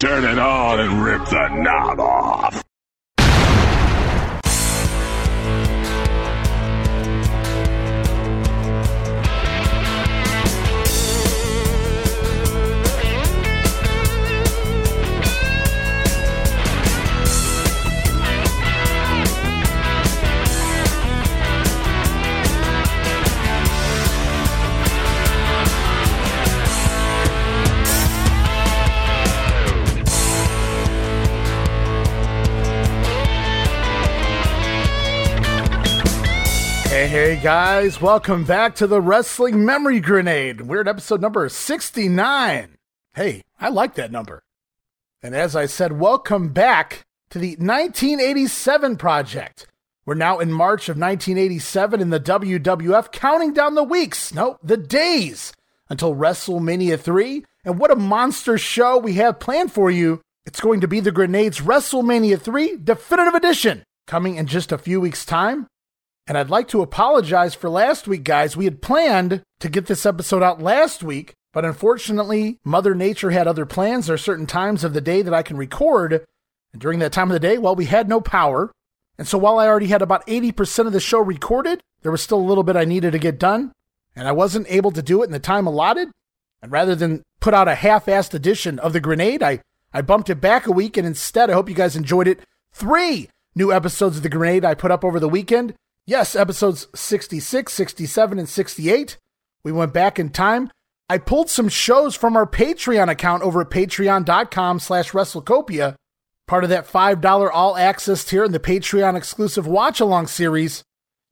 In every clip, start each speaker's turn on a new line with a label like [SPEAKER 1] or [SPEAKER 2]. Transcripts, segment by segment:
[SPEAKER 1] Turn it on and rip the knob off.
[SPEAKER 2] Hey, guys, welcome back to the Wrestling Memory Grenade. We're at episode number 69. Hey, I like that number. And as I said, welcome back to the 1987 project. We're now in March of 1987 in the WWF, counting down the weeks, no, the days until WrestleMania 3. And what a monster show we have planned for you. It's going to be the Grenades WrestleMania 3 Definitive Edition, coming in just a few weeks' time. And I'd like to apologize for last week, guys. We had planned to get this episode out last week, but unfortunately, Mother Nature had other plans. There are certain times of the day that I can record. And during that time of the day, well, we had no power. And so while I already had about 80% of the show recorded, there was still a little bit I needed to get done. And I wasn't able to do it in the time allotted. And rather than put out a half assed edition of The Grenade, I, I bumped it back a week. And instead, I hope you guys enjoyed it. Three new episodes of The Grenade I put up over the weekend. Yes, episodes 66, 67, and 68. We went back in time. I pulled some shows from our Patreon account over at patreon.com slash WrestleCopia, part of that $5 all access tier in the Patreon exclusive watch along series.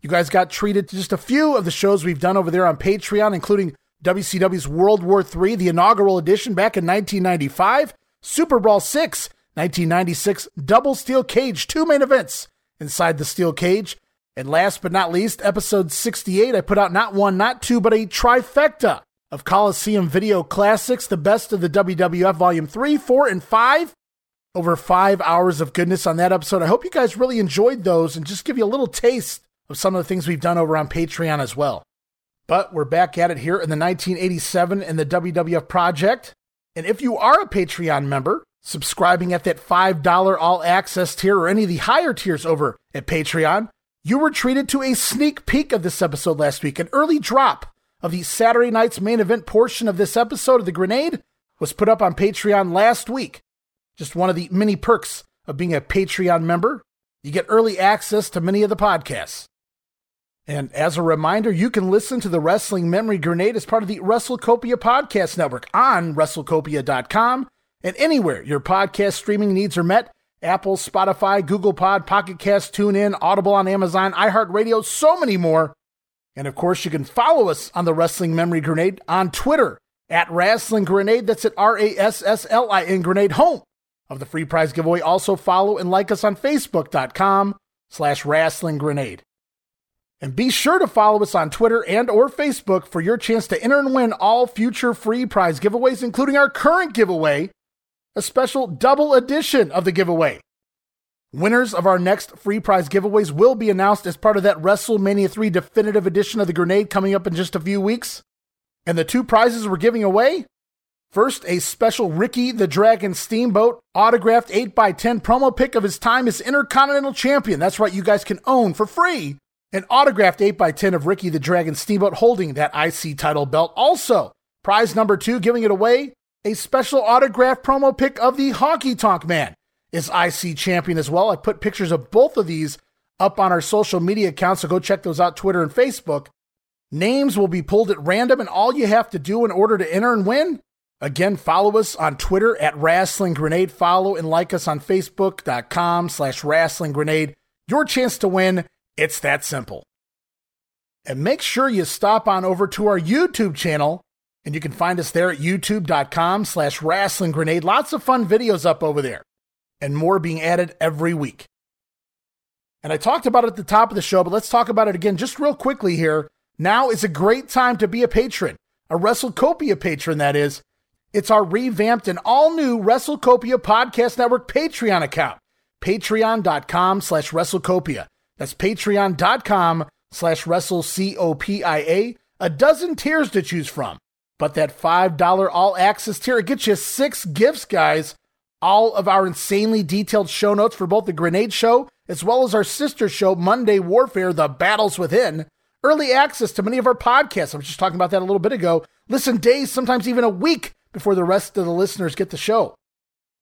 [SPEAKER 2] You guys got treated to just a few of the shows we've done over there on Patreon, including WCW's World War III, the inaugural edition back in 1995, Super Brawl 6, 1996, Double Steel Cage, two main events inside the Steel Cage, and last but not least, episode 68, I put out not one, not two, but a trifecta of Coliseum Video Classics, the best of the WWF Volume 3, 4, and 5. Over five hours of goodness on that episode. I hope you guys really enjoyed those and just give you a little taste of some of the things we've done over on Patreon as well. But we're back at it here in the 1987 and the WWF Project. And if you are a Patreon member, subscribing at that $5 all access tier or any of the higher tiers over at Patreon, you were treated to a sneak peek of this episode last week. An early drop of the Saturday night's main event portion of this episode of The Grenade was put up on Patreon last week. Just one of the many perks of being a Patreon member. You get early access to many of the podcasts. And as a reminder, you can listen to the Wrestling Memory Grenade as part of the WrestleCopia Podcast Network on WrestleCopia.com and anywhere your podcast streaming needs are met Apple, Spotify, Google Pod, Pocket Cast, TuneIn, Audible on Amazon, iHeartRadio, so many more. And of course, you can follow us on the Wrestling Memory Grenade on Twitter at Wrestling Grenade. That's at R A S S L I N Grenade, home of the free prize giveaway. Also follow and like us on Facebook.com slash Wrestling Grenade. And be sure to follow us on Twitter and or Facebook for your chance to enter and win all future free prize giveaways, including our current giveaway a special double edition of the giveaway. Winners of our next free prize giveaways will be announced as part of that WrestleMania 3 definitive edition of the grenade coming up in just a few weeks. And the two prizes we're giving away first, a special Ricky the Dragon Steamboat autographed 8x10 promo pic of his time as Intercontinental Champion. That's right, you guys can own for free an autographed 8x10 of Ricky the Dragon Steamboat holding that IC title belt. Also, prize number two, giving it away a special autograph promo pic of the Honky Tonk Man is IC champion as well. I put pictures of both of these up on our social media accounts, so go check those out Twitter and Facebook. Names will be pulled at random, and all you have to do in order to enter and win Again, follow us on Twitter at Wrestling Grenade. Follow and like us on Facebook.com slash Wrestling Grenade. Your chance to win. It's that simple. And make sure you stop on over to our YouTube channel and you can find us there at youtube.com slash wrestling grenade. Lots of fun videos up over there and more being added every week. And I talked about it at the top of the show, but let's talk about it again just real quickly here. Now is a great time to be a patron, a WrestleCopia patron, that is. It's our revamped and all new WrestleCopia Podcast Network Patreon account, patreon.com slash WrestleCopia. That's patreon.com slash WrestleCopia. A dozen tiers to choose from. But that $5 all access tier, it gets you six gifts, guys, all of our insanely detailed show notes for both the Grenade Show as well as our sister show, Monday Warfare The Battles Within. Early access to many of our podcasts. I was just talking about that a little bit ago. Listen days, sometimes even a week before the rest of the listeners get the show.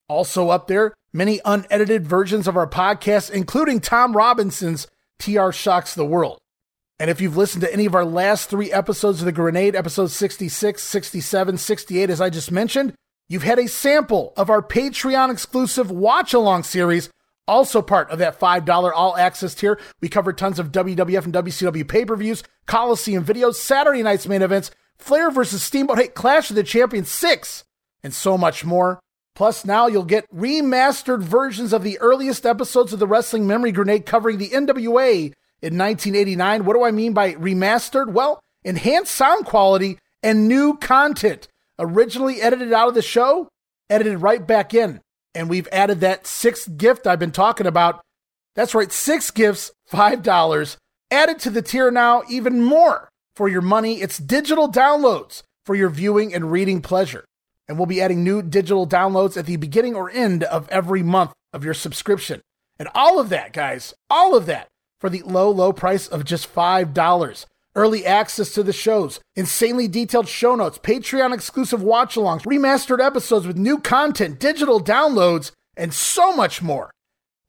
[SPEAKER 2] Also up there, many unedited versions of our podcast, including Tom Robinson's TR Shocks the World. And if you've listened to any of our last three episodes of The Grenade, episodes 66, 67, 68, as I just mentioned, you've had a sample of our Patreon exclusive watch along series, also part of that $5 all access tier. We covered tons of WWF and WCW pay per views, Coliseum videos, Saturday night's main events, Flair versus Steamboat, hey, Clash of the Champions 6, and so much more. Plus, now you'll get remastered versions of the earliest episodes of the Wrestling Memory Grenade covering the NWA in 1989. What do I mean by remastered? Well, enhanced sound quality and new content. Originally edited out of the show, edited right back in. And we've added that sixth gift I've been talking about. That's right, six gifts, $5. Added to the tier now, even more for your money. It's digital downloads for your viewing and reading pleasure. And we'll be adding new digital downloads at the beginning or end of every month of your subscription. And all of that, guys, all of that for the low, low price of just $5. Early access to the shows, insanely detailed show notes, Patreon exclusive watch alongs, remastered episodes with new content, digital downloads, and so much more.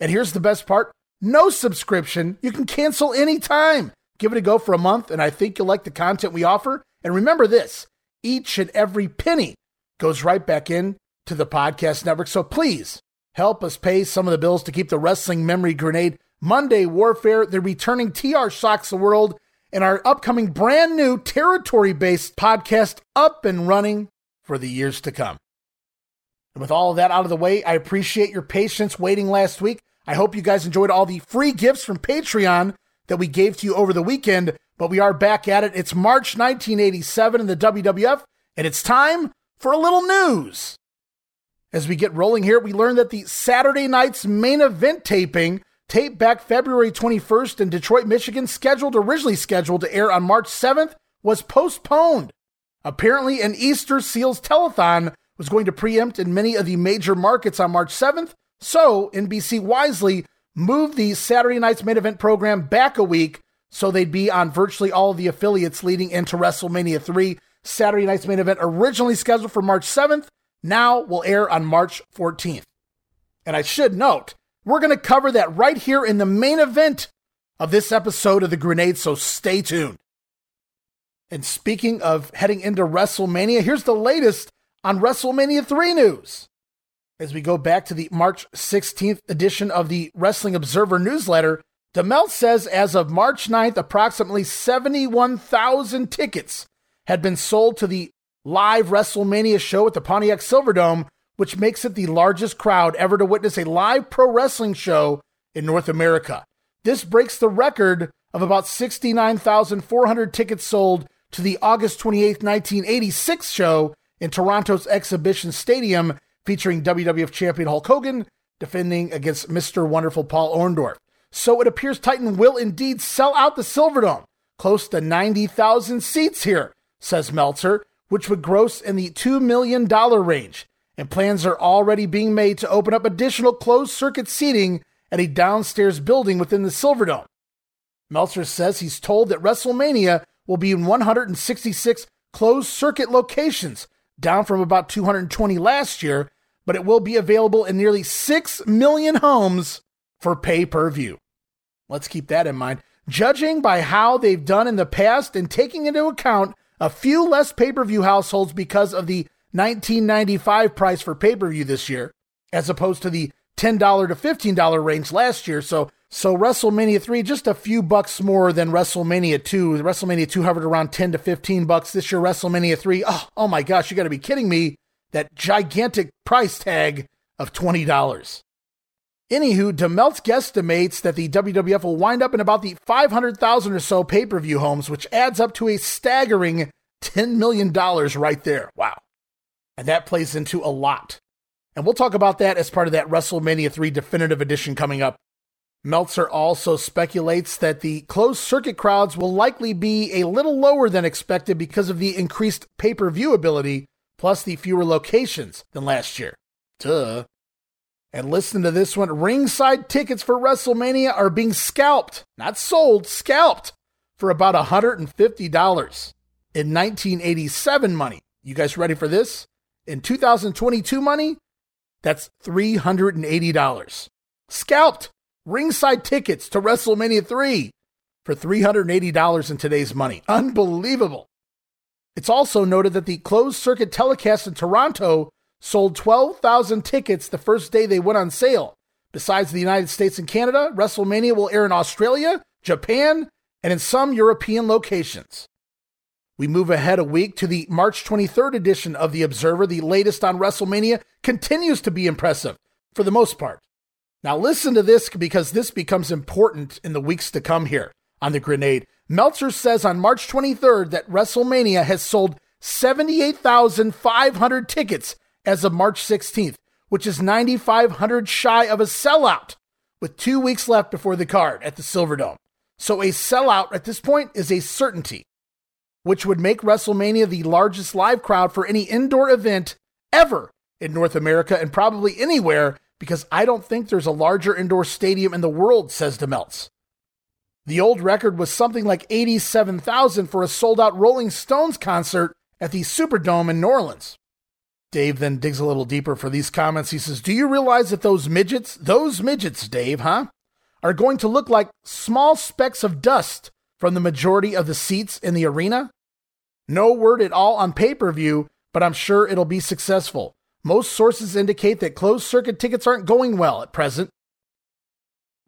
[SPEAKER 2] And here's the best part no subscription. You can cancel anytime. Give it a go for a month, and I think you'll like the content we offer. And remember this each and every penny goes right back in to the podcast network. So please help us pay some of the bills to keep the Wrestling Memory Grenade Monday Warfare, the returning TR Shocks the World, and our upcoming brand new territory based podcast up and running for the years to come. And with all of that out of the way, I appreciate your patience waiting last week. I hope you guys enjoyed all the free gifts from Patreon that we gave to you over the weekend, but we are back at it. It's March 1987 in the WWF, and it's time for a little news. As we get rolling here, we learn that the Saturday night's main event taping Tape back February 21st in Detroit, Michigan, scheduled originally scheduled to air on March 7th, was postponed. Apparently, an Easter Seals telethon was going to preempt in many of the major markets on March 7th, so NBC wisely moved the Saturday night's main event program back a week so they'd be on virtually all of the affiliates leading into WrestleMania 3. Saturday night's main event originally scheduled for March 7th, now will air on March 14th. And I should note, we're going to cover that right here in the main event of this episode of The Grenade, so stay tuned. And speaking of heading into WrestleMania, here's the latest on WrestleMania 3 news. As we go back to the March 16th edition of the Wrestling Observer newsletter, DeMeltz says as of March 9th, approximately 71,000 tickets had been sold to the live WrestleMania show at the Pontiac Silverdome which makes it the largest crowd ever to witness a live pro wrestling show in North America. This breaks the record of about 69,400 tickets sold to the August 28, 1986 show in Toronto's Exhibition Stadium featuring WWF champion Hulk Hogan defending against Mr. Wonderful Paul Orndorff. So it appears Titan will indeed sell out the Silverdome, close to 90,000 seats here, says Meltzer, which would gross in the $2 million range and plans are already being made to open up additional closed circuit seating at a downstairs building within the Silverdome. Meltzer says he's told that WrestleMania will be in 166 closed circuit locations, down from about 220 last year, but it will be available in nearly 6 million homes for pay per view. Let's keep that in mind. Judging by how they've done in the past and taking into account a few less pay per view households because of the 1995 price for pay-per-view this year as opposed to the $10 to $15 range last year. So so WrestleMania 3 just a few bucks more than WrestleMania 2. WrestleMania 2 hovered around 10 to 15 bucks this year WrestleMania 3. Oh, oh my gosh, you got to be kidding me. That gigantic price tag of $20. Anywho, DeMeltz guesstimates that the WWF will wind up in about the 500,000 or so pay per view homes, which adds up to a staggering $10 million right there. Wow. And that plays into a lot. And we'll talk about that as part of that WrestleMania 3 Definitive Edition coming up. Meltzer also speculates that the closed circuit crowds will likely be a little lower than expected because of the increased pay per view ability, plus the fewer locations than last year. Duh. And listen to this one ringside tickets for WrestleMania are being scalped, not sold, scalped for about $150 in 1987 money. You guys ready for this? In 2022 money, that's $380. Scalped ringside tickets to WrestleMania 3 for $380 in today's money. Unbelievable. It's also noted that the closed circuit telecast in Toronto sold 12,000 tickets the first day they went on sale. Besides the United States and Canada, WrestleMania will air in Australia, Japan, and in some European locations. We move ahead a week to the March 23rd edition of The Observer. The latest on WrestleMania continues to be impressive for the most part. Now, listen to this because this becomes important in the weeks to come here on the grenade. Meltzer says on March 23rd that WrestleMania has sold 78,500 tickets as of March 16th, which is 9,500 shy of a sellout, with two weeks left before the card at the Silverdome. So a sellout at this point is a certainty, which would make WrestleMania the largest live crowd for any indoor event ever in North America and probably anywhere because I don't think there's a larger indoor stadium in the world, says DeMeltz. The old record was something like 87,000 for a sold out Rolling Stones concert at the Superdome in New Orleans. Dave then digs a little deeper for these comments. He says, Do you realize that those midgets, those midgets, Dave, huh, are going to look like small specks of dust from the majority of the seats in the arena? No word at all on pay per view, but I'm sure it'll be successful. Most sources indicate that closed circuit tickets aren't going well at present.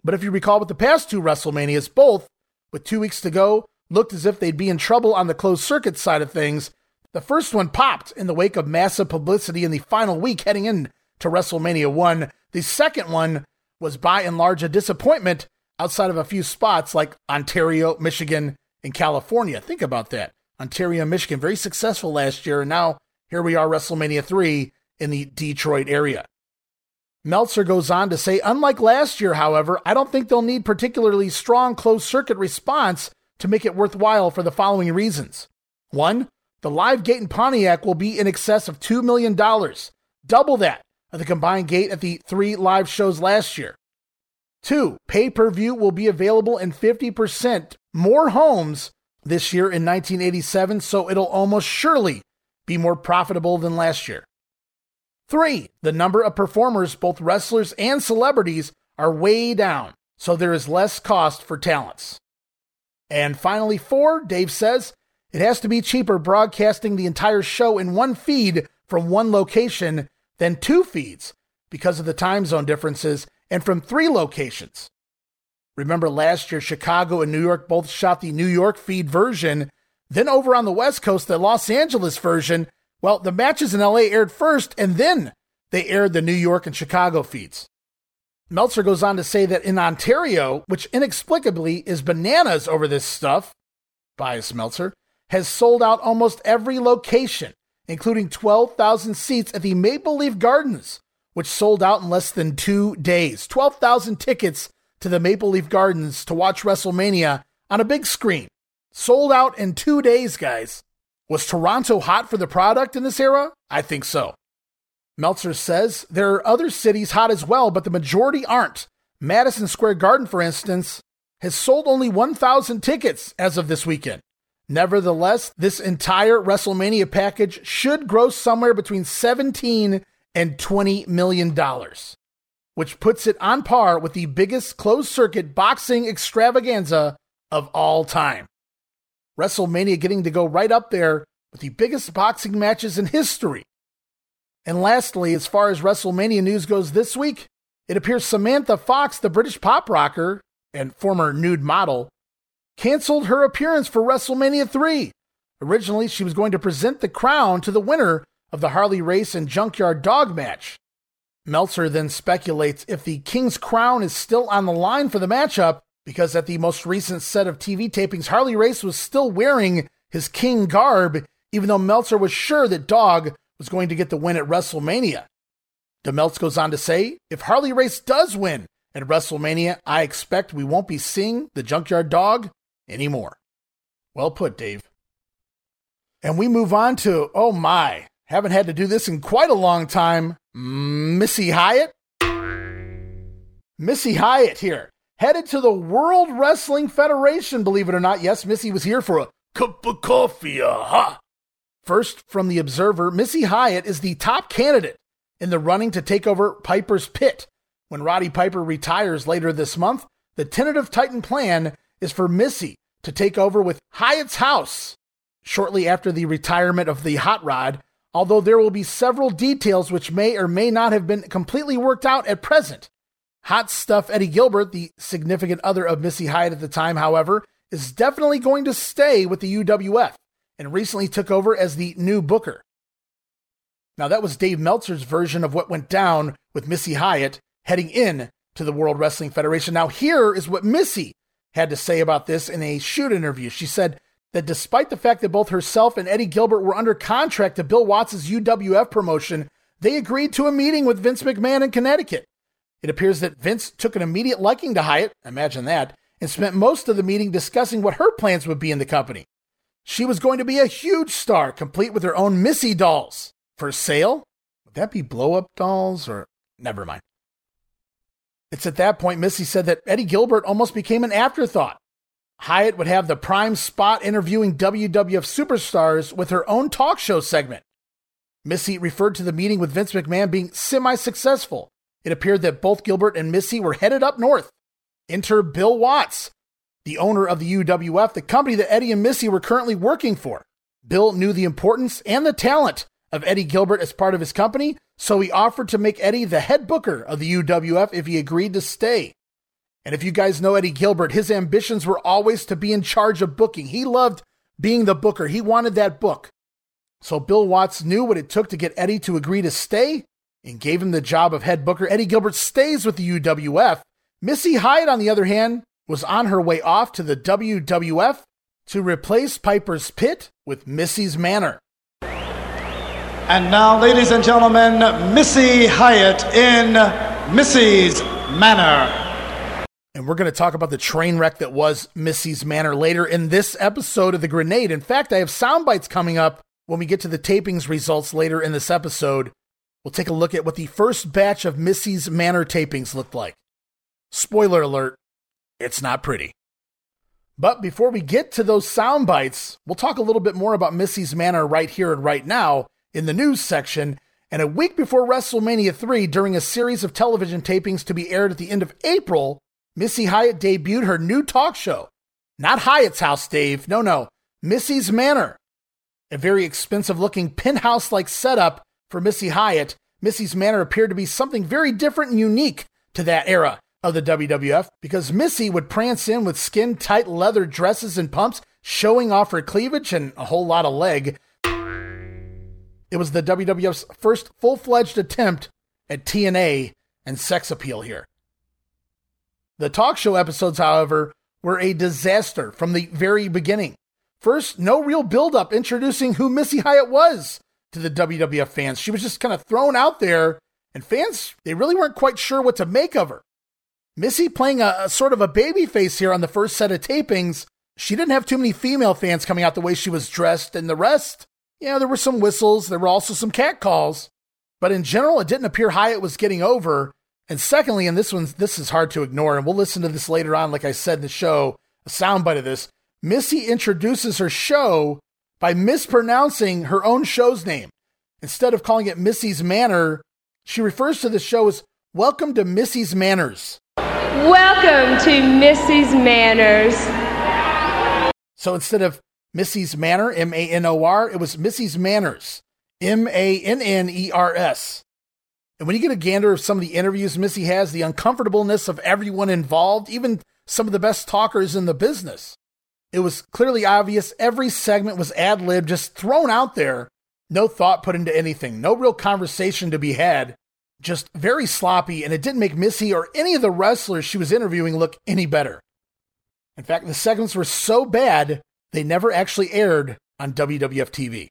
[SPEAKER 2] But if you recall with the past two WrestleManias, both, with two weeks to go, looked as if they'd be in trouble on the closed circuit side of things. The first one popped in the wake of massive publicity in the final week heading into WrestleMania 1. The second one was by and large a disappointment outside of a few spots like Ontario, Michigan, and California. Think about that. Ontario, Michigan, very successful last year, and now here we are, WrestleMania 3 in the Detroit area. Meltzer goes on to say, unlike last year, however, I don't think they'll need particularly strong closed circuit response to make it worthwhile for the following reasons. One, the live gate in Pontiac will be in excess of $2 million, double that of the combined gate at the three live shows last year. Two, pay per view will be available in 50% more homes this year in 1987, so it'll almost surely be more profitable than last year. Three, the number of performers, both wrestlers and celebrities, are way down, so there is less cost for talents. And finally, four, Dave says, it has to be cheaper broadcasting the entire show in one feed from one location than two feeds because of the time zone differences and from three locations. Remember last year, Chicago and New York both shot the New York feed version. Then over on the West Coast, the Los Angeles version well, the matches in LA aired first, and then they aired the New York and Chicago feeds. Meltzer goes on to say that in Ontario, which inexplicably is bananas over this stuff, bias Meltzer, has sold out almost every location, including 12,000 seats at the Maple Leaf Gardens, which sold out in less than two days. 12,000 tickets to the Maple Leaf Gardens to watch WrestleMania on a big screen. Sold out in two days, guys. Was Toronto hot for the product in this era? I think so. Meltzer says there are other cities hot as well, but the majority aren't. Madison Square Garden, for instance, has sold only 1,000 tickets as of this weekend. Nevertheless, this entire WrestleMania package should gross somewhere between 17 and 20 million dollars, which puts it on par with the biggest closed circuit boxing extravaganza of all time. WrestleMania getting to go right up there with the biggest boxing matches in history. And lastly, as far as WrestleMania news goes this week, it appears Samantha Fox, the British pop rocker and former nude model, canceled her appearance for WrestleMania 3. Originally, she was going to present the crown to the winner of the Harley Race and Junkyard Dog match. Meltzer then speculates if the King's crown is still on the line for the matchup, because at the most recent set of TV tapings, Harley Race was still wearing his King garb, even though Meltzer was sure that Dog was going to get the win at WrestleMania. DeMeltz goes on to say, if Harley Race does win at WrestleMania, I expect we won't be seeing the Junkyard Dog anymore. Well put, Dave. And we move on to, oh my, haven't had to do this in quite a long time, Missy Hyatt. Missy Hyatt here, headed to the World Wrestling Federation, believe it or not. Yes, Missy was here for a cup of coffee, aha. First, from the Observer, Missy Hyatt is the top candidate in the running to take over Piper's Pit. When Roddy Piper retires later this month, the tentative Titan plan is for Missy to take over with Hyatt's House shortly after the retirement of the Hot Rod, although there will be several details which may or may not have been completely worked out at present. Hot Stuff Eddie Gilbert, the significant other of Missy Hyatt at the time, however, is definitely going to stay with the UWF and recently took over as the new booker. Now, that was Dave Meltzer's version of what went down with Missy Hyatt heading in to the World Wrestling Federation. Now, here is what Missy had to say about this in a shoot interview. She said that despite the fact that both herself and Eddie Gilbert were under contract to Bill Watts' UWF promotion, they agreed to a meeting with Vince McMahon in Connecticut. It appears that Vince took an immediate liking to Hyatt, imagine that, and spent most of the meeting discussing what her plans would be in the company. She was going to be a huge star, complete with her own Missy dolls. For sale? Would that be blow up dolls or never mind? It's at that point Missy said that Eddie Gilbert almost became an afterthought. Hyatt would have the prime spot interviewing WWF superstars with her own talk show segment. Missy referred to the meeting with Vince McMahon being semi successful. It appeared that both Gilbert and Missy were headed up north. Enter Bill Watts, the owner of the UWF, the company that Eddie and Missy were currently working for. Bill knew the importance and the talent of Eddie Gilbert as part of his company, so he offered to make Eddie the head booker of the UWF if he agreed to stay. And if you guys know Eddie Gilbert, his ambitions were always to be in charge of booking. He loved being the booker, he wanted that book. So Bill Watts knew what it took to get Eddie to agree to stay and gave him the job of head booker. Eddie Gilbert stays with the UWF. Missy Hyatt, on the other hand, was on her way off to the WWF to replace Piper's Pit with Missy's Manor.
[SPEAKER 3] And now, ladies and gentlemen, Missy Hyatt in Missy's Manor.
[SPEAKER 2] And we're going to talk about the train wreck that was Missy's Manor later in this episode of The Grenade. In fact, I have sound bites coming up when we get to the tapings results later in this episode. We'll take a look at what the first batch of Missy's Manor tapings looked like. Spoiler alert, it's not pretty. But before we get to those sound bites, we'll talk a little bit more about Missy's Manor right here and right now in the news section. And a week before WrestleMania 3, during a series of television tapings to be aired at the end of April, Missy Hyatt debuted her new talk show. Not Hyatt's House, Dave. No, no. Missy's Manor. A very expensive looking penthouse like setup for Missy Hyatt. Missy's Manor appeared to be something very different and unique to that era of the WWF because Missy would prance in with skin tight leather dresses and pumps, showing off her cleavage and a whole lot of leg. It was the WWF's first full fledged attempt at TNA and sex appeal here. The talk show episodes, however, were a disaster from the very beginning. First, no real build up introducing who Missy Hyatt was to the WWF fans. She was just kind of thrown out there, and fans, they really weren't quite sure what to make of her. Missy playing a, a sort of a baby face here on the first set of tapings. She didn't have too many female fans coming out the way she was dressed, and the rest yeah, there were some whistles, there were also some cat calls, but in general, it didn't appear Hyatt was getting over. And secondly, and this one's this is hard to ignore, and we'll listen to this later on, like I said in the show, a soundbite of this. Missy introduces her show by mispronouncing her own show's name. Instead of calling it Missy's Manor, she refers to the show as Welcome to Missy's Manners.
[SPEAKER 4] Welcome to Missy's Manners.
[SPEAKER 2] So instead of Missy's Manor, M A N O R. It was Missy's Manners, M A N N E R S. And when you get a gander of some of the interviews Missy has, the uncomfortableness of everyone involved, even some of the best talkers in the business, it was clearly obvious every segment was ad lib, just thrown out there, no thought put into anything, no real conversation to be had, just very sloppy, and it didn't make Missy or any of the wrestlers she was interviewing look any better. In fact, the segments were so bad they never actually aired on WWF TV.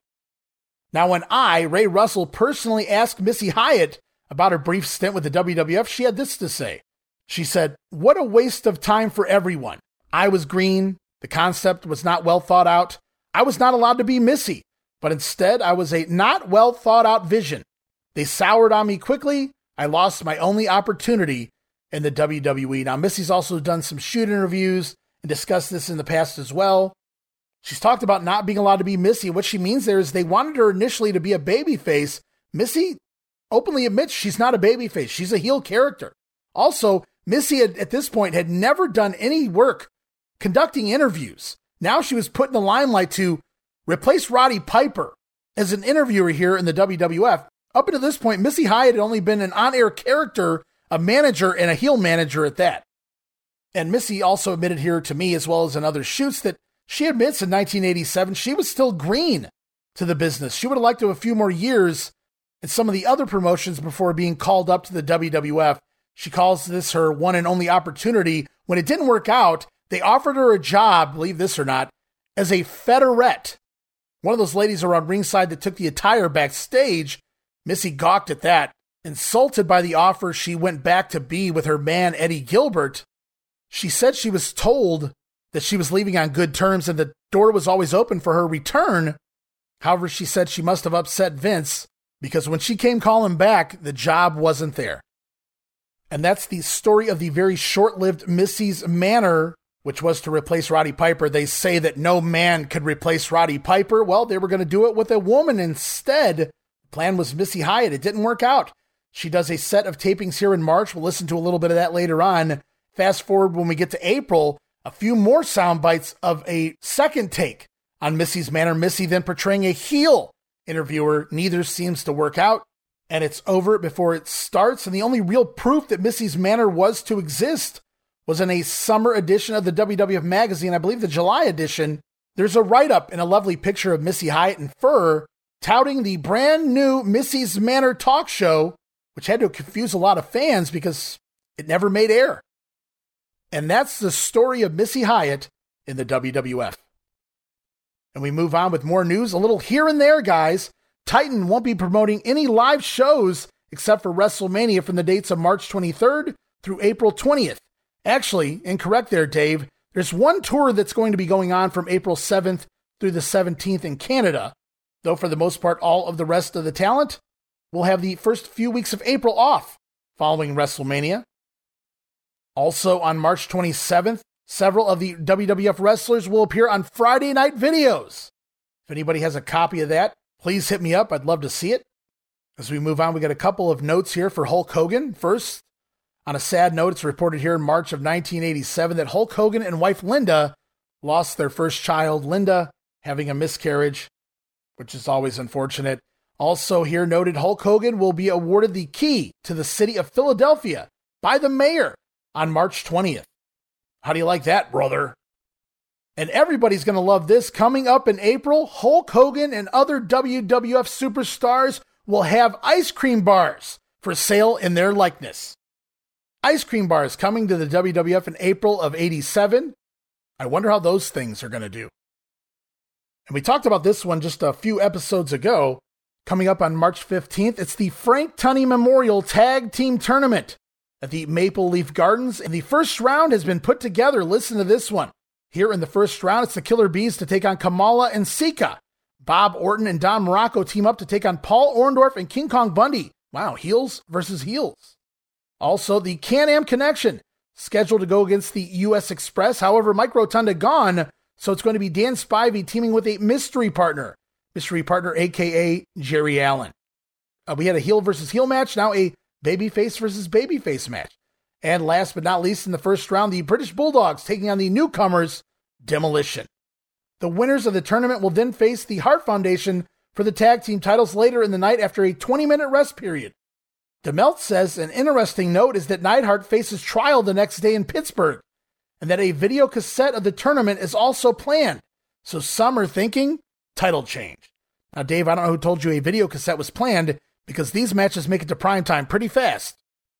[SPEAKER 2] Now, when I, Ray Russell, personally asked Missy Hyatt about her brief stint with the WWF, she had this to say. She said, What a waste of time for everyone. I was green. The concept was not well thought out. I was not allowed to be Missy, but instead I was a not well thought out vision. They soured on me quickly. I lost my only opportunity in the WWE. Now, Missy's also done some shoot interviews and discussed this in the past as well. She's talked about not being allowed to be Missy. What she means there is they wanted her initially to be a babyface. Missy openly admits she's not a babyface. She's a heel character. Also, Missy had, at this point had never done any work conducting interviews. Now she was put in the limelight to replace Roddy Piper as an interviewer here in the WWF. Up until this point, Missy Hyatt had only been an on air character, a manager, and a heel manager at that. And Missy also admitted here to me, as well as in other shoots, that she admits in 1987 she was still green to the business. She would have liked to have a few more years in some of the other promotions before being called up to the WWF. She calls this her one and only opportunity. When it didn't work out, they offered her a job, believe this or not, as a featurette. One of those ladies around ringside that took the attire backstage. Missy gawked at that. Insulted by the offer, she went back to be with her man, Eddie Gilbert. She said she was told that she was leaving on good terms and the door was always open for her return. However, she said she must have upset Vince because when she came calling back, the job wasn't there. And that's the story of the very short lived Missy's Manor, which was to replace Roddy Piper. They say that no man could replace Roddy Piper. Well, they were going to do it with a woman instead. The plan was Missy Hyatt. It didn't work out. She does a set of tapings here in March. We'll listen to a little bit of that later on. Fast forward when we get to April, a few more sound bites of a second take on Missy's Manor. Missy then portraying a heel interviewer. Neither seems to work out, and it's over before it starts. And the only real proof that Missy's Manor was to exist was in a summer edition of the WWF magazine, I believe the July edition. There's a write up and a lovely picture of Missy Hyatt in fur touting the brand new Missy's Manor talk show, which had to confuse a lot of fans because it never made air. And that's the story of Missy Hyatt in the WWF. And we move on with more news, a little here and there, guys. Titan won't be promoting any live shows except for WrestleMania from the dates of March 23rd through April 20th. Actually, incorrect there, Dave. There's one tour that's going to be going on from April 7th through the 17th in Canada, though for the most part, all of the rest of the talent will have the first few weeks of April off following WrestleMania. Also on March 27th, several of the WWF wrestlers will appear on Friday night videos. If anybody has a copy of that, please hit me up. I'd love to see it. As we move on, we got a couple of notes here for Hulk Hogan. First, on a sad note, it's reported here in March of 1987 that Hulk Hogan and wife Linda lost their first child, Linda, having a miscarriage, which is always unfortunate. Also, here noted Hulk Hogan will be awarded the key to the city of Philadelphia by the mayor on March 20th. How do you like that, brother? And everybody's going to love this. Coming up in April, Hulk Hogan and other WWF superstars will have ice cream bars for sale in their likeness. Ice cream bars coming to the WWF in April of 87. I wonder how those things are going to do. And we talked about this one just a few episodes ago. Coming up on March 15th, it's the Frank Tunney Memorial Tag Team Tournament at the Maple Leaf Gardens. And the first round has been put together. Listen to this one. Here in the first round, it's the Killer Bees to take on Kamala and Sika. Bob Orton and Don Muraco team up to take on Paul Orndorff and King Kong Bundy. Wow, heels versus heels. Also, the Can Am Connection, scheduled to go against the U.S. Express. However, Mike Rotunda gone, so it's going to be Dan Spivey teaming with a mystery partner. Mystery partner, aka Jerry Allen. Uh, we had a heel versus heel match, now a babyface versus babyface match. And last but not least, in the first round, the British Bulldogs taking on the newcomers, Demolition. The winners of the tournament will then face the Hart Foundation for the tag team titles later in the night after a 20 minute rest period. DeMeltz says an interesting note is that Neidhart faces trial the next day in Pittsburgh, and that a video cassette of the tournament is also planned. So some are thinking title change. Now, Dave, I don't know who told you a video cassette was planned because these matches make it to prime time pretty fast.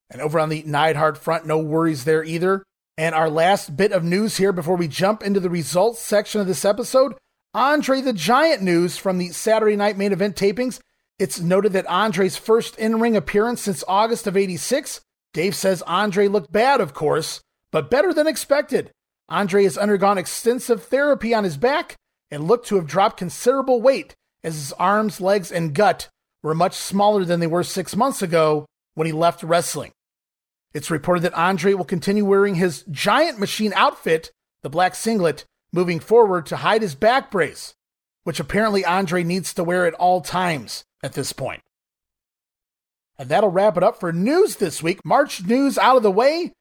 [SPEAKER 2] And over on the Neidhart front, no worries there either. And our last bit of news here before we jump into the results section of this episode Andre the Giant news from the Saturday night main event tapings it's noted that Andre's first in ring appearance since August of 86. Dave says Andre looked bad, of course, but better than expected. Andre has undergone extensive therapy on his back and looked to have dropped considerable weight as his arms, legs, and gut were much smaller than they were six months ago when he left wrestling. It's reported that Andre will continue wearing his giant machine outfit, the black singlet, moving forward to hide his back brace, which apparently Andre needs to wear at all times at this point. And that'll wrap it up for news this week. March news out of the way.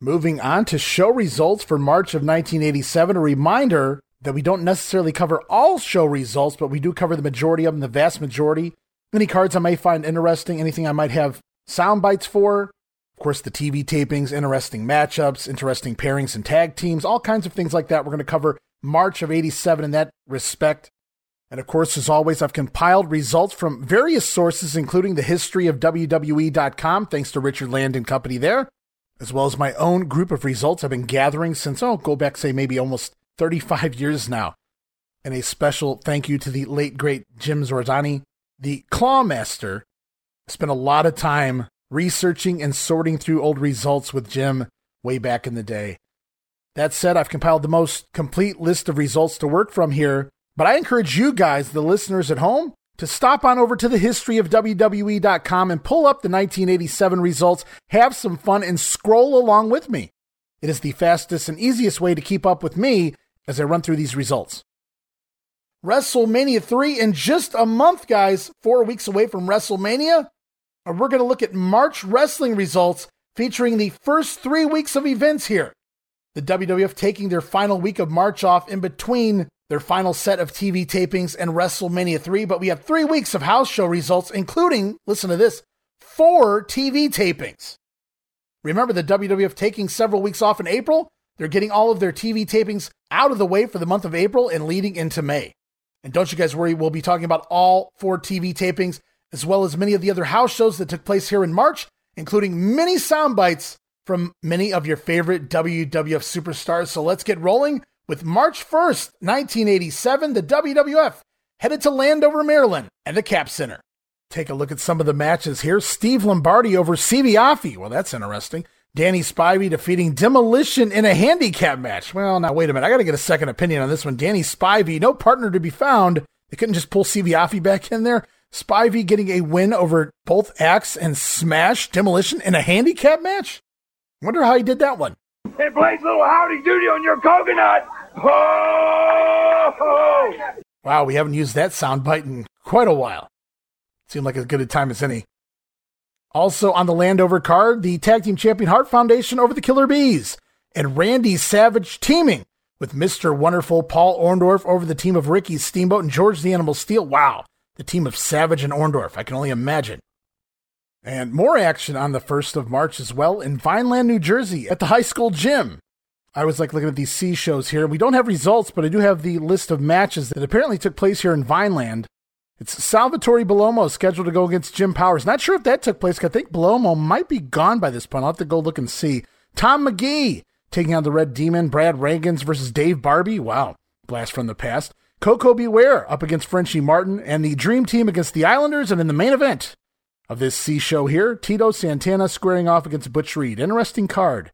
[SPEAKER 2] Moving on to show results for March of 1987. A reminder that we don't necessarily cover all show results, but we do cover the majority of them, the vast majority. Any cards I may find interesting, anything I might have sound bites for. Of course, the TV tapings, interesting matchups, interesting pairings and tag teams, all kinds of things like that. We're going to cover March of 87 in that respect. And of course, as always, I've compiled results from various sources, including the history of WWE.com, thanks to Richard Land and company there, as well as my own group of results I've been gathering since, oh, go back, say, maybe almost 35 years now. And a special thank you to the late, great Jim Zordani, the Claw Master. Spent a lot of time researching and sorting through old results with Jim way back in the day. That said, I've compiled the most complete list of results to work from here but I encourage you guys, the listeners at home, to stop on over to the history of WWE.com and pull up the 1987 results, have some fun, and scroll along with me. It is the fastest and easiest way to keep up with me as I run through these results. WrestleMania 3 in just a month, guys, four weeks away from WrestleMania. And we're going to look at March wrestling results featuring the first three weeks of events here. The WWF taking their final week of March off in between their final set of TV tapings and WrestleMania 3, but we have three weeks of house show results, including, listen to this, four TV tapings. Remember the WWF taking several weeks off in April? They're getting all of their TV tapings out of the way for the month of April and leading into May. And don't you guys worry, we'll be talking about all four TV tapings, as well as many of the other house shows that took place here in March, including many sound bites from many of your favorite WWF superstars. So let's get rolling with March 1st, 1987, the WWF headed to Landover, Maryland and the Cap Center. Take a look at some of the matches here. Steve Lombardi over Siva Afi. Well, that's interesting. Danny Spivey defeating Demolition in a handicap match. Well, now wait a minute. I got to get a second opinion on this one. Danny Spivey, no partner to be found. They couldn't just pull Siva back in there. Spivey getting a win over both Axe and Smash Demolition in a handicap match. Wonder how he did that one.
[SPEAKER 1] It plays little howdy doody on your coconut. Ho,
[SPEAKER 2] Wow, we haven't used that sound bite in quite a while. Seemed like as good a time as any. Also on the Landover card, the tag team champion Hart Foundation over the Killer Bees, and Randy Savage teaming with Mr. Wonderful Paul Orndorff over the team of Ricky Steamboat and George the Animal Steele. Wow, the team of Savage and Orndorff. I can only imagine. And more action on the 1st of March as well in Vineland, New Jersey at the high school gym. I was like looking at these C shows here. We don't have results, but I do have the list of matches that apparently took place here in Vineland. It's Salvatore Bellomo scheduled to go against Jim Powers. Not sure if that took place. I think Bellomo might be gone by this point. I'll have to go look and see. Tom McGee taking on the Red Demon. Brad Rheingans versus Dave Barbie. Wow, blast from the past. Koko B. Ware up against Frenchie Martin and the Dream Team against the Islanders. And in the main event of this C show here, Tito Santana squaring off against Butch Reed. Interesting card.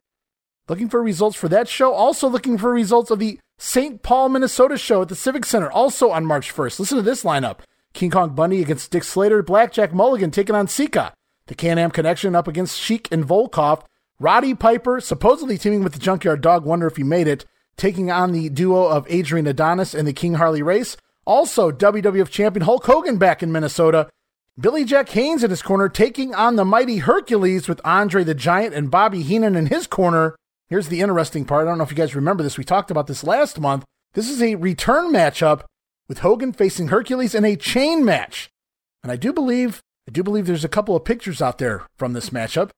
[SPEAKER 2] Looking for results for that show. Also looking for results of the St. Paul, Minnesota show at the Civic Center, also on March 1st. Listen to this lineup King Kong Bundy against Dick Slater, Blackjack Mulligan taking on Sika, the Can Am Connection up against Sheik and Volkov, Roddy Piper supposedly teaming with the Junkyard Dog, wonder if he made it, taking on the duo of Adrian Adonis and the King Harley Race. Also, WWF champion Hulk Hogan back in Minnesota. Billy Jack Haynes in his corner taking on the mighty Hercules with Andre the Giant and Bobby Heenan in his corner. Here's the interesting part. I don't know if you guys remember this. We talked about this last month. This is a return matchup with Hogan facing Hercules in a chain match. And I do believe, I do believe there's a couple of pictures out there from this matchup.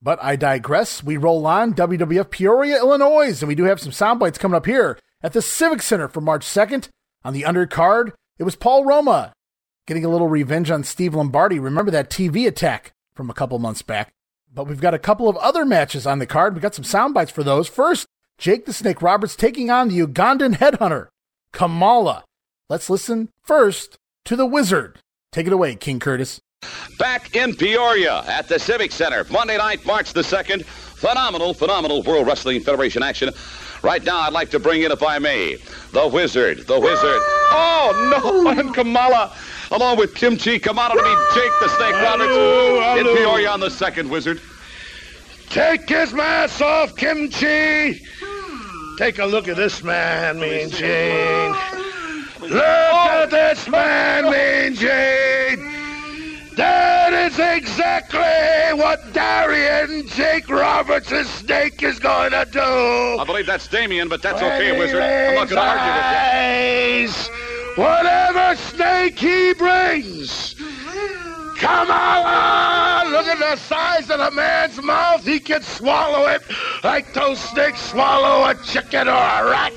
[SPEAKER 2] But I digress. We roll on WWF Peoria, Illinois, and we do have some sound bites coming up here at the Civic Center for March 2nd. On the undercard, it was Paul Roma getting a little revenge on Steve Lombardi. Remember that TV attack from a couple months back? But we've got a couple of other matches on the card. We got some sound bites for those. First, Jake the Snake Roberts taking on the Ugandan headhunter, Kamala. Let's listen first to the Wizard. Take it away, King Curtis.
[SPEAKER 5] Back in Peoria at the Civic Center, Monday night, March the 2nd. Phenomenal, phenomenal World Wrestling Federation action. Right now, I'd like to bring in, if I may, the Wizard, the Wizard. Oh, no, and Kamala along with Kim Chee. Come on to meet Jake the Snake Roberts in Peoria on the second wizard.
[SPEAKER 6] Take his mask off, Kim Chee. Take a look at this man, Mean Gene. Look oh. at this man, Mean Gene. That is exactly what Darian Jake Roberts' snake is going to do.
[SPEAKER 5] I believe that's Damien, but that's okay, Wizard. I'm not going to argue with you.
[SPEAKER 6] Whatever snake he brings. Come on! Look at the size of the man's mouth. He can swallow it like those snakes swallow a chicken or a rat.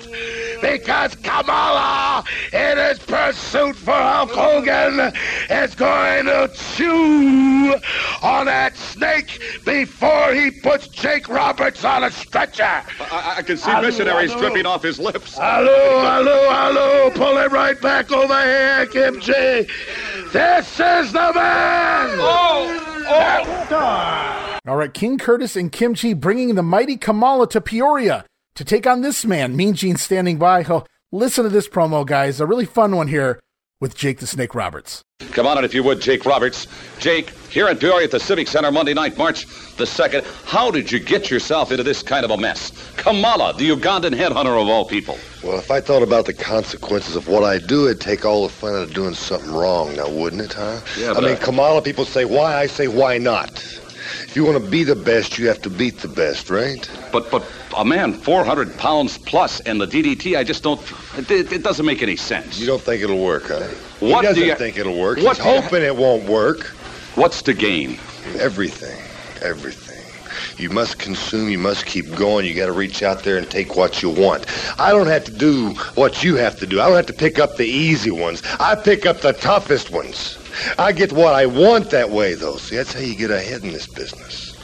[SPEAKER 6] Because Kamala, in his pursuit for Hulk Hogan, is going to chew on that snake before he puts Jake Roberts on a stretcher.
[SPEAKER 5] I, I can see missionaries dripping off his lips.
[SPEAKER 6] Hello, hello, hello. Pull it right back over here, Kim Chee. This is the man. Oh, oh.
[SPEAKER 2] All right, King Curtis and Kim Chee bringing the mighty Kamala to Peoria to take on this man. Mean Gene standing by. Oh, listen to this promo, guys. A really fun one here with Jake the Snake Roberts.
[SPEAKER 5] Come on in, if you would, Jake Roberts. Jake, here in Peoria at the Civic Center Monday night, March the 2nd. How did you get yourself into this kind of a mess? Kamala, the Ugandan headhunter of all people.
[SPEAKER 7] Well, if I thought about the consequences of what I do, it'd take all the fun out of doing something wrong, now wouldn't it, huh?
[SPEAKER 5] Yeah,
[SPEAKER 7] I mean,
[SPEAKER 5] I-
[SPEAKER 7] Kamala, people say why, I say why not. If you want to be the best, you have to beat the best, right?
[SPEAKER 5] But but a man 400 pounds plus and the DDT, I just don't. It, it doesn't make any sense.
[SPEAKER 7] You don't think it'll work, huh?
[SPEAKER 5] What
[SPEAKER 7] he
[SPEAKER 5] do
[SPEAKER 7] doesn't
[SPEAKER 5] you-
[SPEAKER 7] think it'll work.
[SPEAKER 5] what
[SPEAKER 7] He's
[SPEAKER 5] do
[SPEAKER 7] hoping it won't work.
[SPEAKER 5] What's to gain?
[SPEAKER 7] Everything. Everything. You must consume, you must keep going, you gotta reach out there and take what you want. I don't have to do what you have to do. I don't have to pick up the easy ones. I pick up the toughest ones. I get what I want that way though. See, that's how you get ahead in this business.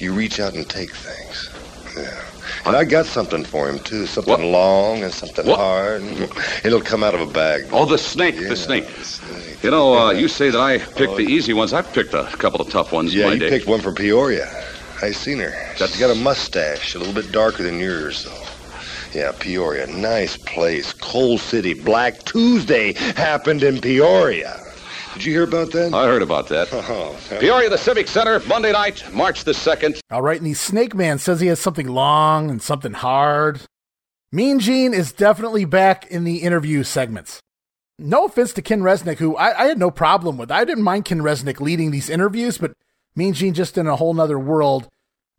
[SPEAKER 7] You reach out and take things. Yeah. And I got something for him too. Something
[SPEAKER 5] What?
[SPEAKER 7] long and something
[SPEAKER 5] What?
[SPEAKER 7] hard. It'll come out of a bag.
[SPEAKER 5] Oh, the snake,
[SPEAKER 7] Yeah,
[SPEAKER 5] the snake.
[SPEAKER 7] the snake.
[SPEAKER 5] You know, uh, you say that I picked the easy ones. I've picked a couple of tough ones
[SPEAKER 7] Yeah, you
[SPEAKER 5] day.
[SPEAKER 7] picked one from Peoria. I seen her.
[SPEAKER 5] That's-
[SPEAKER 7] She's got a mustache, a little bit darker than yours, though. Yeah, Peoria, nice place. Coal City, Black Tuesday happened in Peoria. Did you hear about that?
[SPEAKER 5] I heard about that.
[SPEAKER 7] Oh,
[SPEAKER 5] Peoria, the Civic Center, Monday night, March the 2nd.
[SPEAKER 2] All right, and the Snake Man says he has something long and something hard. Mean Gene is definitely back in the interview segments. No offense to Ken Resnick, who I, I had no problem with. I didn't mind Ken Resnick leading these interviews, but Mean Gene just in a whole nother world.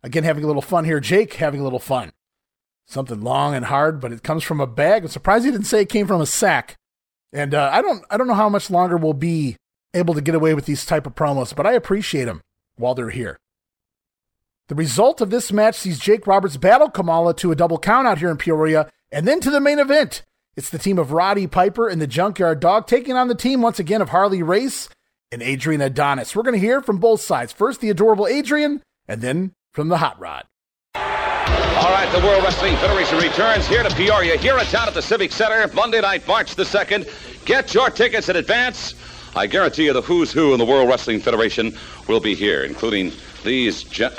[SPEAKER 2] Again, having a little fun here. Jake having a little fun. Something long and hard, but it comes from a bag. I'm surprised he didn't say it came from a sack. And uh, I don't, I don't know how much longer we'll be able to get away with these type of promos, but I appreciate them while they're here. The result of this match sees Jake Roberts battle Kamala to a double count out here in Peoria, and then to the main event. It's the team of Roddy Piper and the Junkyard Dog taking on the team once again of Harley Race and Adrian Adonis. We're going to hear from both sides. First, the adorable Adrian, and then from the Hot Rod.
[SPEAKER 5] All right, the World Wrestling Federation returns here to Peoria, here in town at the Civic Center, Monday night, March the 2nd. Get your tickets in advance. I guarantee you the who's who in the World Wrestling Federation will be here, including these gen-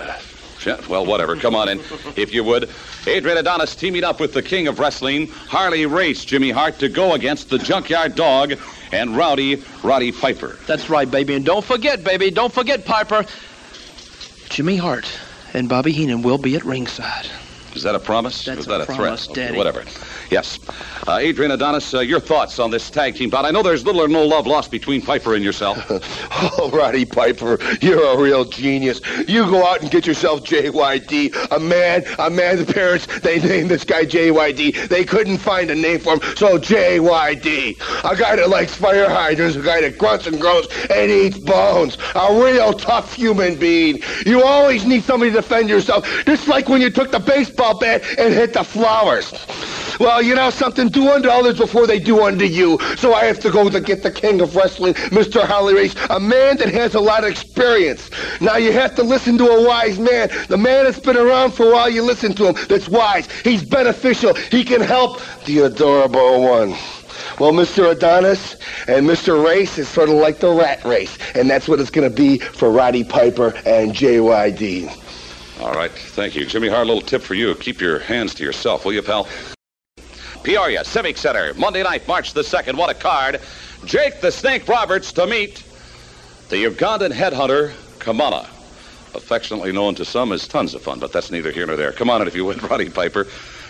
[SPEAKER 5] well, whatever. Come on in, if you would. Adrian Adonis teaming up with the King of Wrestling, Harley Race, Jimmy Hart, to go against the Junkyard Dog and Rowdy Roddy Piper.
[SPEAKER 8] That's right, baby. And don't forget, baby, don't forget, Piper. Jimmy Hart and Bobby Heenan will be at ringside.
[SPEAKER 5] Is that a promise?
[SPEAKER 8] That's
[SPEAKER 5] Is that
[SPEAKER 8] a
[SPEAKER 5] a,
[SPEAKER 8] promise,
[SPEAKER 5] threat? Okay,
[SPEAKER 8] Daddy.
[SPEAKER 5] whatever. Yes. Uh, Adrian Adonis, uh, your thoughts on this tag team bout? I know there's little or no love lost between Piper and yourself.
[SPEAKER 7] Oh, Roddy Piper, you're a real genius. You go out and get yourself JYD, a man, a man's parents, they named this guy JYD. They couldn't find a name for him, so JYD. A guy that likes fire hydrants, a guy that grunts and groans and eats bones. A real tough human being. You always need somebody to defend yourself, just like when you took the baseball bat and hit the flowers. Well, you know something? Do unto others before they do unto you. So I have to go to get the king of wrestling, Mr. Harley Race, a man that has a lot of experience. Now you have to listen to a wise man. The man that's been around for a while, you listen to him. That's wise. He's beneficial. He can help the adorable one. Well, Mr. Adonis and Mr. Race is sort of like the rat race, and that's what it's going to be for Roddy Piper and JYD.
[SPEAKER 5] All right, thank you. Jimmy Hart, a little tip for you. Keep your hands to yourself, will you, pal? Peoria, Civic Center, Monday night, March the 2nd. What a card. Jake the Snake Roberts to meet the Ugandan headhunter, Kamala. affectionately known to some as tons of fun, but that's neither here nor there. Come on in if you would, Roddy Piper.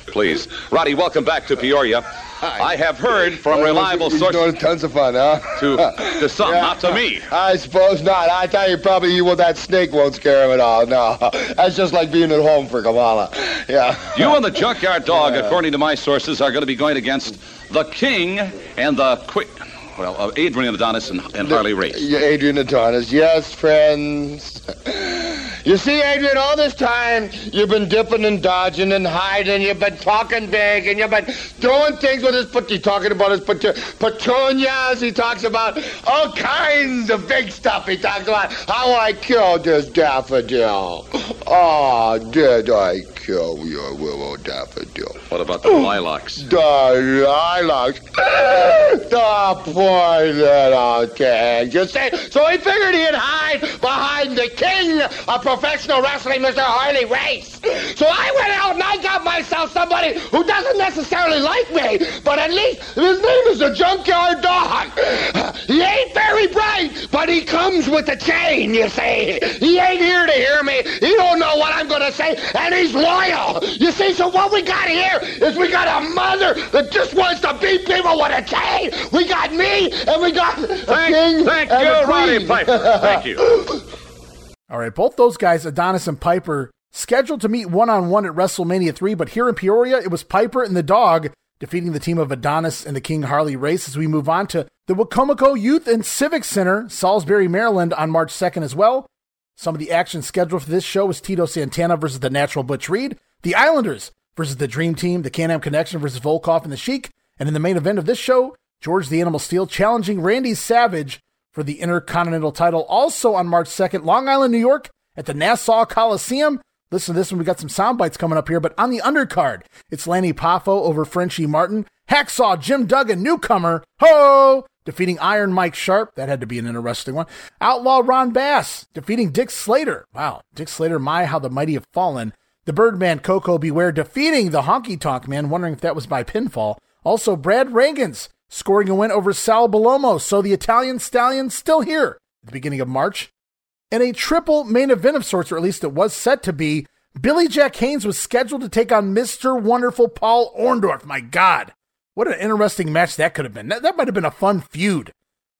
[SPEAKER 5] Please. Roddy, welcome back to Peoria. I have heard from reliable
[SPEAKER 9] He's
[SPEAKER 5] sources
[SPEAKER 9] doing tons of fun, huh?
[SPEAKER 5] to, to some, not to me.
[SPEAKER 9] I suppose not. I tell you, probably you well, that snake won't scare him at all. No, that's just like being at home for Kamala. Yeah.
[SPEAKER 5] You and the junkyard dog, according to my sources, are going to be going against the King and the Quick. Well, uh, Adrian Adonis and, and Harley Race.
[SPEAKER 9] Yeah, Adrian Adonis. Yes, friends. You see, Adrian, all this time you've been dipping and dodging and hiding. You've been talking big and you've been doing things with his put. He's talking about his pet- petunias. He talks about all kinds of big stuff. He talks about how I killed this daffodil. Oh, did I kill your willow daffodil?
[SPEAKER 5] What about the lilacs?
[SPEAKER 9] The lilacs. the poor little thing. You see? So he figured he'd hide behind the king of professional wrestling, Mr. Harley Race. So I went out and I got myself somebody who doesn't necessarily like me, but at least his name is the Junkyard Dog. He ain't very bright, but he comes with a chain, you see. He ain't here to hear me. He don't know what I'm gonna say, and he's loyal. You see, so what we got here is we got a mother that just wants to beat people with a chain. We got me, and we got a king.
[SPEAKER 5] Thank
[SPEAKER 9] and a
[SPEAKER 5] you, Roddy
[SPEAKER 9] queen.
[SPEAKER 5] Piper. Thank you.
[SPEAKER 2] All right, both those guys, Adonis and Piper, scheduled to meet one on one at WrestleMania 3, but here in Peoria, it was Piper and the dog defeating the team of Adonis and the King Harley Race as we move on to the Wicomico Youth and Civic Center, Salisbury, Maryland, on March 2nd as well. Some of the action scheduled for this show is Tito Santana versus the Natural Butch Reed, the Islanders versus the Dream Team, the Can-Am Connection versus Volkoff and the Sheik, and in the main event of this show, George the Animal Steele challenging Randy Savage for the Intercontinental title. Also on March 2nd, Long Island, New York, at the Nassau Coliseum. Listen to this one. We got some sound bites coming up here, but on the undercard, it's Lanny Poffo over Frenchie Martin. Hacksaw Jim Duggan, newcomer, ho, defeating Iron Mike Sharpe. That had to be an interesting one. Outlaw Ron Bass defeating Dick Slater. Wow, Dick Slater, my how the mighty have fallen. The Birdman Koko B. Ware defeating the Honky Tonk Man, wondering if that was by pinfall. Also, Brad Rheingans scoring a win over Sal Bellomo. So the Italian Stallion still here at the beginning of March. And a triple main event of sorts, or at least it was set to be. Billy Jack Haynes was scheduled to take on Mr. Wonderful Paul Orndorff. My God, what an interesting match that could have been. That, that might have been a fun feud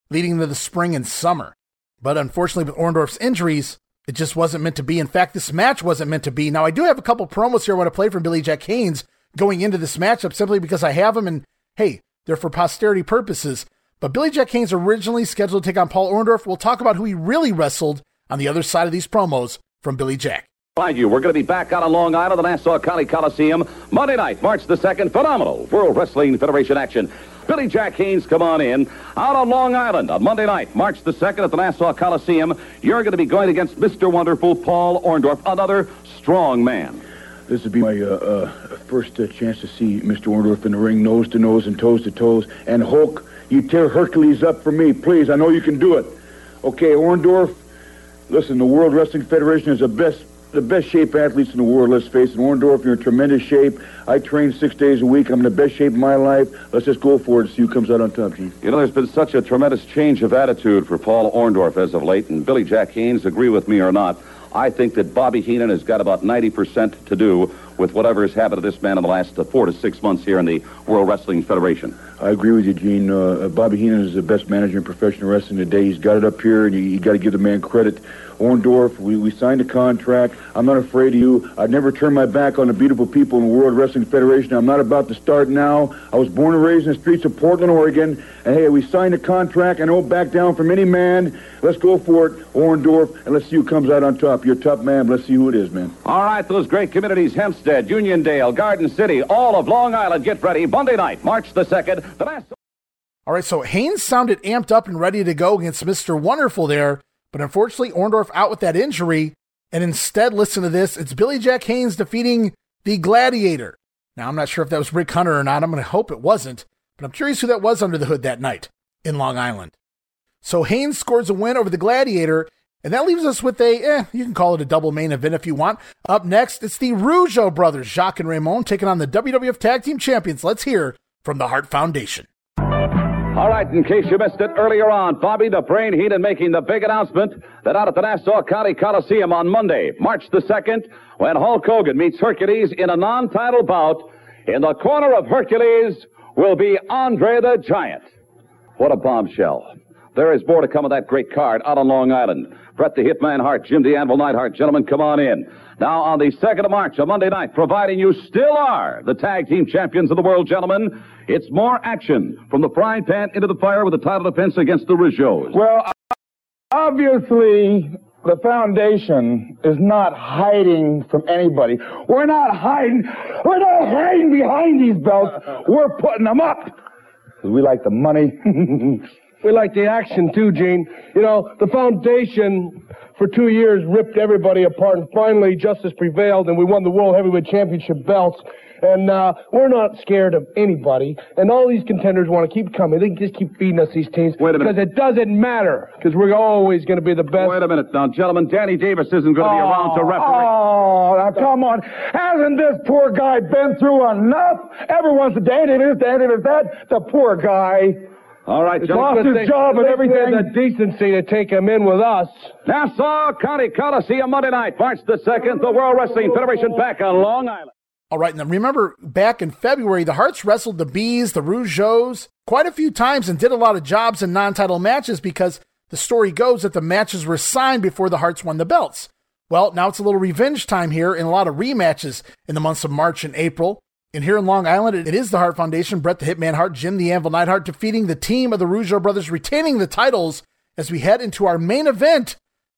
[SPEAKER 2] leading into the spring and summer. But unfortunately, with Orndorff's injuries, it just wasn't meant to be. In fact, this match wasn't meant to be. Now, I do have a couple promos here I want to play from Billy Jack Haynes going into this matchup simply because I have them and hey, they're for posterity purposes. But Billy Jack Haynes originally scheduled to take on Paul Orndorff. We'll talk about who he really wrestled on the other side of these promos from Billy Jack.
[SPEAKER 5] Mind you, we're going to be back out on Long Island, at the Nassau County Coliseum, Monday night, March the 2nd. Phenomenal World Wrestling Federation action. Billy Jack Haynes, come on in. Out on Long Island on Monday night, March the 2nd at the Nassau Coliseum. You're going to be going against Mr. Wonderful Paul Orndorff, another strong man.
[SPEAKER 10] This would be my uh, uh, first uh, chance to see Mr. Orndorff in the ring, nose to nose and toes to toes. And Hulk, you tear Hercules up for me, please. I know you can do it. Okay, Orndorff. Listen, the World Wrestling Federation is the best, the best shape athletes in the world. Let's face it, Orndorff, you're in tremendous shape. I train six days a week. I'm in the best shape of my life. Let's just go for it. See who comes out on top, Chief.
[SPEAKER 5] You know, there's been such a tremendous change of attitude for Paul Orndorff as of late, and Billy Jack Haynes, agree with me or not, I think that Bobby Heenan has got about 90% to do with whatever has happened to this man in the last uh, four to six months here in the World Wrestling Federation.
[SPEAKER 10] I agree with you, Gene. Uh, Bobby Heenan is the best manager in professional wrestling today. He's got it up here, and you, you got to give the man credit. Orndorff, we, we signed a contract. I'm not afraid of you. I'd never turn my back on the beautiful people in the World Wrestling Federation. I'm not about to start now. I was born and raised in the streets of Portland, Oregon. And hey, we signed a contract. I don't back down from any man. Let's go for it, Orndorff, and let's see who comes out on top. You're a tough man, let's see who it is, man.
[SPEAKER 5] All right, those great communities, Hempstead, Uniondale, Garden City, all of Long Island, get ready. Monday night, March the 2nd, the Nassau...
[SPEAKER 2] All right, so Haynes sounded amped up and ready to go against Mr. Wonderful there, but unfortunately, Orndorff out with that injury. And instead, listen to this it's Billy Jack Haynes defeating the Gladiator. Now, I'm not sure if that was Rick Hunter or not. I'm going to hope it wasn't, but I'm curious who that was under the hood that night in Long Island. So Haynes scores a win over the Gladiator, and that leaves us with a, eh, you can call it a double main event if you want. Up next, it's the Rougeau brothers, Jacques and Raymond, taking on the WWF Tag Team Champions. Let's hear from the Hart Foundation.
[SPEAKER 5] All right, in case you missed it earlier on, Bobby the Brain Heenan making the big announcement that out at the Nassau County Coliseum on Monday, March the 2nd, when Hulk Hogan meets Hercules in a non-title bout, in the corner of Hercules will be Andre the Giant. What a bombshell. There is more to come of that great card out on Long Island. Bret the Hitman Hart, Jim the Anvil Neidhart. Gentlemen, come on in. Now, on the 2nd of March, a Monday night, providing you still are the tag team champions of the world, gentlemen, it's more action from the frying pan into the fire with the title defense against the Rougeaus.
[SPEAKER 11] Well, obviously, the foundation is not hiding from anybody. We're not hiding. We're not hiding behind these belts. We're putting them up. Because we like the money.
[SPEAKER 12] we like the action too, Gene. You know, the foundation for two years ripped everybody apart, and finally justice prevailed, and we won the World Heavyweight Championship belts. And uh, we're not scared of anybody. And all these contenders want to keep coming. They just keep feeding us these teams.
[SPEAKER 5] Wait a minute.
[SPEAKER 12] Because it doesn't matter. Because we're always going to be the best.
[SPEAKER 5] Wait a minute now, gentlemen. Danny Davis isn't going to be around to referee.
[SPEAKER 11] Oh, now come on. Hasn't this poor guy been through enough? Everyone's Danny this, Danny this, that. The poor guy.
[SPEAKER 5] All right,
[SPEAKER 12] It's
[SPEAKER 5] gentlemen.
[SPEAKER 12] good
[SPEAKER 11] his job and
[SPEAKER 12] good thing we had
[SPEAKER 11] everything.
[SPEAKER 12] the decency to take him in with us.
[SPEAKER 5] Nassau County Coliseum Monday night, March the 2nd, the World Wrestling Federation back on Long Island.
[SPEAKER 2] All right, now remember back in February, the Harts wrestled the Bees, the Rougeaus, quite a few times and did a lot of jobs in non title matches because the story goes that the matches were signed before the Harts won the belts. Well, now it's a little revenge time here and a lot of rematches in the months of March and April. And here in Long Island, it is the Hart Foundation, Bret the Hitman Hart, Jim the Anvil Neidhart defeating the team of the Rougeau brothers, retaining the titles as we head into our main event.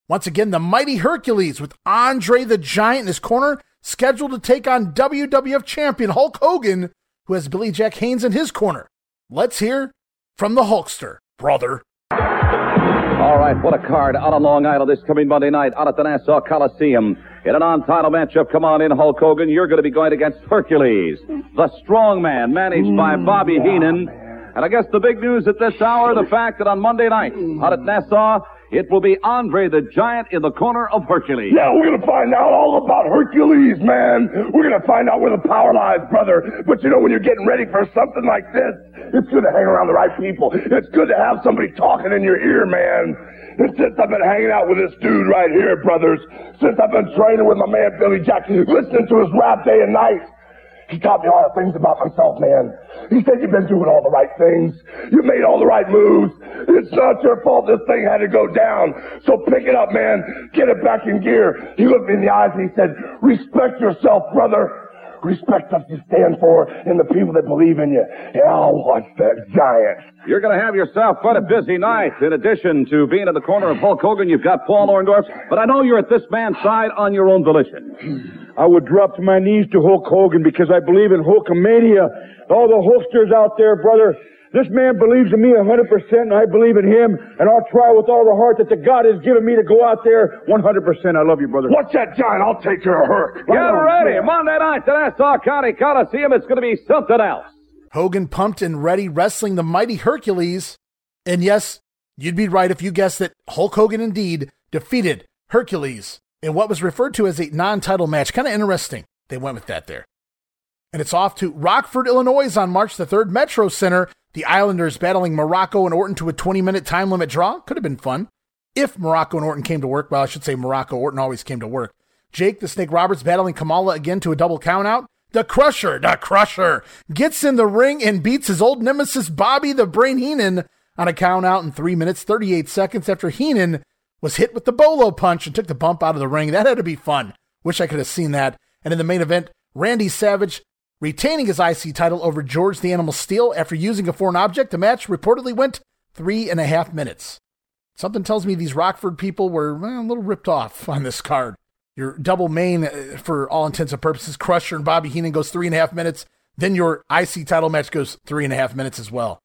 [SPEAKER 2] Once again, the mighty Hercules with Andre the Giant in his corner, scheduled to take on WWF champion Hulk Hogan, who has Billy Jack Haynes in his corner. Let's hear from the Hulkster, brother.
[SPEAKER 5] All right, what a card out on Long Island this coming Monday night out at the Nassau Coliseum. In a non-title matchup, come on in, Hulk Hogan. You're going to be going against Hercules, the strong man managed by hmm, Bobby Heenan. And I guess the big news at this hour, the fact that on Monday night out at Nassau, it will be Andre the Giant in the corner of Hercules.
[SPEAKER 1] Yeah, we're gonna find out all about Hercules, man. We're gonna find out where the power lies, brother. But you know, when you're getting ready for something like this, it's good to hang around the right people. It's good to have somebody talking in your ear, man. And since I've been hanging out with this dude right here, brothers, since I've been training with my man Billy Jack, listening to his rap day and night, he taught me a lot of things about myself, man. He said you've been doing all the right things. You made all the right moves. It's not your fault this thing had to go down. So pick it up, man. Get it back in gear. He looked me in the eyes and he said, respect yourself, brother. Respect what you stand for and the people that believe in you. I'll watch that giant.
[SPEAKER 5] You're going to have yourself quite a busy night. In addition to being at the corner of Hulk Hogan, you've got Paul Orndorff. But I know you're at this man's side on your own volition.
[SPEAKER 11] I would drop to my knees to Hulk Hogan because I believe in Hulkamania. All the Hulksters out there, brother. This man believes in me 100% and I believe in him and I'll try with all the heart that the God has given me to go out there 100%. I love you, brother.
[SPEAKER 1] Watch that giant. I'll take care of her.
[SPEAKER 5] Get ready. Monday night, the Nassau County Coliseum. It's going to be something else.
[SPEAKER 2] Hogan pumped and ready, wrestling the mighty Hercules. And yes, you'd be right if you guessed that Hulk Hogan indeed defeated Hercules in what was referred to as a non title match. Kind of interesting. They went with that there. And it's off to Rockford, Illinois on March the 3rd, Metro Center. The Islanders battling Morocco and Orton to a 20 minute time limit draw. Could have been fun if Morocco and Orton came to work. Well, I should say Morocco. Orton always came to work. Jake the Snake Roberts battling Kamala again to a double countout. The Crusher, the Crusher, gets in the ring and beats his old nemesis Bobby the Brain Heenan on a countout in 3 minutes 38 seconds after Heenan was hit with the bolo punch and took the bump out of the ring. That had to be fun. Wish I could have seen that. And in the main event, Randy Savage retaining his IC title over George the Animal Steele after using a foreign object. The match reportedly went three and a half minutes. Something tells me these Rockford people were well, a little ripped off on this card. Your double main, uh, for all intents and purposes, Crusher and Bobby Heenan goes three and a half minutes. Then your IC title match goes three and a half minutes as well.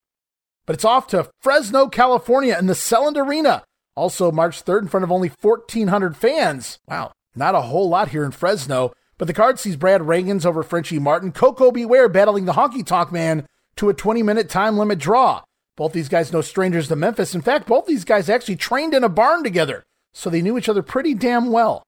[SPEAKER 2] But it's off to Fresno, California in the Selland Arena. Also, March 3rd in front of only 1,400 fans. Wow, not a whole lot here in Fresno. But the card sees Brad Rheingans over Frenchie Martin, Koko B. Ware battling the Honky Tonk Man to a 20 minute time limit draw. Both these guys no strangers to Memphis. In fact, both these guys actually trained in a barn together, so they knew each other pretty damn well.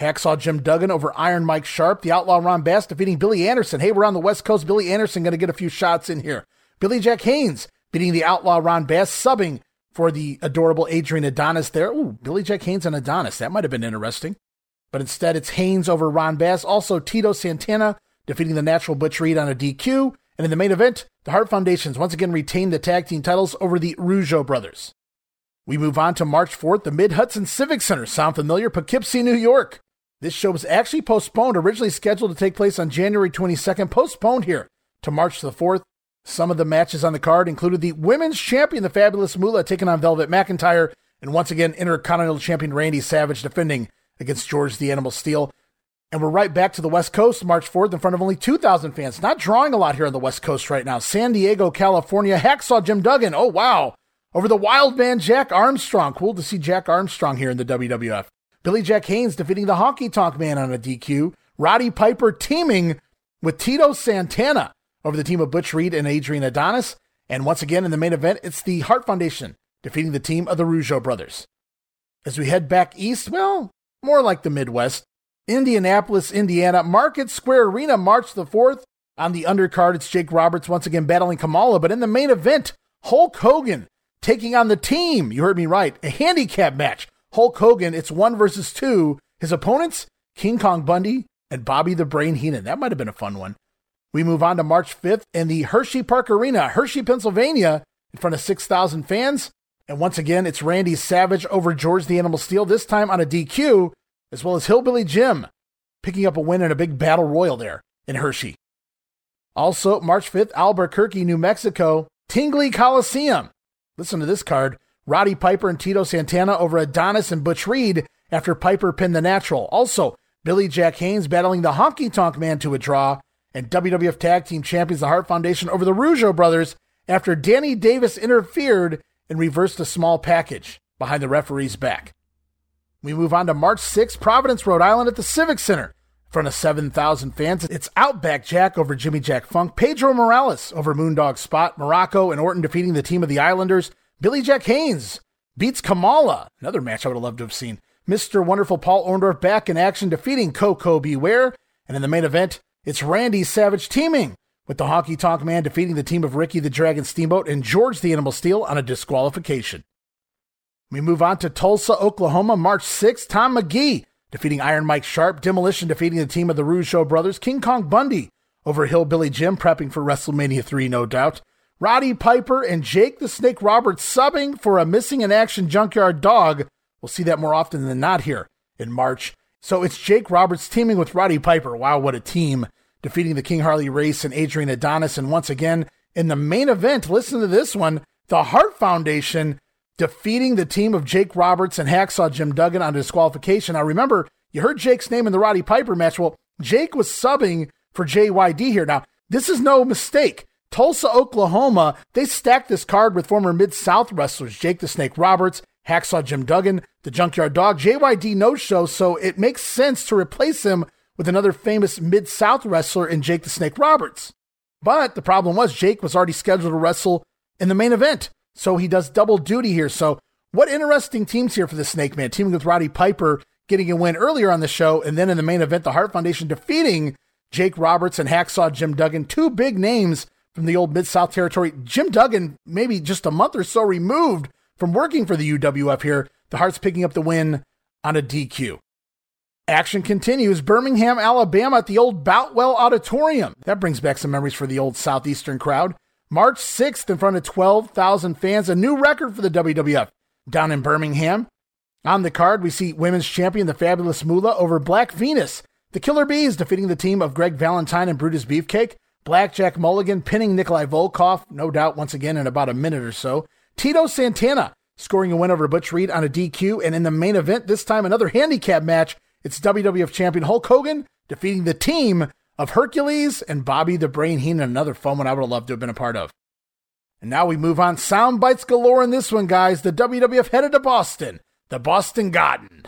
[SPEAKER 2] Hacksaw Jim Duggan over Iron Mike Sharpe, the Outlaw Ron Bass defeating Billy Anderson. Hey, we're on the West Coast. Billy Anderson going to get a few shots in here. Billy Jack Haynes beating the outlaw Ron Bass, subbing for the adorable Adrian Adonis there. Ooh, Billy Jack Haynes and Adonis. That might have been interesting. But instead, it's Haynes over Ron Bass. Also, Tito Santana defeating the natural Butch Reed on a DQ. And in the main event, the Hart Foundations once again retained the tag team titles over the Rougeau brothers. We move on to March 4th, the Mid Hudson Civic Center. Sound familiar? Poughkeepsie, New York. This show was actually postponed, originally scheduled to take place on January 22nd, postponed here to March the 4th. Some of the matches on the card included the women's champion, the Fabulous Moolah, taking on Velvet McIntyre, and once again, Intercontinental Champion Randy Savage defending against George the Animal Steele. And we're right back to the West Coast, March 4th, in front of only 2,000 fans. Not drawing a lot here on the West Coast right now. San Diego, California, Hacksaw Jim Duggan. Oh, wow. Over the Wild Man Jack Armstrong. Cool to see Jack Armstrong here in the WWF. Billy Jack Haynes defeating the Honky Tonk Man on a DQ. Roddy Piper teaming with Tito Santana over the team of Butch Reed and Adrian Adonis. And once again in the main event, it's the Hart Foundation defeating the team of the Rougeau brothers. As we head back east, well, more like the Midwest, Indianapolis, Indiana, Market Square Arena, March the 4th. On the undercard, it's Jake Roberts once again battling Kamala, but in the main event, Hulk Hogan taking on the team. You heard me right. A handicap match. Hulk Hogan, it's one versus two. His opponents, King Kong Bundy and Bobby the Brain Heenan. That might have been a fun one. We move on to March 5th in the Hershey Park Arena, Hershey, Pennsylvania, in front of 6,000 fans. And once again, it's Randy Savage over George the Animal Steele, this time on a DQ, as well as Hillbilly Jim picking up a win in a big battle royal there in Hershey. Also, March 5th, Albuquerque, New Mexico, Tingley Coliseum. Listen to this card Roddy Piper and Tito Santana over Adonis and Butch Reed after Piper pinned the natural. Also, Billy Jack Haynes battling the Honky Tonk Man to a draw, and WWF Tag Team Champions the Hart Foundation over the Rougeau brothers after Danny Davis interfered and reversed a small package behind the referee's back. We move on to March 6th, Providence, Rhode Island at the Civic Center. In front of 7,000 fans, it's Outback Jack over Jimmy Jack Funk, Pedro Morales over Moondog Spot, Morocco and Orton defeating the team of the Islanders, Billy Jack Haynes beats Kamala, another match I would have loved to have seen. Mr. Wonderful Paul Orndorff back in action defeating Koko B. Ware, and in the main event, it's Randy Savage teaming with the Honky Tonk Man defeating the team of Ricky the Dragon Steamboat and George the Animal Steele on a disqualification. We move on to Tulsa, Oklahoma, March 6th. Tom Magee defeating Iron Mike Sharp, Demolition defeating the team of the Rougeau brothers. King Kong Bundy over Hillbilly Jim, prepping for WrestleMania 3, no doubt. Roddy Piper and Jake the Snake Roberts subbing for a missing in action junkyard dog. We'll see that more often than not here in March. So it's Jake Roberts teaming with Roddy Piper. Wow, what a team. Defeating the King Harley Race and Adrian Adonis. And once again, in the main event, listen to this one the Hart Foundation defeating the team of Jake Roberts and Hacksaw Jim Duggan on disqualification. Now, remember, you heard Jake's name in the Roddy Piper match. Well, Jake was subbing for JYD here. Now, this is no mistake. Tulsa, Oklahoma, they stacked this card with former Mid South wrestlers Jake the Snake Roberts, Hacksaw Jim Duggan, the Junkyard Dog, JYD no show, so it makes sense to replace him with another famous Mid South wrestler in Jake the Snake Roberts. But the problem was Jake was already scheduled to wrestle in the main event. So he does double duty here. So what interesting teams here for the Snake Man, teaming with Roddy Piper, getting a win earlier on the show, and then in the main event, the Hart Foundation defeating Jake Roberts and Hacksaw Jim Duggan, two big names from the old Mid South territory. Jim Duggan, maybe just a month or so removed from working for the UWF here. The Harts picking up the win on a DQ. Action continues. Birmingham, Alabama at the old Boutwell Auditorium. That brings back some memories for the old Southeastern crowd. March 6th in front of 12,000 fans, a new record for the WWF down in Birmingham. On the card, we see women's champion, the Fabulous Moolah, over Black Venus. The Killer Bees defeating the team of Greg Valentine and Brutus Beefcake. Blackjack Mulligan pinning Nikolai Volkoff, no doubt, once again in about a minute or so. Tito Santana scoring a win over Butch Reed on a DQ. And in the main event, this time another handicap match. It's WWF champion Hulk Hogan defeating the team of Hercules and Bobby the Brain Heenan, another fun one I would have loved to have been a part of. And now we move on. Sound bites galore in this one, guys. The WWF headed to Boston, the Boston Garden.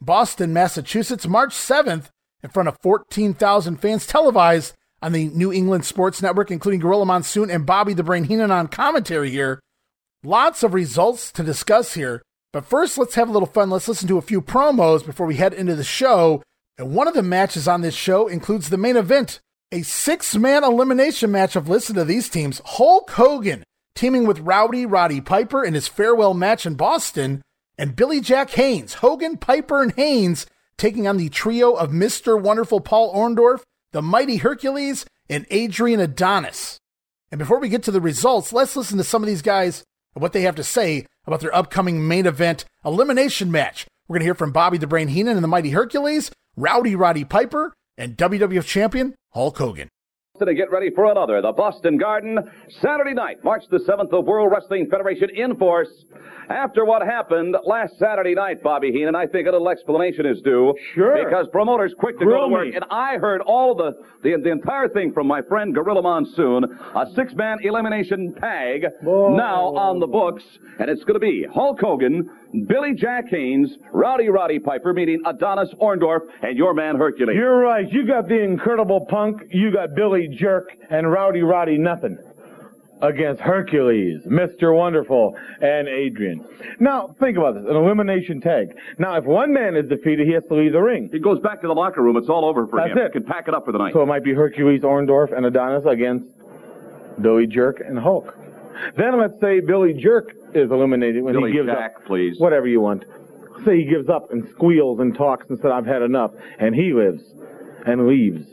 [SPEAKER 2] Boston, Massachusetts, March 7th, in front of 14,000 fans televised on the New England Sports Network, including Gorilla Monsoon and Bobby the Brain Heenan on commentary here. Lots of results to discuss here. But first, let's have a little fun. Let's listen to a few promos before we head into the show. And one of the matches on this show includes the main event, a six man elimination match of listen to these teams Hulk Hogan teaming with Rowdy Roddy Piper in his farewell match in Boston, and Billy Jack Haynes, Hogan, Piper, and Haynes taking on the trio of Mr. Wonderful Paul Orndorff, the Mighty Hercules, and Adrian Adonis. And before we get to the results, let's listen to some of these guys and what they have to say about their upcoming main event elimination match. We're going to hear from Bobby the Brain Heenan and the Mighty Hercules, Rowdy Roddy Piper, and WWF champion Hulk Hogan
[SPEAKER 5] to get ready for another. The Boston Garden, Saturday night, March the 7th, the World Wrestling Federation in force. After what happened last Saturday night, Bobby Heenan, I think a little explanation is due.
[SPEAKER 13] Sure.
[SPEAKER 5] Because promoters quick to
[SPEAKER 13] Grill
[SPEAKER 5] go to work.
[SPEAKER 13] me.
[SPEAKER 5] And I heard all the, the, the entire thing from my friend Gorilla Monsoon, a six-man elimination tag now on the books. And it's going to be Hulk Hogan, Billy Jack Haynes, Rowdy Roddy Piper meeting Adonis Orndorff, and your man Hercules.
[SPEAKER 13] You're right. You got the incredible punk. You got Billy Jerk and Rowdy Roddy nothing against Hercules, Mr. Wonderful, and Adrian. Now, think about this. An elimination tag. Now, if one man is defeated, he has to leave the ring.
[SPEAKER 5] He goes back to the locker room. It's all over for
[SPEAKER 13] That's
[SPEAKER 5] him.
[SPEAKER 13] it.
[SPEAKER 5] He can pack it up for the night.
[SPEAKER 13] So it might be Hercules, Orndorff, and Adonis against Billy Jerk and Hulk. Then let's say Billy Jerk is eliminated when
[SPEAKER 5] Billy
[SPEAKER 13] he gives
[SPEAKER 5] Jack,
[SPEAKER 13] up.
[SPEAKER 5] please.
[SPEAKER 13] Whatever you want. Say he gives up and squeals and talks and said, I've had enough. And he lives and leaves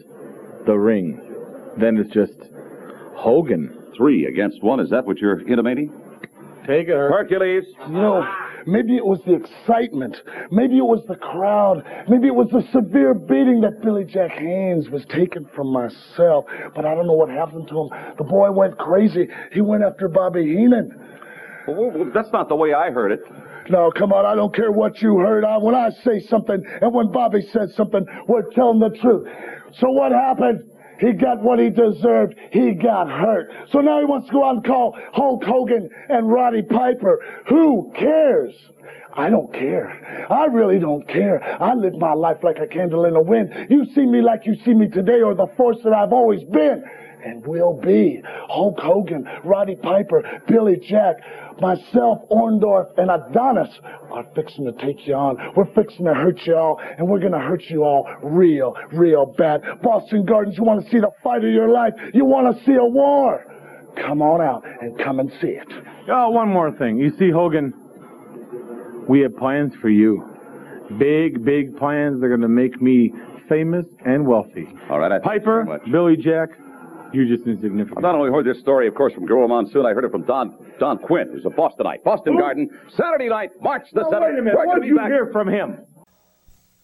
[SPEAKER 13] the ring. Then it's just Hogan.
[SPEAKER 5] Three against one. Is that what you're intimating?
[SPEAKER 13] Take it,
[SPEAKER 5] Hercules.
[SPEAKER 14] You know, maybe it was the excitement. Maybe it was the crowd. Maybe it was the severe beating that Billy Jack Haynes was taking from myself. But I don't know what happened to him. The boy went crazy. He went after Bobby Heenan.
[SPEAKER 5] Well, that's not the way I heard it.
[SPEAKER 14] No, come on. I don't care what you heard. I, when I say something and when Bobby says something, we're telling the truth. So what happened? He got what he deserved. He got hurt. So now he wants to go out and call Hulk Hogan and Roddy Piper. Who cares? I don't care. I really don't care. I live my life like a candle in the wind. You see me like you see me today or the force that I've always been and will be. Hulk Hogan, Roddy Piper, Billy Jack, myself, Orndorff, and Adonis are fixing to take you on. We're fixing to hurt you all, and we're gonna hurt you all real, real bad. Boston Gardens, you wanna see the fight of your life? You wanna see a war? Come on out and come and see it.
[SPEAKER 13] Oh, one more thing. You see, Hogan, we have plans for you. Big, big plans. They're going to make me famous and wealthy.
[SPEAKER 5] All right. I
[SPEAKER 13] Piper,
[SPEAKER 5] very.
[SPEAKER 13] Billy Jack, you're just
[SPEAKER 5] I
[SPEAKER 13] insignificant.
[SPEAKER 5] not only heard this story, of course, from Gorilla Monsoon, I heard it from Don Don Quinn, who's a Bostonite. Boston Garden, Saturday night, March the
[SPEAKER 13] Now,
[SPEAKER 5] 7th.
[SPEAKER 13] wait a minute. What
[SPEAKER 5] gonna
[SPEAKER 13] did
[SPEAKER 5] be
[SPEAKER 13] you
[SPEAKER 5] back.
[SPEAKER 13] hear from him?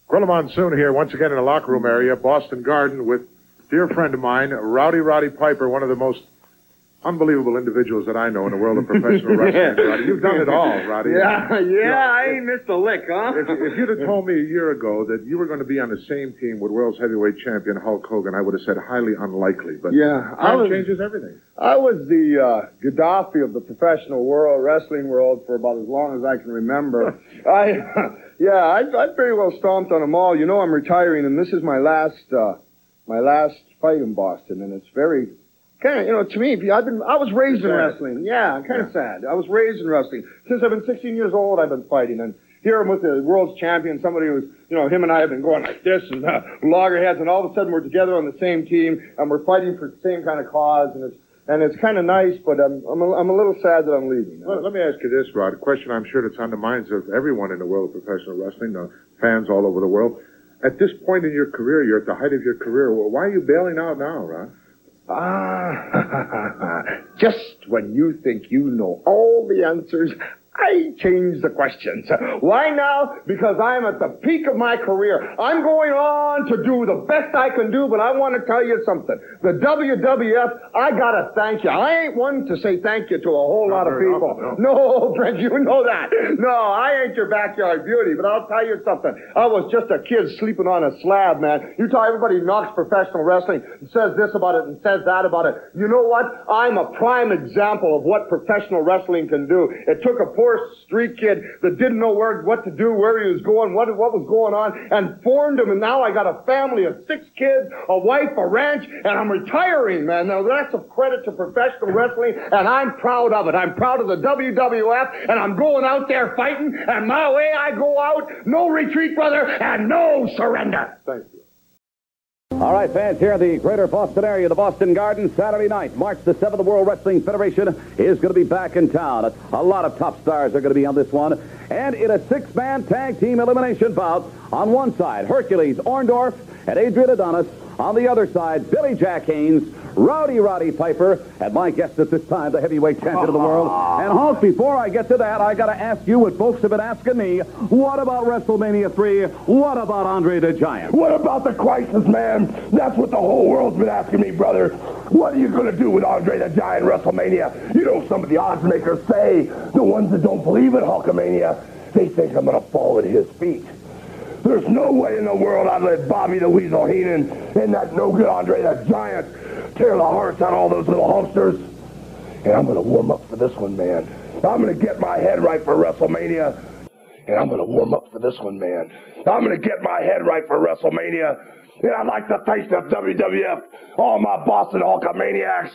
[SPEAKER 15] Gorilla Monsoon here, once again in the locker room area, Boston Garden, with dear friend of mine, Rowdy Roddy Piper, one of the most unbelievable individuals that I know in the world of professional wrestling. Roddy, you've done it all, Roddy.
[SPEAKER 16] Yeah, yeah, I ain't missed a lick, huh?
[SPEAKER 15] If, if you'd have told me a year ago that you were going to be on the same team with world's heavyweight champion Hulk Hogan, I would have said highly unlikely. But
[SPEAKER 16] Yeah, I was-
[SPEAKER 15] changes everything.
[SPEAKER 16] I was the uh, Gaddafi of the professional world, wrestling world, for about as long as I can remember. I, yeah, I, I pretty well stomped on them all. You know, I'm retiring, and this is my last, uh, my last fight in Boston, and it's very kind of, you know, to me, I've been, I was raised in wrestling. Yeah, kind of sad. I was raised in wrestling since I've been 16 years old. I've been fighting, and here I'm with the world's champion. Somebody who's, you know, him and I have been going like this and uh, loggerheads, and all of a sudden we're together on the same team, and we're fighting for the same kind of cause, and it's and it's kind of nice, but I'm I'm a, I'm a little sad that I'm leaving.
[SPEAKER 15] Well, let me ask you this, Rod. A question I'm sure that's on the minds of everyone in the world of professional wrestling, the fans all over the world. At this point in your career, you're at the height of your career. Well, why are you bailing out now, Rod?
[SPEAKER 16] Ah, just when you think you know all the answers, I change the questions. Why now? Because I'm at the peak of my career. I'm going on to do the best I can do, but I want to tell you something. The WWF, I gotta thank you. I ain't one to say thank you to a whole lot of people.
[SPEAKER 15] often,
[SPEAKER 16] No, Brent, you know that. No, I ain't your backyard beauty, but I'll tell you something. I was just a kid sleeping on a slab, man. You tell everybody knocks professional wrestling and says this about it and says that about it. You know what? I'm a prime example of what professional wrestling can do. It took a poor street kid that didn't know where, what to do, where he was going, what, what was going on, and formed him, and now I got a family of six kids, a wife, a ranch, and I'm retiring, man. Now that's a credit to professional wrestling, and I'm proud of it. I'm proud of the WWF, and I'm going out there fighting, and my way I go out, no retreat, brother, and no surrender.
[SPEAKER 15] Thank you.
[SPEAKER 5] All right, fans, here in the greater Boston area, the Boston Garden, Saturday night, March the 7th, the World Wrestling Federation is going to be back in town. A lot of top stars are going to be on this one. And in a six-man tag team elimination bout, on one side, Hercules Orndorff and Adrian Adonis. On the other side, Billy Jack Haynes, Rowdy Roddy Piper, and my guest at this time, the heavyweight champion of the world. And Hulk, before I get to that, I got to ask you what folks have been asking me. What about WrestleMania 3? What about Andre the Giant?
[SPEAKER 1] What about the crisis, man? That's what the whole world's been asking me, brother. What are you going to do with Andre the Giant WrestleMania? You know, some of the odds makers say, the ones that don't believe in Hulkamania, they think I'm going to fall at his feet. There's no way in the world I'd let Bobby the Weasel Heenan and that no-good Andre the Giant tear the hearts out of all those little Hulksters. And I'm going to warm up for this one, man. I'm going to get my head right for WrestleMania. And I'm going to warm up for this one, man. I'm going to get my head right for WrestleMania. And I'd like to thank the WWF, all my Boston Hulkamaniacs,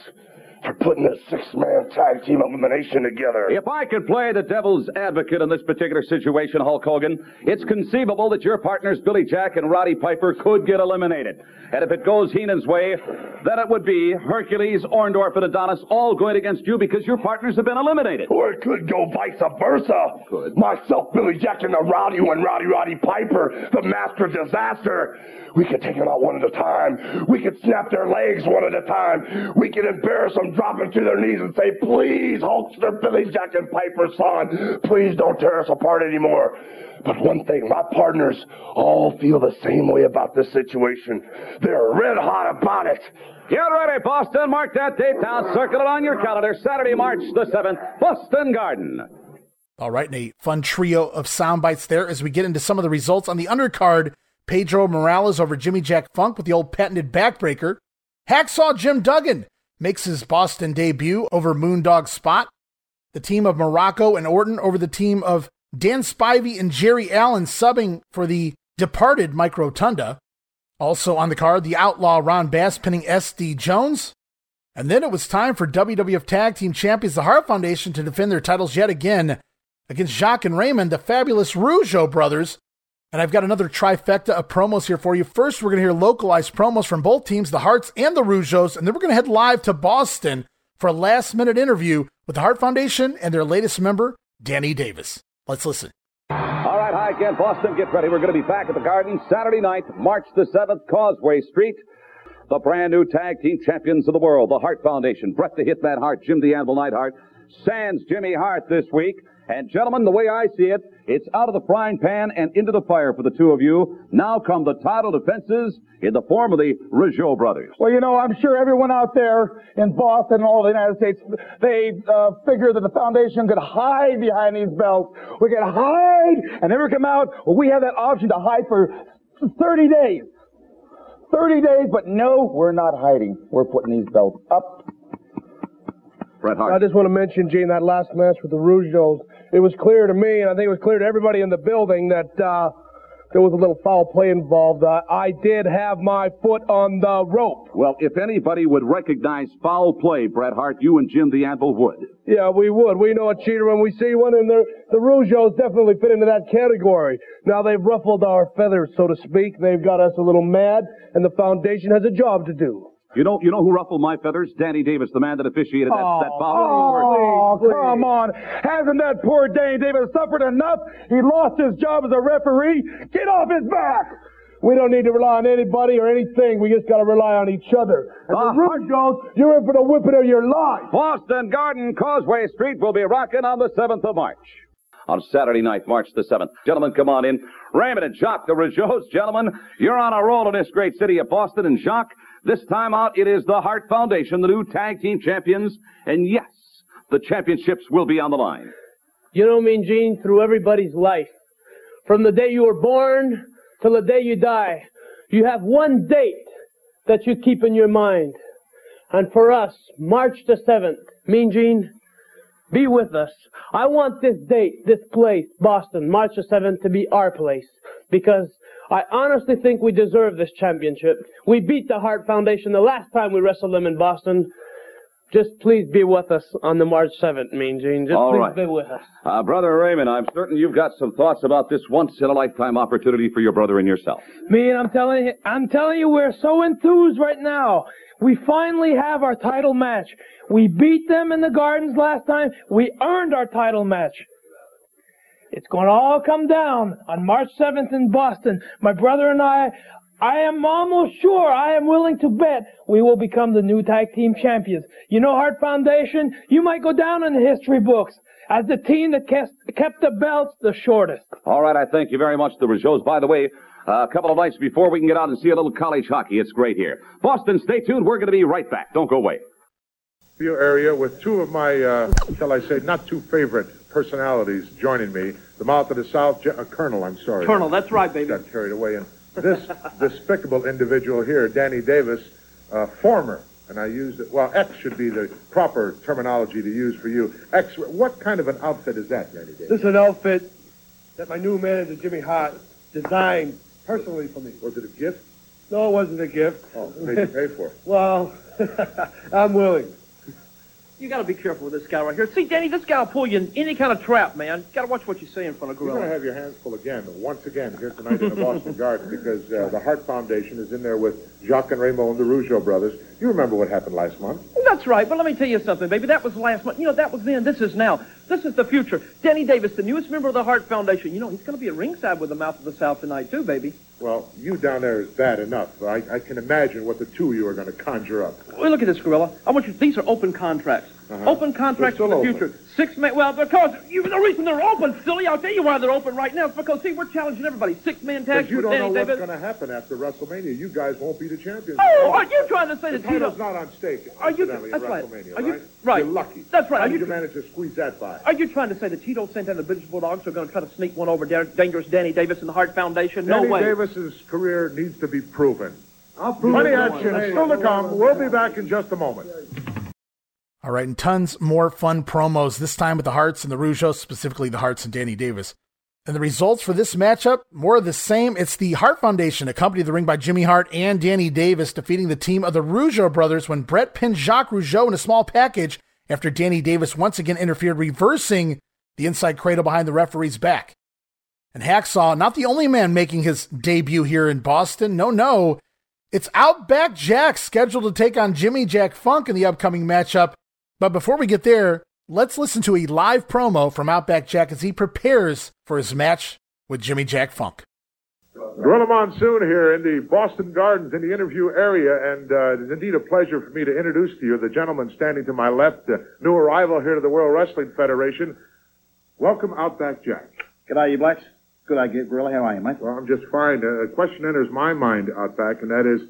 [SPEAKER 1] for putting this six-man tag team elimination together.
[SPEAKER 5] If I could play the devil's advocate in this particular situation, Hulk Hogan, it's conceivable that your partners, Billy Jack and Roddy Piper, could get eliminated. And if it goes Heenan's way, then it would be Hercules, Orndorff, and Adonis all going against you because your partners have been eliminated.
[SPEAKER 1] Or it could go vice versa.
[SPEAKER 5] Could.
[SPEAKER 1] Myself, Billy Jack, and the Rowdy one, Rowdy Roddy Piper, the master of disaster. We could take them out one at a time. We could snap their legs one at a time. We could embarrass them, drop them to their knees, and say, please, Hulkster, Billy Jack, and Piper, son, please don't tear us apart anymore. But one thing, my partners all feel the same way about this situation. They're red hot about it.
[SPEAKER 5] Get ready, Boston. Mark that date down. Circle it on your calendar. Saturday, March the 7th, Boston Garden.
[SPEAKER 2] All right, and a fun trio of sound bites there as we get into some of the results on the undercard. Pedro Morales over Jimmy Jack Funk with the old patented backbreaker. Hacksaw Jim Duggan makes his Boston debut over Moondog Spot. The team of Morocco and Orton over the team of Dan Spivey and Jerry Allen subbing for the departed Mike Rotunda. Also on the card, the outlaw Ron Bass pinning SD Jones. And then it was time for WWF Tag Team Champions, the Hart Foundation, to defend their titles yet again against Jacques and Raymond, the fabulous Rougeau brothers. And I've got another trifecta of promos here for you. First, we're going to hear localized promos from both teams, the Harts and the Rougeaus, and then we're going to head live to Boston for a last minute interview with the Hart Foundation and their latest member, Danny Davis. Let's listen.
[SPEAKER 5] All right, hi again, Boston. Get ready. We're going to be back at the Garden Saturday night, March the 7th, Causeway Street. The brand new tag team champions of the world, the Hart Foundation. Bret the Hitman Hart, Jim the Anvil Neidhart, Sans Jimmy Hart this week. And gentlemen, the way I see it, it's out of the frying pan and into the fire for the two of you. Now come the title defenses in the form of the Rougeau brothers.
[SPEAKER 11] Well, you know, I'm sure everyone out there in Boston and all the United States, they uh, figure that the foundation could hide behind these belts. We could hide and never come out. Well, we have that option to hide for 30 days. 30 days, but no, we're not hiding. We're putting these belts up.
[SPEAKER 5] Bret Hart.
[SPEAKER 12] I just want to mention, Gene, that last match with the Rougeaus. It was clear to me, and I think it was clear to everybody in the building, that uh, there was a little foul play involved. Uh, I did have my foot on the rope.
[SPEAKER 5] Well, if anybody would recognize foul play, Bret Hart, you and Jim the Anvil would.
[SPEAKER 12] Yeah, we would. We know a cheater when we see one, and the, the Rougeaus definitely fit into that category. Now they've ruffled our feathers, so to speak. They've got us a little mad, and the foundation has a job to do.
[SPEAKER 5] You know, you know who ruffled my feathers? Danny Davis, the man that officiated that, that foul.
[SPEAKER 11] Oh, come on. Hasn't that poor Danny Davis suffered enough? He lost his job as a referee. Get off his back.
[SPEAKER 12] We don't need to rely on anybody or anything. We just got to rely on each other. And
[SPEAKER 5] Ah,
[SPEAKER 12] the Rougeaus, you're in for the whipping of your life.
[SPEAKER 5] Boston Garden Causeway Street will be rocking on the 7th of March. On Saturday night, March the 7th. Gentlemen, come on in. Raymond and Jacques, the Rougeaus, gentlemen, you're on a roll in this great city of Boston. And Jacques, this time out, it is the Hart Foundation, the new tag team champions. And yes, the championships will be on the line.
[SPEAKER 17] You know, Mean Gene, through everybody's life, from the day you were born till the day you die, you have one date that you keep in your mind. And for us, March the 7th, Mean Gene, be with us. I want this date, this place, Boston, March the 7th, to be our place. Because I honestly think we deserve this championship. We beat the Hart Foundation the last time we wrestled them in Boston.
[SPEAKER 12] Just please be with us on the March 7th, Mean Gene. Just
[SPEAKER 18] All
[SPEAKER 12] please
[SPEAKER 18] right.
[SPEAKER 12] be with us.
[SPEAKER 18] Uh, brother Raymond, I'm certain you've got some thoughts about this once-in-a-lifetime opportunity for your brother and yourself.
[SPEAKER 12] Me I'm telling you, I'm telling you, we're so enthused right now. We finally have our title match. We beat them in the Gardens last time. We earned our title match. It's going to all come down on March 7th in Boston. My brother and I, I am almost sure, I am willing to bet we will become the new tag team champions. You know, Hart Foundation, you might go down in the history books as the team that kept, kept the belts the shortest.
[SPEAKER 18] All right, I thank you very much, the Rougeaus. By the way, uh, a couple of nights before we can get out and see a little college hockey. It's great here. Boston, stay tuned. We're going to be right back. Don't go away.
[SPEAKER 15] View area with two of my, uh, shall I say, not too favorite personalities joining me. The mouth of the South, Ge- uh, Colonel, I'm sorry.
[SPEAKER 19] Colonel, that's right, baby.
[SPEAKER 15] Got carried away. And this despicable individual here, Danny Davis, uh, former, and I use it, well, X should be the proper terminology to use for you. X, what kind of an outfit is that, Danny Davis?
[SPEAKER 14] This is an outfit that my new manager, Jimmy Hart, designed personally for me.
[SPEAKER 15] Was it a gift?
[SPEAKER 14] No, it wasn't a gift.
[SPEAKER 15] Oh, made you pay for it.
[SPEAKER 14] Well, I'm willing.
[SPEAKER 19] You gotta be careful with this guy right here. See, Danny, this guy will pull you in any kind of trap, man. You gotta watch what you say in front of
[SPEAKER 15] You're going to have your hands full again, once again, here tonight in the Boston Garden, because uh, the Hart Foundation is in there with Jacques and Raymond, and the Rougeau brothers. You remember what happened last month?
[SPEAKER 19] That's right, but let me tell you something, baby. That was last month. You know, that was then. This is now. This is the future. Danny Davis, the newest member of the Hart Foundation. You know, he's gonna be at ringside with the Mouth of the South tonight, too, baby.
[SPEAKER 15] Well, you down there is bad enough. I, I can imagine what the two of you are going to conjure up.
[SPEAKER 19] Well, look at this, Gorilla. I want you. These are open contracts.
[SPEAKER 15] Uh-huh.
[SPEAKER 19] Open contracts
[SPEAKER 15] They're
[SPEAKER 19] for the
[SPEAKER 15] still
[SPEAKER 19] future. Six man. Well, because you, the reason they're open, silly. I'll tell you why they're open right now. It's because see, we're challenging everybody. Six man tags
[SPEAKER 15] But you
[SPEAKER 19] with
[SPEAKER 15] don't
[SPEAKER 19] Danny
[SPEAKER 15] know what's
[SPEAKER 19] Davis.
[SPEAKER 15] going to happen after WrestleMania. You guys won't be the champions.
[SPEAKER 19] Oh, are you trying to say
[SPEAKER 15] the
[SPEAKER 19] that Tito?
[SPEAKER 15] title's not on stake?
[SPEAKER 19] Are you-
[SPEAKER 15] incidentally,
[SPEAKER 19] that's
[SPEAKER 15] at
[SPEAKER 19] right.
[SPEAKER 15] WrestleMania,
[SPEAKER 19] Are you-
[SPEAKER 15] right?
[SPEAKER 19] right.
[SPEAKER 15] You're lucky.
[SPEAKER 19] That's right.
[SPEAKER 15] How
[SPEAKER 19] Are
[SPEAKER 15] did
[SPEAKER 19] you-
[SPEAKER 15] you manage to squeeze that by?
[SPEAKER 19] Are you trying to say that Tito Santana, the British Bulldogs, are going to try to sneak one over Dan- dangerous Danny Davis and the Hart Foundation? No
[SPEAKER 15] Danny
[SPEAKER 19] way.
[SPEAKER 15] Davis's career needs to be proven.
[SPEAKER 14] I'll prove
[SPEAKER 15] Plenty
[SPEAKER 14] it.
[SPEAKER 15] action is still to come. We'll be back in just a moment.
[SPEAKER 2] All right, and tons more fun promos, this time with the Harts and the Rougeaus, specifically the Harts and Danny Davis. And the results for this matchup, more of the same. It's the Hart Foundation, accompanied the ring by Jimmy Hart and Danny Davis, defeating the team of the Rougeau brothers when Bret pinned Jacques Rougeau in a small package after Danny Davis once again interfered, reversing the inside cradle behind the referee's back. And Hacksaw, not the only man making his debut here in Boston. No, no. It's Outback Jack scheduled to take on Jimmy Jack Funk in the upcoming matchup. But before we get there, let's listen to a live promo from Outback Jack as he prepares for his match with Jimmy Jack Funk.
[SPEAKER 15] Gorilla Monsoon here in the Boston Gardens in the interview area, and uh, it is indeed a pleasure for me to introduce to you the gentleman standing to my left, uh, new arrival here to the World Wrestling Federation. Welcome, Outback Jack.
[SPEAKER 20] G'day, you blokes. Good day, Gorilla. How are you, mate?
[SPEAKER 15] Well, I'm just fine. Uh, a question enters my mind, Outback, and that is,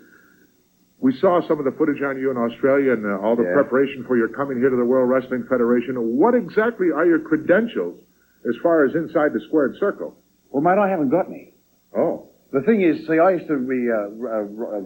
[SPEAKER 15] we saw some of the footage on you in Australia and uh, all the
[SPEAKER 20] Yeah.
[SPEAKER 15] preparation for your coming here to the World Wrestling Federation. What exactly are your credentials as far as inside the squared circle?
[SPEAKER 20] Well, mate, I haven't got any.
[SPEAKER 15] Oh.
[SPEAKER 20] The thing is, see, I used to be uh, uh,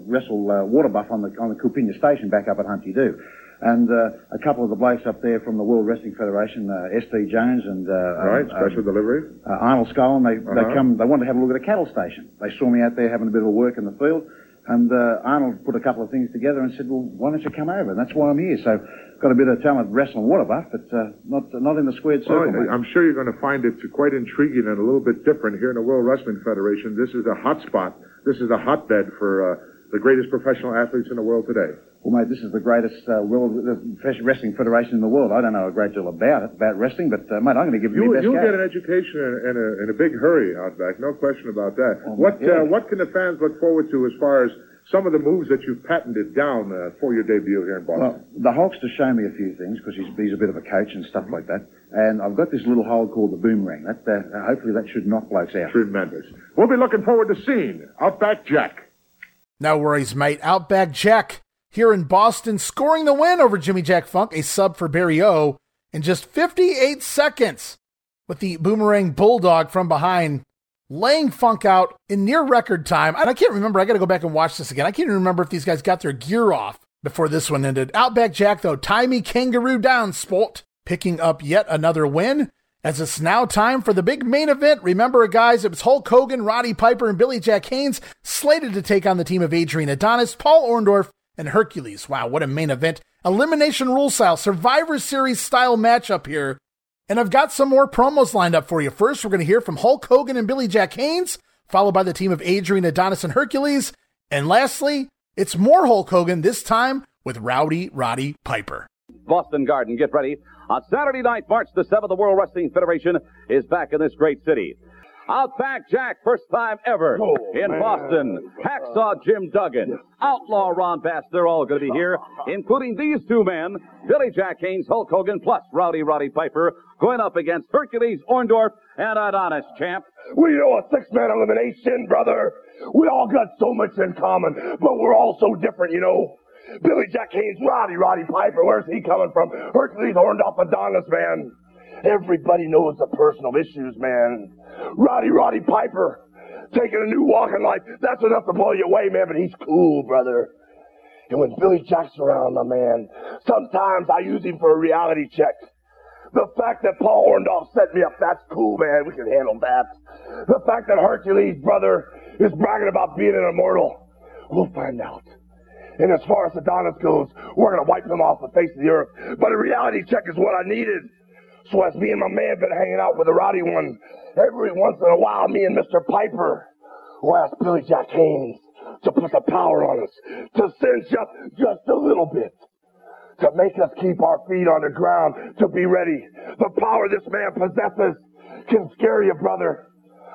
[SPEAKER 20] wrestle uh, water buff on the on the Copinia station back up at Humpty Doo, and uh, a couple of the blokes up there from the World Wrestling Federation, uh, S.D. Jones and uh,
[SPEAKER 15] Right,
[SPEAKER 20] um,
[SPEAKER 15] special delivery.
[SPEAKER 20] uh, Arnold Skaaland, they,
[SPEAKER 15] Uh-huh.
[SPEAKER 20] they come, they wanted to have a look at a cattle station. They saw me out there having a bit of work in the field, and uh, Arnold put a couple of things together and said, well, why don't you come over? And that's why I'm here. So, got a bit of talent wrestling water buff, but uh, not not in the squared circle. mate.
[SPEAKER 15] I'm sure you're going to find it quite intriguing and a little bit different here in the World Wrestling Federation. This is a hot spot. This is a hotbed for uh, the greatest professional athletes in the world today.
[SPEAKER 20] Well, mate, this is the greatest uh, world uh, professional wrestling federation in the world. I don't know a great deal about it, about wrestling, but uh, mate, I'm going to give you
[SPEAKER 15] You,
[SPEAKER 20] my best
[SPEAKER 15] you'll
[SPEAKER 20] go.
[SPEAKER 15] get an education in, in, a, in a big hurry, Outback. No question about that.
[SPEAKER 20] Oh,
[SPEAKER 15] what
[SPEAKER 20] yeah.
[SPEAKER 15] uh, what can the fans look forward to as far as some of the moves that you've patented down uh, for your debut here in Boston?
[SPEAKER 20] Well, the Hulkster show me a few things because he's, he's a bit of a coach and stuff like that. And I've got this little hold called the boomerang. That uh, hopefully that should knock blokes out.
[SPEAKER 15] Tremendous. We'll be looking forward to seeing Outback Jack.
[SPEAKER 2] No worries, mate. Outback Jack here in Boston, scoring the win over Jimmy Jack Funk, a sub for Barry O, in just 58 seconds with the boomerang bulldog from behind, laying Funk out in near record time. I can't remember. I got to go back and watch this again. I can't even remember if these guys got their gear off before this one ended. Outback Jack, though, tie me kangaroo down, sport, picking up yet another win. As it's now time for the big main event. Remember, guys, it was Hulk Hogan, Roddy Piper, and Billy Jack Haynes slated to take on the team of Adrian Adonis, Paul Orndorff, and Hercules. Wow, what a main event. elimination rule style, Survivor Series style matchup here. And I've got some more promos lined up for you. First, we're going to hear from Hulk Hogan and Billy Jack Haynes, followed by the team of Adrian Adonis and Hercules. And lastly, it's more Hulk Hogan, this time with Rowdy Roddy Piper.
[SPEAKER 5] Boston Garden, get ready. On Saturday night, March the 7th, the World Wrestling Federation is back in this great city. Outback Jack, first time ever
[SPEAKER 1] Oh,
[SPEAKER 5] in Boston. Hacksaw Jim Duggan, Outlaw Ron Bass, they're all going to be here, including these two men, Billy Jack Haynes, Hulk Hogan, plus Rowdy Roddy Piper, going up against Hercules Orndorff and Adonis Champ.
[SPEAKER 1] We know a six-man elimination, brother. We all got so much in common, but we're all so different, you know. Billy Jack Haynes, Roddy, Roddy Piper, where's he coming from? Hercules Orndorff, Adonis, man. Everybody knows the personal issues, man. Roddy, Roddy Piper, taking a new walk in life, that's enough to blow you away, man, but he's cool, brother. And when Billy Jack's around, my man, sometimes I use him for a reality check. The fact that Paul Orndorff set me up, that's cool, man. We can handle that. The fact that Hercules, brother, is bragging about being an immortal, we'll find out. And as far as Adonis goes, we're going to wipe him off the face of the earth. But a reality check is what I needed. So as me and my man been hanging out with the rowdy one, every once in a while, me and Mr. Piper will ask Billy Jack Haynes to put the power on us, to cinch up just a little bit to make us keep our feet on the ground, to be ready. The power this man possesses can scare you, brother.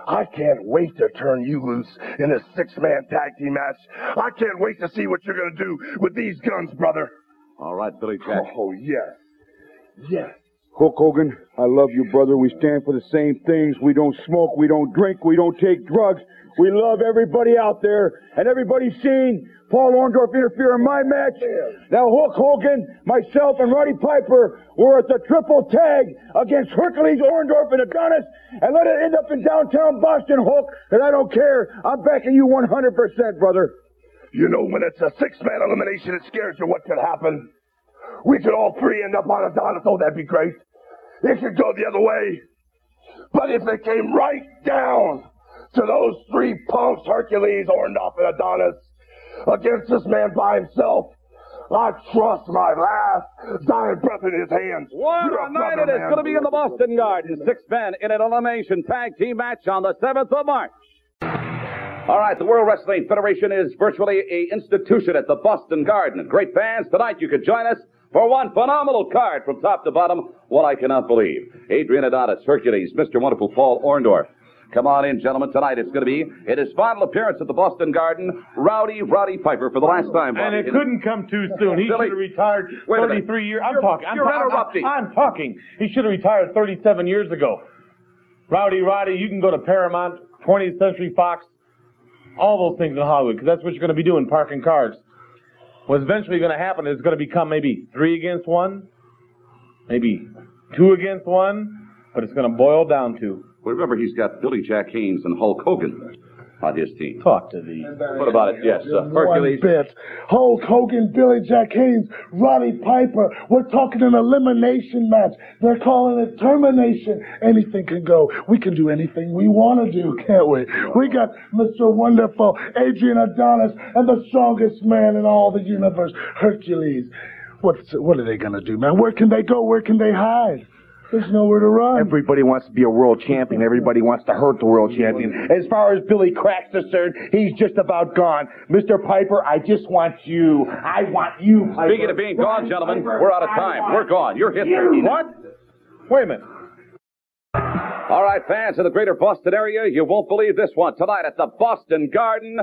[SPEAKER 1] I can't wait to turn you loose in a six-man tag team match. I can't wait to see what you're going to do with these guns, brother.
[SPEAKER 5] All right, Billy Jack.
[SPEAKER 1] Oh, yes. Yes.
[SPEAKER 11] Hulk Hogan, I love you, brother. We stand for the same things. We don't smoke, we don't drink, we don't take drugs. We love everybody out there, and everybody's seen Paul Orndorff interfere in my match. Now, Hulk Hogan, myself, and Roddy Piper were at the triple tag against Hercules Orndorff and Adonis, and let it end up in downtown Boston, Hulk, and I don't care. I'm backing you 100%, brother.
[SPEAKER 1] You know, when it's a six-man elimination, it scares you what could happen. We could all three end up on Adonis. Oh, that'd be great. It could go the other way. But if it came right down to those three punks, Hercules, Orndorff, and Adonis, against this man by himself, I trust my last dying breath in his hands.
[SPEAKER 5] A night it is going to be in the Boston Garden. Six men in an elimination tag team match on the 7th of March. All right, the World Wrestling Federation is virtually a institution at the Boston Garden. Great fans, tonight you could join us for one phenomenal card from top to bottom. What I cannot believe. Adrian Adonis, Hercules, Mr. Wonderful Paul Orndorff. Come on in, gentlemen. Tonight it's going to be in his final appearance at the Boston Garden, Rowdy Roddy Piper for the last time.
[SPEAKER 13] And
[SPEAKER 5] Bobby.
[SPEAKER 13] it couldn't come too soon. He
[SPEAKER 5] Billy,
[SPEAKER 13] should have retired
[SPEAKER 5] wait a minute.
[SPEAKER 13] 33 years. I'm
[SPEAKER 5] You're-
[SPEAKER 13] talking. I'm
[SPEAKER 5] you're
[SPEAKER 13] talking.
[SPEAKER 5] interrupting.
[SPEAKER 13] I'm, I'm talking. He should have retired 37 years ago. Rowdy Roddy, you can go to Paramount, 20th Century Fox, all those things in Hollywood, because that's what you're going to be doing, parking cars. What's eventually going to happen is going to become maybe three against one, maybe two against one, but it's going to boil down to.
[SPEAKER 9] Well, remember, he's got Billy Jack Haynes and Hulk Hogan on his team.
[SPEAKER 13] Talk to the.
[SPEAKER 9] What about it? Yes, uh, Hercules.
[SPEAKER 14] Bit. Hulk Hogan, Billy Jack Haynes, Roddy Piper. We're talking an elimination match. They're calling it termination. Anything can go. We can do anything we want to do, can't we? We got Mr. Wonderful, Adrian Adonis, and the strongest man in all the universe, Hercules. What's, what are they going to do, man? Where can they go? Where can they hide? There's nowhere to run.
[SPEAKER 16] Everybody wants to be a world champion. Everybody wants to hurt the world champion. As far as Billy Crack's concerned, he's just about gone. Mr. Piper, I just want you. I want you, Piper.
[SPEAKER 9] Speaking of being gone, gentlemen, we're out of time. We're gone. You're history.
[SPEAKER 13] What? Wait a minute.
[SPEAKER 9] All right, fans in the greater Boston area, you won't believe this one. Tonight at the Boston Garden,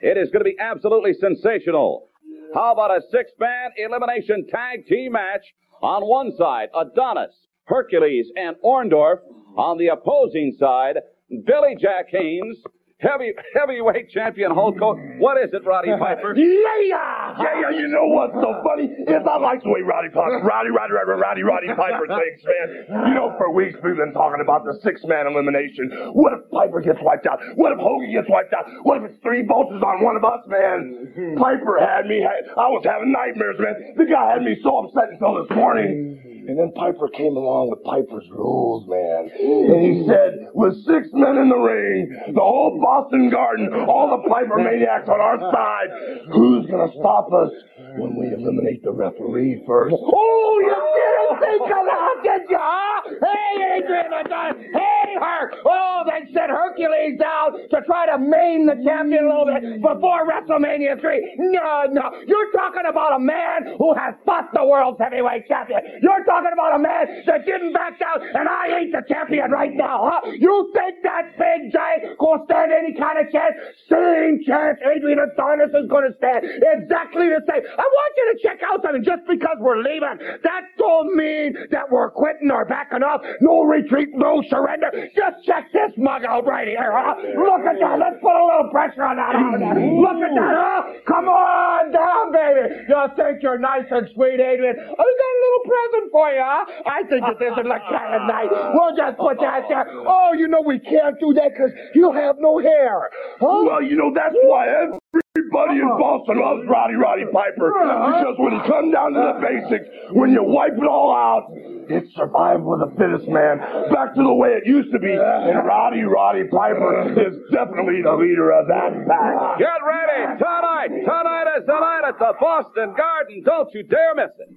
[SPEAKER 9] it is going to be absolutely sensational. How about a six-man elimination tag team match? On one side, Adonis, Hercules, and Orndorff. On the opposing side, Billy Jack Haynes, heavy heavyweight champion Hulk Hogan. What is it, Roddy Piper?
[SPEAKER 1] Yeah! Yeah, yeah, you know what's so funny? Is I like the way Roddy Piper, Roddy, Roddy, Roddy, Roddy, Roddy Piper thinks, man. You know, for weeks we've been talking about the six-man elimination. What if Piper gets wiped out? What if Hogan gets wiped out? What if it's three vultures on one of us, man? Mm-hmm. Piper had me, I was having nightmares, man. The guy had me so upset until this morning.
[SPEAKER 9] And then Piper came along with Piper's rules, man. And he said, with six men in the ring, the whole Boston Garden, all the Piper maniacs on our side, who's gonna stop us when we eliminate the referee first? Oh, you didn't think of that, did you, huh? Hey, Adrian Adonis. Hey, Herc. Oh, they sent Hercules down to try to maim the champion a little bit before WrestleMania 3. No, no. You're talking about a man who has fought the world's heavyweight champion. You're talking about a man that didn't back down, and I ain't the champion right now, huh? You think that big giant gonna stand any kind of chance? Same chance Adrian Adonis is gonna stand. Exactly the same. I want you to check out something just because we're leaving. That don't mean that we're quitting or backing off. No retreat, no surrender. Just check this mug out right here, huh? Look at that. Let's put a little pressure on that. Look at that, huh? Come on down, baby. You think you're nice and sweet, Adrian. Oh, I got a little present for you, huh? I think that this is like kind of nice. We'll just put that there. Oh, you know we can't do that because you have no hair. Huh? Well, you know, that's why everybody in uh-huh. Boston loves Roddy Roddy Piper. Uh-huh. Because when you come down to the uh-huh. basics, when you wipe it all out, it's survival of the fittest, man. Back to the way it used to be. And Roddy Roddy Piper is definitely the leader of that pack.
[SPEAKER 21] Get ready. Tonight, tonight is the night at the Boston Garden. Don't you dare miss it.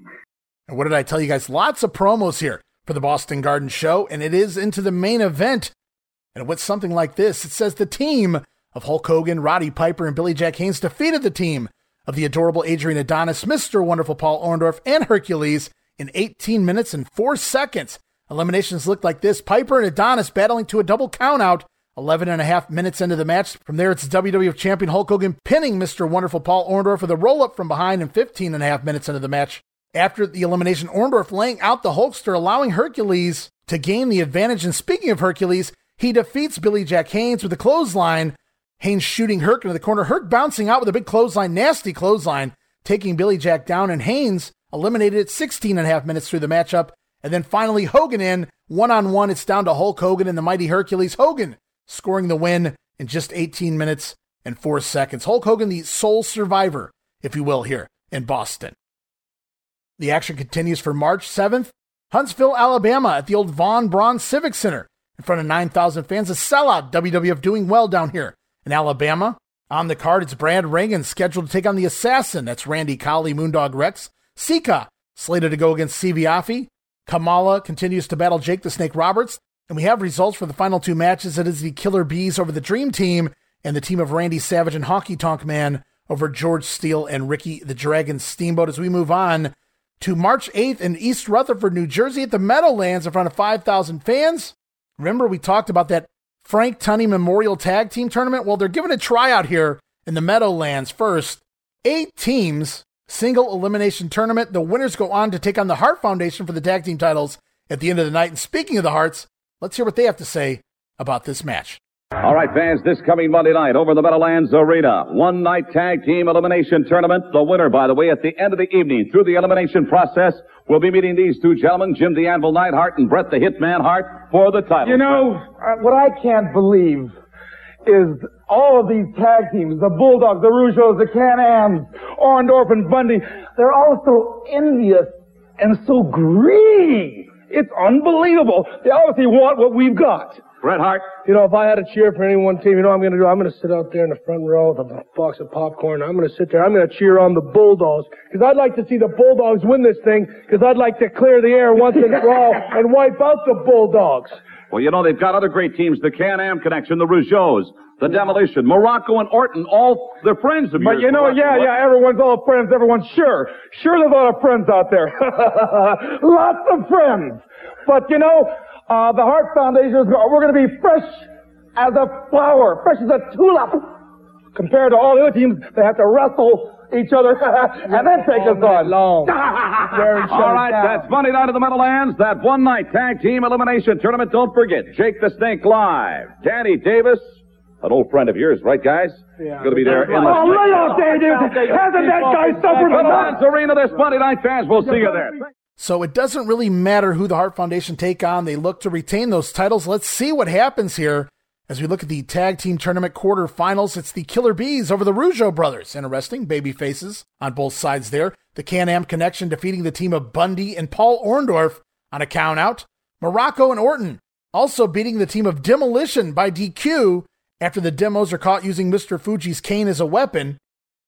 [SPEAKER 2] And what did I tell you guys? Lots of promos here for the Boston Garden show, and it is into the main event. And with something like this, it says the team of Hulk Hogan, Roddy Piper, and Billy Jack Haynes defeated the team of the adorable Adrian Adonis, Mr. Wonderful Paul Orndorff, and Hercules in 18 minutes and 4 seconds. Eliminations looked like this Piper and Adonis battling to a double countout. 11 and a half minutes into the match. From there, it's WWF champion Hulk Hogan pinning Mr. Wonderful Paul Orndorff with a roll up from behind and 15 and a half minutes into the match. After the elimination, Orndorff laying out the Hulkster, allowing Hercules to gain the advantage. And speaking of Hercules, he defeats Billy Jack Haynes with a clothesline. Haynes shooting Herc into the corner. Herc bouncing out with a big clothesline, nasty clothesline, taking Billy Jack down. And Haynes eliminated it 16 and a half minutes through the matchup. And then finally, Hogan in one on one. It's down to Hulk Hogan and the mighty Hercules. Hogan scoring the win in just 18 minutes and four seconds. Hulk Hogan, the sole survivor, if you will, here in Boston. The action continues for March 7th, Huntsville, Alabama, at the old Von Braun Civic Center in front of 9,000 fans. A sellout. WWF doing well down here in Alabama. On the card, it's Brad Rheingans scheduled to take on the Assassin. That's Randy Colley, Moondog Rex. Sika slated to go against Sivi Afi. Kamala continues to battle Jake the Snake Roberts. And we have results for the final two matches. It is the Killer Bees over the Dream Team and the team of Randy Savage and Honky Tonk Man over George Steele and Ricky the Dragon Steamboat as we move on to March 8th in East Rutherford, New Jersey at the Meadowlands in front of 5,000 fans. Remember, we talked about that Frank Tunney Memorial Tag Team Tournament? Well, they're giving a tryout here in the Meadowlands first. Eight teams, single elimination tournament. The winners go on to take on the Hart Foundation for the tag team titles at the end of the night. And speaking of the Harts, let's hear what they have to say about this match.
[SPEAKER 21] All right, fans, this coming Monday night over the Meadowlands Arena, one night tag team elimination tournament. The winner, by the way, at the end of the evening through the elimination process will be meeting these two gentlemen, Jim the Anvil Neidhart and Bret the Hitman Hart, for the title.
[SPEAKER 11] You know, uh, what I can't believe is all of these tag teams, the Bulldogs, the Rougeaus, the Can-Ams, Orndorff and Bundy, they're all so envious and so greedy. It's unbelievable. They obviously want what we've got.
[SPEAKER 21] Bret Hart.
[SPEAKER 12] You know, if I had to cheer for any one team, you know what I'm going to do? I'm going to sit out there in the front row with a box of popcorn. I'm going to sit there. I'm going to cheer on the Bulldogs because I'd like to see the Bulldogs win this thing because I'd like to clear the air once and for all and wipe out the Bulldogs.
[SPEAKER 21] Well, you know, they've got other great teams, the Can-Am Connection, the Rougeaus, the Demolition, Muraco and Orton, all they're friends of
[SPEAKER 11] But
[SPEAKER 21] yours.
[SPEAKER 11] you know, yeah, yeah, everyone's all friends. Everyone's sure. Sure there's a lot of friends out there. Lots of friends. But you know, uh, the Hart Foundation is, go- we're going to be fresh as a flower, fresh as a tulip. Compared to all the other teams, they have to wrestle each other and then take us on.
[SPEAKER 12] Long.
[SPEAKER 21] All right, that's Monday night at the Meadowlands. That one night tag team elimination tournament. Don't forget, Jake the Snake live. Danny Davis, an old friend of yours, right, guys?
[SPEAKER 12] Yeah.
[SPEAKER 21] Going to be there in the
[SPEAKER 11] Oh, lay off, Danny Davis. Hasn't that guy suffered enough?
[SPEAKER 21] Meadowlands Arena this Monday night, fans. We'll see you there.
[SPEAKER 2] So it doesn't really matter who the Hart Foundation take on. They look to retain those titles. Let's see what happens here As we look at the tag team tournament quarterfinals, it's the Killer Bees over the Rougeau brothers. Interesting baby faces on both sides there. The Can Am Connection defeating the team of Bundy and Paul Orndorff on a count out. Muraco and Orton also beating the team of Demolition by DQ after the demos are caught using Mr. Fuji's cane as a weapon.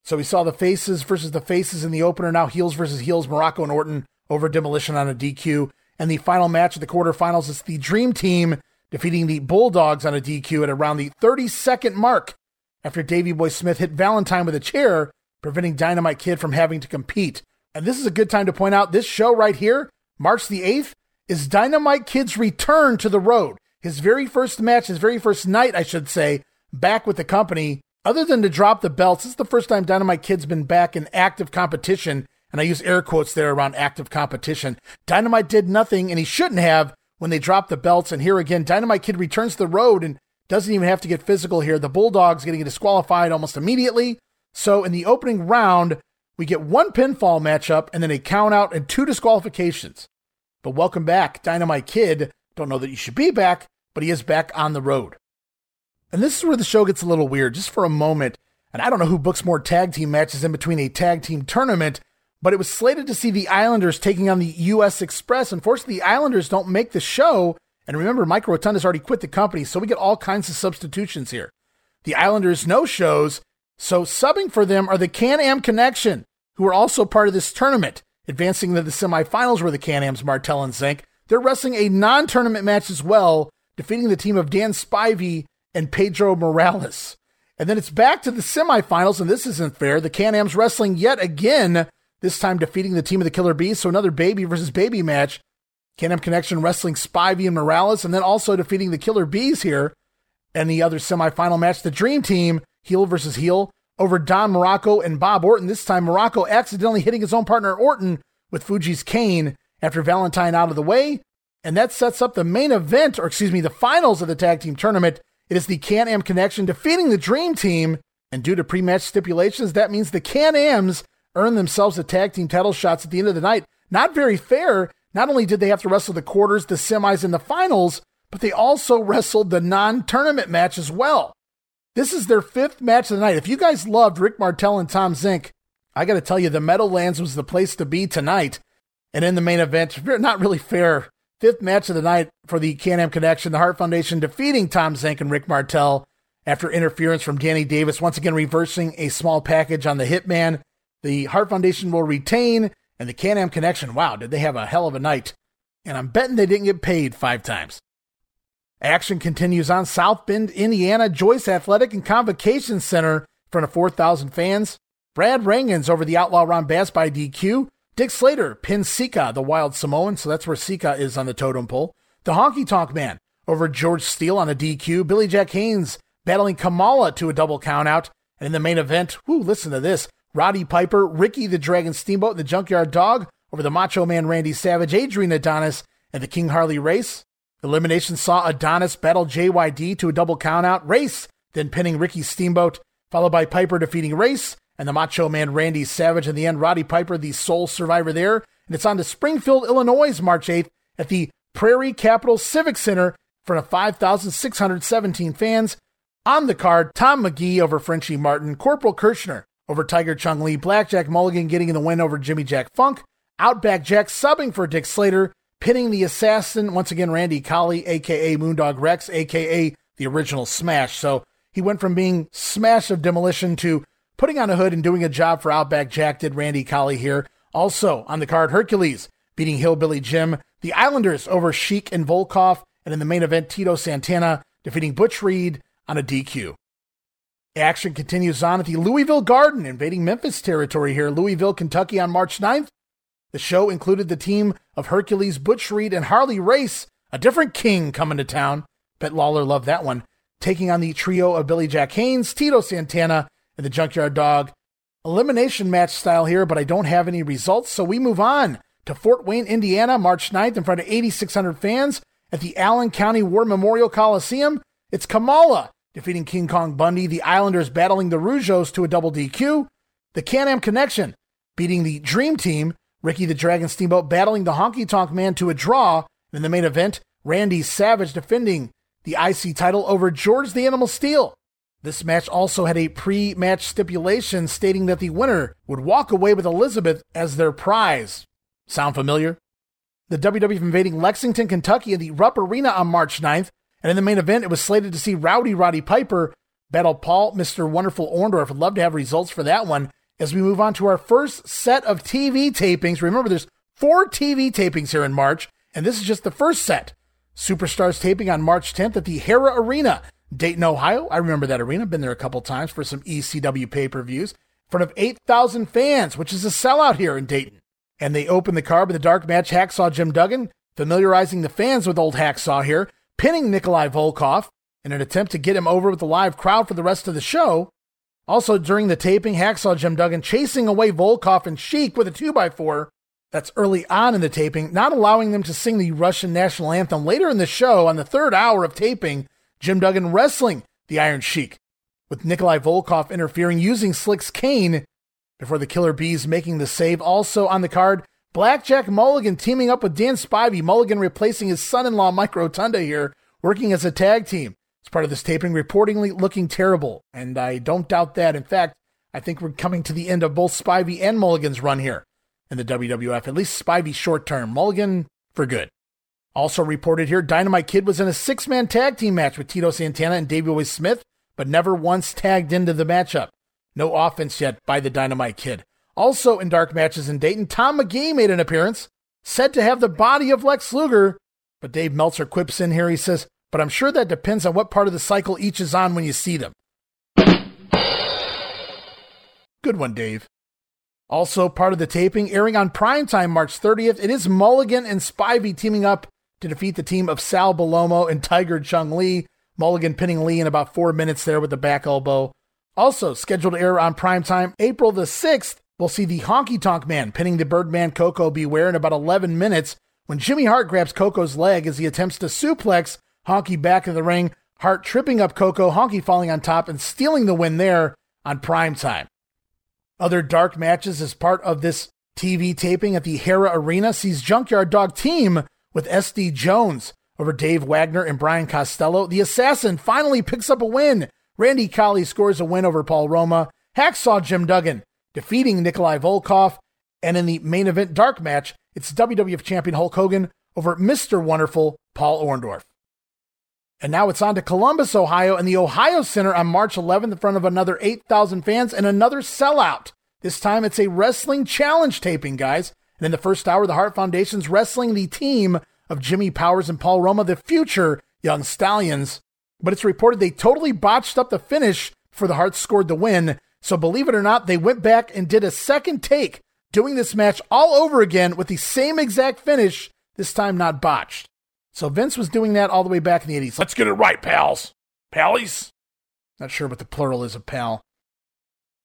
[SPEAKER 2] So we saw the faces versus the faces in the opener, now heels versus heels, Muraco and Orton over Demolition on a DQ. And the final match of the quarterfinals is the Dream Team defeating the Bulldogs on a DQ at around the 30 second mark after Davy Boy Smith hit Valentine with a chair, preventing Dynamite Kid from having to compete. And this is a good time to point out this show right here, March the 8th, is Dynamite Kid's return to the road. His very first match, his very first night, I should say, back with the company. Other than to drop the belts, this is the first time Dynamite Kid's been back in active competition. And I use air quotes there around active competition. Dynamite did nothing, and he shouldn't have when they dropped the belts. And here again, Dynamite Kid returns to the road and doesn't even have to get physical here. The Bulldogs getting disqualified almost immediately. So in the opening round, we get one pinfall matchup and then a count out and two disqualifications. But welcome back, Dynamite Kid. Don't know that you should be back, but he is back on the road. And this is where the show gets a little weird, just for a moment. And I don't know who books more tag team matches in between a tag team tournament but it was slated to see the Islanders taking on the U.S. Express. Unfortunately, the Islanders don't make the show. And remember, Mike Rotunda's already quit the company, so we get all kinds of substitutions here. The Islanders no shows, so subbing for them are the Can Am Connection, who are also part of this tournament, advancing to the semifinals were the Can Am's Martel and Zenk. They're wrestling a non tournament match as well, defeating the team of Dan Spivey and Pedro Morales. And then it's back to the semifinals, and this isn't fair. The Can Am's wrestling yet again this time defeating the team of the Killer Bees. So another baby versus baby match. Can-Am Connection wrestling Spivey and Morales, and then also defeating the Killer Bees here. And the other semifinal match, the Dream Team, heel versus heel, over Don Muraco and Bob Orton. This time, Muraco accidentally hitting his own partner Orton with Fuji's cane after Valentine out of the way. And that sets up the main event, or excuse me, the finals of the tag team tournament. It is the Can Am Connection defeating the Dream Team. And due to pre match stipulations, that means the Can Ams earn themselves the tag team title shots at the end of the night. Not very fair. Not only did they have to wrestle the quarters, the semis, and the finals, but they also wrestled the non tournament match as well. This is their fifth match of the night. If you guys loved Rick Martel and Tom Zenk, I got to tell you, the Meadowlands was the place to be tonight. And in the main event, not really fair. Fifth match of the night for the Can-Am Connection, the Hart Foundation defeating Tom Zenk and Rick Martel after interference from Danny Davis, once again reversing a small package on the Hitman the Hart Foundation will retain, and the Can Am Connection, wow, did they have a hell of a night. And I'm betting they didn't get paid five times. Action continues on South Bend, Indiana, Joyce Athletic and Convocation Center in front of 4,000 fans. Brad Rheingans over the Outlaw Ron Bass by DQ. Dick Slater pins Sika, the Wild Samoan, so that's where Sika is on the totem pole. The Honky Tonk Man over George Steele on a DQ. Billy Jack Haynes battling Kamala to a double countout. And in the main event, whoo, listen to this. Roddy Piper, Ricky the Dragon Steamboat, and the Junkyard Dog over the Macho Man Randy Savage, Adrian Adonis, and the King Harley Race. Elimination saw Adonis battle JYD to a double countout. Race then pinning Ricky Steamboat, followed by Piper defeating Race and the Macho Man Randy Savage. In the end, Roddy Piper, the sole survivor there. And it's on to Springfield, Illinois, March 8th at the Prairie Capital Civic Center front of 5,617 fans. On the card, Tom Magee over Frenchie Martin, Corporal Kirchner over Tiger Chung Lee, Blackjack Mulligan getting in the win over Jimmy Jack Funk, Outback Jack subbing for Dick Slater, pinning the assassin, once again, Randy Colley, aka Moondog Rex, aka the original Smash. So he went from being Smash of Demolition to putting on a hood and doing a job for Outback Jack, did Randy Colley here. Also on the card, Hercules beating Hillbilly Jim, the Islanders over Sheik and Volkoff, and in the main event, Tito Santana defeating Butch Reed on a DQ. Action continues on at the Louisville Garden, invading Memphis territory here, Louisville, Kentucky on March 9th. The show included the team of Hercules, Butch Reed, and Harley Race, a different king coming to town. Bet Lawler loved that one. Taking on the trio of Billy Jack Haynes, Tito Santana, and the Junkyard Dog. Elimination match style here, but I don't have any results, so we move on to Fort Wayne, Indiana, March 9th in front of 8,600 fans at the Allen County War Memorial Coliseum. It's Kamala defeating King Kong Bundy, the Islanders battling the Rougeaus to a double DQ, the Can Am Connection beating the Dream Team, Ricky the Dragon Steamboat battling the Honky Tonk Man to a draw. And in the main event, Randy Savage defending the IC title over George the Animal Steele. This match also had a pre match stipulation stating that the winner would walk away with Elizabeth as their prize. Sound familiar? The WWF invading Lexington, Kentucky in the Rupp Arena on March 9th, and in the main event, it was slated to see Rowdy Roddy Piper battle Paul Mr. Wonderful Orndorff. I'd love to have results for that one as we move on to our first set of TV tapings. Remember, there's four TV tapings here in March, and this is just the first set. Superstars taping on March 10th at the Hara Arena Dayton, Ohio. I remember that arena. Been there a couple times for some ECW pay per views. In front of 8,000 fans, which is a sellout here in Dayton. And they open the card with a dark match Hacksaw Jim Duggan, familiarizing the fans with old Hacksaw here, pinning Nikolai Volkoff in an attempt to get him over with the live crowd for the rest of the show. Also, during the taping, Hacksaw Jim Duggan chasing away Volkoff and Sheik with a 2x4. That's early on in the taping, not allowing them to sing the Russian national anthem. Later in the show, on the third hour of taping, Jim Duggan wrestling the Iron Sheik, with Nikolai Volkoff interfering using Slick's cane before the Killer Bees making the save. Also on the card, Blackjack Mulligan teaming up with Dan Spivey, Mulligan replacing his son in law Mike Rotunda here, working as a tag team. As part of this taping, reportedly looking terrible, and I don't doubt that. In fact, I think we're coming to the end of both Spivey and Mulligan's run here in the WWF, at least Spivey short term, Mulligan for good. Also reported here, Dynamite Kid was in a six man tag team match with Tito Santana and Davey Boy Smith, but never once tagged into the matchup. No offense yet by the Dynamite Kid. Also in dark matches in Dayton, Tom Magee made an appearance, said to have the body of Lex Luger, but Dave Meltzer quips in here. He says, but I'm sure that depends on what part of the cycle each is on when you see them. Good one, Dave. Also, part of the taping airing on primetime March 30th, it is Mulligan and Spivey teaming up to defeat the team of Sal Bellomo and Tiger Chung Lee. Mulligan pinning Lee in about four minutes there with the back elbow. Also scheduled to air on primetime April the 6th, we'll see the Honky Tonk Man pinning the Birdman Koko B. Ware in about 11 minutes when Jimmy Hart grabs Koko's leg as he attempts to suplex Honky back in the ring. Hart tripping up Koko, Honky falling on top and stealing the win there on primetime. Other dark matches as part of this TV taping at the Hara Arena sees Junkyard Dog team with SD Jones over Dave Wagner and Brian Costello. The Assassin finally picks up a win. Randy Colley scores a win over Paul Roma. Hacksaw Jim Duggan defeating Nikolai Volkoff. And in the main event dark match, it's WWF Champion Hulk Hogan over Mr. Wonderful Paul Orndorff. And now it's on to Columbus, Ohio, and the Ohio Center on March 11th in front of another 8,000 fans and another sellout. This time it's a wrestling challenge taping, guys. And in the first hour, the Hart Foundation's wrestling the team of Jimmy Powers and Paul Roma, the future Young Stallions. But it's reported they totally botched up the finish for the Harts scored the win. So believe it or not, they went back and did a second take, doing this match all over again with the same exact finish, this time not botched. So Vince was doing that all the way back in the 80s. Let's get it right, pals. Pallies? Not sure what the plural is of pal.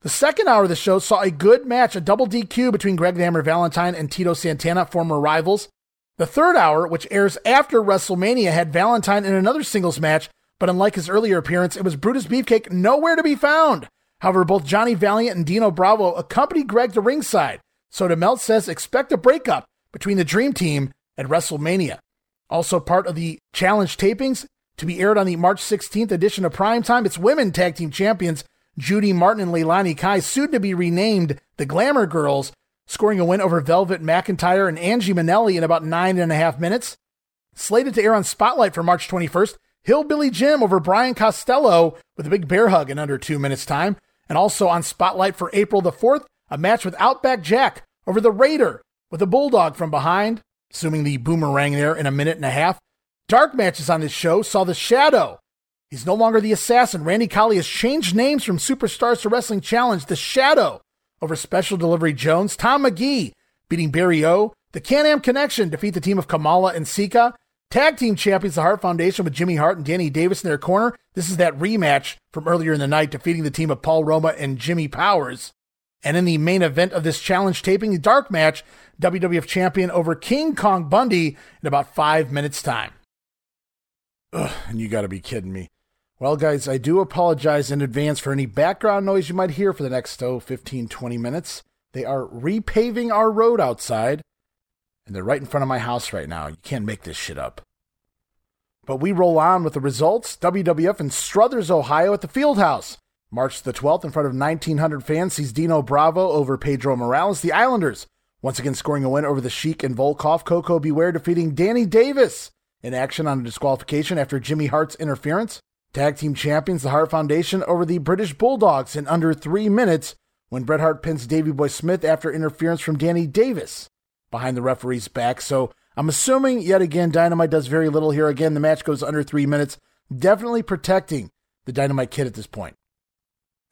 [SPEAKER 2] The second hour of the show saw a good match, a double DQ between Greg the Hammer Valentine and Tito Santana, former rivals. The third hour, which airs after WrestleMania, had Valentine in another singles match, but unlike his earlier appearance, it was Brutus Beefcake nowhere to be found. However, both Johnny Valiant and Dino Bravo accompanied Greg to ringside, so DeMelt says expect a breakup between the Dream Team at WrestleMania. Also part of the challenge tapings to be aired on the March 16th edition of Primetime, it's women tag team champions Judy Martin and Leilani Kai, soon to be renamed the Glamour Girls, scoring a win over Velvet McIntyre and Angie Minelli in about nine and a half minutes. Slated to air on Spotlight for March 21st, Hillbilly Jim over Brian Costello with a big bear hug in under two minutes' time. And also on Spotlight for April the 4th, a match with Outback Jack over the Raider with a Bulldog from behind, assuming the boomerang there in a minute and a half. Dark matches on this show saw the Shadow He's no longer the assassin. Randy Colley has changed names from Superstars to Wrestling Challenge. The Shadow over Special Delivery Jones. Tom Magee beating Barry O. The Can-Am Connection defeat the team of Kamala and Sika. Tag team champions, the Hart Foundation with Jimmy Hart and Danny Davis in their corner. This is that rematch from earlier in the night, defeating the team of Paul Roma and Jimmy Powers. And in the main event of this challenge taping, the dark match, WWF champion over King Kong Bundy in about five minutes' time. Ugh, and you gotta be kidding me. Well, guys, I do apologize in advance for any background noise you might hear for the next, oh, 15, 20 minutes. They are repaving our road outside, and they're right in front of my house right now. You can't make this shit up. But we roll on with the results. WWF in Struthers, Ohio at the Fieldhouse. March the 12th in front of 1,900 fans sees Dino Bravo over Pedro Morales. The Islanders once again scoring a win over the Sheik and Volkoff. Coco Beware defeating Danny Davis in action on a disqualification after Jimmy Hart's interference. Tag team champions, the Hart Foundation, over the British Bulldogs in under three minutes when Bret Hart pins Davy Boy Smith after interference from Danny Davis behind the referee's back. So I'm assuming yet again Dynamite does very little here. Again, the match goes under three minutes, definitely protecting the Dynamite Kid at this point.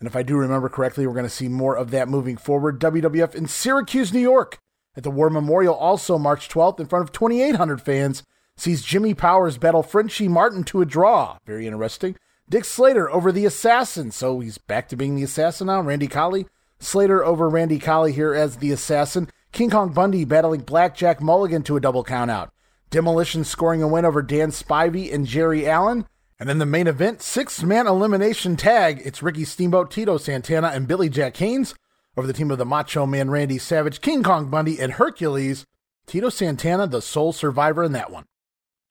[SPEAKER 2] And if I do remember correctly, we're going to see more of that moving forward. WWF in Syracuse, New York at the War Memorial, also March 12th, in front of 2,800 fans, sees Jimmy Powers battle Frenchie Martin to a draw. Very interesting. Dick Slater over the Assassin, so he's back to being the Assassin now. Randy Colley. Slater over Randy Colley here as the Assassin. King Kong Bundy battling Blackjack Mulligan to a double countout. Demolition scoring a win over Dan Spivey and Jerry Allen. And then the main event, six man elimination tag. It's Ricky Steamboat, Tito Santana, and Billy Jack Haynes over the team of the Macho Man Randy Savage, King Kong Bundy, and Hercules. Tito Santana, the sole survivor in that one.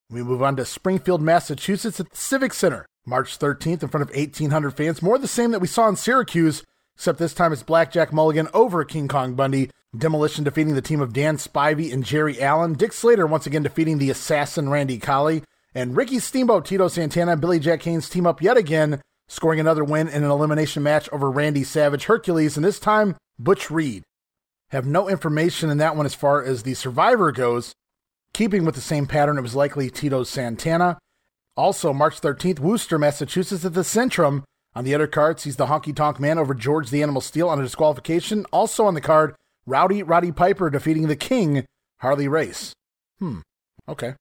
[SPEAKER 2] We move on to Springfield, Massachusetts at the Civic Center, March 13th in front of 1,800 fans. More the same that we saw in Syracuse, except this time it's Blackjack Mulligan over King Kong Bundy. Demolition defeating the team of Dan Spivey and Jerry Allen. Dick Slater once again defeating the assassin Randy Colley. And Ricky Steamboat, Tito Santana, and Billy Jack Haynes team up yet again, scoring another win in an elimination match over Randy Savage Hercules, and this time Butch Reed. Have no information in that one as far as the survivor goes. Keeping with the same pattern, it was likely Tito Santana. Also, March 13th, Worcester, Massachusetts at the Centrum. On the other card, sees the Honky Tonk Man over George the Animal Steele on a disqualification. Also on the card, Rowdy Roddy Piper defeating the King, Harley Race. Hmm, okay.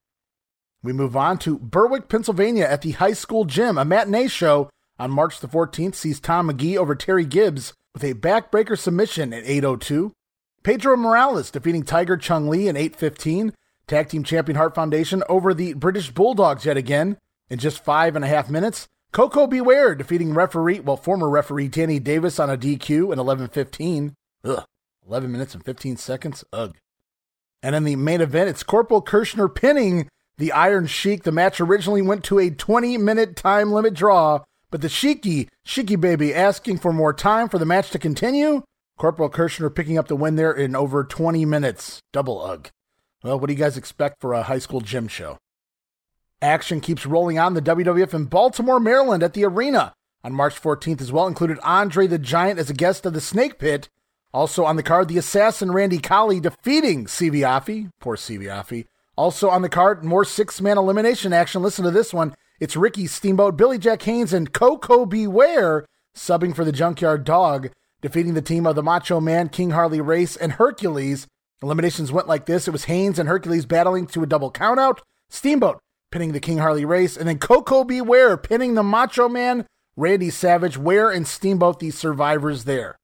[SPEAKER 2] We move on to Berwick, Pennsylvania at the high school gym. A matinee show on March the 14th sees Tom Magee over Terry Gibbs with a backbreaker submission at 8.02. Pedro Morales defeating Tiger Chung Lee in 8.15. Tag Team Champion Hart Foundation over the British Bulldogs yet again in just five and a half minutes. Koko B. Ware defeating referee, well, former referee Danny Davis on a DQ in 11.15. Ugh, 11 minutes and 15 seconds. Ugh. And in the main event, it's Corporal Kirchner pinning the Iron Sheik. The match originally went to a 20 minute time limit draw, but the Sheiky, Sheiky baby, asking for more time for the match to continue. Corporal Kirchner picking up the win there in over 20 minutes. Double ugh. Well, what do you guys expect for a high school gym show? Action keeps rolling on the WWF in Baltimore, Maryland at the arena on March 14th as well. Included Andre the Giant as a guest of the Snake Pit. Also on the card, the assassin Randy Colley defeating Sivi Poor Sivi also on the card, more six man elimination action. Listen to this one. It's Ricky Steamboat, Billy Jack Haynes, and Koko B. Ware subbing for the Junkyard Dog, defeating the team of the Macho Man, King Harley Race, and Hercules. Eliminations went like this it was Haynes and Hercules battling to a double countout, Steamboat pinning the King Harley Race, and then Koko B. Ware pinning the Macho Man, Randy Savage, Ware, and Steamboat, the survivors there.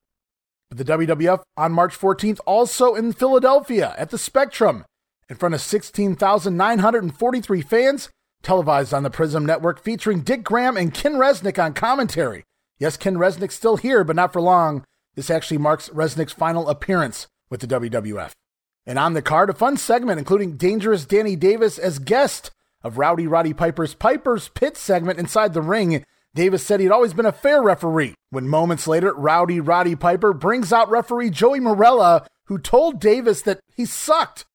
[SPEAKER 2] But the WWF on March 14th, also in Philadelphia at the Spectrum in front of 16,943 fans, televised on the Prism Network, featuring Dick Graham and Ken Resnick on commentary. Yes, Ken Resnick's still here, but not for long. This actually marks Resnick's final appearance with the WWF. And on the card, a fun segment including Dangerous Danny Davis as guest of Rowdy Roddy Piper's Piper's Pit segment inside the ring. Davis said he'd always been a fair referee. When moments later, Rowdy Roddy Piper brings out referee Joey Marella, who told Davis that he sucked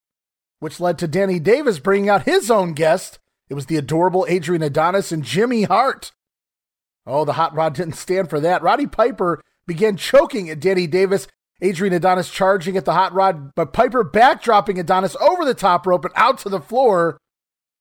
[SPEAKER 2] which led to Danny Davis bringing out his own guest. It was the adorable Adrian Adonis and Jimmy Hart. Oh, the hot rod didn't stand for that. Roddy Piper began choking at Danny Davis. Adrian Adonis charging at the hot rod, but Piper backdropping Adonis over the top rope and out to the floor.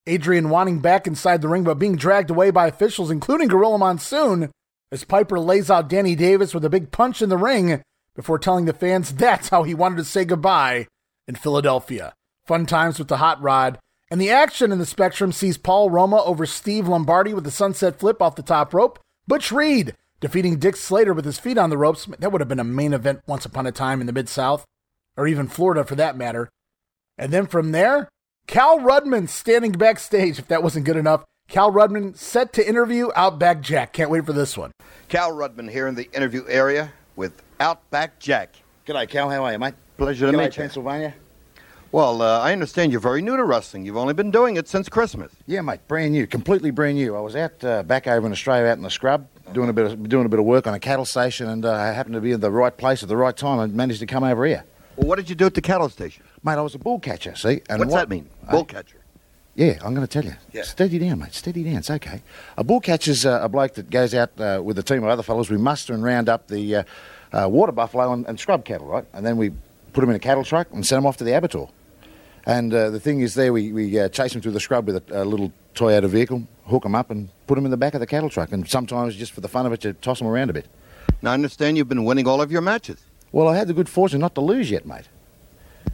[SPEAKER 2] Adrian wanting back inside the ring, but being dragged away by officials, including Gorilla Monsoon, as Piper lays out Danny Davis with a big punch in the ring before telling the fans that's how he wanted to say goodbye in Philadelphia. Fun times with the hot rod. And the action in the Spectrum sees Paul Roma over Steve Lombardi with the sunset flip off the top rope. Butch Reed defeating Dick Slater with his feet on the ropes. That would have been a main event once upon a time in the Mid South, or even Florida for that matter. And then from there, Cal Rudman standing backstage, if that wasn't good enough. Cal Rudman set to interview Outback Jack. Can't wait for this one.
[SPEAKER 22] Cal Rudman here in the interview area with Outback Jack.
[SPEAKER 20] G'day, Cal. How are you, mate?
[SPEAKER 22] Pleasure to
[SPEAKER 20] G'day,
[SPEAKER 22] meet you.
[SPEAKER 20] Pennsylvania.
[SPEAKER 22] Well, uh, I understand you're very new to wrestling. You've only been doing it since Christmas.
[SPEAKER 23] Yeah, mate, brand new, completely brand new. I was out uh, back over in Australia, out in the scrub, doing a bit of doing a bit of work on a cattle station, and uh, I happened to be in the right place at the right time and managed to come over here.
[SPEAKER 22] Well, what did you do at the cattle station?
[SPEAKER 23] Mate, I was a bull catcher. See, and
[SPEAKER 22] What's
[SPEAKER 23] what-
[SPEAKER 22] that mean?
[SPEAKER 23] Uh,
[SPEAKER 22] Bull catcher.
[SPEAKER 23] Yeah, I'm going to tell you.
[SPEAKER 22] Yeah.
[SPEAKER 23] Steady down, mate. Steady down. It's okay. A bull catcher's uh, a bloke that goes out uh, with a team of other fellows. We muster and round up the uh, uh, water buffalo and, and scrub cattle, right? And then we put them in a cattle truck and send them off to the abattoir. And uh, the thing is, there we, we uh, chase them through the scrub with a, a little Toyota vehicle, hook them up, and put them in the back of the cattle truck. And sometimes, just for the fun of it, you toss them around a bit.
[SPEAKER 22] Now, I understand you've been winning all of your matches.
[SPEAKER 23] Well, I had the good fortune not to lose yet, mate.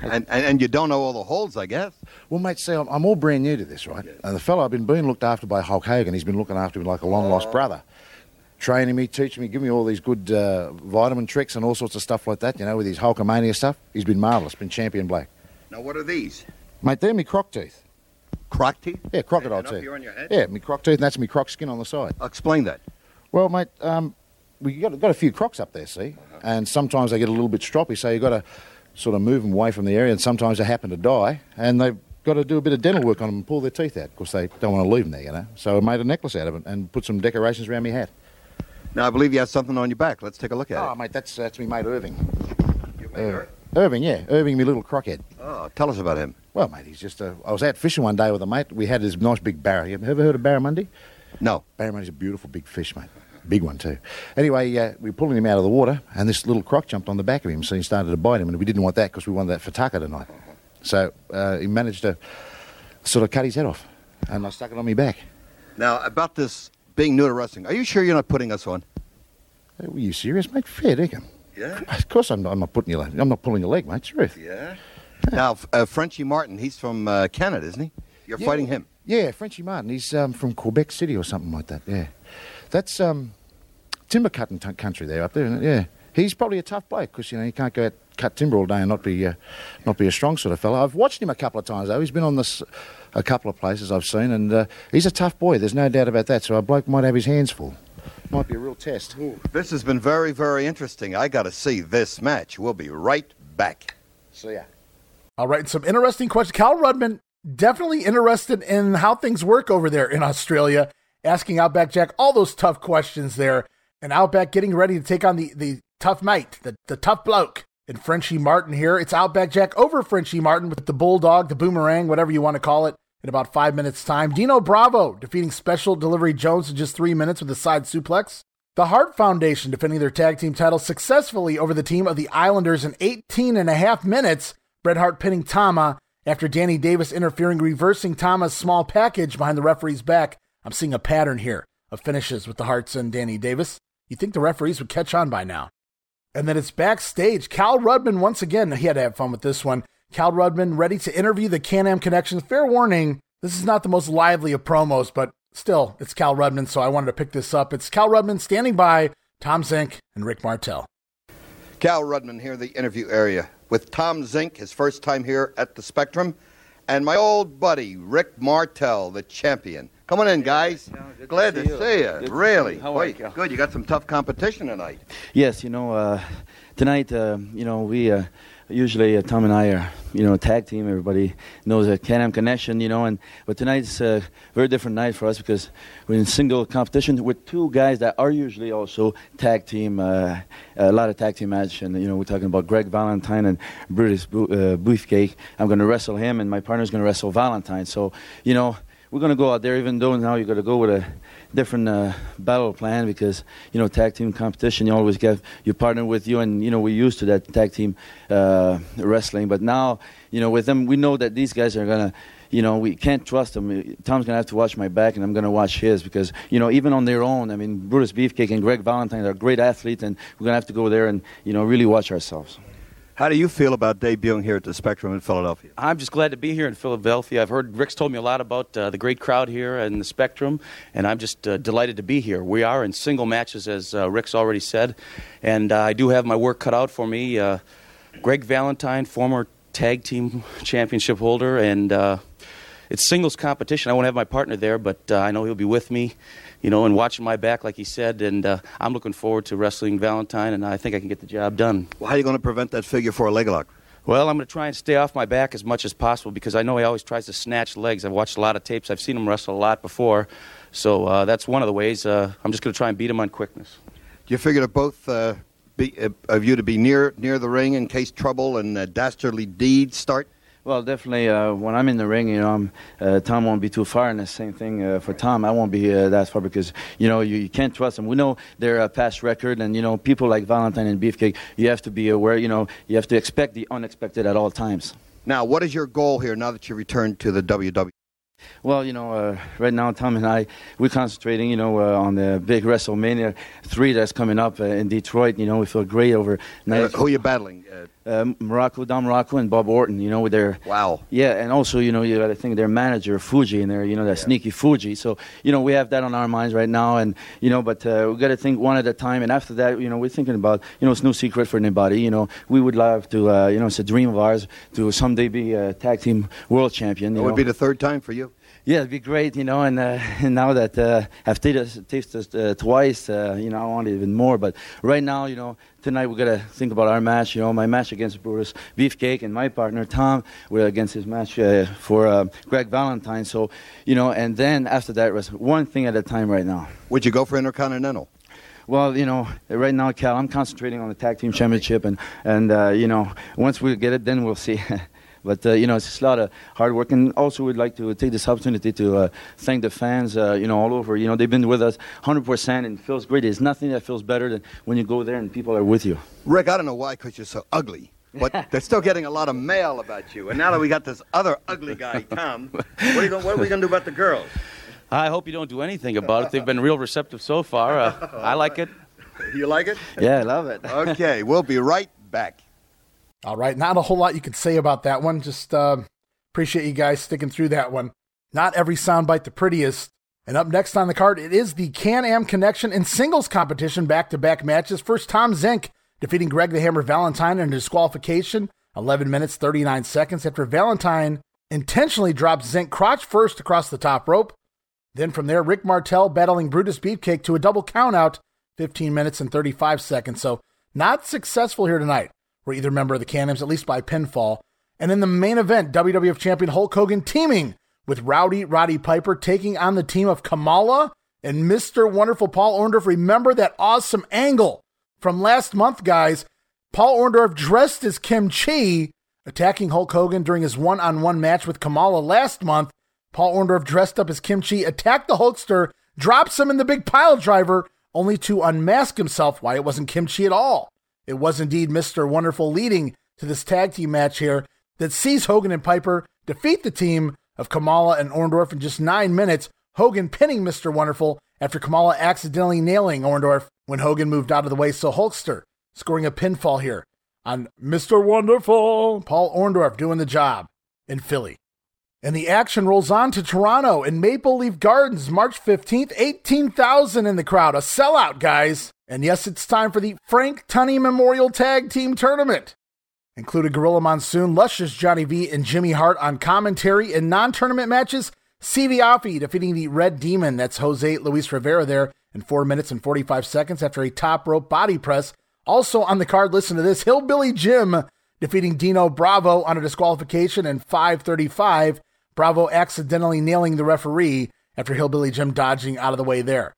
[SPEAKER 22] And, and, you don't know all the holds, I guess.
[SPEAKER 23] Well, mate, see, I'm, I'm all brand new to this, right? And the fellow I've been being looked after by Hulk Hogan. He's been looking after me like a long lost brother, training me, teaching me, giving me all these good uh, vitamin tricks and all sorts of stuff like that. You know, with his Hulkamania stuff. He's been marvelous. Been champion black,
[SPEAKER 22] Now, what are these?
[SPEAKER 23] mate. They're me croc teeth.
[SPEAKER 22] Croc teeth?
[SPEAKER 23] Yeah, crocodile teeth.
[SPEAKER 22] here on your head?
[SPEAKER 23] Yeah, me croc teeth, and that's me croc skin on the side.
[SPEAKER 22] I'll Explain that.
[SPEAKER 23] Well, mate, um, we got got a few crocs up there, see, and sometimes they get a little bit stroppy, so you've got to sort of move them away from the area, and sometimes they happen to die, and they've got to do a bit of dental work on them and pull their teeth out because they don't want to leave them there, you know. So I made a necklace out of it and put some decorations around my hat.
[SPEAKER 22] Now, I believe you have something on your back. Let's take a look at it.
[SPEAKER 23] Oh,
[SPEAKER 22] it.
[SPEAKER 23] mate, that's that's me mate Irving. Uh, Irving, yeah, Irving, me little crockhead.
[SPEAKER 22] Oh, tell us about him.
[SPEAKER 23] Well, mate, he's just. Uh, I was out fishing one day with a mate. We had this nice big barra. You ever heard of barramundi?
[SPEAKER 22] No.
[SPEAKER 23] Barramundi's a beautiful big fish, mate. Big one too. Anyway, uh, we were pulling him out of the water, and this little croc jumped on the back of him, so he started to bite him, and we didn't want that because we wanted that for tucker tonight. So uh, he managed to sort of cut his head off, and I stuck it on my back.
[SPEAKER 22] Now, about this being new to wrestling, are you sure you're not putting us on?
[SPEAKER 23] Hey, were you serious, mate? Fair dinkum.
[SPEAKER 22] Yeah.
[SPEAKER 23] Of course, I'm not, I'm not putting your leg. I'm not pulling your leg, mate. Truth.
[SPEAKER 22] Yeah. Now, f- uh, Frenchie Martin, he's from uh, Canada, isn't he? You're
[SPEAKER 23] Yeah.
[SPEAKER 22] fighting him.
[SPEAKER 23] Yeah, Frenchie Martin. He's um, from Quebec City or something like that. Yeah, that's um, timber cutting t- country there up there. Isn't it? Yeah, he's probably a tough bloke because you know you can't go out cut timber all day and not be uh, not be a strong sort of fellow. I've watched him a couple of times though. He's been on this a couple of places I've seen, and uh, he's a tough boy. There's no doubt about that. So a bloke might have his hands full. Might be a real test.
[SPEAKER 22] This has been very, very interesting. I got to see this match. We'll be right back.
[SPEAKER 23] See ya.
[SPEAKER 2] All right, some interesting questions. Kal Rudman definitely interested in how things work over there in Australia, asking Outback Jack all those tough questions there, and Outback getting ready to take on the the tough mate, the the tough bloke, and Frenchie Martin here. It's Outback Jack over Frenchie Martin with the bulldog, the boomerang, whatever you want to call it. In about five minutes' time, Dino Bravo defeating Special Delivery Jones in just three minutes with a side suplex. The Hart Foundation defending their tag team titles successfully over the team of the Islanders in 18 and a half minutes. Bret Hart pinning Tama after Danny Davis interfering, reversing Tama's small package behind the referee's back. I'm seeing a pattern here of finishes with the Harts and Danny Davis. You think the referees would catch on by now? And then it's backstage. Kal Rudman, once again, he had to have fun with this one. Kal Rudman ready to interview the Can Am Connection. Fair warning, this is not the most lively of promos, but still, it's Kal Rudman, so I wanted to pick this up. It's Kal Rudman standing by Tom Zenk and Rick Martel.
[SPEAKER 22] Kal Rudman here in the interview area with Tom Zenk, his first time here at the Spectrum, and my old buddy, Rick Martel, the champion. Come on in, guys. Glad to
[SPEAKER 24] see
[SPEAKER 22] see
[SPEAKER 24] you.
[SPEAKER 22] you.
[SPEAKER 24] Good
[SPEAKER 22] Really.
[SPEAKER 24] see you. How are
[SPEAKER 22] Wait,
[SPEAKER 24] you?
[SPEAKER 22] good. You got some tough competition tonight.
[SPEAKER 24] Yes, you know, uh, tonight, uh, you know, we uh, usually uh, Tom and I are, you know, a tag team. Everybody knows a Can-Am connection, you know, and but tonight's a very different night for us because we're in single competition with two guys that are usually also tag team. Uh, a lot of tag team match, and you know, we're talking about Greg Valentine and Brutus Bo- uh, Beefcake. I'm going to wrestle him, and my partner's going to wrestle Valentine. So, you know. We're going to go out there, even though now you're going to go with a different uh, battle plan because, you know, tag team competition, you always get your partner with you, and, you know, we're used to that tag team uh, wrestling. But now, you know, with them, we know that these guys are going to, you know, we can't trust them. Tom's going to have to watch my back, and I'm going to watch his because, you know, even on their own, I mean, Brutus Beefcake and Greg Valentine are great athletes, and we're going to have to go there and, you know, really watch ourselves.
[SPEAKER 22] How do you feel about debuting here at the Spectrum in Philadelphia?
[SPEAKER 25] I'm just glad to be here in Philadelphia. I've heard Rick's told me a lot about uh, the great crowd here and the Spectrum, and I'm just uh, delighted to be here. We are in single matches, as uh, Rick's already said, and uh, I do have my work cut out for me. Uh, Greg Valentine, former tag team championship holder, and uh, it's singles competition. I won't have my partner there, but I know he'll be with me, you know, and watching my back, like he said. And uh, I'm looking forward to wrestling Valentine, and I think I can get the job done.
[SPEAKER 22] Well, how are you going to prevent that figure four leg lock?
[SPEAKER 25] Well, I'm going to try and stay off my back as much as possible because I know he always tries to snatch legs. I've watched a lot of tapes. I've seen him wrestle a lot before. So uh, that's one of the ways. Uh, I'm just going to try and beat him on quickness.
[SPEAKER 22] Do you figure to both uh, be, uh, of you to be near near the ring in case trouble and uh, dastardly deeds start?
[SPEAKER 24] Well, definitely. Uh, when I'm in the ring, you know, I'm, uh, Tom won't be too far, and the same thing uh, for Tom. I won't be uh, that far because you know you, you can't trust them. We know their uh, past record, and you know people like Valentine and Beefcake. You have to be aware. You know, you have to expect the unexpected at all times.
[SPEAKER 22] Now, what is your goal here now that you returned to the WWE?
[SPEAKER 24] Well, you know, uh, right now Tom and I we're concentrating, you know, uh, on the big WrestleMania three that's coming up uh, in Detroit. You know, we feel great over.
[SPEAKER 22] Uh, who are you battling?
[SPEAKER 24] Uh, Muraco, Don Muraco, and Bob Orton. You know, they're
[SPEAKER 22] wow.
[SPEAKER 24] Yeah, and also you know you got to think their manager Fuji in there. You know that sneaky Fuji. So you know we have that on our minds right now, and you know, but uh, we got to think one at a time. And after that, you know, we're thinking about you know it's no secret for anybody. You know, we would love to. Uh, you know, it's a dream of ours to someday be a tag team world champion.
[SPEAKER 22] It would be the third time for you.
[SPEAKER 24] Yeah, it'd be great, you know, and, uh, and now that uh, I've tasted, uh, twice, uh, you know, I want it even more. But right now, you know, tonight we got to think about our match. You know, my match against Brutus Beefcake and my partner Tom, we're against his match uh, for uh, Greg Valentine. So, you know, and then after that, was one thing at a time right now.
[SPEAKER 22] Would you go for Intercontinental?
[SPEAKER 24] Well, you know, right now, Kal, I'm concentrating on the tag team championship, and and uh, you know, once we get it, then we'll see. But uh, you know, it's just a lot of hard work, and also we'd like to take this opportunity to uh, thank the fans. Uh, you know, all over. You know, they've been with us 100%, and it feels great. There's nothing that feels better than when you go there and people are with you.
[SPEAKER 22] Rick, I don't know why, because you're so ugly. But they're still getting a lot of mail about you. And now that we got this other ugly guy, Tom, what are, you gonna, what are we going to do about the girls?
[SPEAKER 25] I hope you don't do anything about it. They've been real receptive so far. Uh, I like it.
[SPEAKER 22] You like it?
[SPEAKER 24] Yeah, I love it.
[SPEAKER 22] okay, we'll be right back.
[SPEAKER 2] All right, not a whole lot you could say about that one. Just uh, appreciate you guys sticking through that one. Not every soundbite the prettiest. And up next on the card, it is the Can Am Connection in singles competition back to back matches. First, Tom Zenk defeating Greg the Hammer Valentine in disqualification, 11 minutes 39 seconds after Valentine intentionally drops Zenk crotch first across the top rope. Then from there, Rick Martel battling Brutus Beefcake to a double countout, 15 minutes and 35 seconds. So not successful here tonight for either member of the Can-Ams, at least by pinfall. And in the main event, WWF Champion Hulk Hogan teaming with Rowdy Roddy Piper taking on the team of Kamala and Mr. Wonderful Paul Orndorff. Remember that awesome angle from last month, guys. Paul Orndorff dressed as Kim Chee, attacking Hulk Hogan during his one on one match with Kamala last month. Paul Orndorff dressed up as Kim Chee, attacked the Hulkster, drops him in the big pile driver, only to unmask himself why it wasn't Kim Chee at all. It was indeed Mr. Wonderful leading to this tag team match here that sees Hogan and Piper defeat the team of Kamala and Orndorff in just nine minutes. Hogan pinning Mr. Wonderful after Kamala accidentally nailing Orndorff when Hogan moved out of the way. So Hulkster scoring a pinfall here on Mr. Wonderful. Paul Orndorff doing the job in Philly. And the action rolls on to Toronto in Maple Leaf Gardens, March 15th, 18,000 in the crowd. A sellout, guys. And yes, it's time for the Frank Tunney Memorial Tag Team Tournament. Included Gorilla Monsoon, Luscious Johnny V, and Jimmy Hart on commentary in non tournament matches. SD defeating the Red Demon, that's Jose Luis Rivera there, in 4 minutes and 45 seconds after a top rope body press. Also on the card, listen to this Hillbilly Jim defeating Dino Bravo on a disqualification in 535. Bravo accidentally nailing the referee after Hillbilly Jim dodging out of the way there.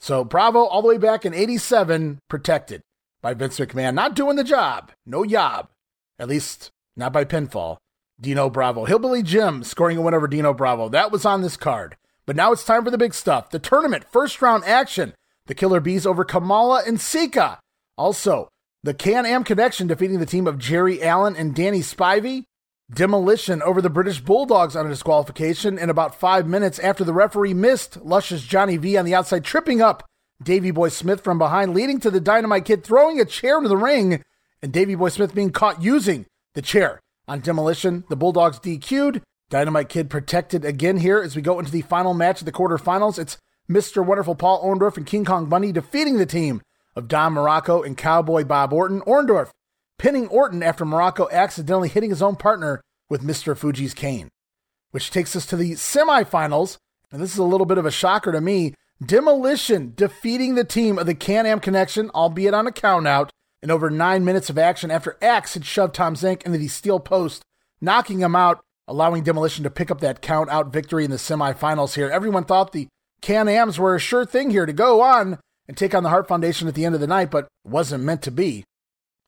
[SPEAKER 2] So Bravo all the way back in 87, protected by Vince McMahon, not doing the job. No job. At least not by pinfall. Dino Bravo. Hillbilly Jim scoring a win over Dino Bravo. That was on this card. But now it's time for the big stuff. The tournament, first round action. The Killer Bees over Kamala and Sika. Also, the Can Am Connection defeating the team of Jerry Allen and Danny Spivey. Demolition over the British Bulldogs on a disqualification in about five minutes after the referee missed Luscious Johnny V on the outside, tripping up Davy Boy Smith from behind, leading to the Dynamite Kid throwing a chair into the ring and Davy Boy Smith being caught using the chair. On Demolition, the Bulldogs DQ'd. Dynamite Kid protected again here as we go into the final match of the quarterfinals. It's Mr. Wonderful Paul Orndorff and King Kong Bundy defeating the team of Don Muraco and Cowboy Bob Orton. Orndorff pinning Orton after Muraco accidentally hitting his own partner with Mr. Fuji's cane. Which takes us to the semifinals, and this is a little bit of a shocker to me. Demolition defeating the team of the Can Am Connection, albeit on a countout. in over nine minutes of action after Axe had shoved Tom Zenk into the steel post, knocking him out, allowing Demolition to pick up that count out victory in the semifinals here. Everyone thought the Can Ams were a sure thing here to go on and take on the Hart Foundation at the end of the night, but wasn't meant to be.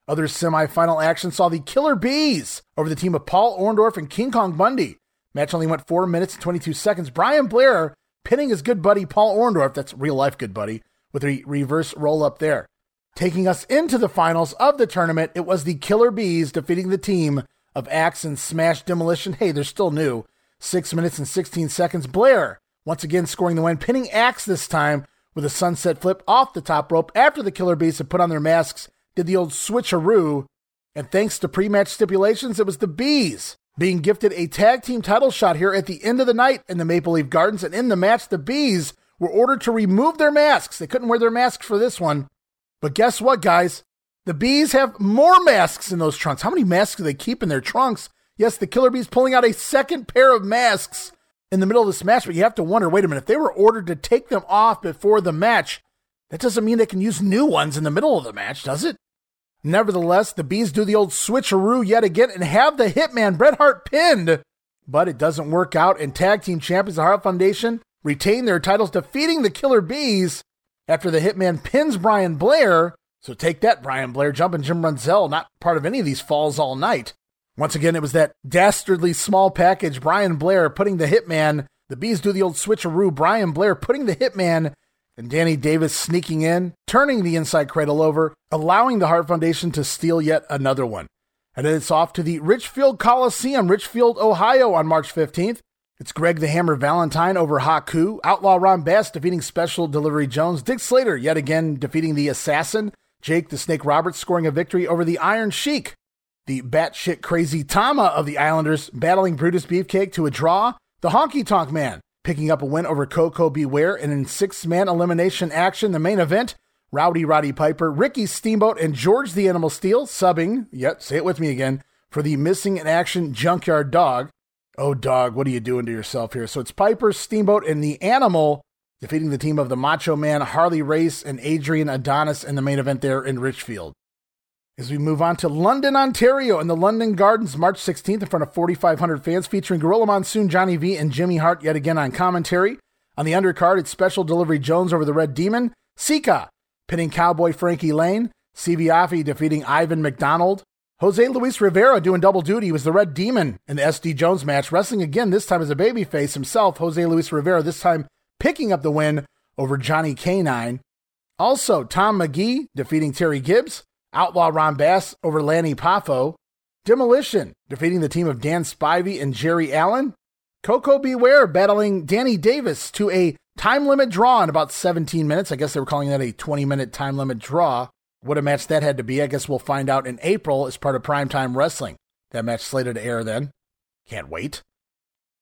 [SPEAKER 2] Other semifinal action saw the Killer Bees over the team of Paul Orndorff and King Kong Bundy. Match only went 4 minutes and 22 seconds. Brian Blair pinning his good buddy Paul Orndorff, that's real life good buddy, with a reverse roll up there. Taking us into the finals of the tournament, it was the Killer Bees defeating the team of Axe and Smash Demolition. Hey, they're still new. 6 minutes and 16 seconds. Blair once again scoring the win, pinning Axe this time with a sunset flip off the top rope after the Killer Bees had put on their masks, did the old switcheroo. And thanks to pre match stipulations, it was the Bees being gifted a tag team title shot here at the end of the night in the Maple Leaf Gardens. And in the match, the Bees were ordered to remove their masks. They couldn't wear their masks for this one. But guess what, guys? The Bees have more masks in those trunks. How many masks do they keep in their trunks? Yes, the Killer Bees pulling out a second pair of masks in the middle of this match, but you have to wonder wait a minute, if they were ordered to take them off before the match, that doesn't mean they can use new ones in the middle of the match, does it? Nevertheless, the Bees do the old switcheroo yet again and have the Hitman Bret Hart pinned, but it doesn't work out, and Tag Team Champions, the Hart Foundation, retain their titles, defeating the Killer Bees after the Hitman pins Brian Blair. So take that, Brian Blair, jumping Jim Brunzell, not part of any of these falls all night. Once again, it was that dastardly small package, Brian Blair putting the Hitman, the Bees do the old switcheroo, Brian Blair putting the Hitman and Danny Davis sneaking in, turning the inside cradle over, allowing the Hart Foundation to steal yet another one. And then it's off to the Richfield Coliseum, Richfield, Ohio on March 15th. It's Greg the Hammer Valentine over Haku, Outlaw Ron Bass defeating Special Delivery Jones, Dick Slater yet again defeating the Assassin, Jake the Snake Roberts scoring a victory over the Iron Sheik, the batshit crazy Tama of the Islanders battling Brutus Beefcake to a draw, the Honky Tonk Man picking up a win over Koko B. Ware. And in six man elimination action, the main event, Rowdy Roddy Piper, Ricky Steamboat, and George the Animal Steele subbing, yet, say it with me again, for the missing in action Junkyard Dog. Oh, dog, what are you doing to yourself here? So it's Piper, Steamboat, and the Animal defeating the team of the Macho Man, Harley Race, and Adrian Adonis in the main event there in Richfield. As we move on to London, Ontario, in the London Gardens, March 16th, in front of 4,500 fans, featuring Gorilla Monsoon, Johnny V, and Jimmy Hart yet again on commentary. On the undercard, it's Special Delivery Jones over the Red Demon, Sika pinning Cowboy Frankie Lane, Sivi Afi defeating Ivan McDonald, Jose Luis Rivera doing double duty was the Red Demon in the SD Jones match, wrestling again this time as a babyface himself, Jose Luis Rivera, this time picking up the win over Johnny K9. Also, Tom Magee defeating Terry Gibbs, Outlaw Ron Bass over Lanny Poffo. Demolition defeating the team of Dan Spivey and Jerry Allen. Koko B. Ware battling Danny Davis to a time limit draw in about 17 minutes. I guess they were calling that a 20 minute time limit draw. What a match that had to be. I guess we'll find out in April as part of Primetime Wrestling. That match slated to air then. Can't wait.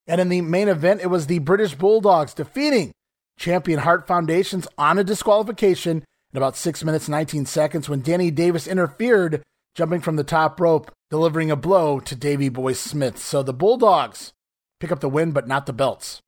[SPEAKER 2] And in the main event, it was the British Bulldogs defeating Champion Hart Foundations on a disqualification in about 6 minutes 19 seconds when Danny Davis interfered, jumping from the top rope, delivering a blow to Davy Boy Smith. So the Bulldogs pick up the win, but not the belts.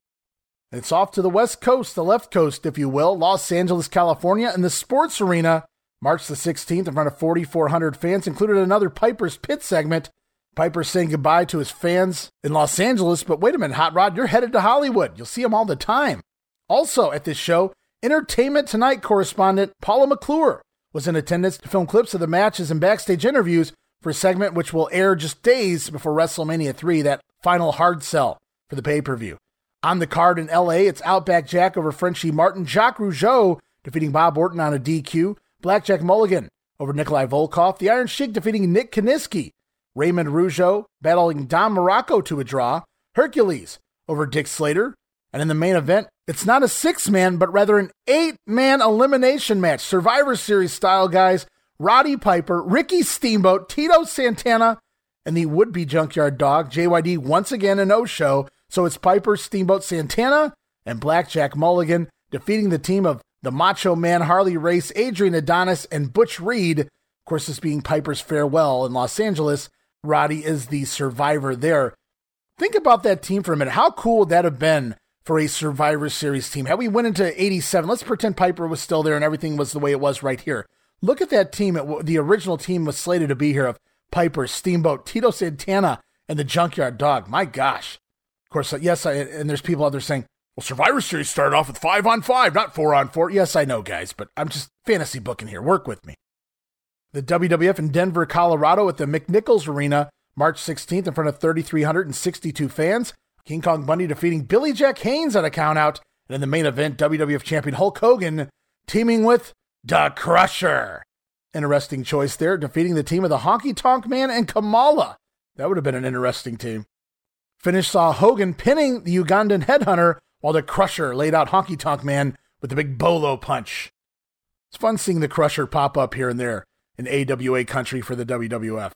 [SPEAKER 2] And it's off to the West Coast, the left coast, if you will, Los Angeles, California, and the sports arena. March the 16th, in front of 4,400 fans, included another Piper's Pit segment. Piper saying goodbye to his fans in Los Angeles, but wait a minute, Hot Rod, you're headed to Hollywood. You'll see him all the time. Also at this show, Entertainment Tonight correspondent Paula McClure was in attendance to film clips of the matches and backstage interviews for a segment which will air just days before WrestleMania 3, that final hard sell for the pay per view. On the card in LA, it's Outback Jack over Frenchie Martin, Jacques Rougeau defeating Bob Orton on a DQ, Blackjack Mulligan over Nikolai Volkoff, the Iron Sheik defeating Nick Kiniski, Raymond Rougeau battling Don Muraco to a draw, Hercules over Dick Slater, and in the main event, it's not a six man, but rather an eight man elimination match, Survivor Series style, guys. Roddy Piper, Ricky Steamboat, Tito Santana, and the would be Junkyard Dog, JYD, once again a no show. So it's Piper, Steamboat, Santana, and Blackjack Mulligan defeating the team of the Macho Man, Harley Race, Adrian Adonis, and Butch Reed. Of course, this being Piper's farewell in Los Angeles. Roddy is the survivor there. Think about that team for a minute. How cool would that have been for a Survivor Series team. Had we went into 87, let's pretend Piper was still there and everything was the way it was right here. Look at that team. The original team was slated to be here of Piper, Steamboat, Tito Santana, and the Junkyard Dog. My gosh. Of course, uh, yes, I, and there's people out there saying, well, Survivor Series started off with five on five, not four on four. Yes, I know, guys, but I'm just fantasy booking here. Work with me. The WWF in Denver, Colorado at the McNichols Arena, March 16th, in front of 3,362 fans. King Kong Bundy defeating Billy Jack Haynes at a countout. And in the main event, WWF champion Hulk Hogan teaming with The Crusher. Interesting choice there, defeating the team of the Honky Tonk Man and Kamala. That would have been an interesting team. Finish saw Hogan pinning the Ugandan headhunter while the Crusher laid out Honky Tonk Man with the big bolo punch. It's fun seeing the Crusher pop up here and there in AWA country for the WWF.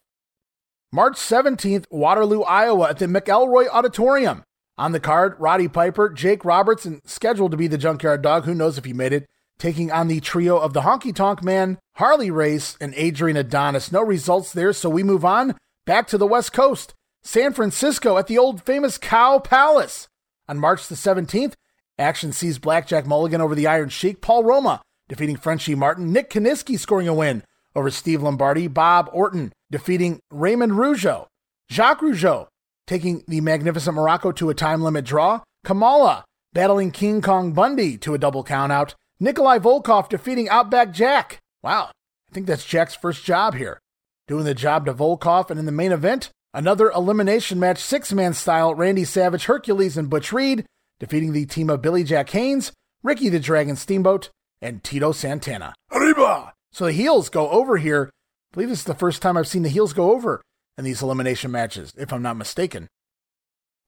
[SPEAKER 2] March 17th, Waterloo, Iowa at the McElroy Auditorium. On the card, Roddy Piper, Jake Roberts, and scheduled to be the Junkyard Dog, who knows if he made it, taking on the trio of the Honky Tonk Man, Harley Race, and Adrian Adonis. No results there, so we move on back to the West Coast. San Francisco at the old famous Cow Palace. On March the 17th, action sees Blackjack Mulligan over the Iron Sheik, Paul Roma defeating Frenchie Martin, Nick Kiniski scoring a win over Steve Lombardi, Bob Orton defeating Raymond Rougeau, Jacques Rougeau taking the Magnificent Muraco to a time limit draw, Kamala battling King Kong Bundy to a double countout, Nikolai Volkoff defeating Outback Jack. Wow, I think that's Jack's first job here. Doing the job to Volkoff, and in the main event, another elimination match, six man style Randy Savage, Hercules, and Butch Reed, defeating the team of Billy Jack Haynes, Ricky the Dragon Steamboat, and Tito Santana. Arriba! So the heels go over here. Believe this is the first time I've seen the heels go over in these elimination matches, if I'm not mistaken.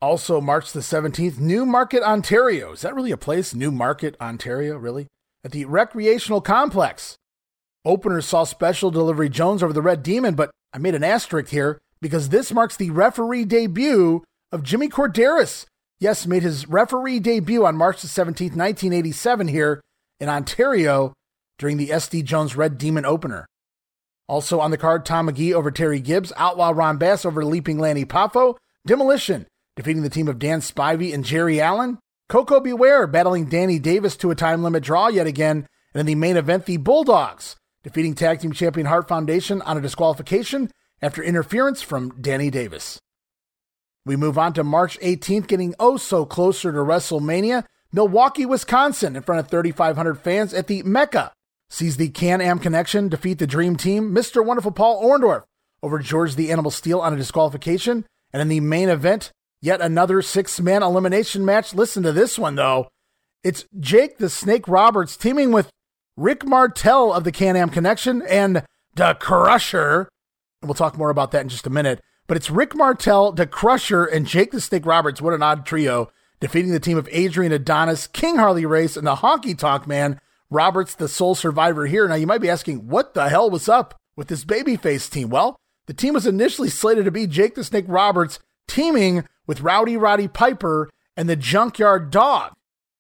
[SPEAKER 2] Also, March the 17th, Newmarket, Ontario. Is that really a place? Newmarket, Ontario, really? at the recreational complex. Openers saw Special Delivery Jones over the Red Demon, but I made an asterisk here because this marks the referee debut of Jimmy Korderas. Yes, made his referee debut on March the 17th, 1987 here in Ontario during the SD Jones Red Demon opener. Also on the card, Tom Magee over Terry Gibbs, Outlaw Ron Bass over Leaping Lanny Poffo, Demolition defeating the team of Dan Spivey and Jerry Allen, Koko B. Ware battling Danny Davis to a time limit draw yet again. And in the main event, the Bulldogs defeating tag team champion Hart Foundation on a disqualification after interference from Danny Davis. We move on to March 18th, getting oh so closer to WrestleMania. Milwaukee, Wisconsin, in front of 3,500 fans at the Mecca, sees the Can Am Connection defeat the Dream Team, Mr. Wonderful Paul Orndorff over George the Animal Steele on a disqualification. And in the main event, Yet another six man elimination match. Listen to this one, though. It's Jake the Snake Roberts teaming with Rick Martel of the Can Am Connection and the Crusher. And We'll talk more about that in just a minute. But it's Rick Martel, the Crusher, and Jake the Snake Roberts. What an odd trio. Defeating the team of Adrian Adonis, King Harley Race, and the Honky Tonk Man, Roberts, the sole survivor here. Now, you might be asking, what the hell was up with this babyface team? Well, the team was initially slated to be Jake the Snake Roberts teaming with Rowdy Roddy Piper and the Junkyard Dog.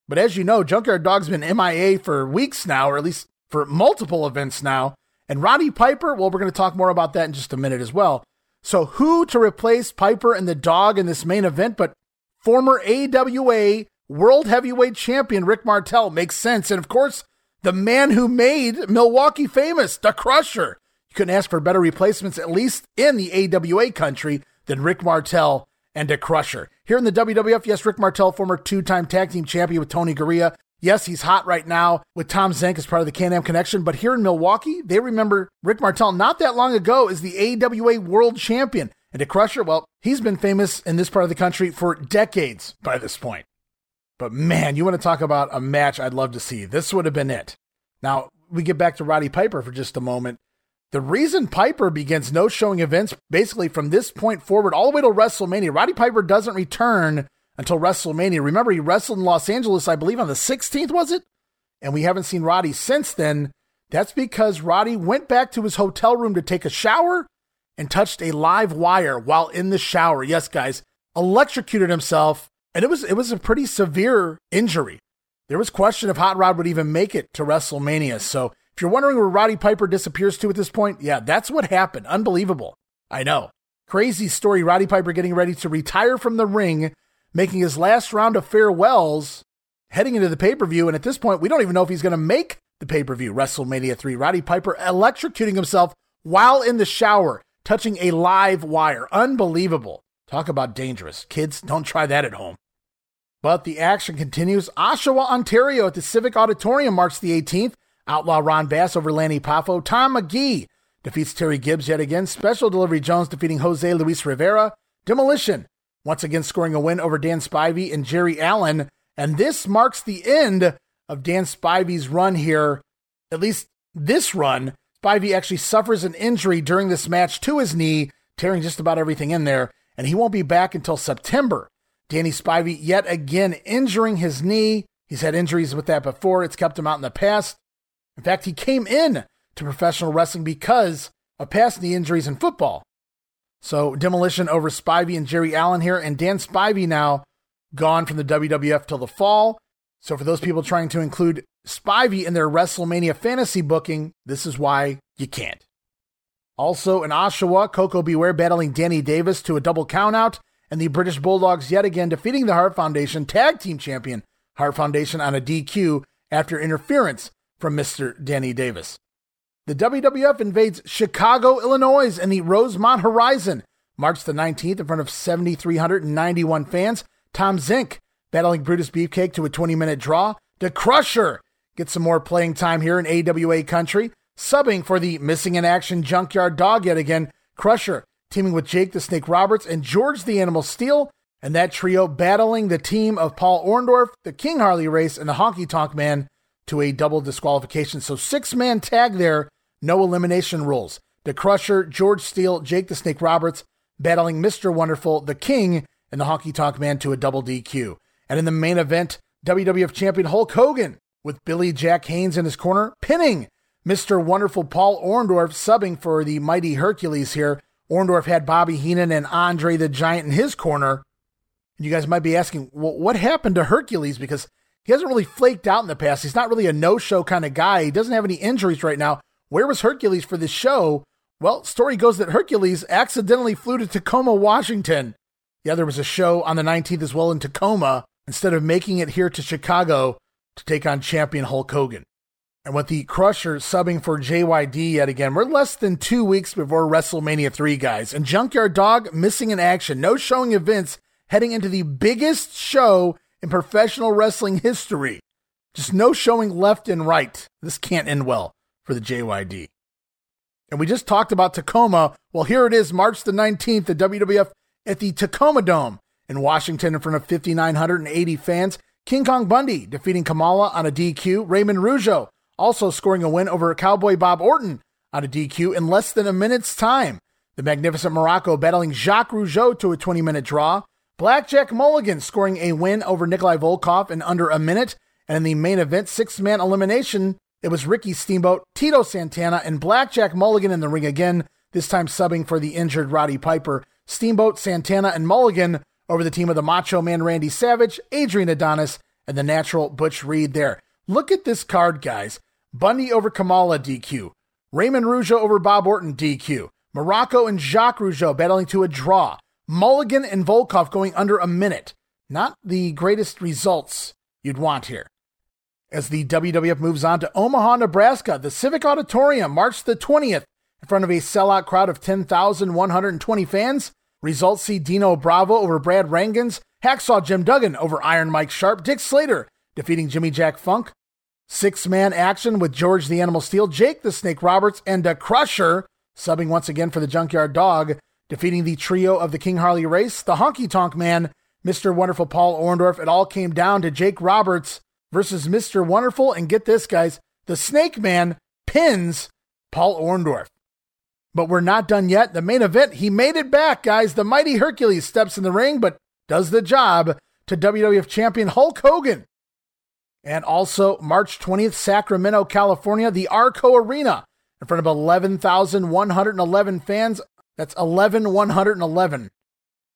[SPEAKER 2] But as you know, Junkyard Dog's been MIA for weeks now, or at least for multiple events now. And Roddy Piper, well, we're going to talk more about that in just a minute as well. So, who to replace Piper and the dog in this main event but former AWA World Heavyweight Champion Rick Martel makes sense. And of course, the man who made Milwaukee famous, the Crusher. You couldn't ask for better replacements, at least in the AWA country, than Rick Martel and the crusher. Here in the WWF, yes, Rick Martel, former two time tag team champion with Tony Garea. Yes, he's hot right now with Tom Zenk as part of the Can Am Connection, but here in Milwaukee, they remember Rick Martel not that long ago as the AWA World Champion. And the crusher, well, he's been famous in this part of the country for decades by this point. But man, you want to talk about a match I'd love to see. This would have been it. Now, we get back to Roddy Piper for just a moment. The reason Piper begins no showing events basically from this point forward all the way to WrestleMania, Roddy Piper doesn't return until WrestleMania. Remember, he wrestled in Los Angeles, I believe, on the 16th, was it? And we haven't seen Roddy since then. That's because Roddy went back to his hotel room to take a shower and touched a live wire while in the shower. Yes, guys, electrocuted himself, and it was it was a pretty severe injury. There was question if Hot Rod would even make it to WrestleMania. So if you're wondering where Roddy Piper disappears to at this point, yeah, that's what happened. Unbelievable. I know. Crazy story. Roddy Piper getting ready to retire from the ring, making his last round of farewells, heading into the pay per view. And at this point, we don't even know if he's going to make the pay per view WrestleMania 3. Roddy Piper electrocuting himself while in the shower, touching a live wire. Unbelievable. Talk about dangerous. Kids, don't try that at home. But the action continues. Oshawa, Ontario at the Civic Auditorium March the 18th. Outlaw Ron Bass over Lanny Poffo. Tom Magee defeats Terry Gibbs yet again. Special Delivery Jones defeating Jose Luis Rivera. Demolition once again scoring a win over Dan Spivey and Jerry Allen. And this marks the end of Dan Spivey's run here, at least this run. Spivey actually suffers an injury during this match to his knee, tearing just about everything in there, and he won't be back until September. Danny Spivey yet again injuring his knee. He's had injuries with that before. It's kept him out in the past. In fact, he came in to professional wrestling because of past knee injuries in football. So demolition over Spivey and Jerry Allen here, and Dan Spivey now gone from the WWF till the fall. So for those people trying to include Spivey in their WrestleMania fantasy booking, this is why you can't. Also in Oshawa, Koko B. Ware battling Danny Davis to a double countout, and the British Bulldogs yet again defeating the Hart Foundation tag team champion Hart Foundation on a DQ after interference from Mr. Danny Davis. The WWF invades Chicago, Illinois, and the Rosemont Horizon. March the 19th in front of 7,391 fans. Tom Zenk battling Brutus Beefcake to a 20 minute draw. The Crusher gets some more playing time here in AWA country. Subbing for the missing in action Junkyard Dog yet again. Crusher teaming with Jake the Snake Roberts and George the Animal Steele. And that trio battling the team of Paul Orndorff, the King Harley Race, and the Honky Tonk Man to a double disqualification. So six man tag there, no elimination rules. The Crusher, George Steele, Jake the Snake Roberts battling Mr. Wonderful, the King, and the Honky Tonk Man to a double DQ. And in the main event, WWF Champion Hulk Hogan with Billy Jack Haynes in his corner, pinning Mr. Wonderful Paul Orndorff, subbing for the mighty Hercules here. Orndorff had Bobby Heenan and Andre the Giant in his corner. And you guys might be asking, well, what happened to Hercules? Because he hasn't really flaked out in the past. He's not really a no show kind of guy. He doesn't have any injuries right now. Where was Hercules for this show? Well, story goes that Hercules accidentally flew to Tacoma, Washington. Yeah, there was a show on the 19th as well in Tacoma instead of making it here to Chicago to take on champion Hulk Hogan. And with the Crusher subbing for JYD yet again, we're less than two weeks before WrestleMania 3, guys. And Junkyard Dog missing in action, no showing events heading into the biggest show in professional wrestling history. Just no showing left and right. This can't end well for the JYD. And we just talked about Tacoma. Well, here it is, March the 19th, the WWF at the Tacoma Dome in Washington in front of 5,980 fans. King Kong Bundy defeating Kamala on a DQ. Raymond Rougeau also scoring a win over Cowboy Bob Orton on a DQ in less than a minute's time. The Magnificent Muraco battling Jacques Rougeau to a 20 minute draw. Blackjack Mulligan scoring a win over Nikolai Volkoff in under a minute. And in the main event, six man elimination, it was Ricky Steamboat, Tito Santana, and Blackjack Mulligan in the ring again, this time subbing for the injured Roddy Piper. Steamboat, Santana, and Mulligan over the team of the Macho Man Randy Savage, Adrian Adonis, and the natural Butch Reed there. Look at this card, guys. Bundy over Kamala DQ. Raymond Rougeau over Bob Orton DQ. Muraco and Jacques Rougeau battling to a draw. Mulligan and Volkoff going under a minute. Not the greatest results you'd want here. As the WWF moves on to Omaha, Nebraska, the Civic Auditorium, March the 20th, in front of a sellout crowd of 10,120 fans. Results see Dino Bravo over Brad Rheingans, Hacksaw Jim Duggan over Iron Mike Sharpe, Dick Slater defeating Jimmy Jack Funk, six man action with George the Animal Steele, Jake the Snake Roberts, and a Crusher subbing once again for the Junkyard Dog, defeating the trio of the King Harley Race, the Honky Tonk Man, Mr. Wonderful Paul Orndorff. It all came down to Jake Roberts versus Mr. Wonderful. And get this, guys, the Snake Man pins Paul Orndorff. But we're not done yet. The main event, he made it back, guys. The mighty Hercules steps in the ring, but does the job to WWF champion Hulk Hogan. And also, March 20th, Sacramento, California, the Arco Arena in front of 11,111 fans. That's 11,111.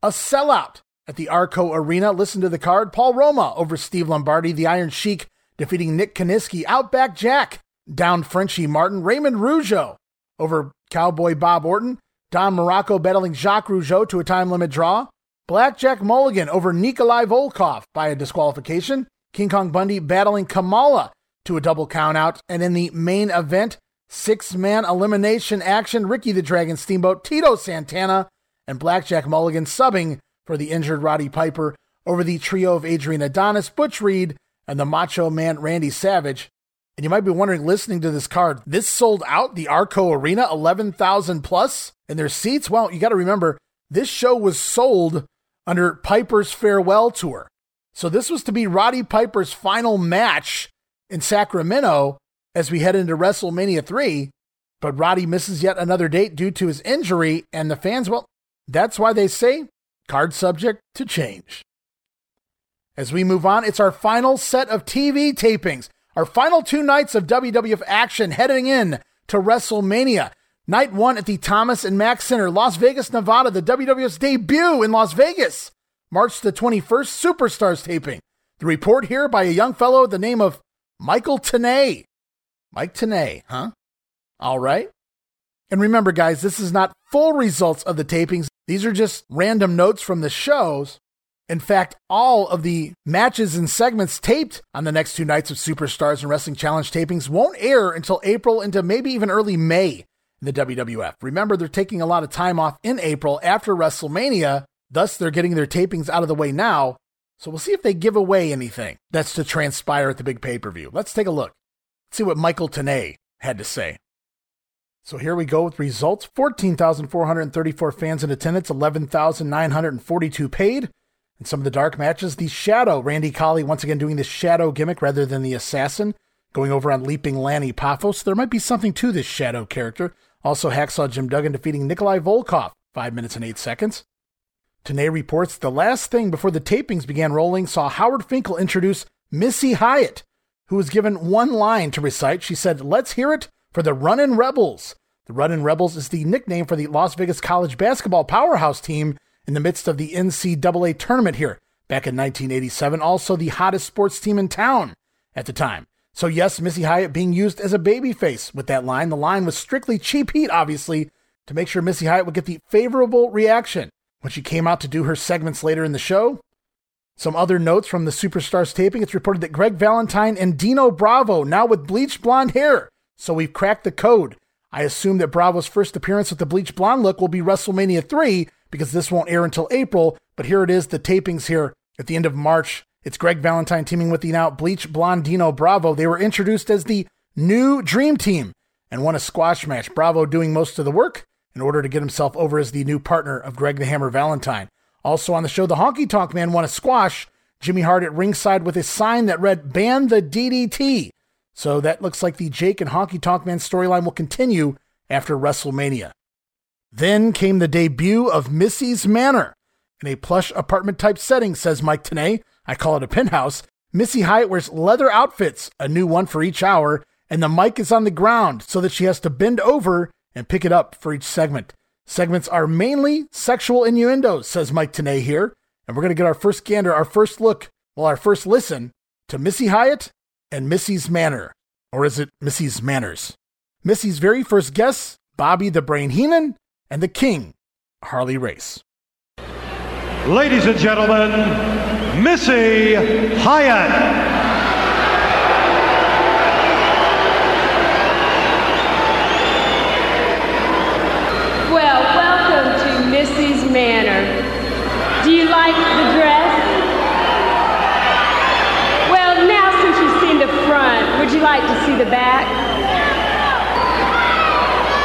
[SPEAKER 2] A sellout at the Arco Arena. Listen to the card. Paul Roma over Steve Lombardi, the Iron Sheik defeating Nick Kiniski. Outback Jack down Frenchie Martin. Raymond Rougeau over Cowboy Bob Orton. Don Muraco battling Jacques Rougeau to a time limit draw. Blackjack Mulligan over Nikolai Volkoff by a disqualification. King Kong Bundy battling Kamala to a double countout. And in the main event, six man elimination action, Ricky the Dragon Steamboat, Tito Santana, and Blackjack Mulligan subbing for the injured Roddy Piper over the trio of Adrian Adonis, Butch Reed, and the Macho Man Randy Savage. And you might be wondering, listening to this card, this sold out the Arco Arena, 11,000 plus in their seats. Well, you got to remember, this show was sold under Piper's farewell tour. So this was to be Roddy Piper's final match in Sacramento as we head into WrestleMania 3. But Roddy misses yet another date due to his injury, and the fans, well, that's why they say card subject to change. As we move on, it's our final set of TV tapings, our final two nights of WWF action heading in to WrestleMania. Night one at the Thomas and Mack Center, Las Vegas, Nevada, the WWF's debut in Las Vegas. March the 21st, Superstars taping. The report here by a young fellow the name of Michael Tenay. Mike Tenay, huh? All right. And remember, guys, this is not full results of the tapings. These are just random notes from the shows. In fact, all of the matches and segments taped on the next two nights of Superstars and Wrestling Challenge tapings won't air until April into maybe even early May in the WWF. Remember, they're taking a lot of time off in April after WrestleMania, thus, they're getting their tapings out of the way now. So we'll see if they give away anything that's to transpire at the big pay per view. Let's take a look. Let's see what Michael Tenay had to say. So here we go with results 14,434 fans in attendance, 11,942 paid. In some of the dark matches, the Shadow, Randy Colley, once again doing the Shadow gimmick rather than the Assassin, going over on Leaping Lanny Poffo. So there might be something to this Shadow character. Also, Hacksaw Jim Duggan defeating Nikolai Volkoff, 5 minutes and 8 seconds. Tenay reports the last thing before the tapings began rolling saw Howard Finkel introduce Missy Hyatt, who was given one line to recite. She said, Let's hear it for the Runnin' Rebels. The Runnin' Rebels is the nickname for the Las Vegas College basketball powerhouse team in the midst of the NCAA tournament here back in 1987. Also, the hottest sports team in town at the time. So, yes, Missy Hyatt being used as a babyface with that line. The line was strictly cheap heat, obviously, to make sure Missy Hyatt would get the favorable reaction when she came out to do her segments later in the show. Some other notes from the Superstars taping. It's reported that Greg Valentine and Dino Bravo, now with bleached blonde hair. So we've cracked the code. I assume that Bravo's first appearance with the bleached blonde look will be WrestleMania 3 because this won't air until April. But here it is, the tapings here at the end of March. It's Greg Valentine teaming with the now bleached blonde Dino Bravo. They were introduced as the new Dream Team and won a squash match. Bravo doing most of the work in order to get himself over as the new partner of Greg the Hammer Valentine. Also on the show, the Honky Tonk Man won a squash. Jimmy Hart at ringside with a sign that read "Ban the DDT." So that looks like the Jake and Honky Tonk Man storyline will continue after WrestleMania. Then came the debut of Missy's Manor. In a plush apartment type setting, says Mike Tenay, I call it a penthouse. Missy Hyatt wears leather outfits, a new one for each hour, and the mic is on the ground so that she has to bend over and pick it up for each segment. Segments are mainly sexual innuendos, says Mike Tenay here, and we're going to get our first gander, our first look, well, our first listen to Missy Hyatt and Missy's Manor. Or is it Missy's Manners? Missy's very first guests, Bobby the Brain Heenan and the King, Harley Race.
[SPEAKER 13] Ladies and gentlemen, Missy Hyatt.
[SPEAKER 26] Well, welcome to Missy's Manor. Do you like the dress? Well, now since you've seen the front, would you like to see the back?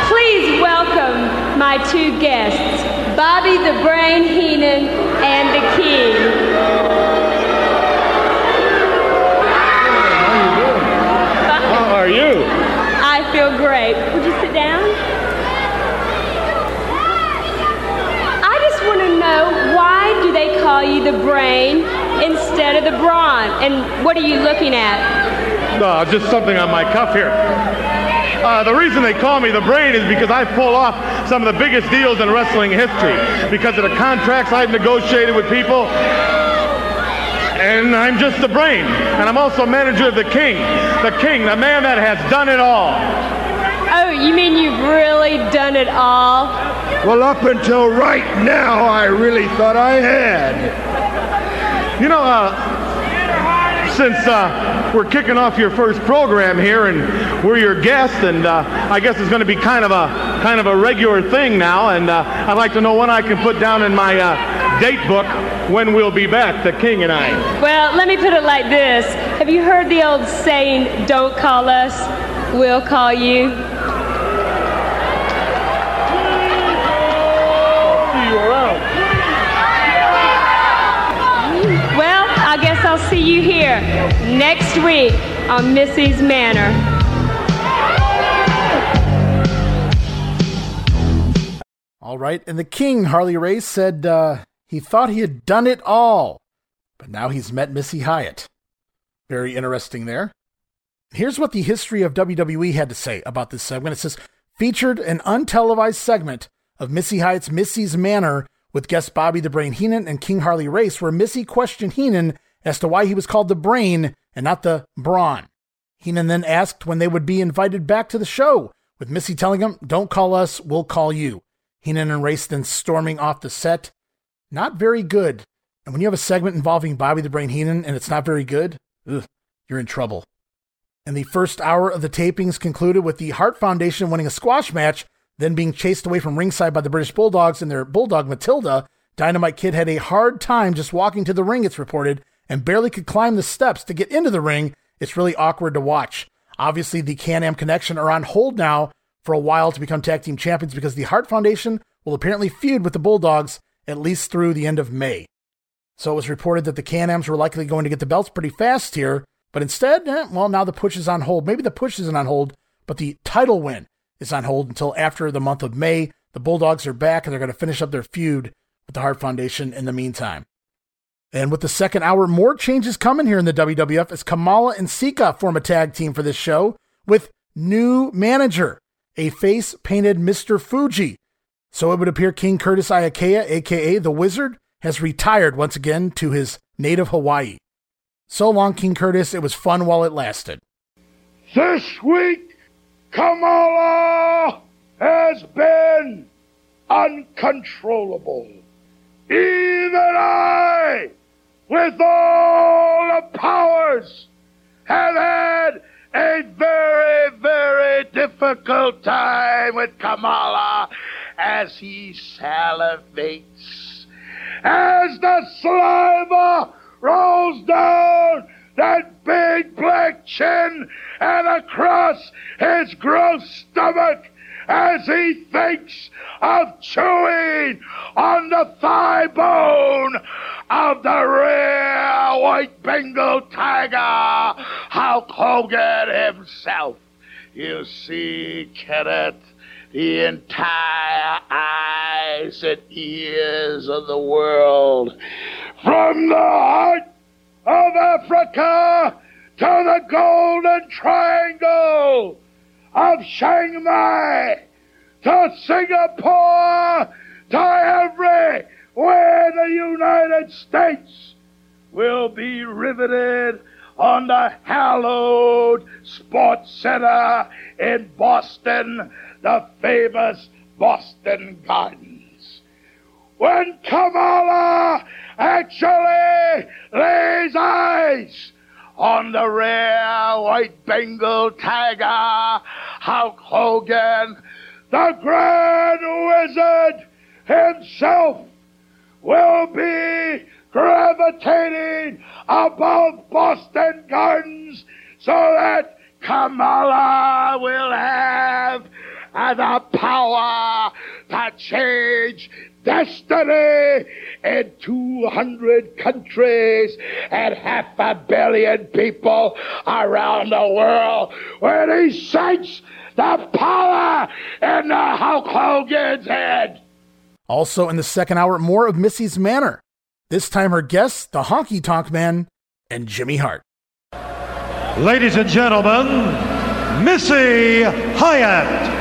[SPEAKER 26] Please welcome my two guests, Bobby the Brain Heenan and the King.
[SPEAKER 27] How are you?
[SPEAKER 26] I feel great. Would you sit down? I just want to know why do they call you the brain instead of the brawn? And what are you looking at?
[SPEAKER 13] No, just something on my cuff here. Uh, the reason they call me the brain is because I pull off some of the biggest deals in wrestling history because of the contracts I've negotiated with people. And I'm just the brain. And I'm also manager of the king. The king, the man that has done it all.
[SPEAKER 26] Oh, you mean you've really done it all?
[SPEAKER 13] Well, up until right now, I really thought I had. You know, uh, since uh, we're kicking off your first program here and we're your guest, and uh, I guess it's going to be kind of a kind of a regular thing now, and uh, I'd like to know when I can put down in my uh, date book when we'll be back, the King and I.
[SPEAKER 26] Well, let me put it like this. Have you heard the old saying, don't call us, we'll call you? Well, I'll see you here next week on Missy's Manor.
[SPEAKER 2] All right, and the king, Harley Race, said uh, he thought he had done it all, but now he's met Missy Hyatt. Very interesting there. Here's what the history of WWE had to say about this segment. It says, featured an untelevised segment of Missy Hyatt's Missy's Manor with guest Bobby the Brain Heenan and King Harley Race, where Missy questioned Heenan as to why he was called the Brain and not the Brawn. Heenan then asked when they would be invited back to the show, with Missy telling him, Don't call us, we'll call you. Heenan and Race then storming off the set. Not very good. And when you have a segment involving Bobby the Brain Heenan and it's not very good, ugh, you're in trouble. And the first hour of the tapings concluded with the Hart Foundation winning a squash match, then being chased away from ringside by the British Bulldogs and their bulldog Matilda. Dynamite Kid had a hard time just walking to the ring, it's reported, and barely could climb the steps to get into the ring. It's really awkward to watch. Obviously, the Can Am Connection are on hold now for a while to become tag team champions because the Hart Foundation will apparently feud with the Bulldogs at least through the end of May. So it was reported that the Can Ams were likely going to get the belts pretty fast here, but instead, eh, well, now the push is on hold. Maybe the push isn't on hold, but the title win is on hold until after the month of May. The Bulldogs are back and they're going to finish up their feud with the Hart Foundation in the meantime. And with the second hour, more changes coming here in the WWF as Kamala and Sika form a tag team for this show with new manager, a face painted Mr. Fuji. So it would appear King Curtis Iakea, aka the Wizard, has retired once again to his native Hawaii. So long, King Curtis. It was fun while it lasted.
[SPEAKER 6] This week, Kamala has been uncontrollable. Even I, with all the powers, have had a very, very difficult time with Kamala as he salivates. As the saliva rolls down that big black chin and across his gross stomach as he thinks of chewing on the thigh bone of the rare white Bengal tiger, Hulk Hogan himself. You see, Kenneth, the entire eyes and ears of the world, from the heart of Africa to the Golden Triangle of Chiang Mai to Singapore to everywhere the United States will be riveted on the hallowed Sports Center in Boston, the famous Boston Gardens. When Kamala actually lays eyes on the rare white Bengal tiger, Hulk Hogan, the Grand Wizard himself will be gravitating above Boston Gardens so that Kamala will have the power to change destiny in 200 countries and half a billion people around the world when he shakes the power in the Hulk Hogan's head.
[SPEAKER 2] Also in the second hour, more of Missy's Manor. This time her guests, the Honky Tonk Man and Jimmy Hart.
[SPEAKER 28] Ladies and gentlemen, Missy Hyatt.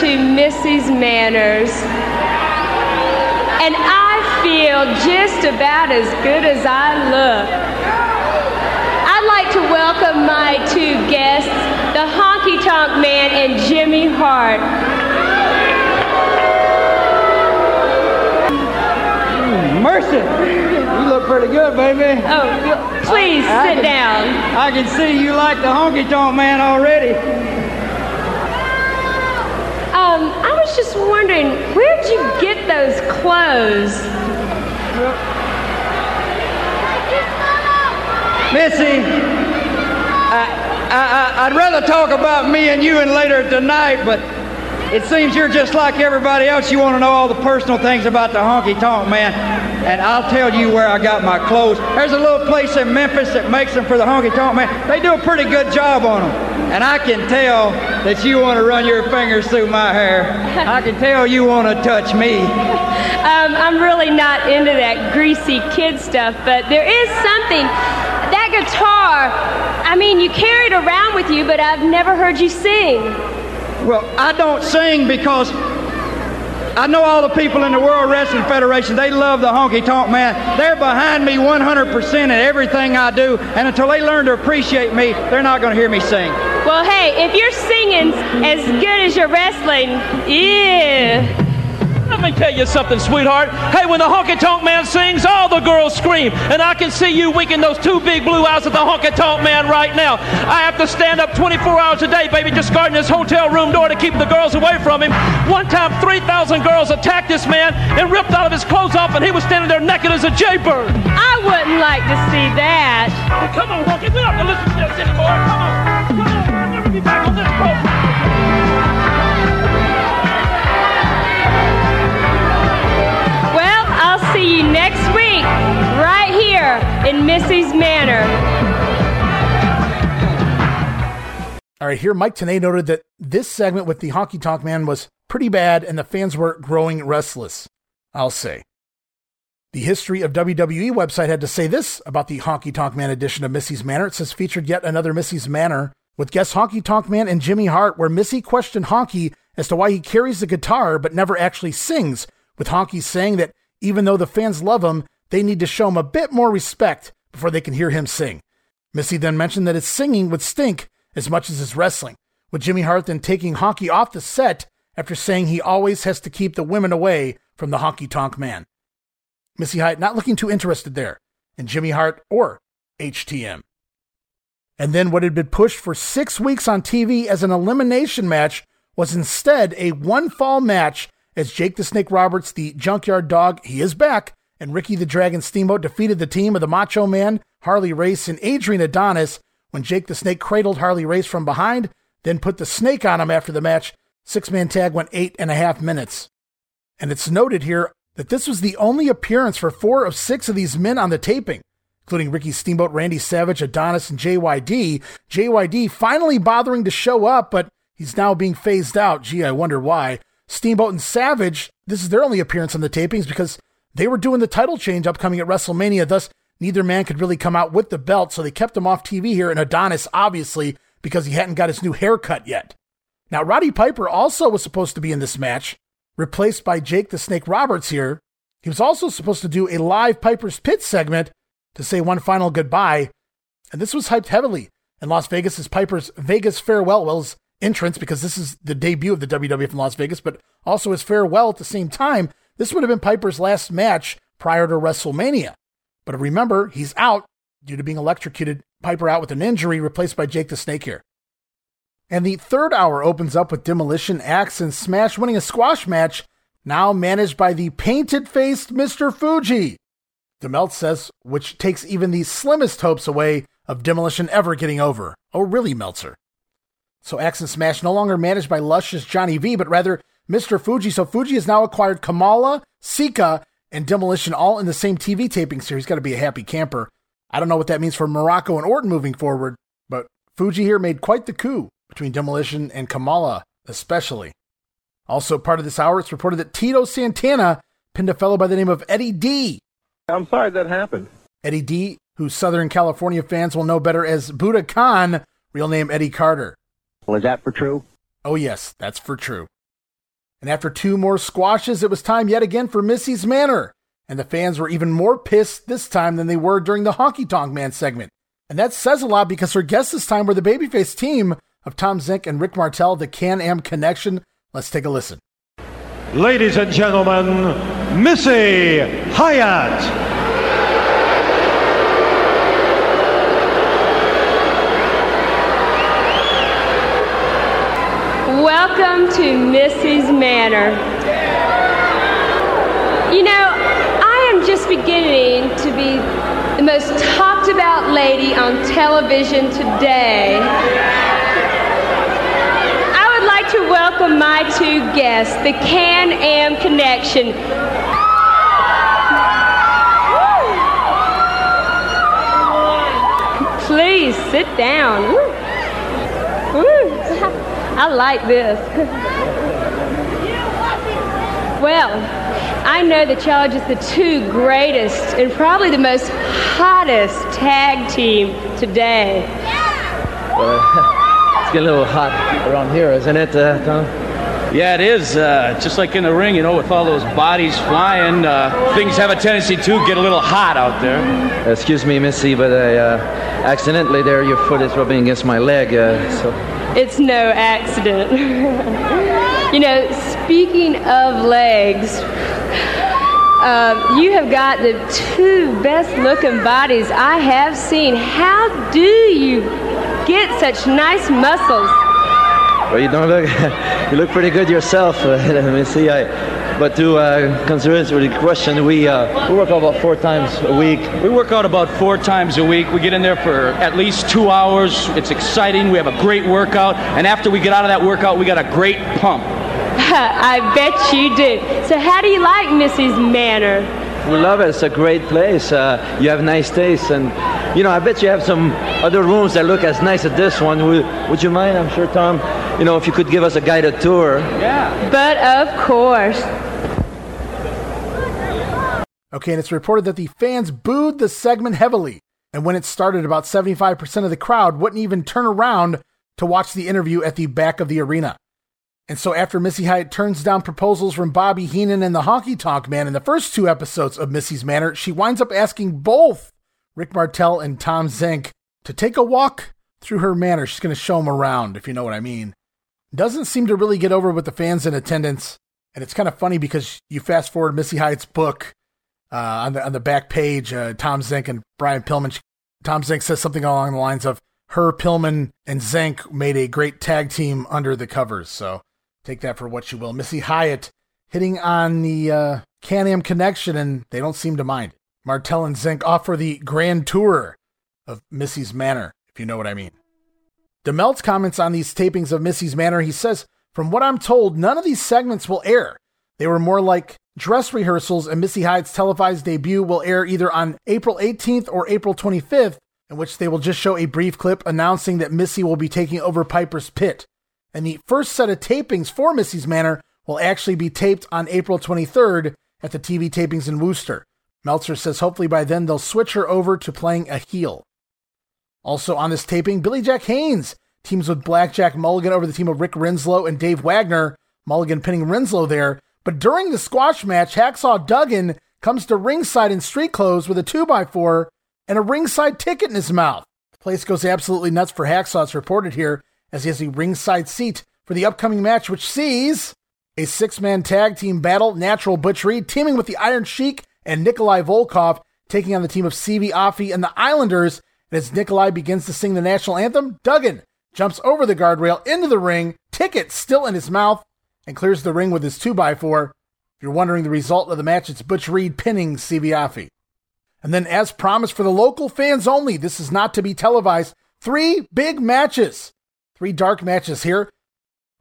[SPEAKER 26] to Missy's Manor. And I feel just about as good as I look. I'd like to welcome my two guests, the Honky Tonk Man and Jimmy Hart.
[SPEAKER 29] Mercy! You look pretty good, baby.
[SPEAKER 26] Oh, please
[SPEAKER 29] I, I
[SPEAKER 26] sit
[SPEAKER 29] can,
[SPEAKER 26] down.
[SPEAKER 29] I can see you like the honky tonk man already.
[SPEAKER 26] Um, I was just wondering, where'd you get those clothes?
[SPEAKER 29] Missy, I, I, I, I'd rather talk about me and you and later tonight, but it seems you're just like everybody else. You want to know all the personal things about the honky tonk man. And I'll tell you where I got my clothes. There's a little place in Memphis that makes them for the honky tonk man. They do a pretty good job on them. And I can tell that you want to run your fingers through my hair. I can tell you want to touch me.
[SPEAKER 26] Um, I'm really not into that greasy kid stuff, but there is something. That guitar, I mean, you carry it around with you, but I've never heard you sing.
[SPEAKER 29] Well, I don't sing because I know all the people in the World Wrestling Federation, they love the honky tonk man. They're behind me 100% in everything I do, and until they learn to appreciate me, they're not going to hear me sing.
[SPEAKER 26] Well, hey, if your singing's as good as your wrestling, yeah.
[SPEAKER 30] Let me tell you something, sweetheart. Hey, when the honky tonk man sings, all the girls scream. And I can see you winking those two big blue eyes at the honky tonk man right now. I have to stand up 24 hours a day, baby, just guarding his hotel room door to keep the girls away from him. One time, 3,000 girls attacked this man and ripped all of his clothes off, and he was standing there naked as a jaybird.
[SPEAKER 26] I wouldn't like to see that.
[SPEAKER 30] Come on, honky, we don't have to listen to this anymore. Come on. Come on. I'll never be back on this program.
[SPEAKER 26] See you next week, right here in Missy's Manor.
[SPEAKER 2] All right, here Mike Tenay noted that this segment with the Honky Tonk Man was pretty bad and the fans were growing restless. I'll say. The History of WWE website had to say this about the Honky Tonk Man edition of Missy's Manor. It says featured yet another Missy's Manor with guest Honky Tonk Man and Jimmy Hart, where Missy questioned Honky as to why he carries the guitar but never actually sings, with Honky saying that even though the fans love him, they need to show him a bit more respect before they can hear him sing. Missy then mentioned that his singing would stink as much as his wrestling, with Jimmy Hart then taking Honky off the set after saying he always has to keep the women away from the Honky Tonk Man. Missy Hyatt not looking too interested there in Jimmy Hart or HTM. And then what had been pushed for six weeks on TV as an elimination match was instead a one fall match as Jake the Snake Roberts, the Junkyard Dog, he is back, and Ricky the Dragon Steamboat defeated the team of the Macho Man, Harley Race, and Adrian Adonis when Jake the Snake cradled Harley Race from behind, then put the snake on him after the match. Six man tag went eight and a half minutes. And it's noted here that this was the only appearance for four of six of these men on the taping, including Ricky Steamboat, Randy Savage, Adonis, and JYD. JYD finally bothering to show up, but he's now being phased out. Gee, I wonder why. Steamboat and Savage, this is their only appearance on the tapings because they were doing the title change upcoming at WrestleMania, thus neither man could really come out with the belt, so they kept him off TV here, and Adonis, obviously, because he hadn't got his new haircut yet. Now, Roddy Piper also was supposed to be in this match, replaced by Jake the Snake Roberts here. He was also supposed to do a live Piper's Pit segment to say one final goodbye, and this was hyped heavily in Las Vegas as Piper's Vegas farewell, well, his entrance, because this is the debut of the WWF in Las Vegas, but also his farewell at the same time. This would have been Piper's last match prior to WrestleMania. But remember, he's out due to being electrocuted. Piper out with an injury, replaced by Jake the Snake here. And the third hour opens up with Demolition, Axe, and Smash winning a squash match, now managed by the painted faced Mr. Fuji. DeMeltz says, which takes even the slimmest hopes away of Demolition ever getting over. Oh, really, Meltzer? So Axe and Smash no longer managed by luscious Johnny V, but rather Mr. Fuji. So Fuji has now acquired Kamala, Sika, and Demolition all in the same TV taping series. Got to be a happy camper. I don't know what that means for Muraco and Orton moving forward, but Fuji here made quite the coup between Demolition and Kamala, especially. Also, part of this hour, it's reported that Tito Santana pinned a fellow by the name of Eddie D.
[SPEAKER 31] I'm sorry that happened.
[SPEAKER 2] Eddie D, who Southern California fans will know better as Buddha Khan, real name Eddie Carter.
[SPEAKER 31] Was that for true?
[SPEAKER 2] Oh, yes, that's for true. And after two more squashes, it was time yet again for Missy's Manor. And the fans were even more pissed this time than they were during the Honky Tonk Man segment. And that says a lot because her guests this time were the babyface team of Tom Zenk and Rick Martel, the Can Am Connection. Let's take a listen.
[SPEAKER 32] ladies and gentlemen, Missy Hyatt.
[SPEAKER 26] Welcome to Missy's Manor. You know, I am just beginning to be the most talked about lady on television today. I would like to welcome my two guests, the Can Am Connection. Please sit down. Woo. Woo. I like this. well, I know that y'all are just the two greatest and probably the most hottest tag team today.
[SPEAKER 24] Well, it's getting a little hot around here, isn't it, uh, Tom?
[SPEAKER 30] Yeah, it is. Uh, just like in the ring, you know, with all those bodies flying, uh, things have a tendency to get a little hot out there.
[SPEAKER 24] Excuse me, Missy, but I uh, accidentally there your foot is rubbing against my leg, uh, so.
[SPEAKER 26] It's no accident. you know, speaking of legs, uh, you have got the two best looking bodies I have seen. How do you get such nice muscles?
[SPEAKER 24] Well, you don't look. you look pretty good yourself, uh, Missy. I, but to uh, consider the question, we uh, we work out about four times a week.
[SPEAKER 30] We work out about four times a week. We get in there for at least two hours. It's exciting. We have a great workout, and after we get out of that workout, we got a great pump.
[SPEAKER 26] I bet you do. So, how do you like Missy's Manor?
[SPEAKER 24] We love it. It's a great place. Uh, you have nice taste, and you know, I bet you have some other rooms that look as nice as this one. Would, would you mind? I'm sure, Tom. You know, if you could give us a guided tour.
[SPEAKER 30] Yeah.
[SPEAKER 26] But of course.
[SPEAKER 2] Okay, and it's reported that the fans booed the segment heavily. And when it started, about 75% of the crowd wouldn't even turn around to watch the interview at the back of the arena. And so, after Missy Hyatt turns down proposals from Bobby Heenan and the Honky Tonk Man in the first two episodes of Missy's Manor, she winds up asking both Rick Martel and Tom Zenk to take a walk through her manor. She's going to show them around, if you know what I mean. Doesn't seem to really get over with the fans in attendance. And it's kind of funny because you fast forward Missy Hyatt's book uh, on the on the back page, uh, Tom Zenk and Brian Pillman. Tom Zenk says something along the lines of, "Her Pillman and Zenk made a great tag team under the covers." So take that for what you will. Missy Hyatt hitting on the uh, Can-Am connection, and they don't seem to mind. Martel and Zenk offer the grand tour of Missy's Manor, if you know what I mean. DeMeltz comments on these tapings of Missy's Manor. He says, From what I'm told, none of these segments will air. They were more like dress rehearsals, and Missy Hyatt's televised debut will air either on April 18th or April 25th, in which they will just show a brief clip announcing that Missy will be taking over Piper's Pit. And the first set of tapings for Missy's Manor will actually be taped on April 23rd at the TV tapings in Worcester. Meltzer says hopefully by then they'll switch her over to playing a heel. Also on this taping, Billy Jack Haynes teams with Blackjack Mulligan over the team of Rick Renslow and Dave Wagner, Mulligan pinning Renslow there. But during the squash match, Hacksaw Duggan comes to ringside in street clothes with a 2x4 and a ringside ticket in his mouth. The place goes absolutely nuts for Hacksaw, it's reported here, as he has a ringside seat for the upcoming match, which sees a six man tag team battle, Natural Butch Reed teaming with the Iron Sheik and Nikolai Volkoff, taking on the team of Sivi Afi and the Islanders. As Nikolai begins to sing the national anthem, Duggan jumps over the guardrail into the ring, ticket still in his mouth, and clears the ring with his 2x4. If you're wondering the result of the match, it's Butch Reed pinning Sivi And then, as promised for the local fans only, this is not to be televised. Three big matches, three dark matches here,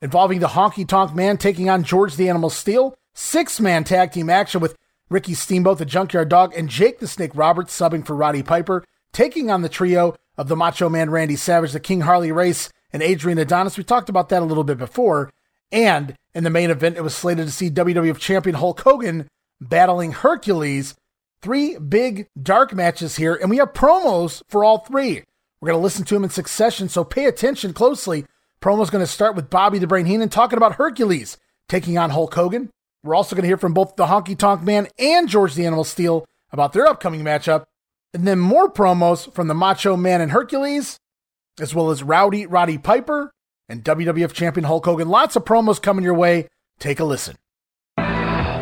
[SPEAKER 2] involving the Honky Tonk Man taking on George the Animal Steele. Six man tag team action with Ricky Steamboat, the Junkyard Dog, and Jake the Snake Roberts subbing for Roddy Piper, taking on the trio of the Macho Man Randy Savage, the King Harley Race, and Adrian Adonis. We talked about that a little bit before. And in the main event, it was slated to see WWF Champion Hulk Hogan battling Hercules. Three big dark matches here, and we have promos for all three. We're going to listen to them in succession, so pay attention closely. Promo's going to start with Bobby the Brain Heenan talking about Hercules taking on Hulk Hogan. We're also going to hear from both the Honky Tonk Man and George the Animal Steele about their upcoming matchup. And then more promos from the Macho Man and Hercules, as well as Rowdy Roddy Piper and WWF Champion Hulk Hogan. Lots of promos coming your way. Take a listen.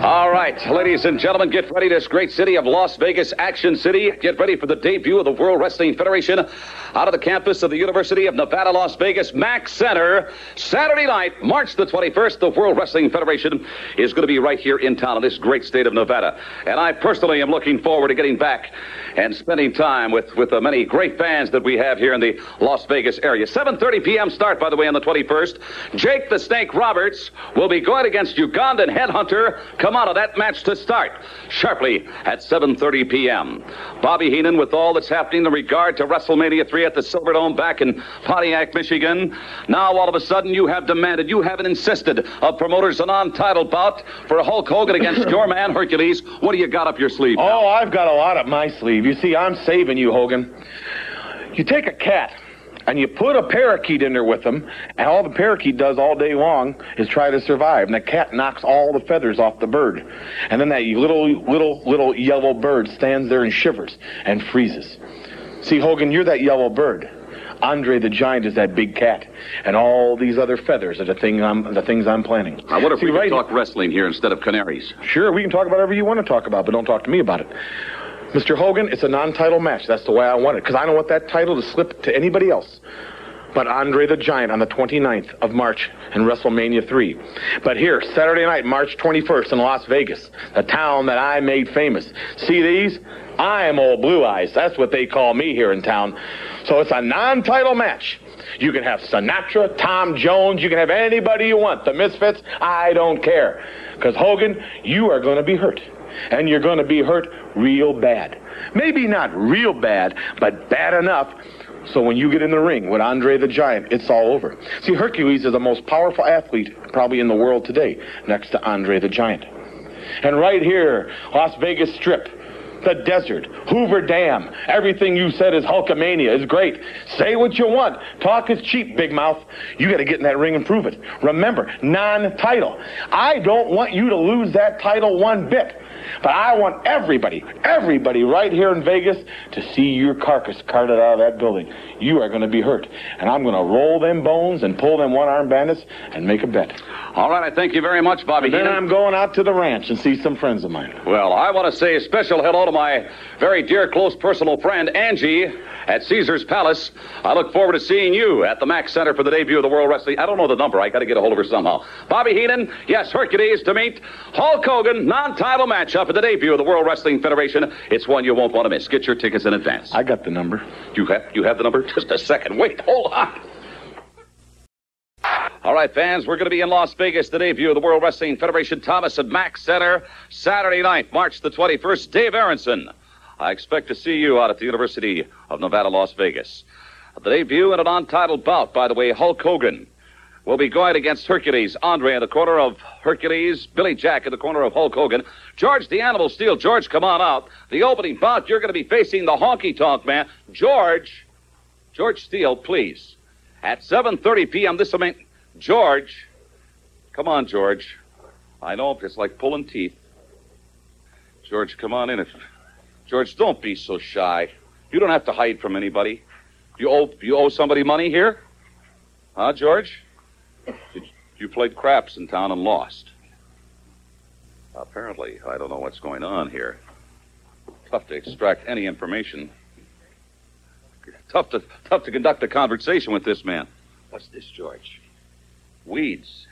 [SPEAKER 5] All right, ladies and gentlemen, get ready. This great city of Las Vegas, Action City. Get ready for the debut of the World Wrestling Federation out of the campus of the University of Nevada, Las Vegas, Mack Center. Saturday night, March the 21st, the World Wrestling Federation is going to be right here in town in this great state of Nevada. And I personally am looking forward to getting back and spending time with, with the many great fans that we have here in the Las Vegas area. 7.30 p.m. start, by the way, on the 21st. Jake the Snake Roberts will be going against Ugandan Headhunter. Come out of that match to start sharply at 7.30 p.m. Bobby Heenan with all that's happening in regard to WrestleMania 3 at the Silverdome back in Pontiac, Michigan. Now, all of a sudden, you have demanded, you haven't insisted of promoters a non-title bout for Hulk Hogan against your man Hercules. What do you got up your sleeve?
[SPEAKER 13] Oh, I've got a lot up my sleeve. You see, I'm saving you, Hogan. You take a cat and you put a parakeet in there with them, and all the parakeet does all day long is try to survive. And the cat knocks all the feathers off the bird. And then that little, little, little yellow bird stands there and shivers and freezes. See, Hogan, you're that yellow bird. Andre the Giant is that big cat, and all these other feathers are the thing I'm the things I'm planning.
[SPEAKER 5] I wonder if
[SPEAKER 13] See,
[SPEAKER 5] we could
[SPEAKER 13] right-
[SPEAKER 5] talk wrestling here instead of canaries?
[SPEAKER 13] Sure, we can talk about whatever you want to talk about, but don't talk to me about it. Mr. Hogan, it's a non-title match. That's the way I want it, because I don't want that title to slip to anybody else. But Andre the Giant on the 29th of March in WrestleMania 3. But here, Saturday night, March 21st in Las Vegas, the town that I made famous. See these? I am old Blue Eyes. That's what they call me here in town. So it's a non-title match. You can have Sinatra, Tom Jones, you can have anybody you want. The Misfits, I don't care. Because Hogan, you are going to be hurt. And you're going to be hurt real bad. Maybe not real bad, but bad enough so when you get in the ring with Andre the Giant, it's all over. See, Hercules is the most powerful athlete probably in the world today, next to Andre the Giant. And right here, Las Vegas Strip, the desert, Hoover Dam, everything you said is Hulkamania is great. Say what you want. Talk is cheap, big mouth. You got to get in that ring and prove it. Remember, non-title. I don't want you to lose that title one bit. But I want everybody, everybody right here in Vegas to see your carcass carted out of that building. You are going to be hurt. And I'm going to roll them bones and pull them one-arm bandits and make a bet.
[SPEAKER 5] All right, I thank you very much, Bobby
[SPEAKER 13] And then
[SPEAKER 5] Heenan.
[SPEAKER 13] I'm going out to the ranch and see some friends of mine.
[SPEAKER 5] Well, I want to say a special hello to my very dear, close personal friend, Angie, at Caesar's Palace. I look forward to seeing you at the Max Center for the debut of the World Wrestling. I don't know the number. I got to get a hold of her somehow. Bobby Heenan, yes, Hercules to meet Hulk Hogan, non-title matchup at the debut of the World Wrestling Federation. It's one you won't want to miss. Get your tickets in advance.
[SPEAKER 13] I got the number.
[SPEAKER 5] You have you have the number? Just a second. Wait, hold on. All right, fans, we're going to be in Las Vegas, the debut of the World Wrestling Federation Thomas and Mack Center, Saturday night, March the 21st. Dave Aronson, I expect to see you out at the University of Nevada, Las Vegas. The debut in an untitled bout, by the way, Hulk Hogan will be going against Hercules. Andre in the corner of Hercules, Billy Jack in the corner of Hulk Hogan. George the Animal Steele. George, come on out. The opening bout, you're going to be facing the Honky Tonk Man. George, George Steele, please. At 7.30 p.m. this mean... George, come on, George. I know it's like pulling teeth. George, come on in. If George, don't be so shy. You don't have to hide from anybody. You owe you owe somebody money here, huh, George? Did, you played craps in town and lost. Apparently, I don't know what's going on here. Tough to extract any information. Tough to tough to conduct a conversation with this man. What's this, George? Weeds.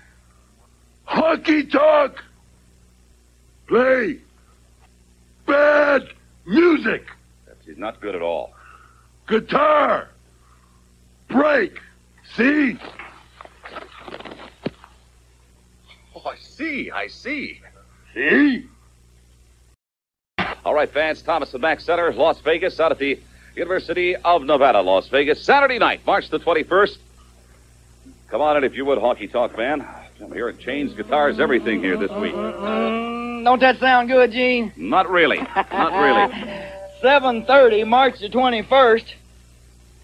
[SPEAKER 33] Honky tonk! Play bad music!
[SPEAKER 5] He's not good at all.
[SPEAKER 33] Guitar! Break! See?
[SPEAKER 5] Oh, I see. I see.
[SPEAKER 33] See?
[SPEAKER 5] All right, fans. Thomas and Mack Center, Las Vegas, out at the University of Nevada, Las Vegas. Saturday night, March the 21st. Come on in if you would, Honky Tonk Man. I'm hearing chains, guitars, everything here this week.
[SPEAKER 29] Mm, don't that sound good, Gene?
[SPEAKER 5] Not really. Not really.
[SPEAKER 29] 7:30, March the 21st.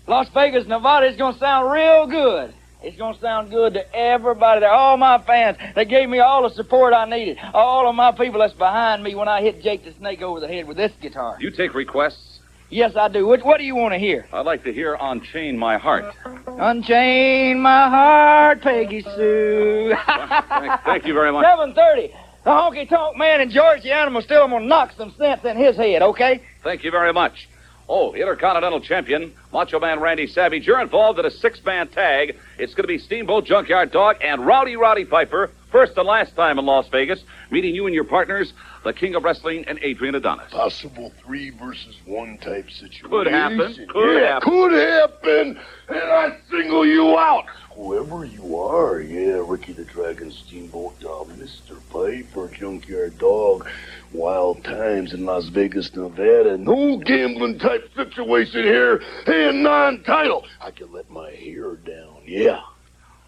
[SPEAKER 29] Las Vegas, Nevada is going to sound real good. It's going to sound good to everybody there. All my fans, they gave me all the support I needed. All of my people that's behind me when I hit Jake the Snake over the head with this guitar.
[SPEAKER 5] You take requests.
[SPEAKER 29] Yes, I do. What, what do you want to hear?
[SPEAKER 5] I'd like to hear Unchain My Heart.
[SPEAKER 29] Unchain my heart, Peggy Sue.
[SPEAKER 5] Thank, thank you very much.
[SPEAKER 29] 7:30. The honky tonk man and George the Animal still gonna knock some sense in his head, okay?
[SPEAKER 5] Thank you very much. Oh, Intercontinental Champion, Macho Man Randy Savage, you're involved in a six man tag. It's going to be Steamboat Junkyard Dog and Rowdy Roddy Piper, first and last time in Las Vegas, meeting you and your partners, the King of Wrestling and Adrian Adonis.
[SPEAKER 1] Possible three versus one type situation.
[SPEAKER 5] Could happen. Could
[SPEAKER 1] yeah,
[SPEAKER 5] happen.
[SPEAKER 1] Could happen. And I single you out. Whoever you are, yeah, Ricky the Dragon Steamboat Dog, Mr. Piper, Junkyard Dog, Wild Times in Las Vegas, Nevada. No gambling type situation here. Hey, a non-title. I can let my hair down, yeah.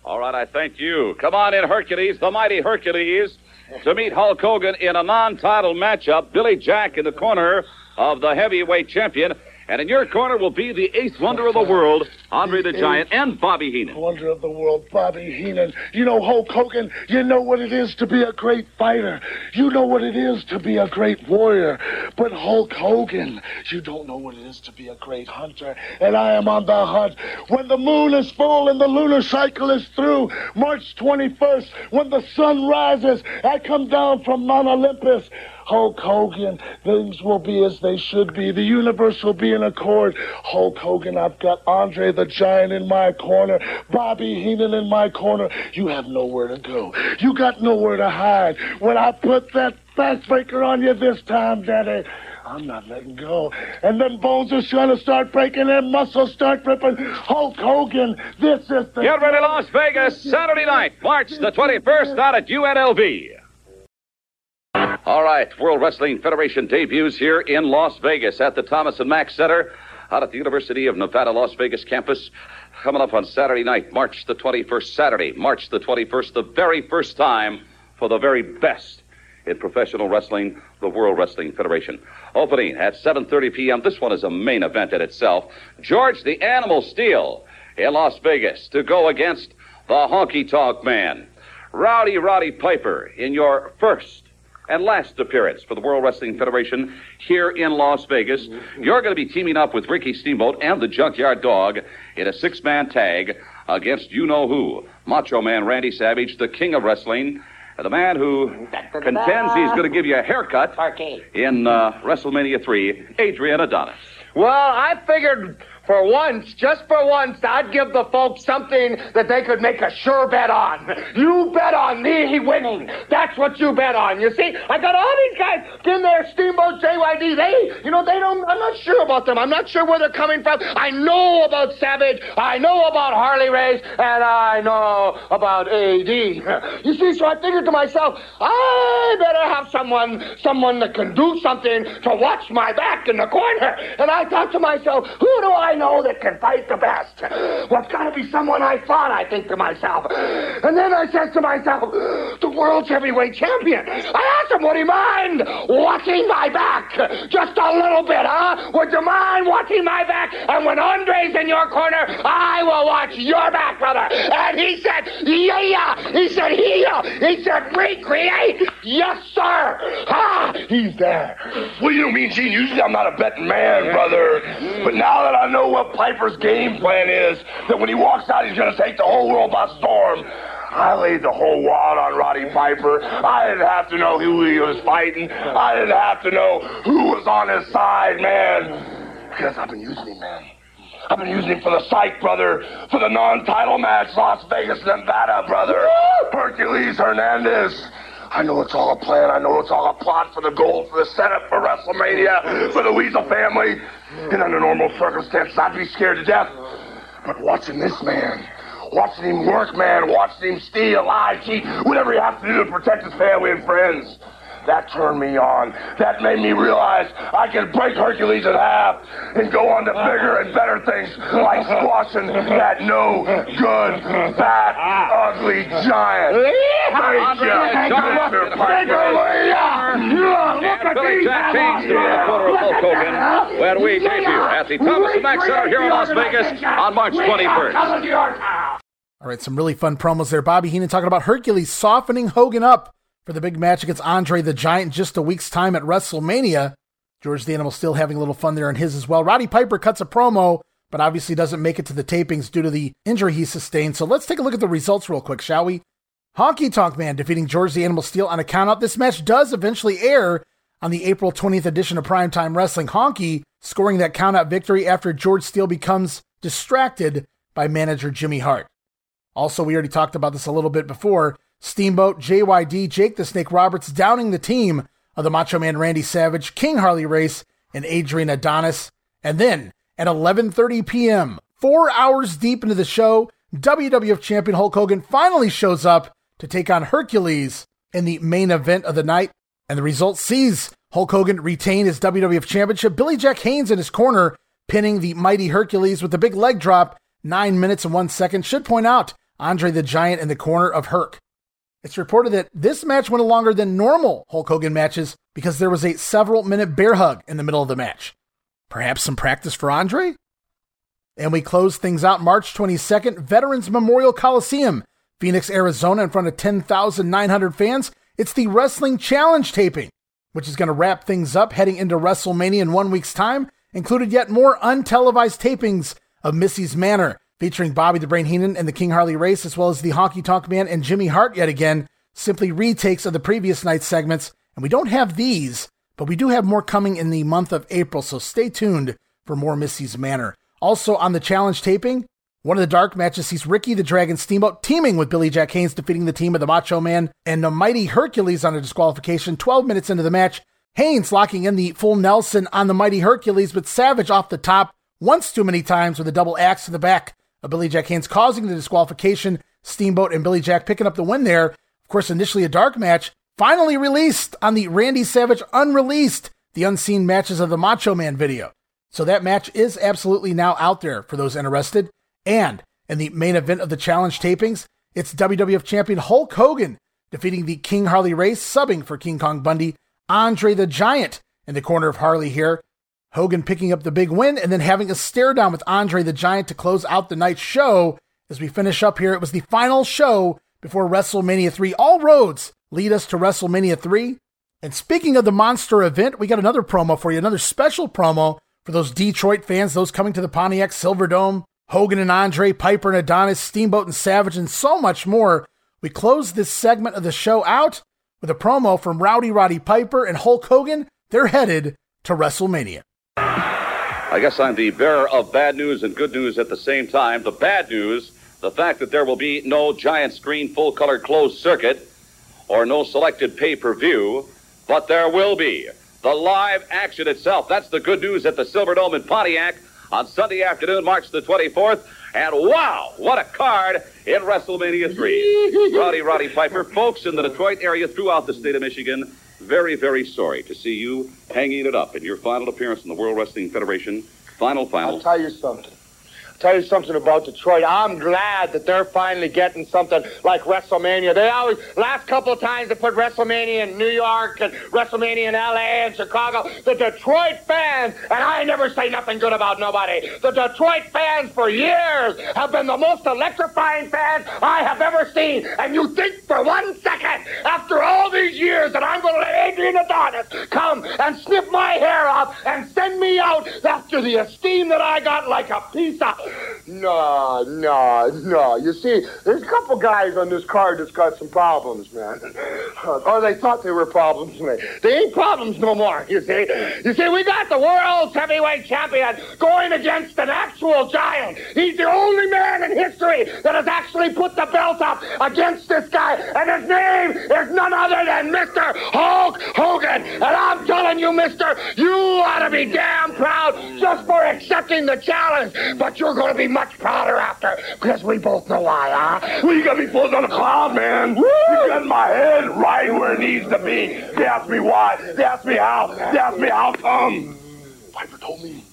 [SPEAKER 5] All right, I thank you. Come on in, Hercules, the mighty Hercules, to meet Hulk Hogan in a non-title matchup. Billy Jack in the corner of the heavyweight champion. And in your corner will be the eighth wonder of the world, Andre the Giant, and Bobby Heenan.
[SPEAKER 1] Wonder of the world, Bobby Heenan. You know, Hulk Hogan, you know what it is to be a great fighter. You know what it is to be a great warrior. But Hulk Hogan, you don't know what it is to be a great hunter. And I am on the hunt. When the moon is full and the lunar cycle is through, March 21st, when the sun rises, I come down from Mount Olympus. Hulk Hogan, things will be as they should be. The universe will be in accord. Hulk Hogan, I've got Andre the Giant in my corner, Bobby Heenan in my corner. You have nowhere to go. You got nowhere to hide. When I put that backbreaker on you this time, Daddy, I'm not letting go. And then bones are to start breaking and muscles start ripping. Hulk Hogan, this is the.
[SPEAKER 5] Get ready, Las Vegas, Saturday night, March the 21st, out at UNLV. All right, World Wrestling Federation debuts here in Las Vegas at the Thomas and Mack Center out at the University of Nevada, Las Vegas campus. Coming up on Saturday night, March the 21st, Saturday, March the 21st, the very first time for the very best in professional wrestling, the World Wrestling Federation. Opening at 7:30 p.m. This one is a main event in itself. George the Animal Steele in Las Vegas to go against the Honky Tonk Man. Rowdy Roddy Piper in your first and last appearance for the World Wrestling Federation here in Las Vegas. You're going to be teaming up with Ricky Steamboat and the Junkyard Dog in a six man tag against you know who Macho Man Randy Savage, the king of wrestling. and The man who contends he's going to give you a haircut in uh, WrestleMania 3, Adrian Adonis.
[SPEAKER 9] Well, I figured for once, just for once, I'd give the folks something that they could make a sure bet on. You bet on me winning. That's what you bet on. You see, I got all these guys in there, Steamboat, JYD. They, you know, they don't, I'm not sure about them. I'm not sure where they're coming from. I know about Savage. I know about Harley Race. And I know about AD. You see, so I figured to myself, I better have someone, someone that can do something to watch my back in the corner. And I thought to myself, who do I know that can fight the best? Well, it's got to be someone I fought, I think to myself. And then I said to myself, the world's heavyweight champion. I asked him, would he mind watching my back? Just a little bit, huh? Would you mind watching my back? And when Andre's in your corner, I will watch your back, brother. And he said, yeah, yeah. He said, yeah. He said, recreate. Yes, sir. Ah, he's there.
[SPEAKER 1] Well, you know me, Gene. Usually I'm not a betting man, brother. But now that I know what Piper's game plan is, that when he walks out, he's going to take the whole world by storm. I laid the whole wad on Roddy Piper. I didn't have to know who he was fighting. I didn't have to know who was on his side, man. Because I've been using him, man. I've been using him for the psych, brother. For the non-title match, Las Vegas, Nevada, brother. Hercules Hernandez. I know it's all a plan. I know it's all a plot for the gold, for the setup, for WrestleMania, for the Weasel family. And under normal circumstances, I'd be scared to death. But watching this man, watching him work, man, watching him steal, lie, cheat, whatever he has to do to protect his family and friends. That turned me on. That made me realize I could break Hercules in half and go on to bigger and better things like squashing that no good, fat, ugly giant. Thank you, Mr. Piper.
[SPEAKER 5] And Billy Jack Haynes to be the corner of Hulk Hogan when we debut at the Thomas and Mack Center here in Las Vegas on March 21st.
[SPEAKER 2] All right, some really fun promos there. Bobby Heenan talking about Hercules softening Hogan up for the big match against Andre the Giant just a week's time at WrestleMania. George the Animal Steele having a little fun there in his as well. Roddy Piper cuts a promo, but obviously doesn't make it to the tapings due to the injury he sustained. So let's take a look at the results real quick, shall we? Honky Tonk Man defeating George the Animal Steele on a countout. This match does eventually air on the April 20th edition of Primetime Wrestling. Honky scoring that countout victory after George Steele becomes distracted by manager Jimmy Hart. Also, we already talked about this a little bit before. Steamboat, JYD, Jake the Snake Roberts downing the team of the Macho Man Randy Savage, King Harley Race, and Adrian Adonis. And then at 11:30 p.m., 4 hours deep into the show, WWF champion Hulk Hogan finally shows up to take on Hercules in the main event of the night. And the result sees Hulk Hogan retain his WWF championship. Billy Jack Haynes in his corner, pinning the mighty Hercules with a big leg drop, nine minutes and one second. Should point out Andre the Giant in the corner of Herc. It's reported that this match went longer than normal Hulk Hogan matches because there was a several minute bear hug in the middle of the match. Perhaps some practice for Andre? And we close things out March 22nd, Veterans Memorial Coliseum, Phoenix, Arizona, in front of 10,900 fans. It's the Wrestling Challenge taping, which is going to wrap things up heading into WrestleMania in one week's time. Included yet more untelevised tapings of Missy's Manor, featuring Bobby the Brain Heenan and the King Harley Race, as well as the Honky Tonk Man and Jimmy Hart yet again, simply retakes of the previous night's segments. And we don't have these, but we do have more coming in the month of April, so stay tuned for more Missy's Manor. Also on the challenge taping, one of the dark matches sees Ricky the Dragon Steamboat teaming with Billy Jack Haynes, defeating the team of the Macho Man and the Mighty Hercules on a disqualification. 12 minutes into the match, Haynes locking in the full Nelson on the Mighty Hercules, but Savage off the top once too many times with a double axe to the back of Billy Jack Haynes, causing the disqualification. Steamboat and Billy Jack picking up the win there. Of course, initially a dark match, finally released on the Randy Savage unreleased, the unseen matches of the Macho Man video. So that match is absolutely now out there for those interested. And in the main event of the challenge tapings, it's WWF champion Hulk Hogan defeating the King Harley Race, subbing for King Kong Bundy, Andre the Giant in the corner of Harley here. Hogan picking up the big win and then having a stare down with Andre the Giant to close out the night's show. As we finish up here, it was the final show before WrestleMania 3. All roads lead us to WrestleMania 3. And speaking of the monster event, we got another promo for you, another special promo for those Detroit fans, those coming to the Pontiac Silverdome, Hogan and Andre, Piper and Adonis, Steamboat and Savage, and so much more. We close this segment of the show out with a promo from Rowdy Roddy Piper and Hulk Hogan. They're headed to WrestleMania.
[SPEAKER 5] I guess I'm the bearer of bad news and good news at the same time. The bad news, the fact that there will be no giant screen full color closed circuit or no selected pay per view, but there will be the live action itself. That's the good news at the Silverdome in Pontiac on Sunday afternoon, March the 24th. And wow, what a card in WrestleMania 3. Rowdy Roddy Piper, folks in the Detroit area throughout the state of Michigan, very, very sorry to see you hanging it up in your final appearance in the World Wrestling Federation final final.
[SPEAKER 9] I'll tell you something. Tell you something about Detroit. I'm glad that they're finally getting something like WrestleMania. They always, last couple of times they put WrestleMania in New York and WrestleMania in LA and Chicago. The Detroit fans, and I never say nothing good about nobody, the Detroit fans for years have been the most electrifying fans I have ever seen. And you think for one second, after all these years, that I'm going to let Adrian Adonis come and snip my hair off and send me out after the esteem that I got like a piece of no, no, no. You see, there's a couple guys on this card that's got some problems, man. or oh, they thought they were problems. Man. They ain't problems no more, you see. You see, we got the world's heavyweight champion going against an actual giant. He's the only man in history that has actually put the belt up against this guy, and his name is none other than Mr. Hulk Hogan. And I'm telling you, mister, you ought to be damn proud just for accepting the challenge. But you're going to be much prouder after, because we both know why, huh?
[SPEAKER 33] Well, you got me floating on a cloud, man. You got my head right where it needs to be. They asked me why. They asked me how. They asked me how come. Piper told me.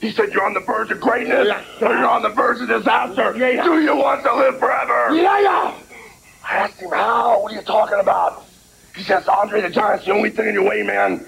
[SPEAKER 33] He said you're on the verge of greatness or you're on the verge of disaster. Do you want to live forever?
[SPEAKER 9] Yeah, yeah.
[SPEAKER 33] I asked him how. What are you talking about? He says Andre the Giant's the only thing in your way, man.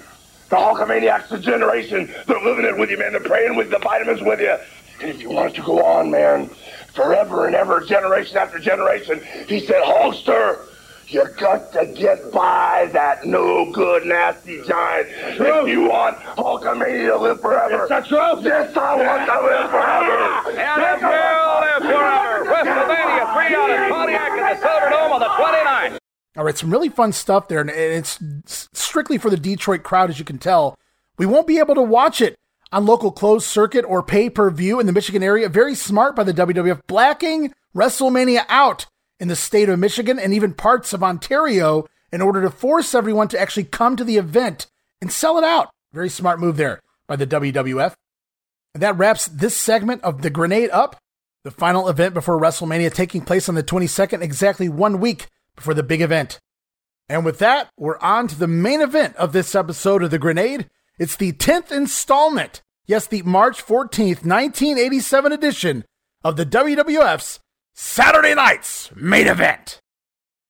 [SPEAKER 33] The Hulkamaniacs, the generation, they're living it with you, man. They're praying with you, the vitamins with you. And if you want it to go on, man, forever and ever, generation after generation, he said, Hulkster, you got to get by that no good, nasty giant. If you want Hulkamania to live forever.
[SPEAKER 9] It's the truth.
[SPEAKER 33] Yes, I want to live forever.
[SPEAKER 5] And it will live forever.
[SPEAKER 21] WrestleMania 3 out in Pontiac at the Silverdome on the 29th.
[SPEAKER 2] All right, some really fun stuff there, and it's strictly for the Detroit crowd, as you can tell. We won't be able to watch it on local closed circuit or pay per view in the Michigan area. Very smart by the WWF, blacking WrestleMania out in the state of Michigan and even parts of Ontario in order to force everyone to actually come to the event and sell it out. Very smart move there by the WWF. And that wraps this segment of the Grenade up, the final event before WrestleMania taking place on the 22nd, exactly one week before the big event. And with that, we're on to the main event of this episode of The Grenade. It's the 10th installment, yes, the March 14th, 1987 edition of the WWF's Saturday Night's main event.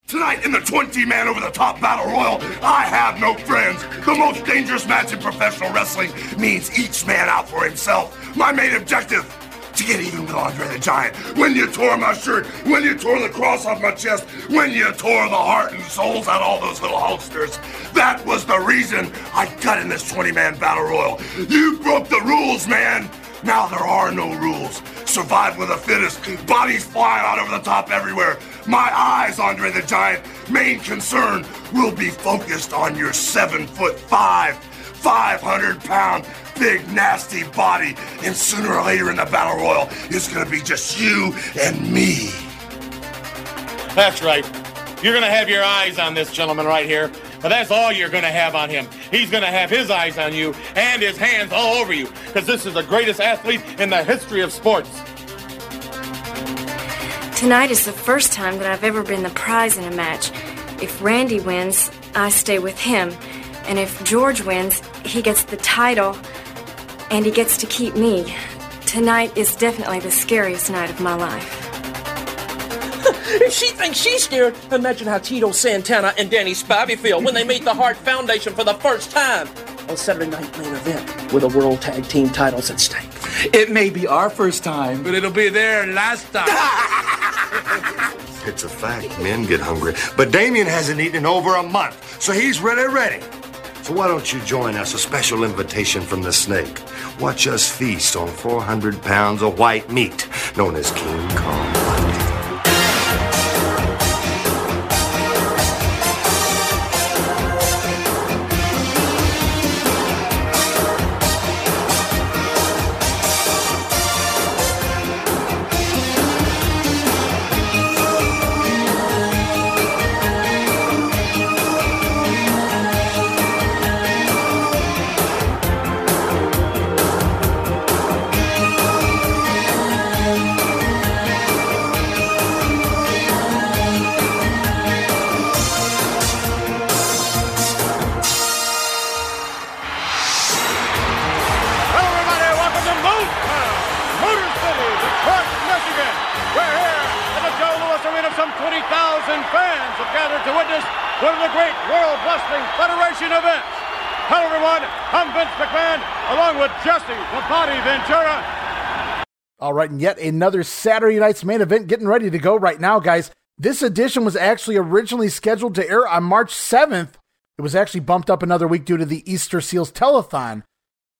[SPEAKER 33] Tonight in the 20 man over the top battle royal, I have no friends. The most dangerous match in professional wrestling means each man out for himself. My main objective to get even with Andre the Giant. When you tore my shirt, when you tore the cross off my chest, when you tore the heart and souls out all those little Hulksters. That was the reason I got in this 20 man battle royal. You broke the rules, man. Now there are no rules. Survive with the fittest. Bodies flying out over the top everywhere. My eyes, Andre the Giant, main concern will be focused on your seven foot five, 500 pound, big nasty body. And sooner or later in the battle royal, it's gonna be just you and me.
[SPEAKER 13] That's right. You're gonna have your eyes on this gentleman right here. But that's all you're going to have on him. He's going to have his eyes on you and his hands all over you because this is the greatest athlete in the history of sports.
[SPEAKER 34] Tonight is the first time that I've ever been the prize in a match. If Randy wins, I stay with him. And if George wins, he gets the title and he gets to keep me. Tonight is definitely the scariest night of my life.
[SPEAKER 30] if she thinks she's scared, imagine how Tito Santana and Danny Spivey feel when they meet the Hart Foundation for the first time on Saturday Night Main Event with the World Tag Team titles at stake.
[SPEAKER 35] It may be our first time, but it'll be their last time.
[SPEAKER 33] it's a fact, men get hungry. But Damien hasn't eaten in over a month, so he's ready, ready. So why don't you join us? A special invitation from the snake. Watch us feast on 400 pounds of white meat, known as King Kong.
[SPEAKER 2] And yet another Saturday night's main event getting ready to go right now, guys. This edition was actually originally scheduled to air on March 7th. It was actually bumped up another week due to the Easter Seals telethon.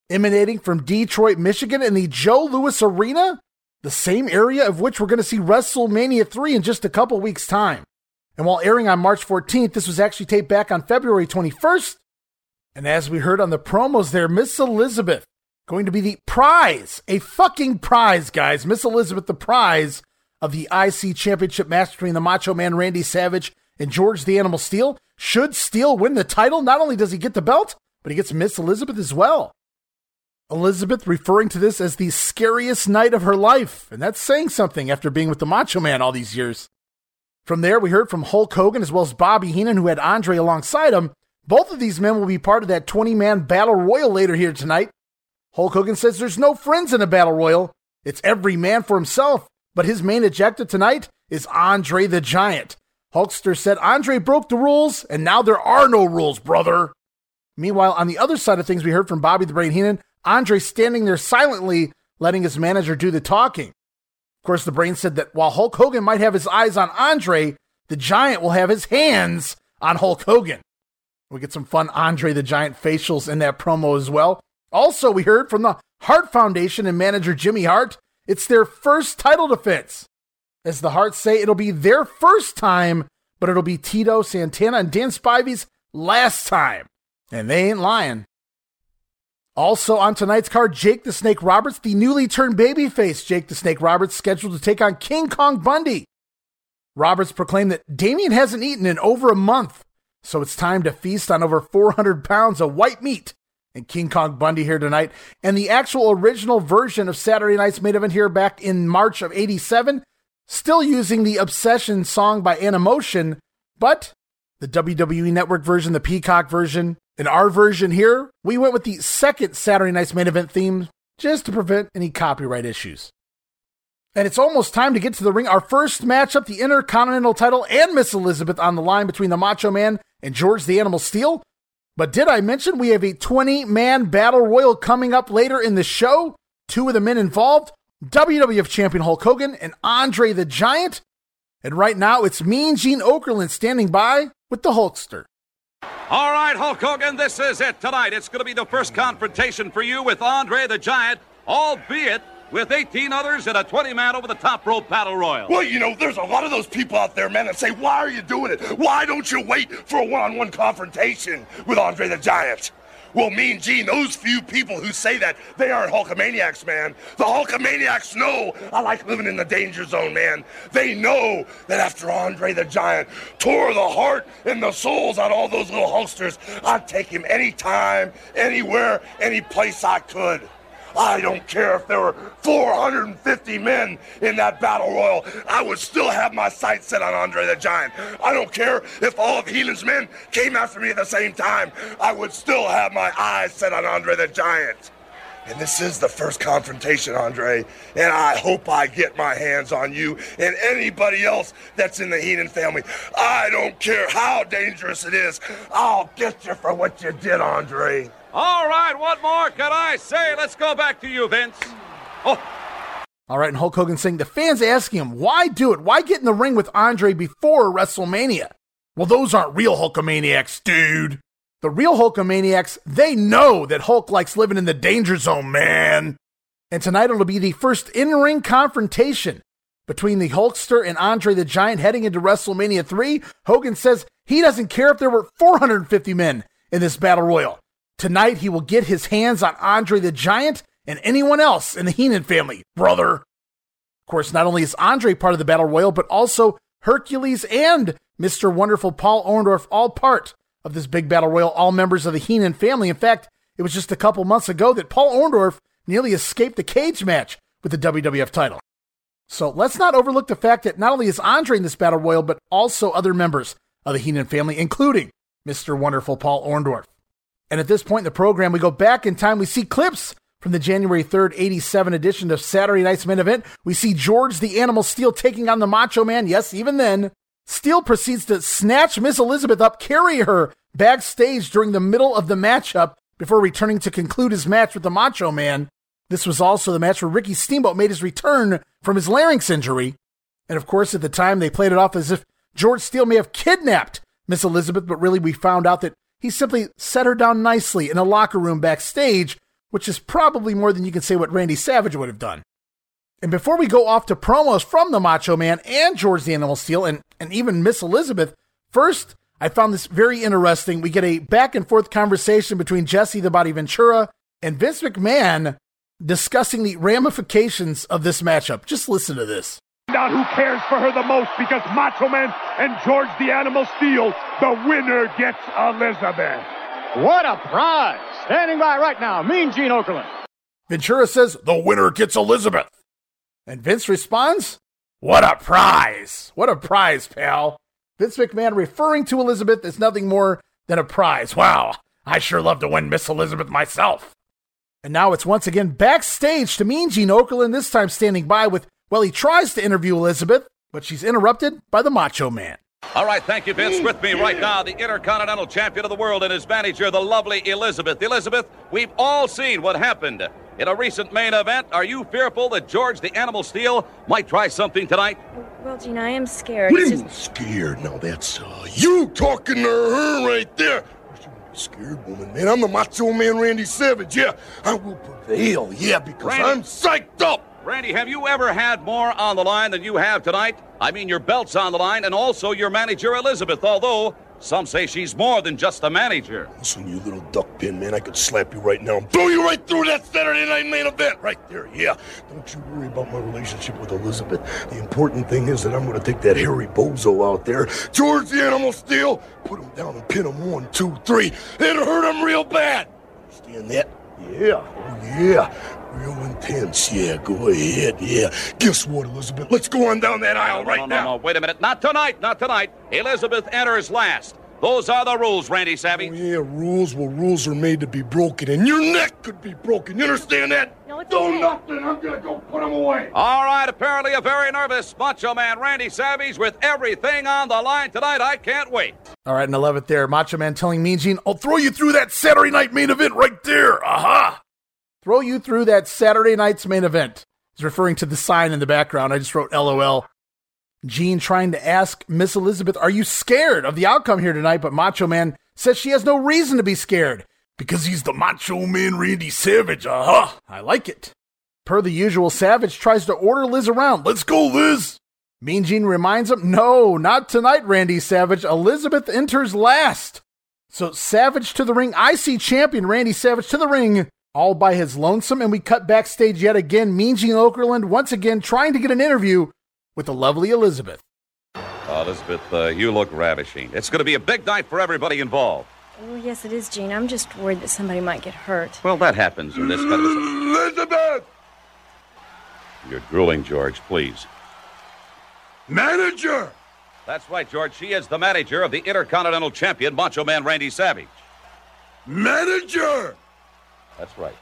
[SPEAKER 2] Emanating from Detroit, Michigan, in the Joe Louis Arena, the same area of which we're going to see WrestleMania 3 in just a couple weeks' time. And while airing on March 14th, this was actually taped back on February 21st. And as we heard on the promos there, Miss Elizabeth going to be the prize, a fucking prize, guys. Miss Elizabeth, the prize of the IC Championship match between the Macho Man Randy Savage and George the Animal Steele. Should Steele win the title, not only does he get the belt, but he gets Miss Elizabeth as well. Elizabeth referring to this as the scariest night of her life, and that's saying something after being with the Macho Man all these years. From there, we heard from Hulk Hogan as well as Bobby Heenan, who had Andre alongside him. Both of these men will be part of that 20 man battle royal later here tonight. Hulk Hogan says there's no friends in a battle royal. It's every man for himself. But his main objective tonight is Andre the Giant. Hulkster said Andre broke the rules, and now there are no rules, brother. Meanwhile, on the other side of things, we heard from Bobby the Brain Heenan, Andre standing there silently, letting his manager do the talking. Of course, the Brain said that while Hulk Hogan might have his eyes on Andre, the Giant will have his hands on Hulk Hogan. We get some fun Andre the Giant facials in that promo as well. Also, we heard from the Hart Foundation and manager Jimmy Hart, it's their first title defense. As the Harts say, it'll be their first time, but it'll be Tito, Santana, and Dan Spivey's last time. And they ain't lying. Also on tonight's card, Jake the Snake Roberts, the newly turned babyface Jake the Snake Roberts, scheduled to take on King Kong Bundy. Roberts proclaimed that Damien hasn't eaten in over a month, so it's time to feast on over 400 pounds of white meat. And King Kong Bundy here tonight. And the actual original version of Saturday Night's main event here back in March of 87, still using the Obsession song by Animotion, but the WWE Network version, the Peacock version, and our version here, we went with the second Saturday Night's main event theme just to prevent any copyright issues. And it's almost time to get to the ring. Our first matchup, the Intercontinental title and Miss Elizabeth on the line between the Macho Man and George the Animal Steele. But did I mention we have a 20 man battle royal coming up later in the show? Two of the men involved WWF Champion Hulk Hogan and Andre the Giant. And right now it's Mean Gene Okerlund standing by with the Hulkster.
[SPEAKER 5] All right, Hulk Hogan, this is it tonight. It's going to be the first confrontation for you with Andre the Giant, albeit with 18 others in a 20 man over the top rope battle royal.
[SPEAKER 33] Well, you know, there's a lot of those people out there, man, that say, why are you doing it? Why don't you wait for a one on one confrontation with Andre the Giant? Well, Mean Gene, those few people who say that, they aren't Hulkamaniacs, man. The Hulkamaniacs know I like living in the danger zone, man. They know that after Andre the Giant tore the heart and the souls out of all those little Hulksters, I'd take him anytime, anywhere, any place I could. I don't care if there were 450 men in that battle royal. I would still have my sights set on Andre the Giant. I don't care if all of Heenan's men came after me at the same time. I would still have my eyes set on Andre the Giant. And this is the first confrontation, Andre. And I hope I get my hands on you and anybody else that's in the Heenan family. I don't care how dangerous it is. I'll get you for what you did, Andre.
[SPEAKER 5] All right, what more can I say? Let's go back to you, Vince. Oh.
[SPEAKER 2] All right, and Hulk Hogan saying the fans asking him, why do it? Why get in the ring with Andre before WrestleMania? Well, those aren't real Hulkamaniacs, dude. The real Hulkamaniacs, they know that Hulk likes living in the danger zone, man. And tonight it'll be the first in ring confrontation between the Hulkster and Andre the Giant heading into WrestleMania 3. Hogan says he doesn't care if there were 450 men in this battle royal. Tonight he will get his hands on Andre the Giant and anyone else in the Heenan family, brother. Of course, not only is Andre part of the battle royal, but also Hercules and Mr. Wonderful Paul Orndorff, all part of this big battle royal, all members of the Heenan family. In fact, it was just a couple months ago that Paul Orndorff nearly escaped the cage match with the WWF title. So let's not overlook the fact that not only is Andre in this battle royal, but also other members of the Heenan family, including Mr. Wonderful Paul Orndorff. And at this point in the program, we go back in time. We see clips from the January 3rd, 87 edition of Saturday Night's main event. We see George the Animal Steele taking on the Macho Man. Yes, even then, Steele proceeds to snatch Miss Elizabeth up, carry her backstage during the middle of the matchup before returning to conclude his match with the Macho Man. This was also the match where Ricky Steamboat made his return from his larynx injury. And of course, at the time, they played it off as if George Steele may have kidnapped Miss Elizabeth, but really we found out that he simply set her down nicely in a locker room backstage, which is probably more than you can say what Randy Savage would have done. And before we go off to promos from the Macho Man and George the Animal Steele and, and even Miss Elizabeth, first, I found this very interesting. We get a back and forth conversation between Jesse the Body Ventura and Vince McMahon discussing the ramifications of this matchup. Just listen to this.
[SPEAKER 13] Out who cares for her the most because Macho Man and George the Animal Steele, the winner gets Elizabeth.
[SPEAKER 36] What a prize! Standing by right now, Mean Gene Okerlund.
[SPEAKER 2] Ventura says, The winner gets Elizabeth. And Vince responds, What a prize! What a prize, pal. Vince McMahon referring to Elizabeth as nothing more than a prize. Wow, I sure love to win Miss Elizabeth myself. And now it's once again backstage to Mean Gene Okerlund, this time standing by with, well, he tries to interview Elizabeth, but she's interrupted by the Macho Man.
[SPEAKER 5] All right, thank you, Vince. With me right now, the Intercontinental Champion of the World and his manager, the lovely Elizabeth. Elizabeth, we've all seen what happened in a recent main event. Are you fearful that George the Animal Steele might try something tonight?
[SPEAKER 34] Well, Gene, I am scared.
[SPEAKER 33] What are you
[SPEAKER 34] just-
[SPEAKER 33] scared? No, that's uh, you talking to her right there. Scared woman, man. I'm the Macho Man Randy Savage. Yeah, I will prevail. Yeah, because I'm psyched up.
[SPEAKER 5] Randy, have you ever had more on the line than you have tonight? I mean, your belt's on the line and also your manager, Elizabeth, although some say she's more than just a manager.
[SPEAKER 33] Listen, you little duck pin, man, I could slap you right now and throw you right through that Saturday night main event. Right there, yeah. Don't you worry about my relationship with Elizabeth. The important thing is that I'm going to take that hairy bozo out there, George the Animal Steele, put him down and pin him one, two, three. It'll hurt him real bad. Understand that? Yeah, oh yeah. Real intense. Yeah, go ahead. Yeah. Guess what, Elizabeth? Let's go on down that aisle
[SPEAKER 5] No,
[SPEAKER 33] right
[SPEAKER 5] no, no,
[SPEAKER 33] now.
[SPEAKER 5] no, wait a minute. Not tonight, not tonight. Elizabeth enters last. Those are the rules, Randy Savage.
[SPEAKER 33] Oh, yeah, rules. Well, rules are made to be broken, and your neck could be broken. You understand that?
[SPEAKER 34] No, it's
[SPEAKER 33] Do
[SPEAKER 34] okay.
[SPEAKER 33] nothing. I'm gonna go put him away.
[SPEAKER 5] All right, apparently a very nervous Macho Man Randy Savage with everything on the line tonight. I can't wait.
[SPEAKER 2] All right, and I love it there. Macho Man telling Mean Gene, I'll throw you through that Saturday night main event right there. Aha! Throw you through that Saturday night's main event. He's referring to the sign in the background. I just wrote LOL. Gene trying to ask Miss Elizabeth, Are you scared of the outcome here tonight? But Macho Man says she has no reason to be scared because he's the Macho Man Randy Savage. Aha! I like it. Per the usual, Savage tries to order Liz around. Let's go, Liz! Mean Gene reminds him, No, not tonight, Randy Savage. Elizabeth enters last. So Savage to the ring, IC champion Randy Savage to the ring, all by his lonesome, and we cut backstage yet again. Mean Gene Okerlund once again trying to get an interview with the lovely Elizabeth.
[SPEAKER 5] Elizabeth, uh, you look ravishing. It's going to be a big night for everybody involved.
[SPEAKER 34] Oh, yes, it is, Gene. I'm just worried that somebody might get hurt.
[SPEAKER 5] Well, that happens in this kind of.
[SPEAKER 33] Elizabeth!
[SPEAKER 5] You're drooling, George, please.
[SPEAKER 33] Manager!
[SPEAKER 5] That's right, George. She is the manager of the Intercontinental Champion, Macho Man Randy Savage.
[SPEAKER 33] Manager!
[SPEAKER 5] That's right.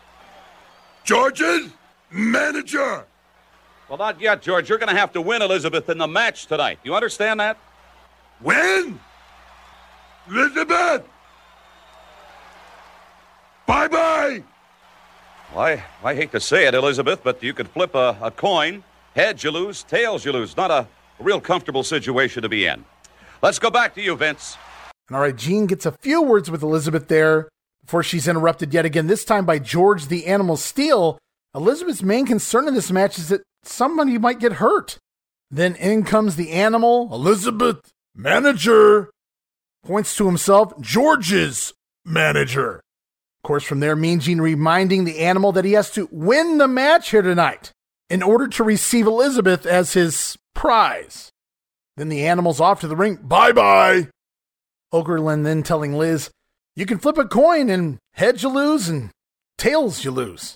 [SPEAKER 33] George's manager!
[SPEAKER 5] Well, not yet, George. You're going to have to win Elizabeth in the match tonight. You understand that?
[SPEAKER 33] Win? Elizabeth! Bye bye!
[SPEAKER 5] Well, I, I hate to say it, Elizabeth, but you could flip a, a coin. Heads you lose, tails you lose. Not a real comfortable situation to be in. Let's go back to you, Vince.
[SPEAKER 2] And all right, Gene gets a few words with Elizabeth there before she's interrupted yet again, this time by George the Animal Steele. Elizabeth's main concern in this match is that somebody might get hurt. Then in comes the animal. Elizabeth, manager, points to himself, George's manager. Of course, from there, Mean Gene reminding the animal that he has to win the match here tonight in order to receive Elizabeth as his prize. Then the animal's off to the ring. Bye bye. Okerlund then telling Liz, You can flip a coin and heads you lose and tails you lose.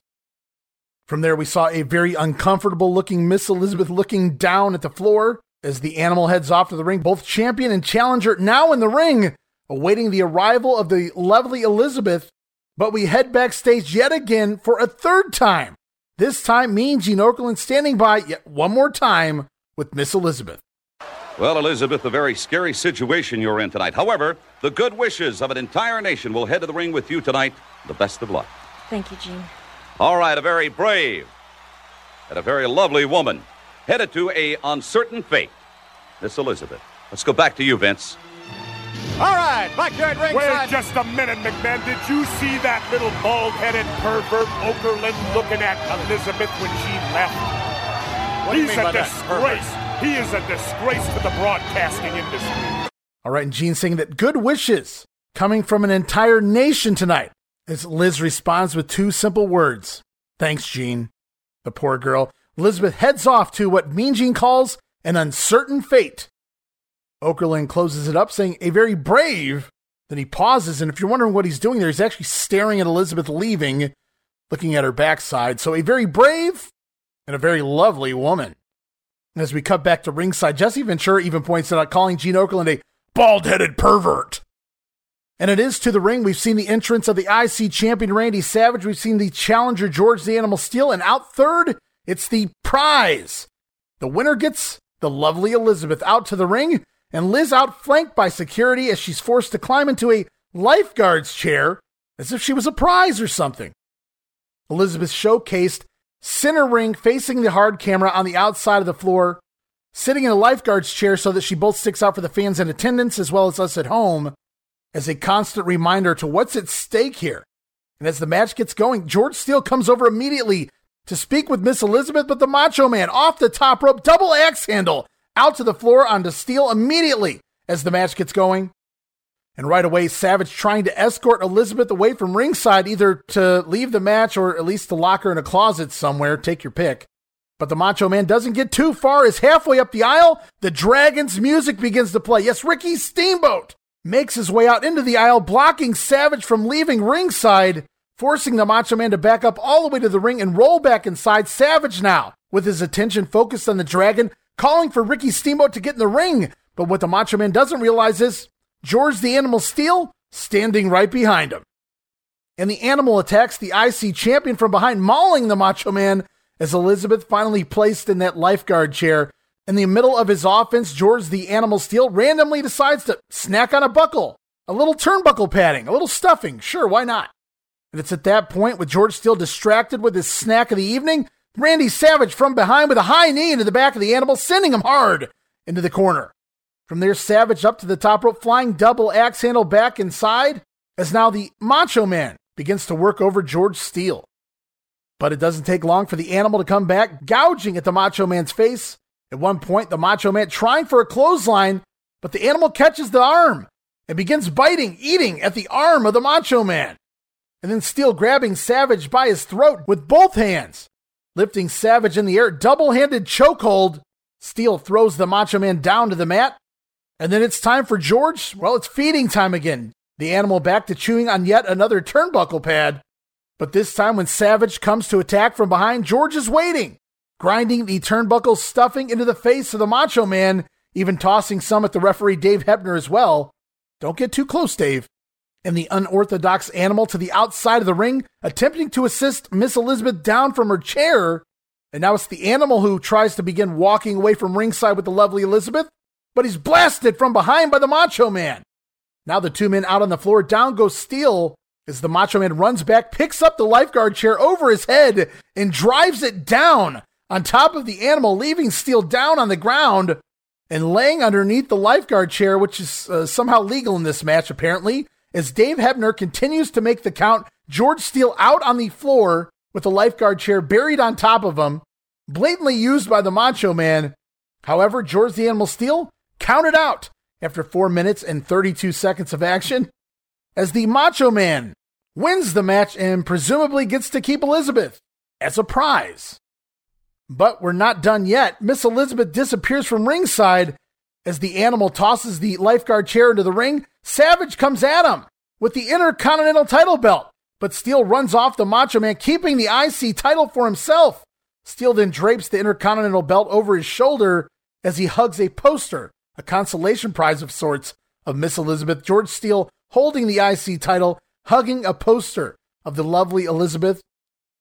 [SPEAKER 2] From there, we saw a very uncomfortable looking Miss Elizabeth looking down at the floor as the animal heads off to the ring. Both champion and challenger now in the ring, awaiting the arrival of the lovely Elizabeth. But we head backstage yet again for a third time. This time, Mean Gene Okerlund standing by yet one more time with Miss Elizabeth.
[SPEAKER 5] Well, Elizabeth, a very scary situation you're in tonight. However, the good wishes of an entire nation will head to the ring with you tonight. The best of luck.
[SPEAKER 34] Thank you, Gene.
[SPEAKER 5] All right, a very brave and a very lovely woman headed to a uncertain fate. Miss Elizabeth. Let's go back to you, Vince.
[SPEAKER 36] All right, back here at ringside.
[SPEAKER 37] Wait just a minute, McMahon. Did you see that little bald-headed pervert Okerlund looking at Elizabeth when she left?
[SPEAKER 36] What do you
[SPEAKER 37] He's
[SPEAKER 36] mean
[SPEAKER 37] a
[SPEAKER 36] by that,
[SPEAKER 37] disgrace. He is a disgrace to the broadcasting industry.
[SPEAKER 2] All right, and Gene saying that good wishes coming from an entire nation tonight. As Liz responds with two simple words Thanks, Gene. The poor girl. Elizabeth heads off to what Mean Gene calls an uncertain fate. Okerlund closes it up, saying, a very brave. Then he pauses, and if you're wondering what he's doing there, he's actually staring at Elizabeth leaving, looking at her backside. So a very brave and a very lovely woman. As we cut back to ringside, Jesse Ventura even points out calling Gene Okerlund a bald headed pervert. And it is to the ring. We've seen the entrance of the IC champion Randy Savage. We've seen the challenger George the Animal Steele. And out third, it's the prize. The winner gets the lovely Elizabeth out to the ring, and Liz outflanked by security as she's forced to climb into a lifeguard's chair as if she was a prize or something. Elizabeth showcased center ring facing the hard camera on the outside of the floor, sitting in a lifeguard's chair so that she both sticks out for the fans in attendance as well as us at home as a constant reminder to what's at stake here. And as the match gets going, George Steele comes over immediately, to speak with Miss Elizabeth, but the Macho Man off the top rope, double axe handle out to the floor onto Steele immediately as the match gets going. And right away, Savage trying to escort Elizabeth away from ringside, either to leave the match or at least to lock her in a closet somewhere. Take your pick. But the Macho Man doesn't get too far. Is halfway up the aisle. The Dragon's music begins to play. Yes, Ricky Steamboat makes his way out into the aisle, blocking Savage from leaving ringside, forcing the Macho Man to back up all the way to the ring and roll back inside. Savage now, with his attention focused on the Dragon, calling for Ricky Steamboat to get in the ring. But what the Macho Man doesn't realize is George the Animal Steele standing right behind him. And the animal attacks the IC champion from behind, mauling the Macho Man as Elizabeth finally placed in that lifeguard chair. In the middle of his offense, George the Animal Steele randomly decides to snack on a buckle, a little turnbuckle padding, a little stuffing. Sure, why not? And it's at that point, with George Steele distracted with his snack of the evening, Randy Savage from behind with a high knee into the back of the animal, sending him hard into the corner. From there, Savage up to the top rope, flying double axe handle back inside, as now the Macho Man begins to work over George Steele. But it doesn't take long for the animal to come back, gouging at the Macho Man's face. At one point, the Macho Man trying for a clothesline, but the animal catches the arm and begins biting, eating at the arm of the Macho Man. And then Steele grabbing Savage by his throat with both hands, lifting Savage in the air, double handed chokehold. Steele throws the Macho Man down to the mat, and then it's time for George. Well, it's feeding time again. The animal back to chewing on yet another turnbuckle pad. But this time, when Savage comes to attack from behind, George is waiting, grinding the turnbuckle stuffing into the face of the Macho Man, even tossing some at the referee Dave Hebner as well. Don't get too close, Dave. And the unorthodox animal to the outside of the ring, attempting to assist Miss Elizabeth down from her chair. And now it's the animal who tries to begin walking away from ringside with the lovely Elizabeth but he's blasted from behind by the Macho Man. Now the two men out on the floor, down goes Steele as the Macho Man runs back, picks up the lifeguard chair over his head, and drives it down on top of the animal, leaving Steele down on the ground and laying underneath the lifeguard chair, which is uh, somehow legal in this match, apparently. As Dave Hebner continues to make the count, George Steele out on the floor with the lifeguard chair buried on top of him, blatantly used by the Macho Man. However, George the Animal Steele counted out after 4 minutes and 32 seconds of action as the Macho Man wins the match and presumably gets to keep Elizabeth as a prize. But we're not done yet. Miss Elizabeth disappears from ringside as the animal tosses the lifeguard chair into the ring. Savage comes at him with the Intercontinental title belt, but Steele runs off the Macho Man, keeping the IC title for himself. Steele then drapes the Intercontinental belt over his shoulder as he hugs a poster a consolation prize of sorts of Miss Elizabeth. George Steele holding the IC title, hugging a poster of the lovely Elizabeth.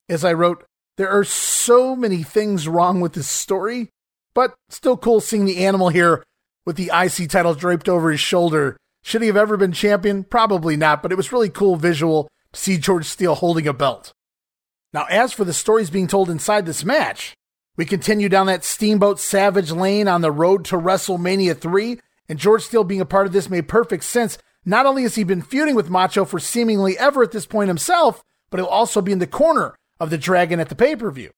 [SPEAKER 2] As I wrote, there are so many things wrong with this story, but still cool seeing the animal here with the IC title draped over his shoulder. Should he have ever been champion? Probably not, but it was really cool visual to see George Steele holding a belt. Now, as for the stories being told inside this match, we continue down that Steamboat Savage lane on the road to WrestleMania 3, and George Steele being a part of this made perfect sense. Not only has he been feuding with Macho for seemingly ever at this point himself, but he'll also be in the corner of the Dragon at the pay per view.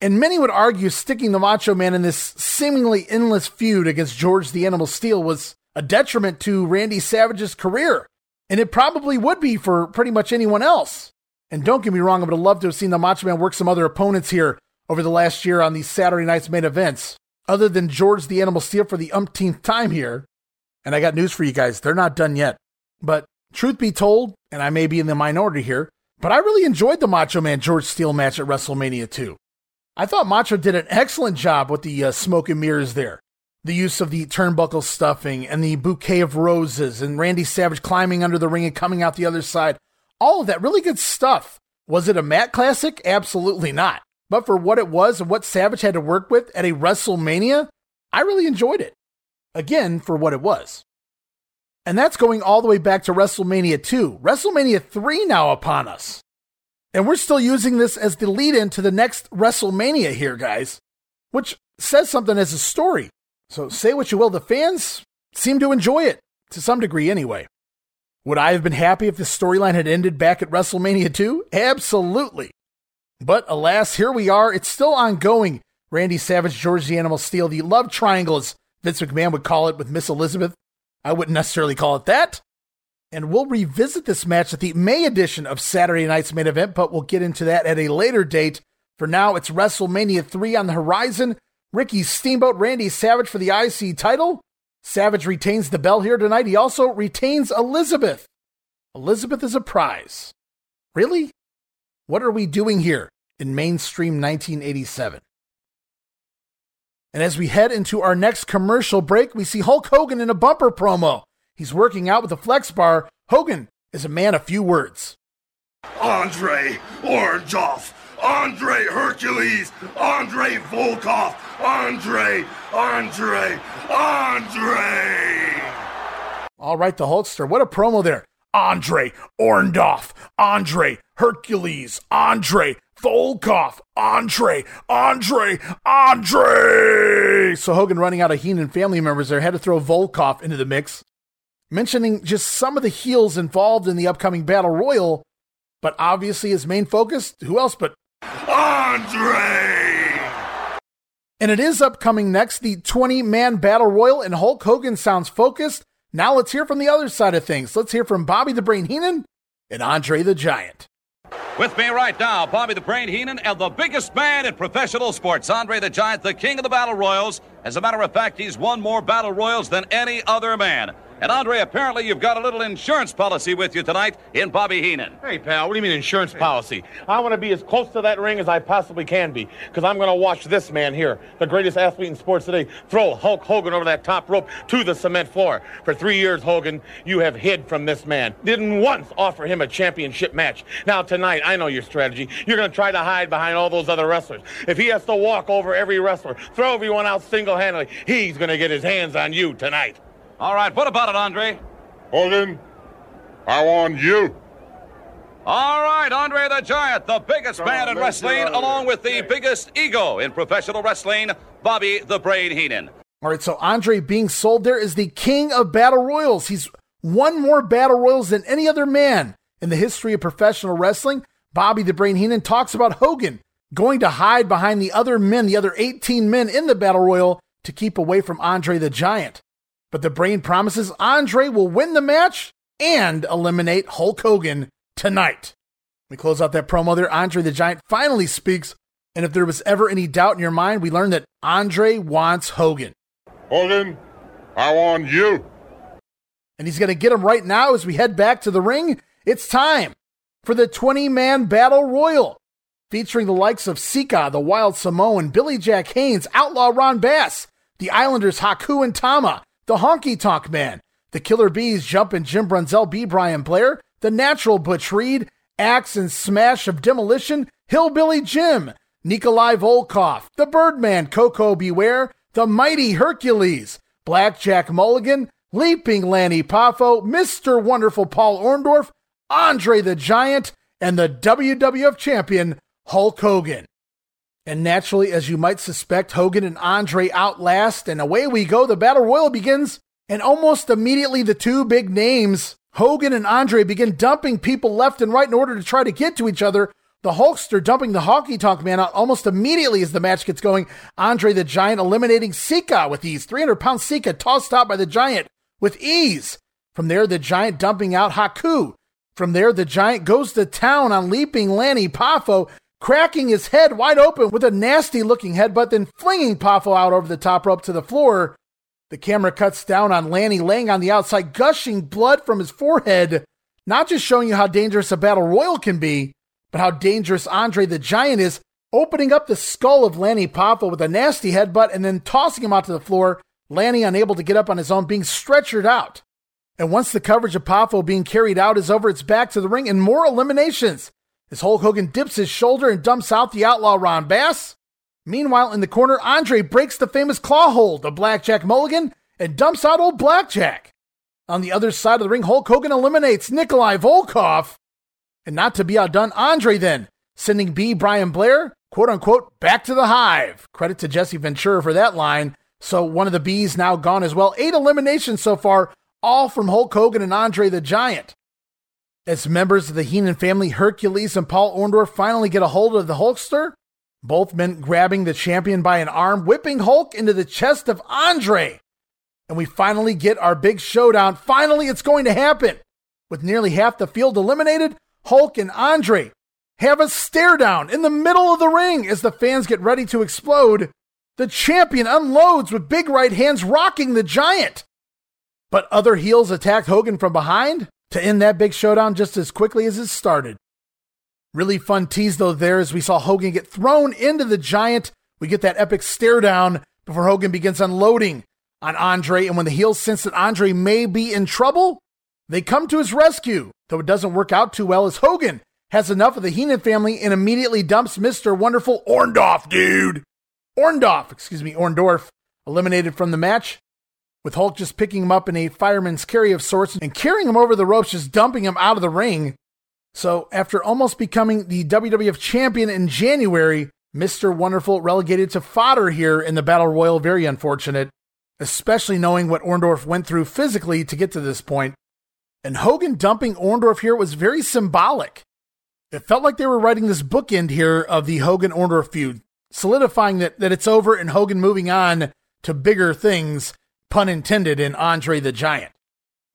[SPEAKER 2] And many would argue sticking the Macho Man in this seemingly endless feud against George the Animal Steele was a detriment to Randy Savage's career. And it probably would be for pretty much anyone else. And don't get me wrong, I would have loved to have seen the Macho Man work some other opponents here over the last year on these Saturday night's main events, other than George the Animal Steele for the umpteenth time here. And I got news for you guys, they're not done yet. But truth be told, and I may be in the minority here, but I really enjoyed the Macho Man George Steele match at WrestleMania 2. I thought Macho did an excellent job with the uh, smoke and mirrors there. The use of the turnbuckle stuffing and the bouquet of roses and Randy Savage climbing under the ring and coming out the other side. All of that really good stuff. Was it a mat classic? Absolutely not. But for what it was and what Savage had to work with at a WrestleMania, I really enjoyed it. Again, for what it was. And that's going all the way back to WrestleMania 2. WrestleMania 3 now upon us. And we're still using this as the lead in to the next WrestleMania here, guys, which says something as a story. So say what you will, the fans seem to enjoy it, to some degree anyway. Would I have been happy if the storyline had ended back at WrestleMania 2? Absolutely. But alas, here we are. It's still ongoing. Randy Savage, George the Animal Steele, the love triangle, as Vince McMahon would call it with Miss Elizabeth. I wouldn't necessarily call it that. And we'll revisit this match at the May edition of Saturday Night's main event, but we'll get into that at a later date. For now, it's WrestleMania 3 on the horizon. Ricky Steamboat, Randy Savage for the IC title. Savage retains the belt here tonight. He also retains Elizabeth. Elizabeth is a prize. Really? What are we doing here in mainstream 1987? And as we head into our next commercial break, we see Hulk Hogan in a bumper promo. He's working out with a flex bar. Hogan is a man of few words.
[SPEAKER 33] Andre Orndorff, Andre Hercules, Andre Volkoff, Andre, Andre, Andre.
[SPEAKER 2] All right, the Hulkster. What a promo there. Andre Orndorff, Andre Hercules, Andre Volkoff, Andre, Andre, Andre. So Hogan running out of Heenan family members there had to throw Volkoff into the mix. Mentioning just some of the heels involved in the upcoming Battle Royal, but obviously his main focus, who else but
[SPEAKER 33] Andre?
[SPEAKER 2] And it is upcoming next, the 20 man Battle Royal, and Hulk Hogan sounds focused. Now let's hear from the other side of things. Let's hear from Bobby the Brain Heenan and Andre the Giant.
[SPEAKER 5] With me right now, Bobby the Brain Heenan and the biggest man in professional sports, Andre the Giant, the king of the battle royals. As a matter of fact, he's won more battle royals than any other man. And Andre, apparently you've got a little insurance policy with you tonight in Bobby Heenan.
[SPEAKER 27] Hey, pal, what do you mean insurance policy? I want to be as close to that ring as I possibly can be because I'm going to watch this man here, the greatest athlete in sports today, throw Hulk Hogan over that top rope to the cement floor. For three years, Hogan, you have hid from this man. Didn't once offer him a championship match. Now, tonight, I know your strategy. You're going to try to hide behind all those other wrestlers. If he has to walk over every wrestler, throw everyone out single handedly, he's going to get his hands on you tonight.
[SPEAKER 5] All right, what about it, Andre?
[SPEAKER 33] Hogan, I want you.
[SPEAKER 5] All right, Andre the Giant, the biggest
[SPEAKER 33] Come
[SPEAKER 5] man
[SPEAKER 33] on,
[SPEAKER 5] in wrestling, along with the biggest ego in professional wrestling, Bobby the Brain Heenan.
[SPEAKER 2] All right, so Andre being sold there is the king of battle royals. He's won more battle royals than any other man in the history of professional wrestling. Bobby the Brain Heenan talks about Hogan going to hide behind the other men, the other 18 men in the battle royal to keep away from Andre the Giant. But the Brain promises Andre will win the match and eliminate Hulk Hogan tonight. We close out that promo there. Andre the Giant finally speaks. And if there was ever any doubt in your mind, we learned that Andre wants Hogan.
[SPEAKER 33] Hogan, I want you.
[SPEAKER 2] And he's going to get him right now as we head back to the ring. It's time for the 20 man battle royal featuring the likes of Sika, the Wild Samoan, Billy Jack Haynes, Outlaw Ron Bass, the Islanders Haku and Tama, the Honky Tonk Man, the Killer Bees, Jumpin' Jim Brunzell, B. Brian Blair, the Natural Butch Reed, Axe and Smash of Demolition, Hillbilly Jim, Nikolai Volkoff, the Birdman, Koko B. Ware, the Mighty Hercules, Blackjack Mulligan, Leaping Lanny Poffo, Mr. Wonderful Paul Orndorff, Andre the Giant, and the WWF Champion Hulk Hogan. And naturally, as you might suspect, Hogan and Andre outlast, and away we go. The Battle Royal begins, and almost immediately the two big names, Hogan and Andre, begin dumping people left and right in order to try to get to each other. The Hulkster dumping the Honky Tonk Man out almost immediately as the match gets going. Andre the Giant eliminating Sika with ease. 300 pound Sika tossed out by the Giant with ease. From there, the Giant dumping out Haku. From there, the Giant goes to town on leaping Lanny Poffo, cracking his head wide open with a nasty looking headbutt, then flinging Poffo out over the top rope to the floor. The camera cuts down on Lanny laying on the outside, gushing blood from his forehead, not just showing you how dangerous a battle royal can be, but how dangerous Andre the Giant is, opening up the skull of Lanny Poffo with a nasty headbutt and then tossing him out to the floor, Lanny unable to get up on his own, being stretchered out. And once the coverage of Poffo being carried out is over, it's back to the ring and more eliminations. As Hulk Hogan dips his shoulder and dumps out the outlaw Ron Bass. Meanwhile, in the corner, Andre breaks the famous claw hold of Blackjack Mulligan and dumps out old Blackjack. On the other side of the ring, Hulk Hogan eliminates Nikolai Volkoff. And not to be outdone, Andre then sending B. Brian Blair, quote unquote, back to the hive. Credit to Jesse Ventura for that line. So one of the B's now gone as well. Eight eliminations so far, all from Hulk Hogan and Andre the Giant. As members of the Heenan family, Hercules and Paul Orndorff finally get a hold of the Hulkster, both men grabbing the champion by an arm, whipping Hulk into the chest of Andre. And we finally get our big showdown. Finally, it's going to happen. With nearly half the field eliminated, Hulk and Andre have a stare down in the middle of the ring as the fans get ready to explode. The champion unloads with big right hands rocking the giant. But other heels attack Hogan from behind, to end that big showdown just as quickly as it started. Really fun tease though there as we saw Hogan get thrown into the giant. We get that epic stare down before Hogan begins unloading on Andre. And when the heels sense that Andre may be in trouble, they come to his rescue. Though it doesn't work out too well as Hogan has enough of the Heenan family and immediately dumps Mr. Wonderful Orndorff, dude. Orndorff, excuse me, Orndorff, eliminated from the match with Hulk just picking him up in a fireman's carry of sorts and carrying him over the ropes, just dumping him out of the ring. So, after almost becoming the WWF champion in January, Mr. Wonderful relegated to fodder here in the Battle Royal. Very unfortunate, especially knowing what Orndorff went through physically to get to this point. And Hogan dumping Orndorff here was very symbolic. It felt like they were writing this bookend here of the Hogan Orndorff feud, solidifying that, that it's over and Hogan moving on to bigger things pun intended, in Andre the Giant.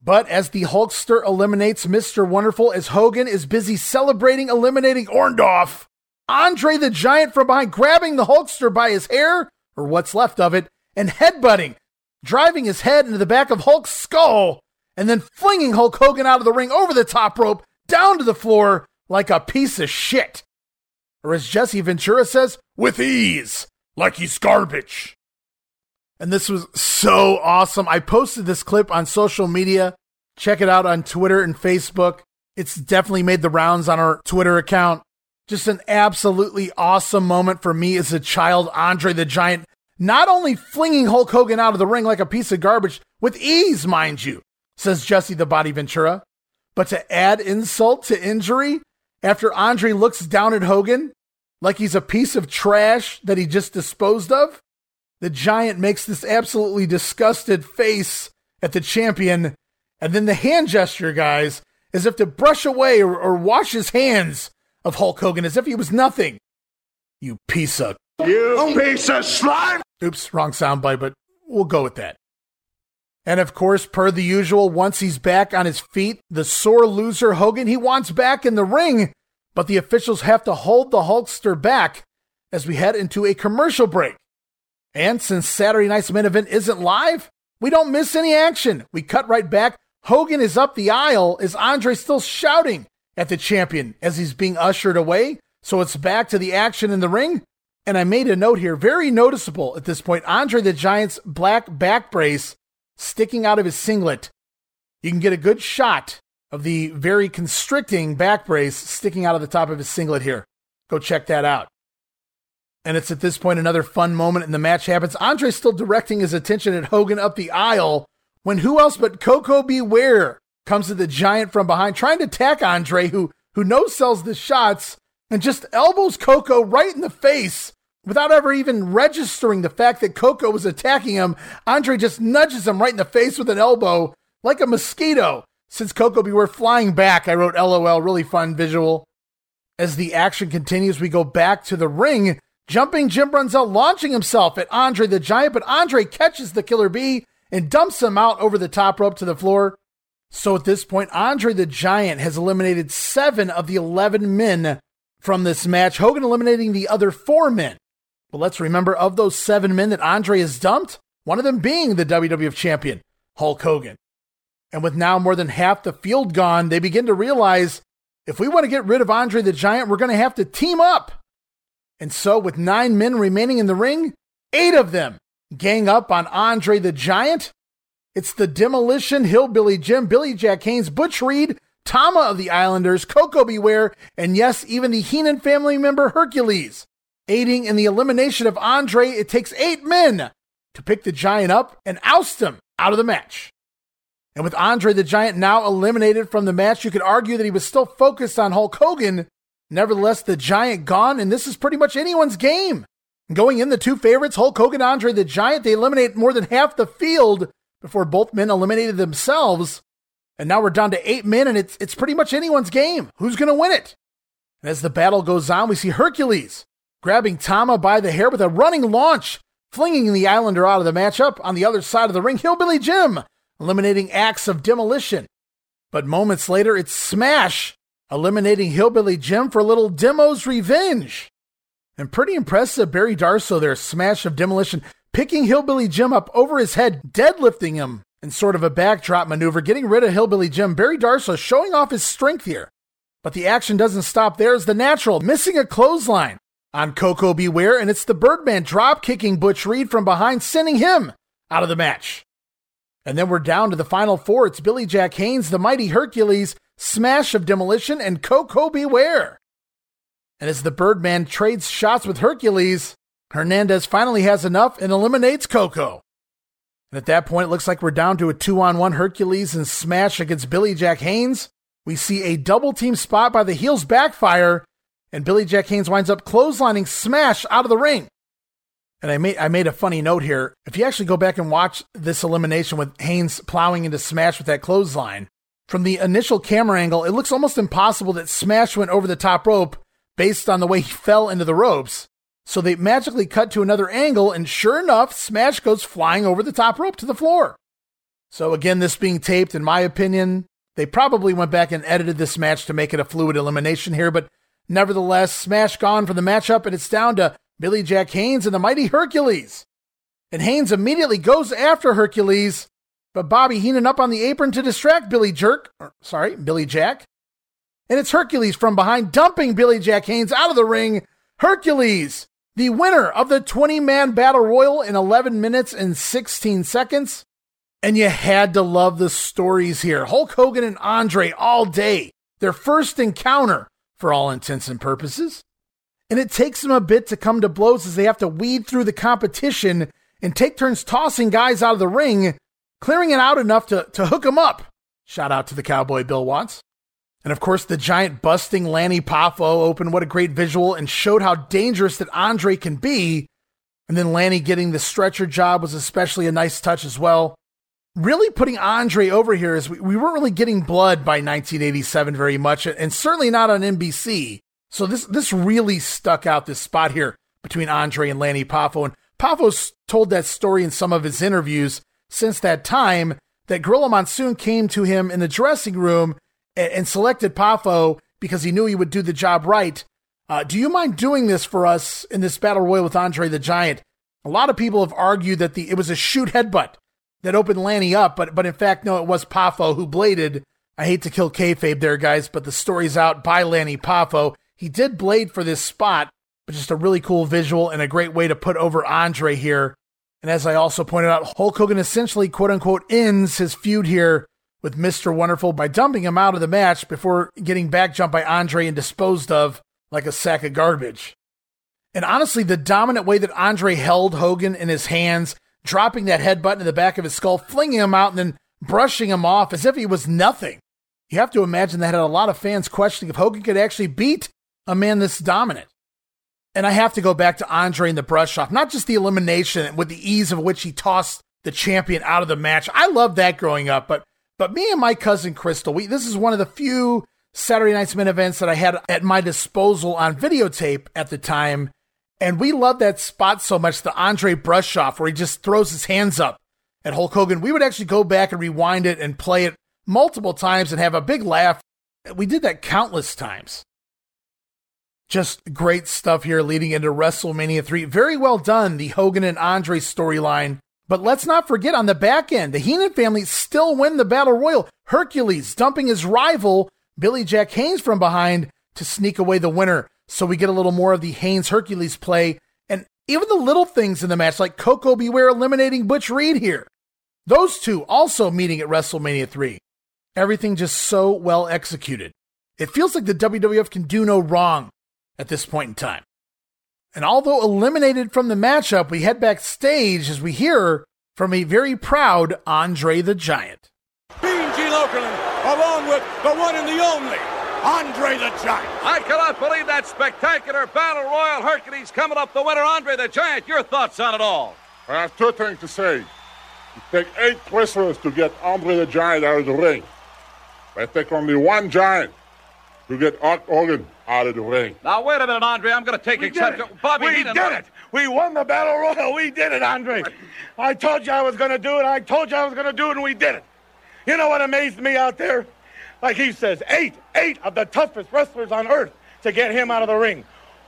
[SPEAKER 2] But as the Hulkster eliminates Mr. Wonderful, as Hogan is busy celebrating eliminating Orndorff, Andre the Giant from behind grabbing the Hulkster by his hair, or what's left of it, and headbutting, driving his head into the back of Hulk's skull, and then flinging Hulk Hogan out of the ring over the top rope, down to the floor like a piece of shit. Or as Jesse Ventura says, with ease, like he's garbage and this was so awesome. I posted this clip on social media. Check it out on Twitter and Facebook. It's definitely made the rounds on our Twitter account. Just an absolutely awesome moment for me as a child. Andre the Giant not only flinging Hulk Hogan out of the ring like a piece of garbage, with ease, mind you, says Jesse the Body Ventura, but to add insult to injury, after Andre looks down at Hogan like he's a piece of trash that he just disposed of, the giant makes this absolutely disgusted face at the champion, and then the hand gesture, guys, as if to brush away or, or wash his hands of Hulk Hogan as if he was nothing. You piece of.
[SPEAKER 33] You piece of slime!
[SPEAKER 2] Oops, wrong soundbite, but we'll go with that. And of course, per the usual, once he's back on his feet, the sore loser Hogan, he wants back in the ring, but the officials have to hold the Hulkster back as we head into a commercial break. And since Saturday night's main event isn't live, we don't miss any action. We cut right back. Hogan is up the aisle as Andre still shouting at the champion as he's being ushered away. So it's back to the action in the ring. And I made a note here, very noticeable at this point Andre the Giant's black back brace sticking out of his singlet. You can get a good shot of the very constricting back brace sticking out of the top of his singlet here. Go check that out. And it's at this point another fun moment in the match happens. Andre's still directing his attention at Hogan up the aisle when who else but Koko B. Ware comes to the giant from behind, trying to attack Andre, who who no sells the shots and just elbows Koko right in the face without ever even registering the fact that Koko was attacking him. Andre just nudges him right in the face with an elbow like a mosquito. Since Koko B. Ware flying back, I wrote LOL, really fun visual. As the action continues, we go back to the ring Jumping Jim Brunzell launching himself at Andre the Giant, but Andre catches the Killer Bee and dumps him out over the top rope to the floor. So at this point, Andre the Giant has eliminated seven of the 11 men from this match, Hogan eliminating the other four men. But let's remember of those seven men that Andre has dumped, one of them being the WWF champion, Hulk Hogan. And with now more than half the field gone, they begin to realize if we want to get rid of Andre the Giant, we're going to have to team up. And so, with nine men remaining in the ring, eight of them gang up on Andre the Giant. It's the Demolition, Hillbilly Jim, Billy Jack Haynes, Butch Reed, Tama of the Islanders, Koko B. Ware, and yes, even the Heenan family member Hercules. Aiding in the elimination of Andre, it takes eight men to pick the Giant up and oust him out of the match. And with Andre the Giant now eliminated from the match, you could argue that he was still focused on Hulk Hogan Nevertheless, the Giant gone, and this is pretty much anyone's game. Going in, the two favorites, Hulk Hogan Andre the Giant, they eliminate more than half the field before both men eliminated themselves. And now we're down to eight men, and it's, it's pretty much anyone's game. Who's going to win it? And as the battle goes on, we see Hercules grabbing Tama by the hair with a running launch, flinging the Islander out of the matchup. On the other side of the ring, Hillbilly Jim eliminating Axe of demolition. But moments later, it's Smash eliminating Hillbilly Jim for little Demo's revenge. And pretty impressive, Barry Darsow there, Smash of demolition, picking Hillbilly Jim up over his head, deadlifting him in sort of a backdrop maneuver, getting rid of Hillbilly Jim. Barry Darsow showing off his strength here. But the action doesn't stop there as the natural, missing a clothesline on Koko B. Ware, and it's the Birdman drop kicking Butch Reed from behind, sending him out of the match. And then we're down to the final four. It's Billy Jack Haynes, the mighty Hercules, Smash of Demolition, and Koko B. Ware. And as the Birdman trades shots with Hercules, Hernandez finally has enough and eliminates Koko. And at that point, it looks like we're down to a two on one Hercules and Smash against Billy Jack Haynes. We see a double team spot by the heels backfire, and Billy Jack Haynes winds up clotheslining Smash out of the ring. And I made I made a funny note here. If you actually go back and watch this elimination with Haynes plowing into Smash with that clothesline, from the initial camera angle, it looks almost impossible that Smash went over the top rope based on the way he fell into the ropes. So they magically cut to another angle, and sure enough, Smash goes flying over the top rope to the floor. So, again, this being taped, in my opinion, they probably went back and edited this match to make it a fluid elimination here, but nevertheless, Smash gone from the matchup, and it's down to Billy Jack Haynes and the mighty Hercules. And Haynes immediately goes after Hercules, but Bobby Heenan up on the apron to distract Billy Jerk, or, sorry, Billy Jack. And it's Hercules from behind, dumping Billy Jack Haynes out of the ring. Hercules the winner of the 20 man battle royal in 11 minutes and 16 seconds. And you had to love the stories here. Hulk Hogan and Andre all day, their first encounter for all intents and purposes. And it takes them a bit to come to blows as they have to weed through the competition and take turns tossing guys out of the ring, clearing it out enough to, to hook them up. Shout out to the cowboy Bill Watts. And of course, the giant busting Lanny Poffo opened what a great visual and showed how dangerous that Andre can be. And then Lanny getting the stretcher job was especially a nice touch as well. Really putting Andre over here is we, we weren't really getting blood by 1987 very much, and certainly not on NBC. So this this really stuck out this spot here between Andre and Lanny Poffo. And Poffo's told that story in some of his interviews since that time that Gorilla Monsoon came to him in the dressing room and, and selected Poffo because he knew he would do the job right. Uh, do you mind doing this for us in this battle royal with Andre the Giant? A lot of people have argued that the it was a shoot headbutt that opened Lanny up, but but in fact, no, it was Poffo who bladed. I hate to kill kayfabe there, guys, but the story's out by Lanny Poffo. He did blade for this spot, but just a really cool visual and a great way to put over Andre here. And as I also pointed out, Hulk Hogan essentially, quote unquote, ends his feud here with Mr. Wonderful by dumping him out of the match before getting back jumped by Andre and disposed of like a sack of garbage. And honestly, the dominant way that Andre held Hogan in his hands, dropping that headbutt in the back of his skull, flinging him out, and then brushing him off as if he was nothing. You have to imagine that had a lot of fans questioning if Hogan could actually beat a man this dominant. And I have to go back to Andre and the brush off, not just the elimination with the ease of which he tossed the champion out of the match. I loved that growing up, but but me and my cousin Crystal, we this is one of the few Saturday Night's Main events that I had at my disposal on videotape at the time. And we loved that spot so much, the Andre brush off, where he just throws his hands up at Hulk Hogan. We would actually go back and rewind it and play it multiple times and have a big laugh. We did that countless times. Just great stuff here leading into WrestleMania 3. Very well done, the Hogan and Andre storyline but let's not forget on the back end, the Heenan family still win the Battle Royal. Hercules dumping his rival, Billy Jack Haynes, from behind to sneak away the winner. So we get a little more of the Haynes Hercules play. And even the little things in the match, like Koko B. Ware eliminating Butch Reed here. Those two also meeting at WrestleMania 3. Everything just so well executed. It feels like the WWF can do no wrong at this point in time. And although eliminated from the matchup, we head backstage as we hear from a very proud Andre the Giant.
[SPEAKER 37] Mean Gene Okerlund, along with the one and the only Andre the Giant.
[SPEAKER 5] I cannot believe that spectacular battle royal Hercules coming up the winner, Andre the Giant. Your thoughts on it all?
[SPEAKER 38] I have two things to say. It takes eight wrestlers to get Andre the Giant out of the ring. I take only one giant to get Hulk Hogan out of the ring.
[SPEAKER 5] Now, wait a minute, Andre. I'm going to take
[SPEAKER 33] We
[SPEAKER 5] exception.
[SPEAKER 33] it.
[SPEAKER 5] Bobby
[SPEAKER 33] we did it. We won the battle royal. We did it, Andre. I told you I was going to do it. I told you I was going to do it, and we did it. You know what amazed me out there? Like he says, eight, eight of the toughest wrestlers on earth to get him out of the ring.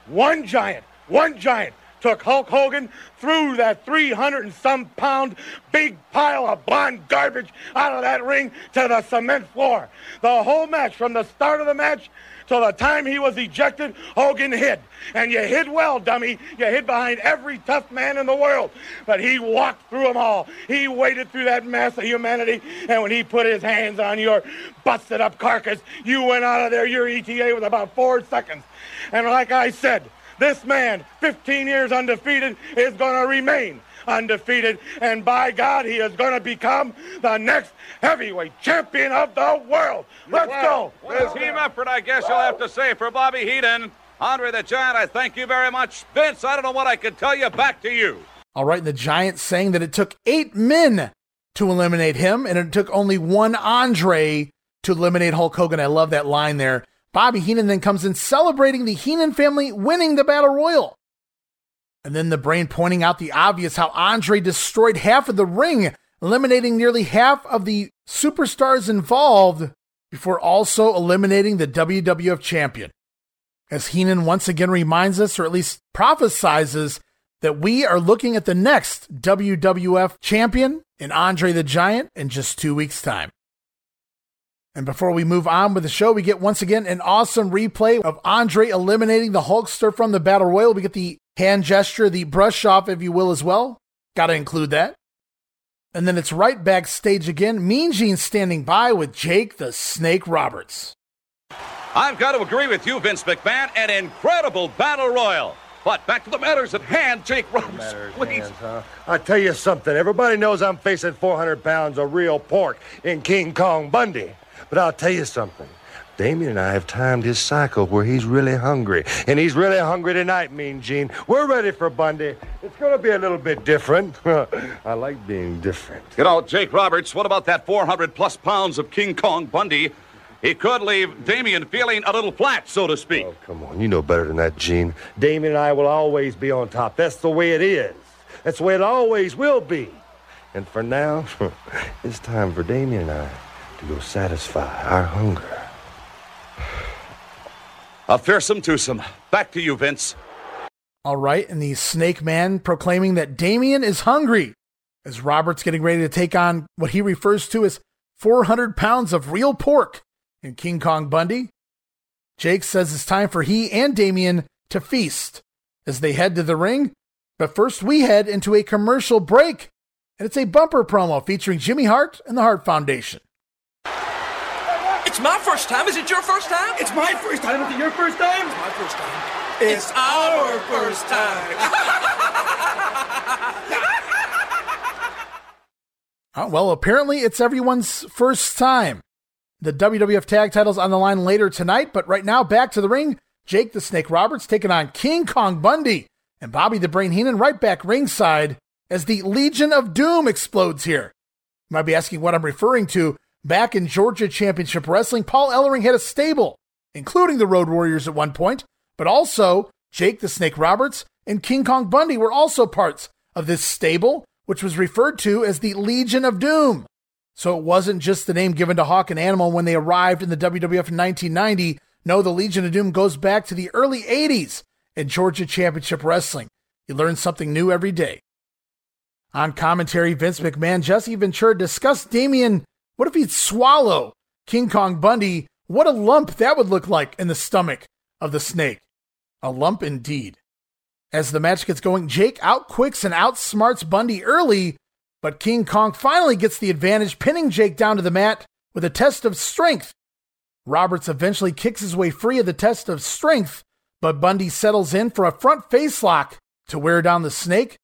[SPEAKER 33] One giant, one giant took Hulk Hogan through that 300 and some pound big pile of blonde garbage out of that ring to the cement floor. The whole match, from the start of the match till the time he was ejected, Hogan hid. And you hid well, dummy. You hid behind every tough man in the world. But he walked through them all. He waded through that mass of humanity. And when he put his hands on your busted up carcass, you went out of there, your ETA, with about four seconds. And like I said, this man, 15 years undefeated, is going to remain undefeated. And by God, he is going to become the next heavyweight champion of the world. Let's go.
[SPEAKER 5] Well, team effort, I guess you'll have to say, for Bobby Heenan. Andre the Giant, I thank you very much. Vince, I don't know what I can tell you. Back to you.
[SPEAKER 2] All right, and the Giant saying that it took eight men to eliminate him, and it took only one Andre to eliminate Hulk Hogan. I love that line there. Bobby Heenan then comes in celebrating the Heenan family winning the Battle Royal. And then the brain pointing out the obvious how Andre destroyed half of the ring, eliminating nearly half of the superstars involved before also eliminating the WWF champion. As Heenan once again reminds us, or at least prophesizes, that we are looking at the next WWF champion in Andre the Giant in just two weeks' time. And before we move on with the show, we get once again an awesome replay of Andre eliminating the Hulkster from the Battle Royal. We get the hand gesture, the brush off, if you will, as well. Got to include that. And then it's right backstage again. Mean Gene standing by with Jake the Snake Roberts.
[SPEAKER 5] I've got to agree with you, Vince McMahon. An incredible battle royal. But back to the matters at hand, Jake Roberts, please.
[SPEAKER 7] I tell you something. Everybody knows I'm facing 400 pounds of real pork in King Kong Bundy. But I'll tell you something. Damien and I have timed his cycle where he's really hungry. And he's really hungry tonight, Mean Gene. We're ready for Bundy. It's going to be a little bit different. I like being different.
[SPEAKER 5] You know, Jake Roberts, what about that 400 plus pounds of King Kong Bundy? He could leave Damien feeling a little flat, so to speak.
[SPEAKER 7] Oh, come on. You know better than that, Gene. Damien and I will always be on top. That's the way it is. That's the way it always will be. And for now, it's time for Damien and I to go satisfy our hunger.
[SPEAKER 5] A fearsome twosome. Back to you, Vince.
[SPEAKER 2] All right, and the Snake Man proclaiming that Damien is hungry as Robert's getting ready to take on what he refers to as 400 pounds of real pork in King Kong Bundy. Jake says it's time for he and Damien to feast as they head to the ring. But first, we head into a commercial break, and it's a bumper promo featuring Jimmy Hart and the Hart Foundation.
[SPEAKER 39] It's my first time. Is it your first time? It's my first time. Is it your first time? It's my first time. It's our first time.
[SPEAKER 2] Oh, well, apparently it's everyone's first time. The WWF tag titles on the line later tonight, but right now back to the ring. Jake the Snake Roberts taking on King Kong Bundy and Bobby the Brain Heenan right back ringside as the Legion of Doom explodes here. You might be asking what I'm referring to. Back in Georgia Championship Wrestling, Paul Ellering had a stable, including the Road Warriors at one point, but also Jake the Snake Roberts and King Kong Bundy were also parts of this stable, which was referred to as the Legion of Doom. So it wasn't just the name given to Hawk and Animal when they arrived in the WWF in 1990. No, the Legion of Doom goes back to the early 80s in Georgia Championship Wrestling. You learn something new every day. On commentary, Vince McMahon, Jesse Ventura discussed Damien. What if he'd swallow King Kong Bundy? What a lump that would look like in the stomach of the snake. A lump indeed. As the match gets going, Jake outquicks and outsmarts Bundy early, but King Kong finally gets the advantage, pinning Jake down to the mat with a test of strength. Roberts eventually kicks his way free of the test of strength, but Bundy settles in for a front face lock to wear down the snake.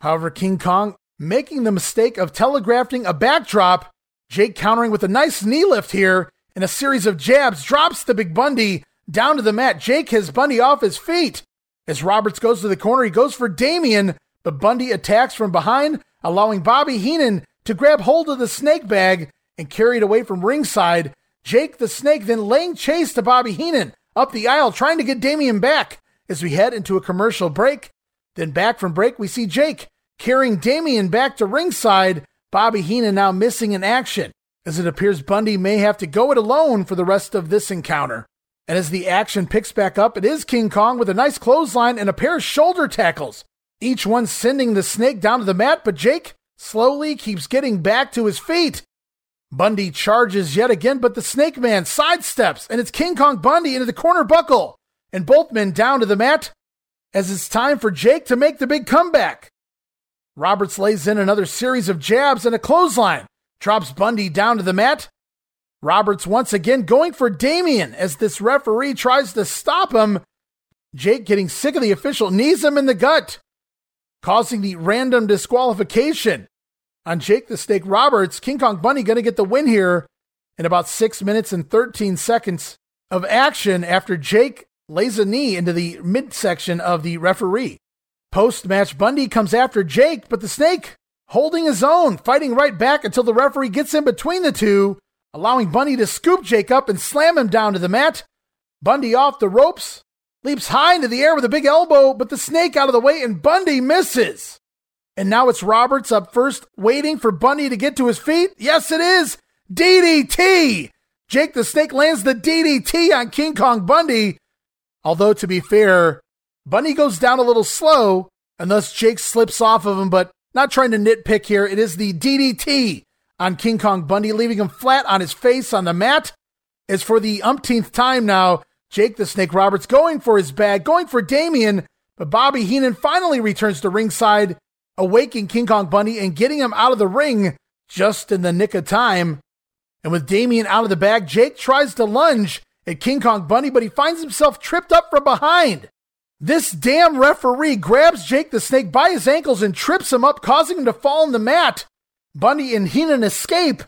[SPEAKER 2] However, King Kong making the mistake of telegraphing a backdrop, Jake countering with a nice knee lift here and a series of jabs drops the big Bundy down to the mat. Jake has Bundy off his feet. As Roberts goes to the corner, he goes for Damien, but Bundy attacks from behind, allowing Bobby Heenan to grab hold of the snake bag and carry it away from ringside. Jake the Snake then laying chase to Bobby Heenan up the aisle, trying to get Damien back as we head into a commercial break. Then back from break, we see Jake carrying Damien back to ringside. Bobby Heenan now missing in action, as it appears Bundy may have to go it alone for the rest of this encounter. And as the action picks back up, it is King Kong with a nice clothesline and a pair of shoulder tackles, each one sending the snake down to the mat, but Jake slowly keeps getting back to his feet. Bundy charges yet again, but the Snake Man sidesteps, and it's King Kong Bundy into the corner buckle, and both men down to the mat as it's time for Jake to make the big comeback. Roberts lays in another series of jabs and a clothesline, drops Bundy down to the mat. Roberts once again going for Damien as this referee tries to stop him. Jake getting sick of the official knees him in the gut, causing the random disqualification on Jake the Snake Roberts. King Kong Bundy going to get the win here in about six minutes and 13 seconds of action after Jake lays a knee into the midsection of the referee. Post match, Bundy comes after Jake, but the Snake holding his own, fighting right back until the referee gets in between the two, allowing Bundy to scoop Jake up and slam him down to the mat. Bundy off the ropes, leaps high into the air with a big elbow, but the Snake out of the way and Bundy misses. And now it's Roberts up first, waiting for Bundy to get to his feet. Yes, it is DDT. Jake the Snake lands the DDT on King Kong Bundy. Although, to be fair, Bundy goes down a little slow, and thus Jake slips off of him, but not trying to nitpick here. It is the DDT on King Kong Bundy, leaving him flat on his face on the mat. As for the umpteenth time now, Jake the Snake Roberts going for his bag, going for Damien, but Bobby Heenan finally returns to ringside, awaking King Kong Bundy and getting him out of the ring just in the nick of time. And with Damien out of the bag, Jake tries to lunge at King Kong Bundy, but he finds himself tripped up from behind. This damn referee grabs Jake the Snake by his ankles and trips him up, causing him to fall on the mat. Bundy and Heenan escape.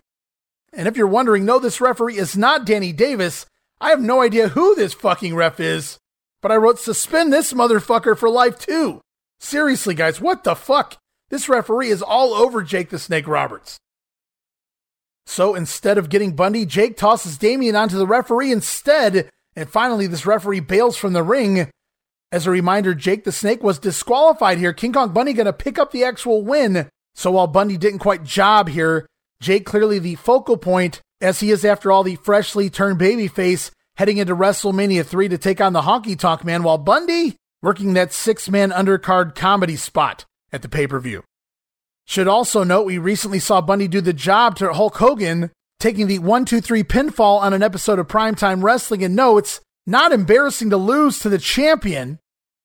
[SPEAKER 2] And if you're wondering, no, this referee is not Danny Davis. I have no idea who this fucking ref is, but I wrote suspend this motherfucker for life too. Seriously, guys, what the fuck? This referee is all over Jake the Snake Roberts. So instead of getting Bundy, Jake tosses Damien onto the referee instead, and finally this referee bails from the ring. As a reminder, Jake the Snake was disqualified here. King Kong Bundy gonna pick up the actual win. So while Bundy didn't quite job here, Jake clearly the focal point, as he is after all the freshly turned babyface heading into WrestleMania 3 to take on the Honky Tonk Man, while Bundy working that six man undercard comedy spot at the pay per view. Should also note we recently saw Bundy do the job to Hulk Hogan, taking the 1 2 3 pinfall on an episode of Primetime Wrestling. And no, it's not embarrassing to lose to the champion,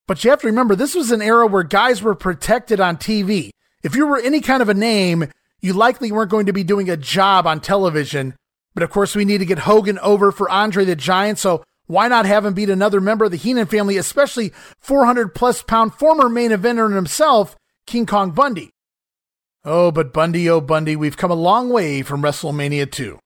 [SPEAKER 2] but you have to remember this was an era where guys were protected on TV. If you were any kind of a name, you likely weren't going to be doing a job on television. But of course, we need to get Hogan over for Andre the Giant, so why not have him beat another member of the Heenan family, especially 400 plus pound former main eventer himself, King Kong Bundy? Oh, but Bundy, oh Bundy, we've come a long way from WrestleMania 2.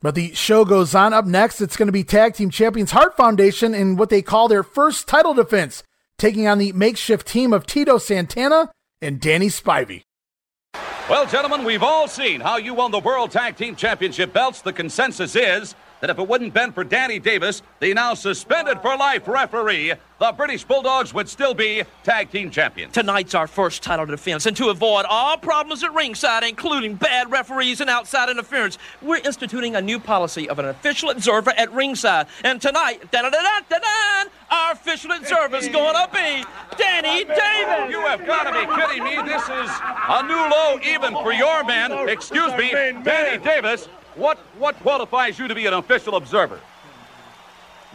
[SPEAKER 2] But the show goes on. Up next, it's going to be Tag Team Champions Hart Foundation in what they call their first title defense, taking on the makeshift team of Tito Santana and Danny Spivey.
[SPEAKER 5] Well, gentlemen, we've all seen how you won the World Tag Team Championship belts. The consensus is that if it wouldn't been for Danny Davis, the now suspended for life referee, the British Bulldogs would still be tag team champions.
[SPEAKER 30] Tonight's our first title defense, and to avoid all problems at ringside, including bad referees and outside interference, we're instituting a new policy of an official observer at ringside. And tonight, da da da da da our official observer is going to be Danny Davis.
[SPEAKER 5] You have got to be kidding me. This is a new low even for your man. Excuse me, Danny Davis. What what qualifies you to be an official observer?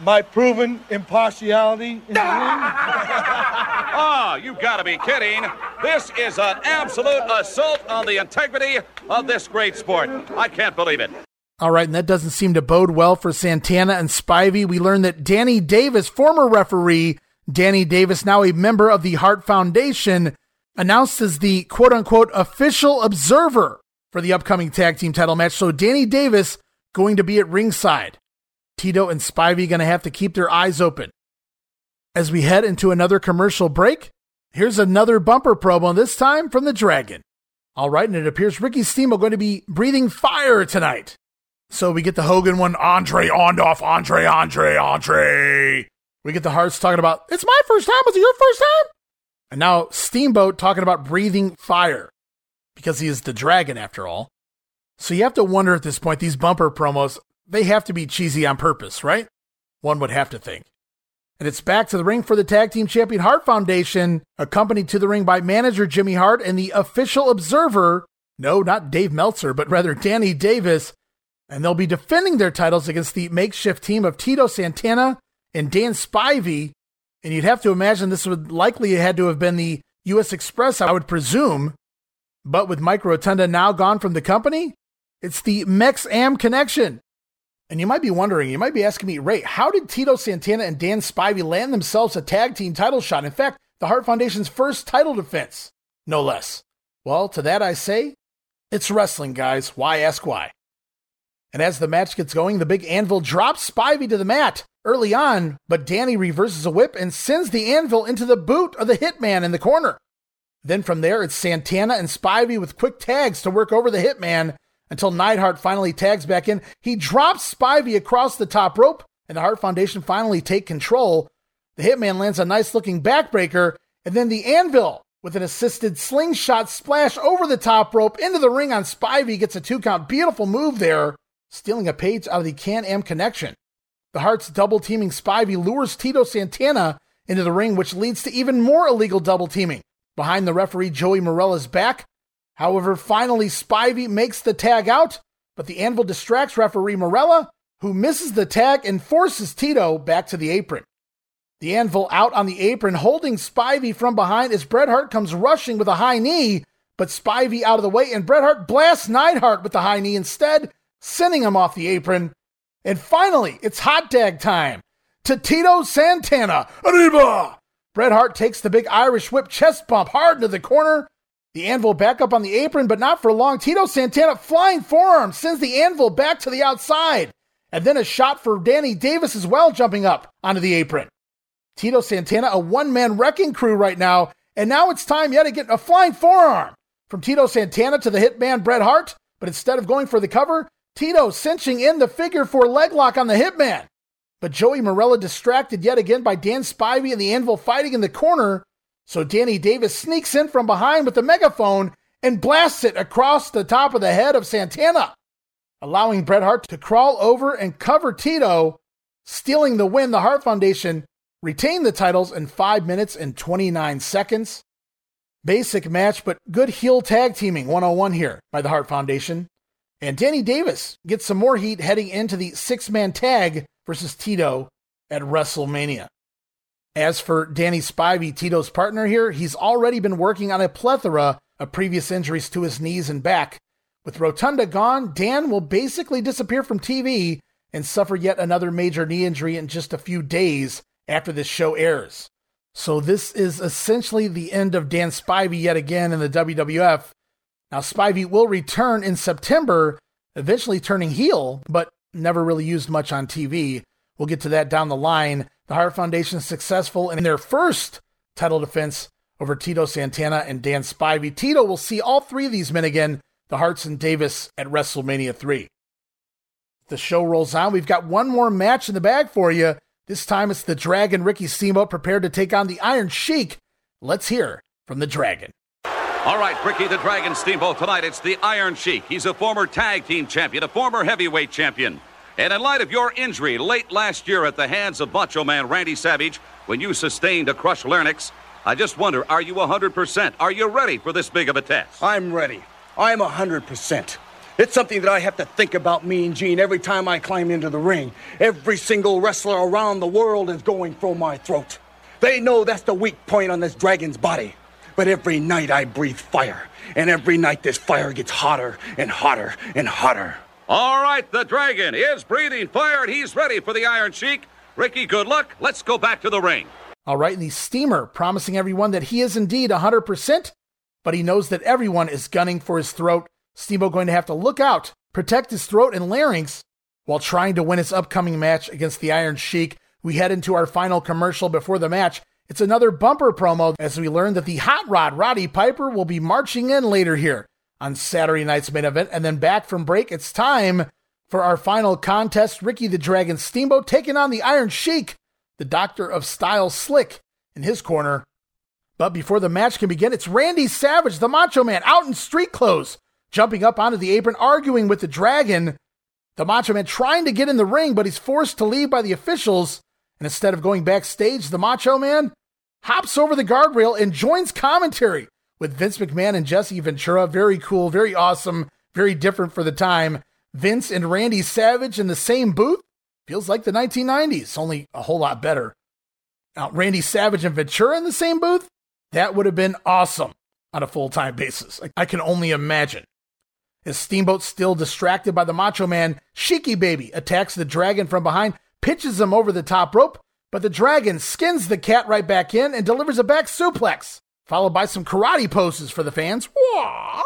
[SPEAKER 7] My proven impartiality in the ring.
[SPEAKER 5] Ah, you got to be kidding. This is an absolute assault on the integrity of this great sport. I can't believe it.
[SPEAKER 2] All right, and that doesn't seem to bode well for Santana and Spivey. We learned that Danny Davis, former referee, Danny Davis, now a member of the Hart Foundation, announced as the quote unquote official observer for the upcoming tag team title match. So Danny Davis going to be at ringside. Tito and Spivey going to have to keep their eyes open. As we head into another commercial break, here's another bumper promo, this time from the Dragon. All right, and it appears Ricky Steamboat going to be breathing fire tonight. So we get the Hogan one, Andre Ondoff, Andre, Andre, Andre. We get the Harts talking about, it's my first time. Was it your first time? And now Steamboat talking about breathing fire because he is the dragon after all. So you have to wonder at this point, these bumper promos, they have to be cheesy on purpose, right? One would have to think. And it's back to the ring for the tag team champion Hart Foundation, accompanied to the ring by manager Jimmy Hart and the official observer, no, not Dave Meltzer, but rather Danny Davis. And they'll be defending their titles against the makeshift team of Tito Santana and Dan Spivey. And you'd have to imagine this would likely had to have been the U.S. Express, I would presume. But with Mike Rotunda now gone from the company, it's the Mex Am connection. And you might be wondering, you might be asking me, Ray, how did Tito Santana and Dan Spivey land themselves a tag team title shot? In fact, the Hart Foundation's first title defense, no less. Well, to that I say, it's wrestling, guys. Why ask why? And as the match gets going, the big anvil drops Spivey to the mat early on, but Danny reverses a whip and sends the anvil into the boot of the hitman in the corner. Then from there, it's Santana and Spivey with quick tags to work over the hitman until Neidhart finally tags back in. He drops Spivey across the top rope, and the Hart Foundation finally take control. The Hitman lands a nice looking backbreaker, and then the Anvil with an assisted slingshot splash over the top rope into the ring on Spivey gets a two count. Beautiful move there, stealing a page out of the Can Am connection. The Harts double teaming Spivey lures Tito Santana into the ring, which leads to even more illegal double teaming. Behind the referee Joey Marella's back, However, finally, Spivey makes the tag out, but the anvil distracts referee Marella, who misses the tag and forces Tito back to the apron. The anvil out on the apron, holding Spivey from behind as Bret Hart comes rushing with a high knee, but Spivey out of the way, and Bret Hart blasts Neidhart with the high knee instead, sending him off the apron. And finally, it's hot tag time to Tito Santana. Arriba! Bret Hart takes the big Irish whip chest bump hard into the corner, the anvil back up on the apron, but not for long. Tito Santana flying forearm sends the anvil back to the outside. And then a shot for Danny Davis as well, jumping up onto the apron. Tito Santana, a one man wrecking crew right now. And now it's time yet to get a flying forearm from Tito Santana to the hitman Bret Hart. But instead of going for the cover, Tito cinching in the figure four leg lock on the hitman. But Joey Marella distracted yet again by Dan Spivey and the anvil fighting in the corner. So Danny Davis sneaks in from behind with the megaphone and blasts it across the top of the head of Santana, allowing Bret Hart to crawl over and cover Tito, stealing the win. The Hart Foundation retain the titles in 5 minutes and 29 seconds. Basic match, but good heel tag teaming 101 here by the Hart Foundation. And Danny Davis gets some more heat heading into the six man tag versus Tito at WrestleMania. As for Danny Spivey, Tito's partner here, he's already been working on a plethora of previous injuries to his knees and back. With Rotunda gone, Dan will basically disappear from TV and suffer yet another major knee injury in just a few days after this show airs. So this is essentially the end of Dan Spivey yet again in the WWF. Now Spivey will return in September, eventually turning heel, but never really used much on TV. We'll get to that down the line. The Hart Foundation is successful in their first title defense over Tito Santana and Dan Spivey. Tito will see all three of these men again, the Harts and Davis, at WrestleMania 3. The show rolls on. We've got one more match in the bag for you. This time it's the Dragon Ricky Steamboat prepared to take on the Iron Sheik. Let's hear from the Dragon.
[SPEAKER 5] All right, Ricky the Dragon Steamboat tonight. It's the Iron Sheik. He's a former tag team champion, a former heavyweight champion. And in light of your injury late last year at the hands of Macho Man Randy Savage when you sustained a crushed larynx, I just wonder are you 100%? Are you ready for this big of a test?
[SPEAKER 40] I'm ready. I'm 100%. It's something that I have to think about me and Gene every time I climb into the ring. Every single wrestler around the world is going for my throat. They know that's the weak point on this dragon's body. But every night I breathe fire, and every night this fire gets hotter and hotter and hotter.
[SPEAKER 5] All right, the Dragon is breathing fire and he's ready for the Iron Sheik. Ricky, good luck. Let's go back to the ring.
[SPEAKER 2] All right, and the Steamer promising everyone that he is indeed 100%, but he knows that everyone is gunning for his throat. Steamboat going to have to look out, protect his throat and larynx while trying to win his upcoming match against the Iron Sheik. We head into our final commercial before the match. It's another bumper promo as we learn that the Hot Rod Roddy Piper will be marching in later here on Saturday night's main event. And then back from break, it's time For our final contest, Ricky the Dragon Steamboat taking on the Iron Sheik, the Doctor of Style Slick, in his corner. But before the match can begin, it's Randy Savage, the Macho Man, out in street clothes, jumping up onto the apron, arguing with the Dragon. The Macho Man trying to get in the ring, but he's forced to leave by the officials. And instead of going backstage, the Macho Man hops over the guardrail and joins commentary with Vince McMahon and Jesse Ventura. Very cool, very awesome, very different for the time. Vince and Randy Savage in the same booth feels like the 1990s, only a whole lot better. Now, Randy Savage and Ventura in the same booth? That would have been awesome on a full time basis. I can only imagine. As Steamboat, still distracted by the Macho Man, Sheiky Baby attacks the dragon from behind, pitches him over the top rope, but the dragon skins the cat right back in and delivers a back suplex, followed by some karate poses for the fans. Wah!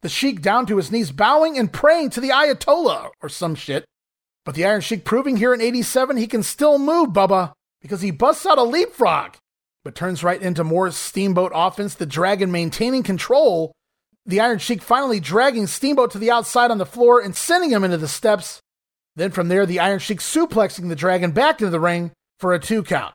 [SPEAKER 2] The Sheik down to his knees, bowing and praying to the Ayatollah or some shit. But the Iron Sheik proving here in 87 he can still move, Bubba, because he busts out a leapfrog, but turns right into more Steamboat offense, the Dragon maintaining control. The Iron Sheik finally dragging Steamboat to the outside on the floor and sending him into the steps. Then from there, the Iron Sheik suplexing the Dragon back into the ring for a two count.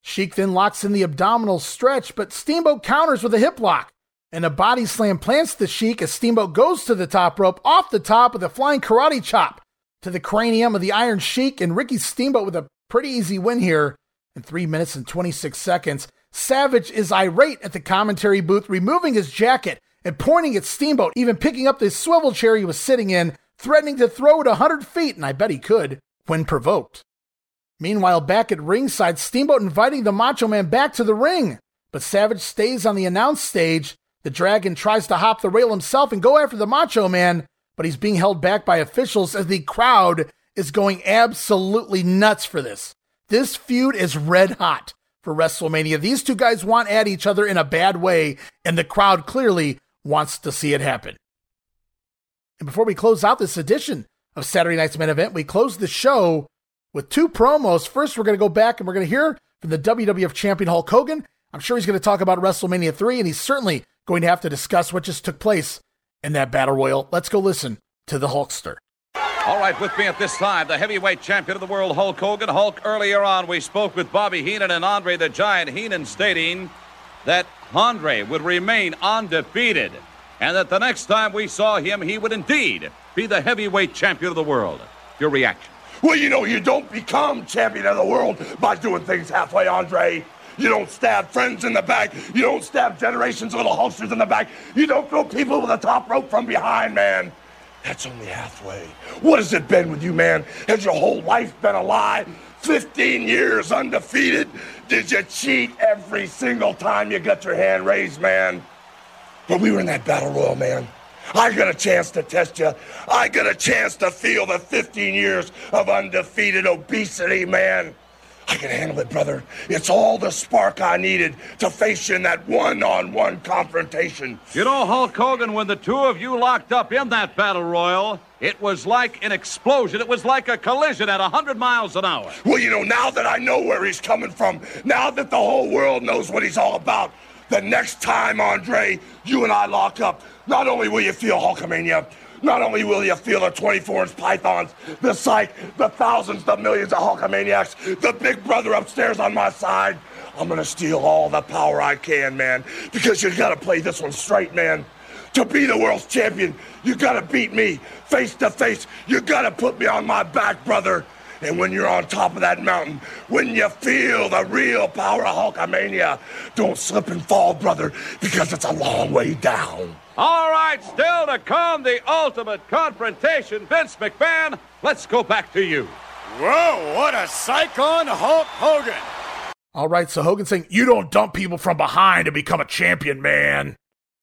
[SPEAKER 2] Sheik then locks in the abdominal stretch, but Steamboat counters with a hip lock. And a body slam plants the Sheik as Steamboat goes to the top rope off the top with a flying karate chop to the cranium of the Iron Sheik. And Ricky Steamboat with a pretty easy win here in 3 minutes and 26 seconds. Savage is irate at the commentary booth, removing his jacket and pointing at Steamboat, even picking up the swivel chair he was sitting in, threatening to throw it a 100 feet, and I bet he could when provoked. Meanwhile, back at ringside, Steamboat inviting the Macho Man back to the ring, but Savage stays on the announce stage the Dragon tries to hop the rail himself and go after the Macho Man, but he's being held back by officials as the crowd is going absolutely nuts for this. This feud is red hot for WrestleMania. These two guys want at each other in a bad way, and the crowd clearly wants to see it happen. And before we close out this edition of Saturday Night's Main Event, we close the show with two promos. First, we're going to go back and we're going to hear from the WWF champion Hulk Hogan. I'm sure he's going to talk about WrestleMania 3, and he's certainly going to have to discuss what just took place in that battle royal. Let's go listen to the Hulkster.
[SPEAKER 5] All right, with me at this time, the heavyweight champion of the world, Hulk Hogan. Hulk, earlier on, we spoke with Bobby Heenan and Andre the Giant Heenan stating that Andre would remain undefeated and that the next time we saw him, he would indeed be the heavyweight champion of the world. Your reaction?
[SPEAKER 33] Well, you know, you don't become champion of the world by doing things halfway, Andre. You don't stab friends in the back. You don't stab generations of little Hulksters in the back. You don't throw people with a top rope from behind, man. That's only halfway. What has it been with you, man? Has your whole life been a lie? 15 years undefeated? Did you cheat every single time you got your hand raised, man? But we were in that battle royal, man. I got a chance to test you. I got a chance to feel the 15 years of undefeated obesity, man. I can handle it, brother. It's all the spark I needed to face you in that one on one confrontation.
[SPEAKER 5] You know, Hulk Hogan, when the two of you locked up in that battle royal, it was like an explosion. It was like a collision at 100 miles an hour.
[SPEAKER 33] Well, you know, now that I know where he's coming from, now that the whole world knows what he's all about, the next time, Andre, you and I lock up, not only will you feel Hulkamania, not only will you feel the 24 inch pythons, the psych, the thousands, the millions of Hulkamaniacs, the big brother upstairs on my side, I'm gonna steal all the power I can, man. Because you gotta play this one straight, man. To be the world's champion, you gotta beat me face to face. You gotta put me on my back, brother. And when you're on top of that mountain, when you feel the real power of Hulkamania, don't slip and fall, brother, because it's a long way down.
[SPEAKER 5] All right, still to come, the ultimate confrontation. Vince McMahon, let's go back to you.
[SPEAKER 37] Whoa, what a psych on Hulk Hogan.
[SPEAKER 2] All right, so Hogan saying, You don't dump people from behind to become a champion, man.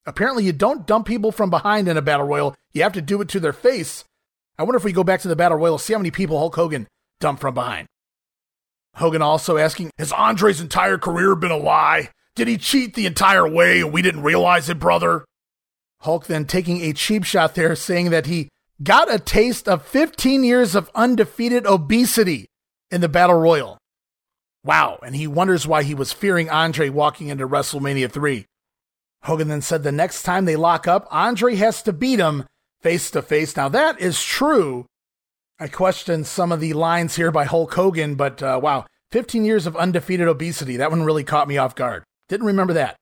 [SPEAKER 2] Apparently, you don't dump people from behind in a battle royal. You have to do it to their face. I wonder if we go back to the battle royal, see how many people Hulk Hogan dumped from behind. Hogan also asking, Has Andre's entire career been a lie? Did he cheat the entire way and we didn't realize it, brother? Hulk then taking a cheap shot there, saying that he got a taste of 15 years of undefeated obesity in the Battle Royal. Wow, and he wonders why he was fearing Andre walking into WrestleMania 3. Hogan then said the next time they lock up, Andre has to beat him face to face. Now, that is true, I questioned some of the lines here by Hulk Hogan, but uh, wow, 15 years of undefeated obesity. That one really caught me off guard. Didn't remember that.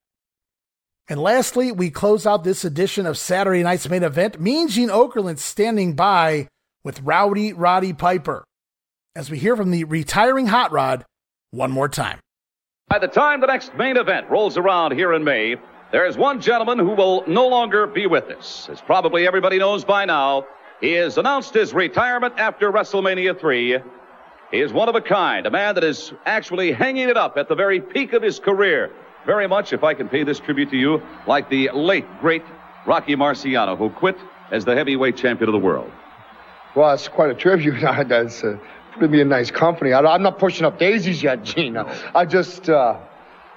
[SPEAKER 2] And lastly, we close out this edition of Saturday night's main event. Mean Gene Okerlund standing by with Rowdy Roddy Piper as we hear from the retiring Hot Rod one more time.
[SPEAKER 21] By the time the next main event rolls around here in May, there is one gentleman who will no longer be with us. As probably everybody knows by now, he has announced his retirement after WrestleMania 3. He is one of a kind, a man that is actually hanging it up at the very peak of his career very much, if I can pay this tribute to you, like the late, great Rocky Marciano, who quit as the heavyweight champion of the world.
[SPEAKER 41] Well, it's quite a tribute. That's uh, going to a nice company. I, am not pushing up daisies yet, Gina. I just uh,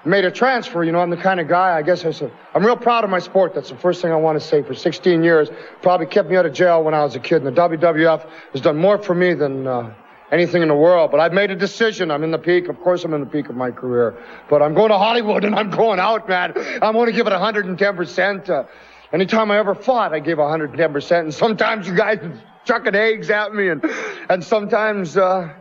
[SPEAKER 41] made a transfer. You know, I'm the kind of guy, I guess I I'm real proud of my sport. That's the first thing I want to say. For 16 years, probably kept me out of jail when I was a kid. And the WWF has done more for me than uh, anything in the world. But I've made a decision. I'm in the peak. Of course, I'm in the peak of my career. But I'm going to Hollywood and I'm going out, man. I'm going to give it 110%. Uh, anytime I ever fought, I gave 110%. And sometimes you guys are chucking eggs at me, and and sometimes. Uh,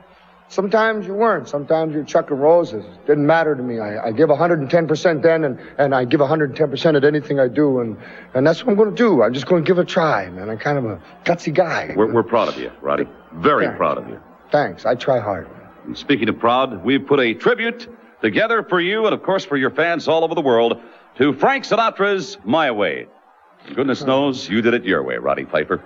[SPEAKER 41] Sometimes you weren't. Sometimes you're chucking roses. Didn't matter to me. I, I give 110% then, and, and I give 110% at anything I do, and, and that's what I'm going to do. I'm just going to give it a try, man. I'm kind of a gutsy guy.
[SPEAKER 21] We're, we're proud of you, Roddy. Very proud of you.
[SPEAKER 41] Thanks. I try hard.
[SPEAKER 21] And speaking of proud, we've put a tribute together for you and, of course, for your fans all over the world to Frank Sinatra's My Way. Goodness knows you did it your way, Roddy Piper.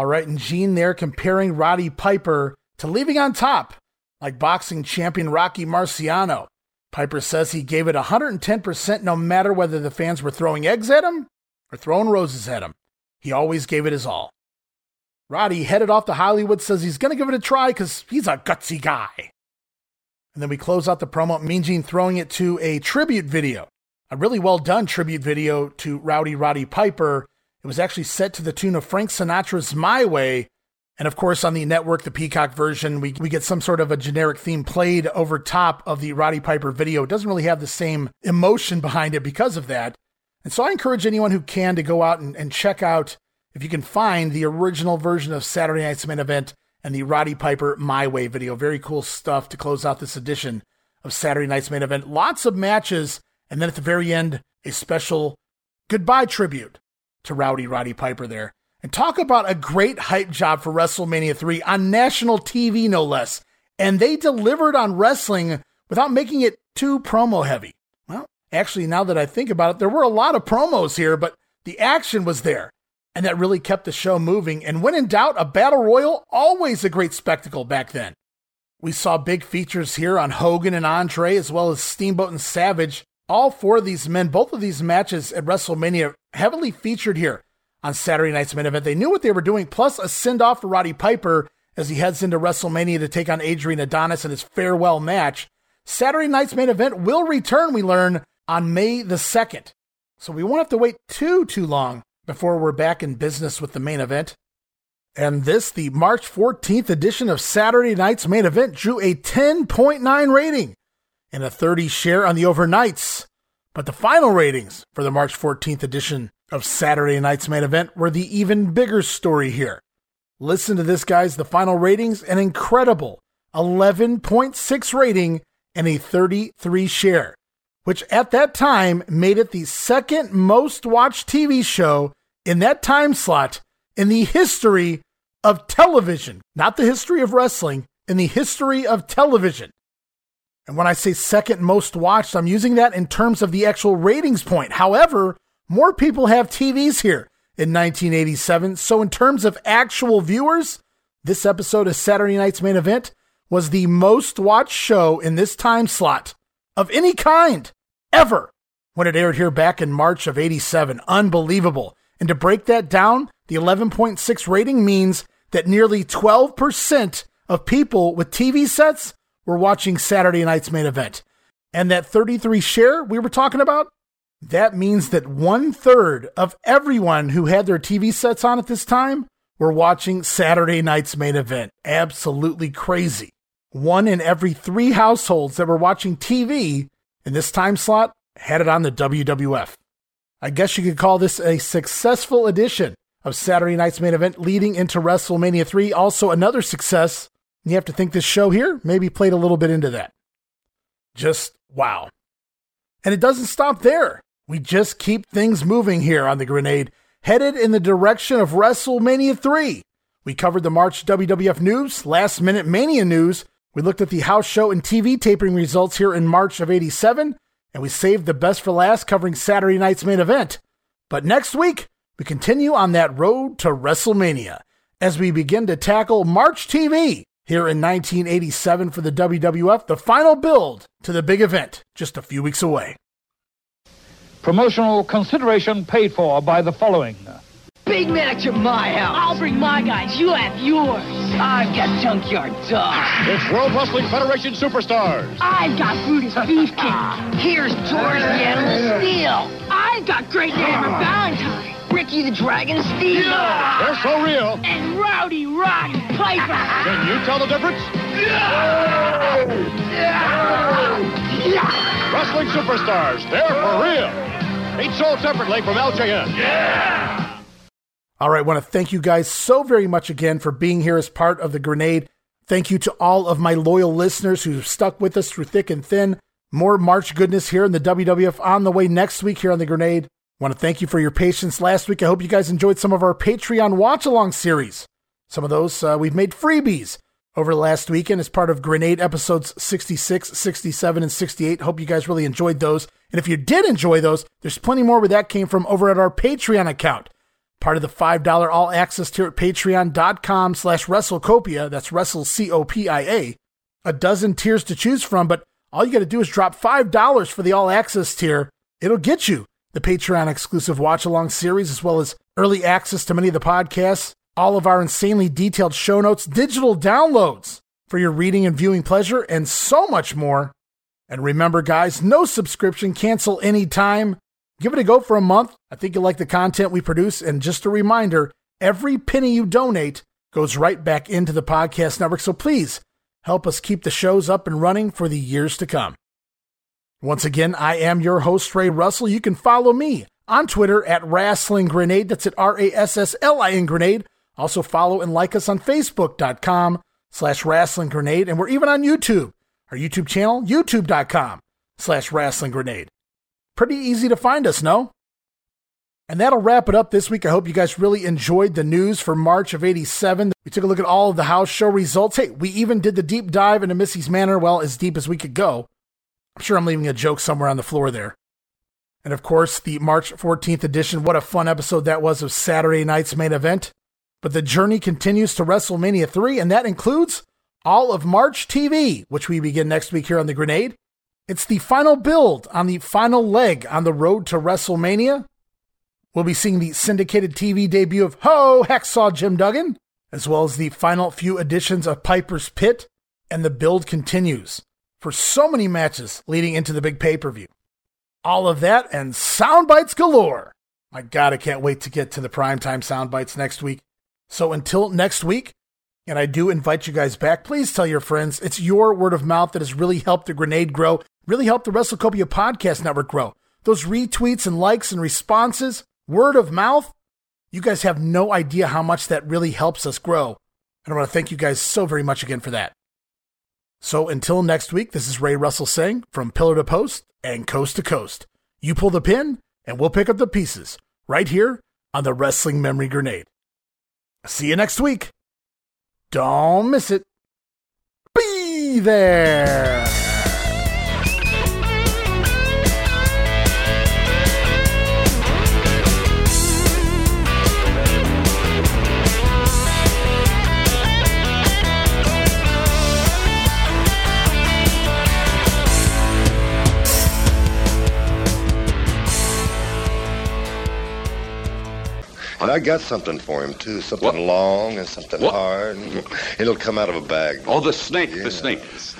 [SPEAKER 2] All right, and Gene there comparing Roddy Piper to leaving on top, like boxing champion Rocky Marciano. Piper says he gave it 110% no matter whether the fans were throwing eggs at him or throwing roses at him. He always gave it his all. Roddy headed off to Hollywood, says he's going to give it a try because he's a gutsy guy. And then we close out the promo, Mean Gene throwing it to a tribute video, a really well done tribute video to Rowdy Roddy Piper. It was actually set to the tune of Frank Sinatra's My Way. And of course, on the network, the Peacock version, we, we get some sort of a generic theme played over top of the Roddy Piper video. It doesn't really have the same emotion behind it because of that. And so I encourage anyone who can to go out and, and check out if you can find the original version of Saturday Night's main event and the Roddy Piper My Way video. Very cool stuff to close out this edition of Saturday Night's main event. Lots of matches, and then at the very end, a special goodbye tribute to Rowdy Roddy Piper there. And talk about a great hype job for WrestleMania 3 on national TV, no less. And they delivered on wrestling without making it too promo heavy. Well, actually, now that I think about it, there were a lot of promos here, but the action was there and that really kept the show moving. And when in doubt, a battle royal, always a great spectacle back then. We saw big features here on Hogan and Andre, as well as Steamboat and Savage. All four of these men, both of these matches at WrestleMania, heavily featured here on Saturday night's main event. They knew what they were doing, plus a send off for Roddy Piper as he heads into WrestleMania to take on Adrian Adonis in his farewell match. Saturday night's main event will return, we learn, on May the 2nd. So we won't have to wait too, too long before we're back in business with the main event. And this, the March 14th edition of Saturday Night's main event, drew a 10.9 rating and a 30 share on the overnights. But the final ratings for the March 14th edition of Saturday Night's main event were the even bigger story here. Listen to this, guys. The final ratings an incredible 11.6 rating and a 33 share, which at that time made it the second most watched TV show in that time slot in the history of television, not the history of wrestling, in the history of television. And when I say second most watched, I'm using that in terms of the actual ratings point. However, more people have TVs here in 1987. So, in terms of actual viewers, this episode of Saturday Night's main event was the most watched show in this time slot of any kind ever when it aired here back in March of 87. Unbelievable. And to break that down, the 11.6 rating means that nearly 12% of people with TV sets were watching Saturday night's main event. And that 33 share we were talking about, that means that one third of everyone who had their TV sets on at this time were watching Saturday night's main event. Absolutely crazy. One in every three households that were watching TV in this time slot had it on the WWF. I guess you could call this a successful edition of Saturday night's main event leading into WrestleMania 3. Also, another success. You have to think this show here maybe played a little bit into that. Just wow. And it doesn't stop there. We just keep things moving here on the grenade, headed in the direction of WrestleMania 3. We covered the March WWF news, last minute Mania news. We looked at the house show and TV taping results here in March of 87, and we saved the best for last covering Saturday night's main event. But next week, we continue on that road to WrestleMania as we begin to tackle March TV here in 1987 for the WWF, the final build to the big event just a few weeks away.
[SPEAKER 36] Promotional consideration paid for by the following.
[SPEAKER 42] Big match at my house. I'll bring my guys. You have yours. I've got Junkyard Dog.
[SPEAKER 36] It's World Wrestling Federation Superstars.
[SPEAKER 42] I've got Brutus Beefcake. Here's George the Animal Steele. I've got Greg Hammer Valentine. Ricky the Dragon Steel.
[SPEAKER 36] They're so real.
[SPEAKER 42] And Rowdy Roddy Piper.
[SPEAKER 36] Can you tell the difference? Wrestling Superstars. They're for real. Each sold separately from LJN.
[SPEAKER 2] Yeah! All right, I want to thank you guys so very much again for being here as part of the Grenade. Thank you to all of my loyal listeners who've stuck with us through thick and thin. More March goodness here in the WWF on the way next week here on the Grenade. I want to thank you for your patience last week. I hope you guys enjoyed some of our Patreon watch along series. Some of those uh, we've made freebies over the last weekend as part of Grenade episodes 66, 67, and 68. Hope you guys really enjoyed those. And if you did enjoy those, there's plenty more where that came from over at our Patreon account. Part of the $5 all access tier at patreon.com slash WrestleCopia. That's Wrestle C O P I A. A dozen tiers to choose from, but all you got to do is drop $5 for the all access tier. It'll get you the Patreon exclusive watch along series, as well as early access to many of the podcasts, all of our insanely detailed show notes, digital downloads for your reading and viewing pleasure, and so much more. And remember, guys, no subscription, cancel anytime. Give it a go for a month. I think you'll like the content we produce. And just a reminder every penny you donate goes right back into the podcast network. So please help us keep the shows up and running for the years to come. Once again, I am your host, Ray Russell. You can follow me on Twitter at Wrestling Grenade. That's at R A S S L I N Grenade. Also follow and like us on Facebook.com slash Wrestling Grenade. And we're even on YouTube. Our YouTube channel, YouTube.com slash Wrestling Grenade. Pretty easy to find us, no? And that'll wrap it up this week. I hope you guys really enjoyed the news for March of 87. We took a look at all of the house show results. Hey, we even did the deep dive into Missy's Manor, well, as deep as we could go. I'm sure I'm leaving a joke somewhere on the floor there. And of course, the March 14th edition. What a fun episode that was of Saturday night's main event. But the journey continues to WrestleMania 3, and that includes all of March TV, which we begin next week here on The Grenade. It's the final build on the final leg on the road to WrestleMania. We'll be seeing the syndicated TV debut of Ho Hacksaw Jim Duggan, as well as the final few editions of Piper's Pit, and the build continues for so many matches leading into the big pay per view. All of that and sound bites galore. My God, I can't wait to get to the primetime sound bites next week. So until next week, and I do invite you guys back, please tell your friends. It's your word of mouth that has really helped the grenade grow, really helped the WrestleCopia Podcast Network grow. Those retweets and likes and responses, word of mouth, you guys have no idea how much that really helps us grow. And I want to thank you guys so very much again for that. So until next week, this is Ray Russell saying from pillar to post and coast to coast. You pull the pin and we'll pick up the pieces right here on the Wrestling Memory Grenade. See you next week. Don't miss it. Be there.
[SPEAKER 9] I got something for him, too. Something long and something
[SPEAKER 5] What?
[SPEAKER 9] hard. It'll come out of a bag.
[SPEAKER 5] Oh, the snake, the
[SPEAKER 9] Yeah,
[SPEAKER 5] snake.
[SPEAKER 9] it's-